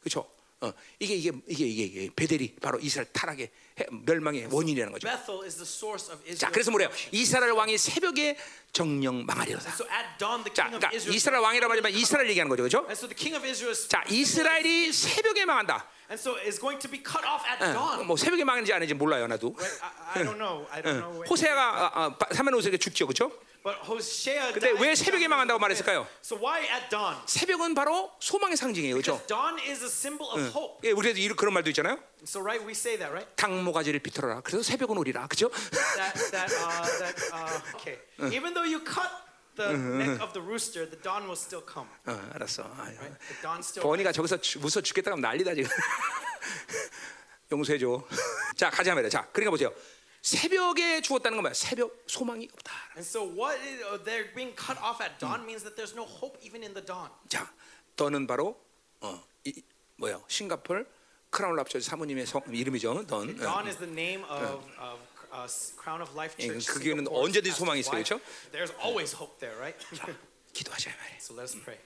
그렇죠? 어, 이게 이게 이게 이게, 베델이 바로 이스라엘 타락의 해- 멸망의 원인이라는 거죠. Bethel is the source of 자, Israel. 그래서 뭐래요? 이스라엘 왕이 새벽에 정령 망하리로다. So at dawn, the 자, king of 그러니까 Israel. 이스라엘 왕이라고 하지만 이스라엘 얘기하는 거죠, 그렇죠? And so the king of Israel is. 자, 이스라엘이 새벽에 망한다. And so is going to be cut off at 어, dawn. 뭐 새벽에 망하는지 아닌지 몰라요, 나도. I, I don't know. I don't know. 호세아가 사면 호세가 죽죠, 그렇죠? But Hosea 근데 왜 새벽에 망한다고. 말했을까요? So why at dawn? 새벽은 바로 소망의 상징이에요, 그렇죠? Dawn is a symbol of hope. 예, 우리도 이- 그런 말도 있잖아요. So right, we say that, right? 당모가지를 비틀어라. 그래서 새벽은 오리라, 그렇죠? That that uh, that uh, okay. Even though you cut the neck of the rooster, the dawn will still come. 어, 알았어. Right? The dawn still. 버니가 저기서 주- 웃어 죽겠다 하면 난리다 지금. 용서해줘. 자 가자 말이야. 자 그러니까 보세요. 새벽에 죽었다는 건 뭐야? 새벽 소망이 없다. And so what is, uh, they're being cut off at dawn means that there's no hope even in the dawn. 자, 던은 바로 어, 이, 뭐요? 싱가폴 크라운 랍처 사모님의 성, 이름이죠. 던. 어. Dawn is the name of, of uh, Crown of Life 예, Church. 그 교회는 언제든지 소망이 있어요. 그렇죠? There's always hope there, right? 기도하자 이 말이에요. so let us pray.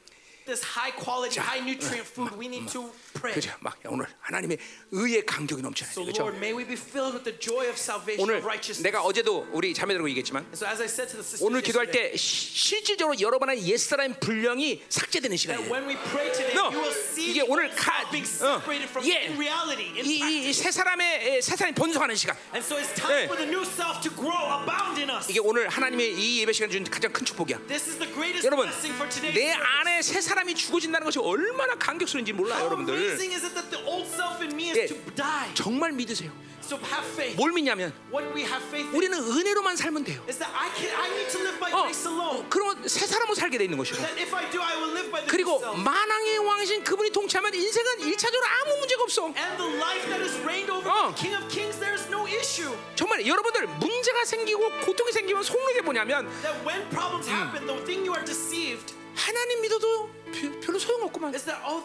This high quality, high nutrient food, we need to pray. 그죠? 막 오늘 하나님의 의의 감격이 넘쳐나요. So 그렇죠? Lord, may we be filled with the joy of salvation, 오늘 of righteousness. 내가 어제도 우리 자매들하고 얘기했지만 so as I said to the sisters 오늘 기도할 때 시- 실질적으로 여러분의 옛사람 분량이 삭제되는 시간이에요. when we pray today, No. you will see 이게 오늘 가- being 어, separated from 예. in reality, in 이 practice. 새 사람의 새 사람이 번성하는 시간. And so it's time 예. for the new self to grow, abound in us. 이게 오늘 하나님의 이 예배 시간 준 가장 큰 축복이야. This is the greatest 여러분 blessing for today's 내. 안에 새 사람 이 죽어진다는 것이 얼마나 감격스러운지 몰라요, How 여러분들. amazing is it that the old self in me is 예. to die? 정말 믿으세요. So have faith. 뭘 믿냐면 What we have faith in 우리는 은혜로만 살면 돼요. is that I can I need to live by 어, grace alone. 그러면 새 사람으로 살게 돼 있는 것이고. That if I do, I will live by the 그리고. 만왕의 왕이신 그분이 통치하면 인생은 일차적으로 아무 문제가 없어. And the life that is reigned over 어. the King of Kings, there is no issue. 정말 여러분들 문제가 생기고 고통이 생기면 속는 게 뭐냐면 That when problems happen, the thing you are deceived 하나님 믿어도 비- 별로 소용없구만. oh,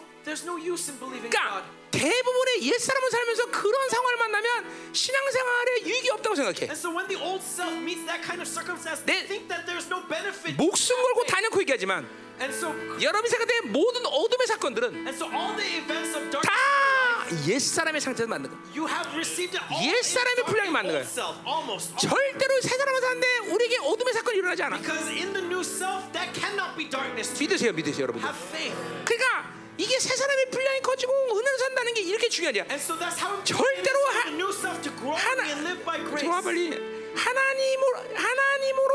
그러니까. 대부분의 옛 사람을 살면서 그런 상황을 만나면 신앙생활에 유익이 없다고 생각해. And so when the old self meets that kind of circumstance, 내- they think that there's no benefit. 목숨 걸고 다녀고 얘기하지만 And so 여러분이 생각할 때 모든 어둠의 사건들은 and so all the events of darkness. 다옛 사람의 상태에서 만든 거야. You have received it all 옛 in 사람의 dark 분량이 old 거야. self, almost. 절대로 새 사람을 사는데 우리에게 어둠의 사건이 일어나지 않아. Because in the new self, that cannot be darkness. To you. 믿으세요, 믿으세요, faith. 그러니까 이게 새 사람의 분량이 커지고 은혜로 산다는 게 이렇게 중요하냐. And so that's how important it 절대로 하- 하나-. 좋아 빨리 하나님으로 하나님으로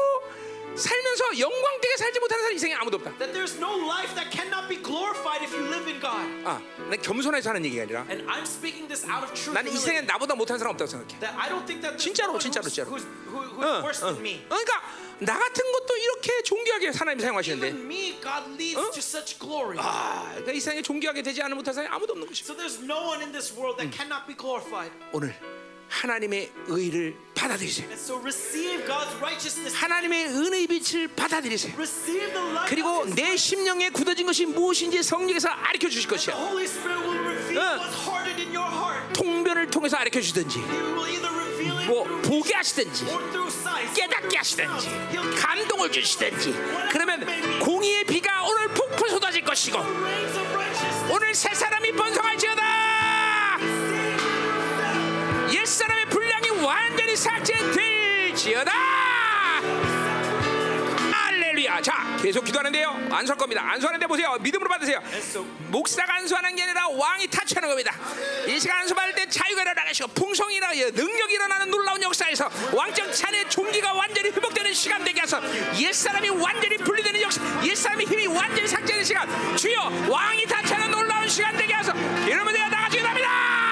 살면서 영광되게 살지 못하는 사람 인생에 아무도 없다. That there's no life that cannot be glorified if you live in God. 아, 난 겸손해서 하는 얘기가 아니라 And I'm speaking this out of true 나는 이 세상에. 나보다 못하는 사람 없다고 생각해. That I don't think that 진짜로, 진짜로, 진짜로. who's, who, who's 어, worse 어. than me. 그러니까 나 같은 것도 이렇게 존귀하게 하나님 사용하시는데 Even me, God leads 어? to such glory. 아, 그러니까 이 세상에 존귀하게 되지 않은 못한 사람이 아무도 없는 것이죠. So there's no one in this world that cannot be glorified. 오늘 하나님의 의를 받아들이세요. 하나님의 은혜의 빛을 받아들이세요. 그리고 내 심령에 굳어진 것이 무엇인지 성령에서 알려 주실 것이야. 어. 통변을 통해서 reveal it 뭐 보게 하시든지. 깨닫게 하시든지 감동을 주시든지 그러면 공의의 비가 오늘 폭풍 쏟아질 것이고. 오늘 새 사람이 번성할지어다 옛 사람의 분량이 완전히 삭제될지어다! 할렐루야! 자 계속 기도하는데요. 안수할 겁니다. 안수하는데 보세요. 믿음으로 받으세요. 목사가 안수하는 게 아니라 왕이 타치하는 겁니다. 이 시간 안수받을 때 자유가 일어나가시고 풍성이 일어나 능력이 일어나는 놀라운 역사에서 왕적 찬의 종기가 완전히 회복되는 시간 되게 하소 옛사람이 완전히 분리되는 역사 옛사람의 힘이 완전히 삭제되는 시간. 주여 왕이 타치하는 놀라운 시간 되게 하소 이러면 내가 나가지 기도합니다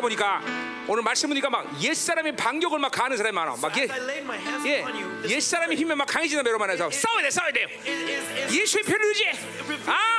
보니까 오늘 말씀 보니까 막 옛사람의 반격을 막 가는 사람이 많아. 막 예, 예, 옛사람의 힘에 막 강해지는 여러분 안에서 싸워야 돼, 싸워야 is 예수의 피를 의지해. 아,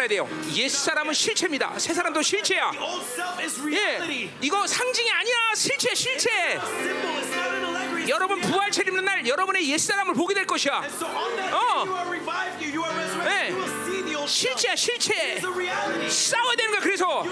말아야 돼요 옛 사람은 실체입니다 새 사람도 실체야 예. 이거 상징이 아니야. 실체, 실체. 여러분 부활체 입는 날 여러분의 옛 사람을 보게 될 것이야. 어. day you are revived, you, you are resurrected. 네. 실체야, 실체. A reality. 싸워야 되는 거야. 그래서.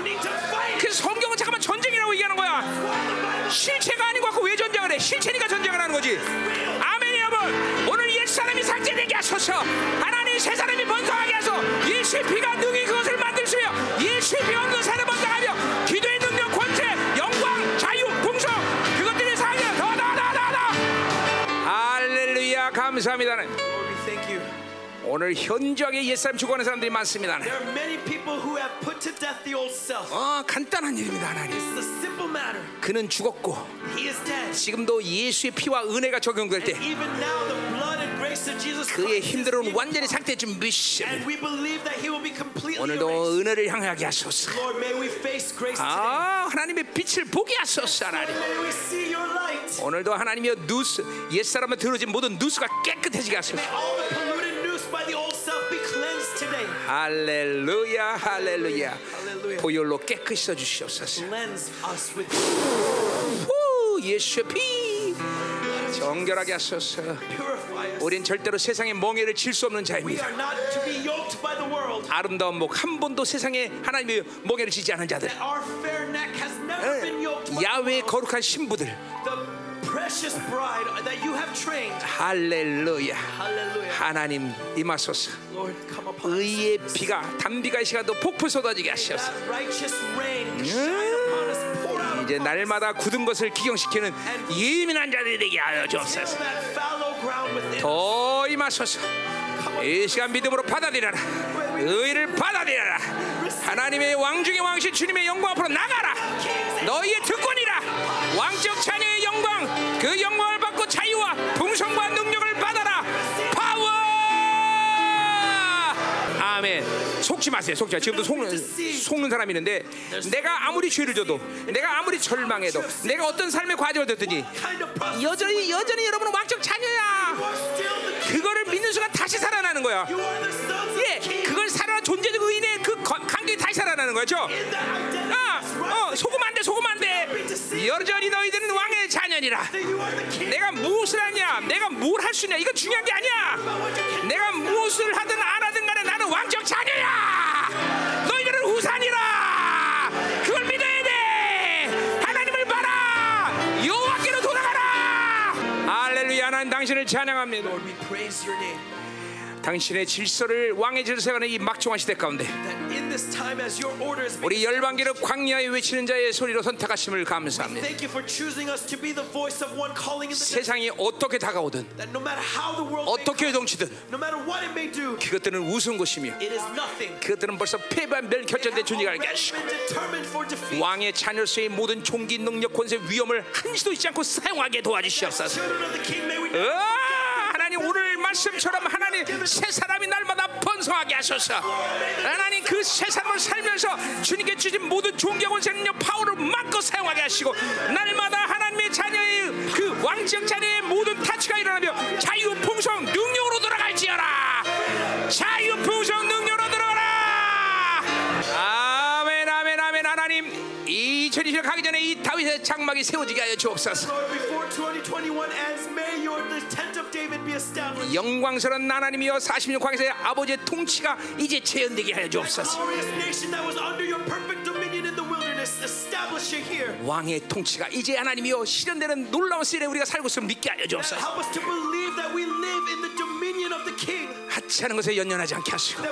그래서 성경은 잠깐만 전쟁이라고 얘기하는 거야. 실체가 아닌 것 같고 왜 전쟁을 해? 실체니까 전쟁을 하는 거지. 아멘 여러분. 오늘 옛 사람이 삭제되게 하소서. 하나 님새 사람이 번성하게 하소. 예수의 피가 능히 그것을 만들시며 예수의 피 없는 사람 번성하며 기도의 능력, 권세, 영광, 자유, 풍성 그것들이 사게 더더더더더. 할렐루야 감사합니다. 오늘 현저하게 옛사람 죽어가는 사람들이 많습니다. There are many people who have put to death the old self. 어, 간단한 일입니다, 하나님. It's a simple matter. 그는 죽었고 He is dead. 지금도 예수의 피와 은혜가 적용될 때 Even now, the 그의 힘들은 완전히 삭제해준 미시. And we believe that He will be completely erased. 오늘도 은혜를 향하게 하소서. Lord, may we face grace today. 아, 하나님의 빛을 보게 하소서, 하나님. May we see Your light. 오늘도 하나님이여 누스 옛 사람을 들어진 모든 누스가 깨끗해지게 하소서. All the polluted noose by the old self be cleansed today. 할렐루야, 할렐루야. Hallelujah. 보혈로 깨끗이 써 주시옵소서. Cleanse us with 후, 예수의 피 정결하게 하소서. 우린 절대로 세상의 멍에를 칠 수 없는 We 자입니다. are not to be yoked by the world. 아름다운 목 한 번도 세상에 하나님의 멍에를 치지 않은 자들. Our fair neck has never been yoked by the 야외의 world. 거룩한 신부들. The precious bride that you have trained. 할렐루야. Hallelujah. 하나님 임하소서. Lord, come upon 의의 us. 비가 단비가 이 시간도 폭풍 쏟아지게 하시옵소서. 이제. 날마다 굳은 것을 기경시키는 예민한 자들이 되게 하여 주옵소서. 더 임하소서. 이 시간 믿음으로 받아들여라. 의를 받아들여라. 하나님의 왕중의 왕신 주님의 영광 앞으로 나가라. 너희의 특권이라. 왕적 자녀의 영광. 그 영광을 받고 자유와 속지 마세요. 속지 마. 지금도 속는, 속는 사람이 있는데 내가 아무리 죄를 져도 내가 아무리 절망해도 내가 어떤 삶의 과정을 process. 여전히 여전히 여러분은 왕적 자녀야. 그거를 믿는 순간 다시 살아나는 거야. 예. 그걸 살아 존재적 의인의 그 거- 관계에 다시 살아나는 거죠. 아, 어. 속으면 안 돼, 속으면 안 돼. 여전히 너희들은 왕의 자녀니라. 내가 무엇을 하냐, 내가 뭘 할 수 있냐, 이건 중요한 게 아니야. 내가 무엇을 하든 안 하든 간에 나는 왕적 자녀야. 너희들은 우산이라. 그걸 믿어야 돼. 하나님을 봐라. 여호와께로 돌아가라. 할렐루야, 하나님 당신을 찬양합니다. 당신의 질서를 왕의 질서가 이 막중한 시대 가운데 That in this time, as your order is 우리 열방기를 광야에 외치는 자의 소리로 선택하심을 감사합니다. Thank you for choosing us to be the voice of one calling in the desert. 세상이 어떻게 다가오든 That no matter how the world may 어떻게 come, 동치든 no matter what it may do, 그것들은 우스운 것이며 it is nothing. 그것들은 벌써 패배한 멸 결정된 존재가 알게 하시고. 왕의 자녀로서의 모든 총기 능력 권세 위험을 한시도 잊지 않고 사용하게 도와주시옵소서. 어, 하나님 오늘 말씀처럼 하나님 새 사람이 날마다 번성하게 하소서. 하나님 그 새 사람을 살면서 주님께 주신 모든 존경 권세 능력 파워를 마음껏 사용하게 하시고 날마다 하나님의 자녀의 그 왕적 자녀의 모든 타치가 일어나며 자유 풍성 능력으로 돌아갈지어라. 자유 풍성 능력으로 들어가라. 아멘 아멘 아멘 하나님 이 전이실 가기 전에 이 다윗의 장막이 세워지게 하여 주옵소서. 영광스러운 하나님이여 40년 광야의 아버지의 통치가 이제 재현되게 하여 주옵소서. Glorious nation that was under your perfect dominion in the wilderness, establish it here. 왕의 통치가 이제 하나님이여 실현되는 놀라운 시대에 우리가 살고 있음을 믿게 하여 주옵소서. Help us to believe that we live in the dominion of the king, 하찮은 것에 연연하지 않게 하시고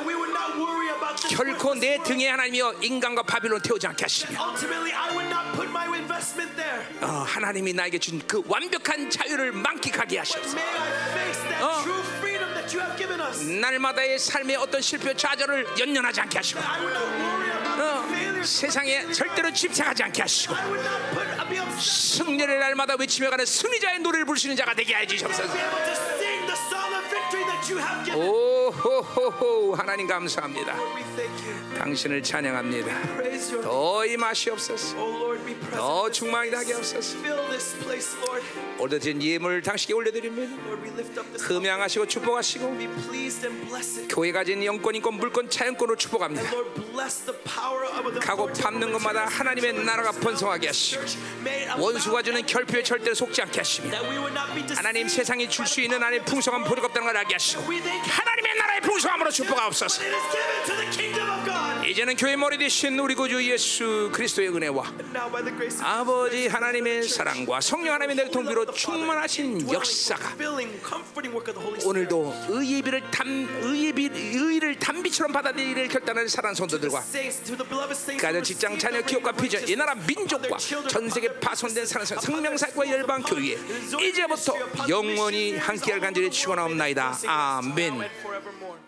결코 내 등에 하나님이여 인간과 바빌론 태우지 않게 하시며 world. Ultimately, I would not put my investment there. 어, 하나님이 나에게 준 그 완벽한 자유를 만끽하게 하시옵소서. May I face that Oh. true freedom that you have given us. 날마다의 삶의 어떤 실패 좌절을 연연하지 않게 하시고 I would not worry about 어. 세상에 절대로 집착하지 않게 하시고 I would not put, be upset. 승리를 날마다 외치며 가는 승리자의 노래를 있는 자가 되게 하여 주시옵소서. 오호호호 하나님 감사합니다. 당신을 찬양합니다. 더 임하시옵소서. Oh Lord, be present. 더 충만하게. 하옵소서. Fill this place, Lord. 오늘 드린 예물 당신께 올려드립니다. Lord, we lift up this. 흠양하시고 축복하시고 Be pleased and bless it. 교회 가진 영권, 인권, 물권, 차영권으로 축복합니다. Lord, bless the power of the 가고 밟는 materials 하나님의 나라가. 번성하게 하시고 원수가 주는 결핍에 절대로 속지 않게 하시며 that we would not be deceived 하나님 세상이 줄 수 있는 안에 풍성한 보리가 없다는 걸 알게 하시고. 하나님의 나라의 풍성함으로 축복하옵소서 이제는 교회 머리 되신 우리 구주 예수 그리스도의 은혜와 아버지 하나님의 사랑과 성령 하나님의 내 통비로 충만하신 역사가. 오늘도 의의 비를 담 의의 비 의를 단비처럼 받아들이를 결단하는 사랑 성도들과 가정 직장 자녀 기업과 비전 이 나라 민족과 전 세계 파손된 생명사과 their 열방 교회 이제부터 영원히 함께할 간절히. 축원하옵나이다 아멘.